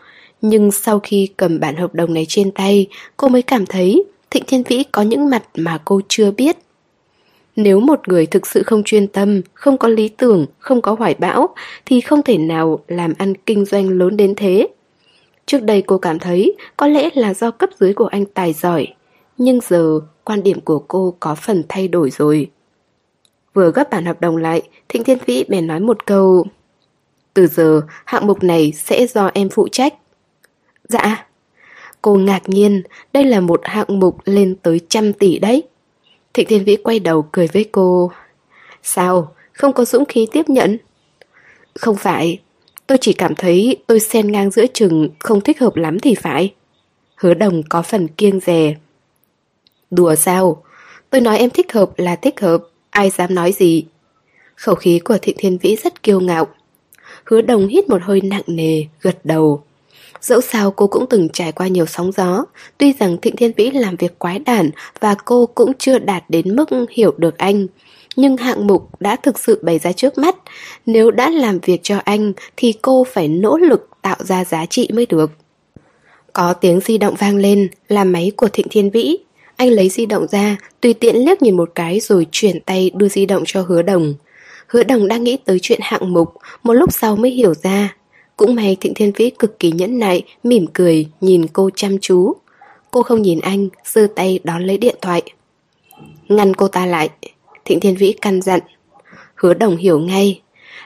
[SPEAKER 1] Nhưng sau khi cầm bản hợp đồng này trên tay, cô mới cảm thấy Thịnh Thiên Vĩ có những mặt mà cô chưa biết. Nếu một người thực sự không chuyên tâm, không có lý tưởng, không có hoài bão, thì không thể nào làm ăn kinh doanh lớn đến thế. Trước đây cô cảm thấy có lẽ là do cấp dưới của anh tài giỏi, nhưng giờ quan điểm của cô có phần thay đổi rồi. Vừa gấp bản hợp đồng lại, Thịnh Thiên Vĩ bèn nói một câu Từ giờ, hạng mục này sẽ do em phụ trách Dạ Cô ngạc nhiên, đây là một hạng mục lên tới trăm tỷ đấy Thịnh Thiên Vĩ quay đầu cười với cô. Sao, không có dũng khí tiếp nhận? Không phải, tôi chỉ cảm thấy tôi xen ngang giữa chừng không thích hợp lắm thì phải. Hứa đồng có phần kiêng rè Đùa sao? Tôi nói em thích hợp là thích hợp Ai dám nói gì? Khẩu khí của Thịnh Thiên Vĩ rất kiêu ngạo. Hứa đồng hít một hơi nặng nề Gật đầu. Dẫu sao cô cũng từng trải qua nhiều sóng gió Tuy rằng Thịnh Thiên Vĩ làm việc quái đản Và cô cũng chưa đạt đến mức hiểu được anh Nhưng hạng mục đã thực sự bày ra trước mắt Nếu đã làm việc cho anh Thì cô phải nỗ lực tạo ra giá trị mới được Có tiếng di động vang lên Là máy của Thịnh Thiên Vĩ anh lấy di động ra, tùy tiện liếc nhìn một cái rồi chuyển tay đưa di động cho hứa đồng. Hứa đồng đang nghĩ tới chuyện hạng mục, một lúc sau mới hiểu ra. Cũng may Thịnh Thiên Vĩ cực kỳ nhẫn nại, mỉm cười, nhìn cô chăm chú. Cô không nhìn anh, giơ tay đón lấy điện thoại. Ngăn cô ta lại, Thịnh Thiên Vĩ căn dặn. Hứa đồng hiểu ngay,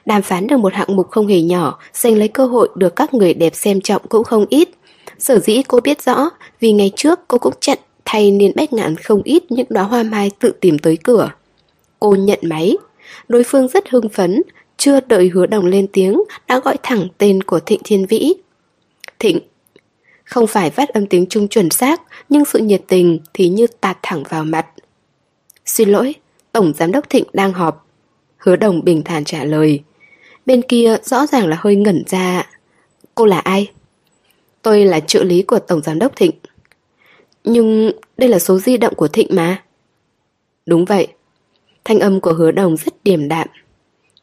[SPEAKER 1] Đàm phán được một hạng mục không hề nhỏ, giành lấy cơ hội được các người đẹp xem trọng cũng không ít. Sở dĩ cô biết rõ, vì ngày trước cô cũng chặn thay nên bách ngạn không ít những đóa hoa mai tự tìm tới cửa. Cô nhận máy. Đối phương rất hưng phấn, chưa đợi hứa đồng lên tiếng, đã gọi thẳng tên của Thịnh Thiên Vĩ. Thịnh. Không phải phát âm tiếng Trung chuẩn xác, nhưng sự nhiệt tình thì như tạt thẳng vào mặt. Xin lỗi, Tổng Giám đốc Thịnh đang họp. Hứa đồng bình thản trả lời. Bên kia rõ ràng là hơi ngẩn ra. Cô là ai? Tôi là trợ lý của Tổng Giám đốc Thịnh. Nhưng đây là số di động của Thịnh mà. Đúng vậy. Thanh âm của hứa đồng rất điềm đạm.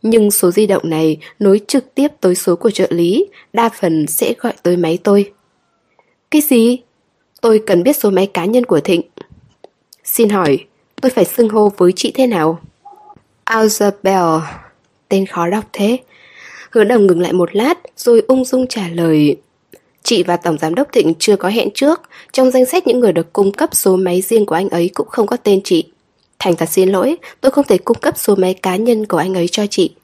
[SPEAKER 1] Nhưng số di động này nối trực tiếp tới số của trợ lý, đa phần sẽ gọi tới máy tôi. Cái gì? Tôi cần biết số máy cá nhân của Thịnh. Xin hỏi, tôi phải xưng hô với chị thế nào? Isabel. Tên khó đọc thế. Hứa đồng ngừng lại một lát rồi ung dung trả lời. Chị và Tổng Giám đốc Thịnh chưa có hẹn trước, trong danh sách những người được cung cấp số máy riêng của anh ấy cũng không có tên chị. Thành thật xin lỗi, tôi không thể cung cấp số máy cá nhân của anh ấy cho chị.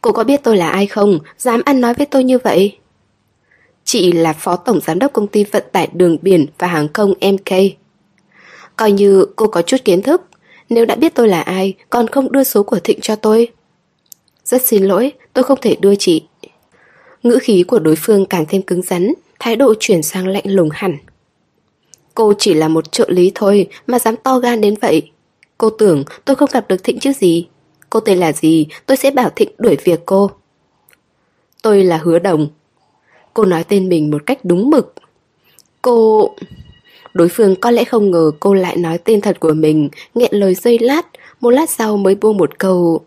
[SPEAKER 1] Cô có biết tôi là ai không? Dám ăn nói với tôi như vậy? Chị là Phó Tổng Giám đốc Công ty Vận tải Đường Biển và Hàng không MK. Coi như cô có chút kiến thức, nếu đã biết tôi là ai, còn không đưa số của Thịnh cho tôi. Rất xin lỗi, tôi không thể đưa chị. Ngữ khí của đối phương càng thêm cứng rắn, thái độ chuyển sang lạnh lùng hẳn. Cô chỉ là một trợ lý thôi mà dám to gan đến vậy. Cô tưởng tôi không gặp được Thịnh chứ gì. Cô tên là gì, tôi sẽ bảo Thịnh đuổi việc cô. Tôi là Hứa Đồng. Cô nói tên mình một cách đúng mực. Cô... Đối phương có lẽ không ngờ cô lại nói tên thật của mình, nghẹn lời dây lát, một lát sau mới buông một câu.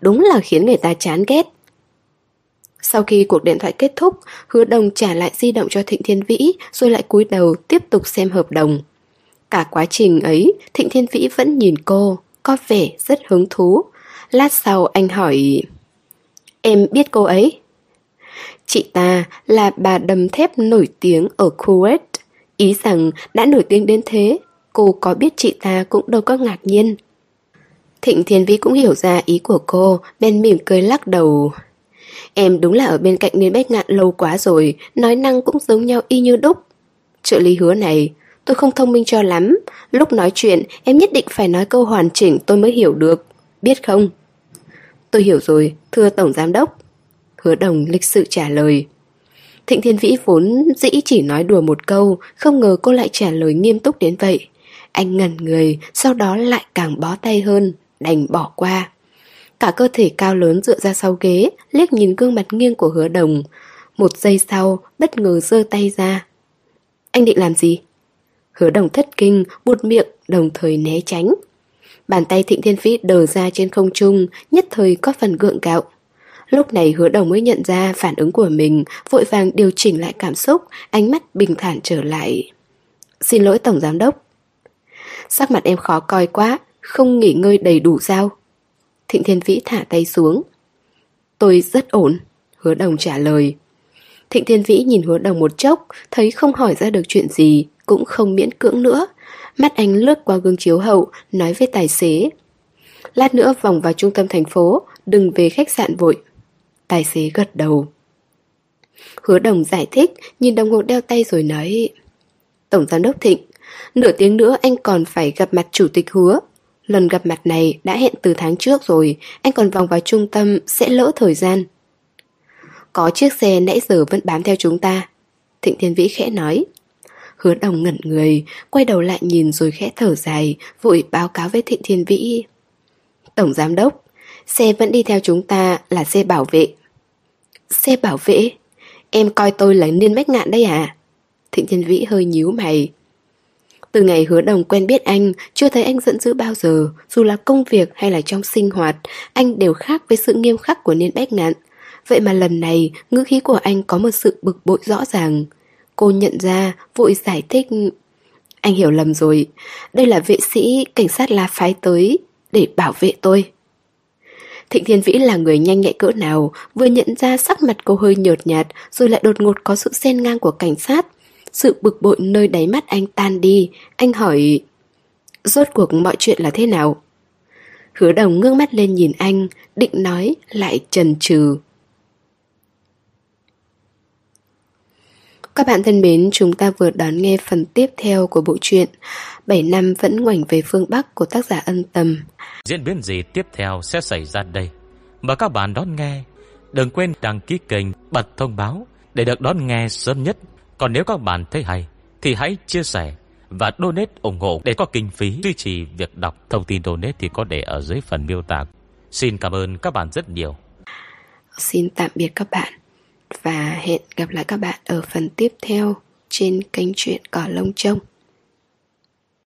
[SPEAKER 1] Đúng là khiến người ta chán ghét. Sau khi cuộc điện thoại kết thúc, hứa đồng trả lại di động cho Thịnh Thiên Vĩ rồi lại cúi đầu tiếp tục xem hợp đồng. Cả quá trình ấy, Thịnh Thiên Vĩ vẫn nhìn cô, có vẻ rất hứng thú. Lát sau anh hỏi... Em biết cô ấy? Chị ta là bà đầm thép nổi tiếng ở Kuwait. Ý rằng đã nổi tiếng đến thế, cô có biết chị ta cũng đâu có ngạc nhiên. Thịnh Thiên Vĩ cũng hiểu ra ý của cô, bên mỉm cười lắc đầu. Em đúng là ở bên cạnh Niên Bách Ngạn lâu quá rồi, nói năng cũng giống nhau y như đúc. Trợ lý hứa này, tôi không thông minh cho lắm. Lúc nói chuyện, em nhất định phải nói câu hoàn chỉnh tôi mới hiểu được. Biết không? Tôi hiểu rồi, thưa Tổng Giám Đốc. Hứa đồng lịch sự trả lời. Thịnh Thiên Vĩ vốn dĩ chỉ nói đùa một câu, không ngờ cô lại trả lời nghiêm túc đến vậy. Anh ngẩn người, sau đó lại càng bó tay hơn, đành bỏ qua. Cả cơ thể cao lớn dựa ra sau ghế, liếc nhìn gương mặt nghiêng của hứa đồng. Một giây sau, bất ngờ giơ tay ra. Anh định làm gì? Hứa đồng thất kinh, buột miệng, đồng thời né tránh. Bàn tay thịnh thiên vĩ đờ ra trên không trung, nhất thời có phần gượng gạo. Lúc này hứa đồng mới nhận ra phản ứng của mình, vội vàng điều chỉnh lại cảm xúc, ánh mắt bình thản trở lại. Xin lỗi Tổng Giám Đốc. Sắc mặt em khó coi quá, không nghỉ ngơi đầy đủ sao? Thịnh Thiên Vĩ thả tay xuống. Tôi rất ổn, hứa đồng trả lời. Thịnh Thiên Vĩ nhìn hứa đồng một chốc, thấy không hỏi ra được chuyện gì, cũng không miễn cưỡng nữa. Mắt anh lướt qua gương chiếu hậu, nói với tài xế. Lát nữa vòng vào trung tâm thành phố, đừng về khách sạn vội. Tài xế gật đầu. Hứa đồng giải thích, nhìn đồng hồ đeo tay rồi nói Tổng giám đốc Thịnh, nửa tiếng nữa anh còn phải gặp mặt chủ tịch hứa. Lần gặp mặt này đã hẹn từ tháng trước rồi, anh còn vòng vào trung tâm sẽ lỡ thời gian. Có chiếc xe nãy giờ vẫn bám theo chúng ta. Thịnh Thiên Vĩ khẽ nói. Hứa đồng ngẩn người, quay đầu lại nhìn rồi khẽ thở dài, vội báo cáo với Thịnh Thiên Vĩ. Tổng giám đốc, xe vẫn đi theo chúng ta là xe bảo vệ. Xe bảo vệ? Em coi tôi là niên bách ngạn đây à? Thịnh Thiên Vĩ hơi nhíu mày. Từ ngày hứa đồng quen biết anh, chưa thấy anh giận dữ bao giờ, dù là công việc hay là trong sinh hoạt, anh đều khác với sự nghiêm khắc của niên bách ngạn. Vậy mà lần này, ngữ khí của anh có một sự bực bội rõ ràng. Cô nhận ra, vội giải thích. Anh hiểu lầm rồi, đây là vệ sĩ cảnh sát La phái tới để bảo vệ tôi. Thịnh Thiên Vĩ là người nhanh nhạy cỡ nào, vừa nhận ra sắc mặt cô hơi nhợt nhạt, rồi lại đột ngột có sự xen ngang của cảnh sát. Sự bực bội nơi đáy mắt anh tan đi, anh hỏi... Rốt cuộc mọi chuyện là thế nào? Hứa đồng ngước mắt lên nhìn anh, định nói lại chần chừ. Các bạn thân mến, chúng ta vừa đón nghe phần tiếp theo của bộ truyện 7 năm vẫn ngoảnh về phương Bắc của tác giả ân tầm.
[SPEAKER 2] Diễn biến gì tiếp theo sẽ xảy ra đây? Mời các bạn đón nghe. Đừng quên đăng ký kênh, bật thông báo để được đón nghe sớm nhất. Còn nếu các bạn thấy hay, thì hãy chia sẻ và donate ủng hộ để có kinh phí duy trì việc đọc. Thông tin donate thì có để ở dưới phần miêu tả. Xin cảm ơn các bạn rất nhiều.
[SPEAKER 1] Xin tạm biệt các bạn và hẹn gặp lại các bạn ở phần tiếp theo trên kênh truyện Cỏ Lông Trông.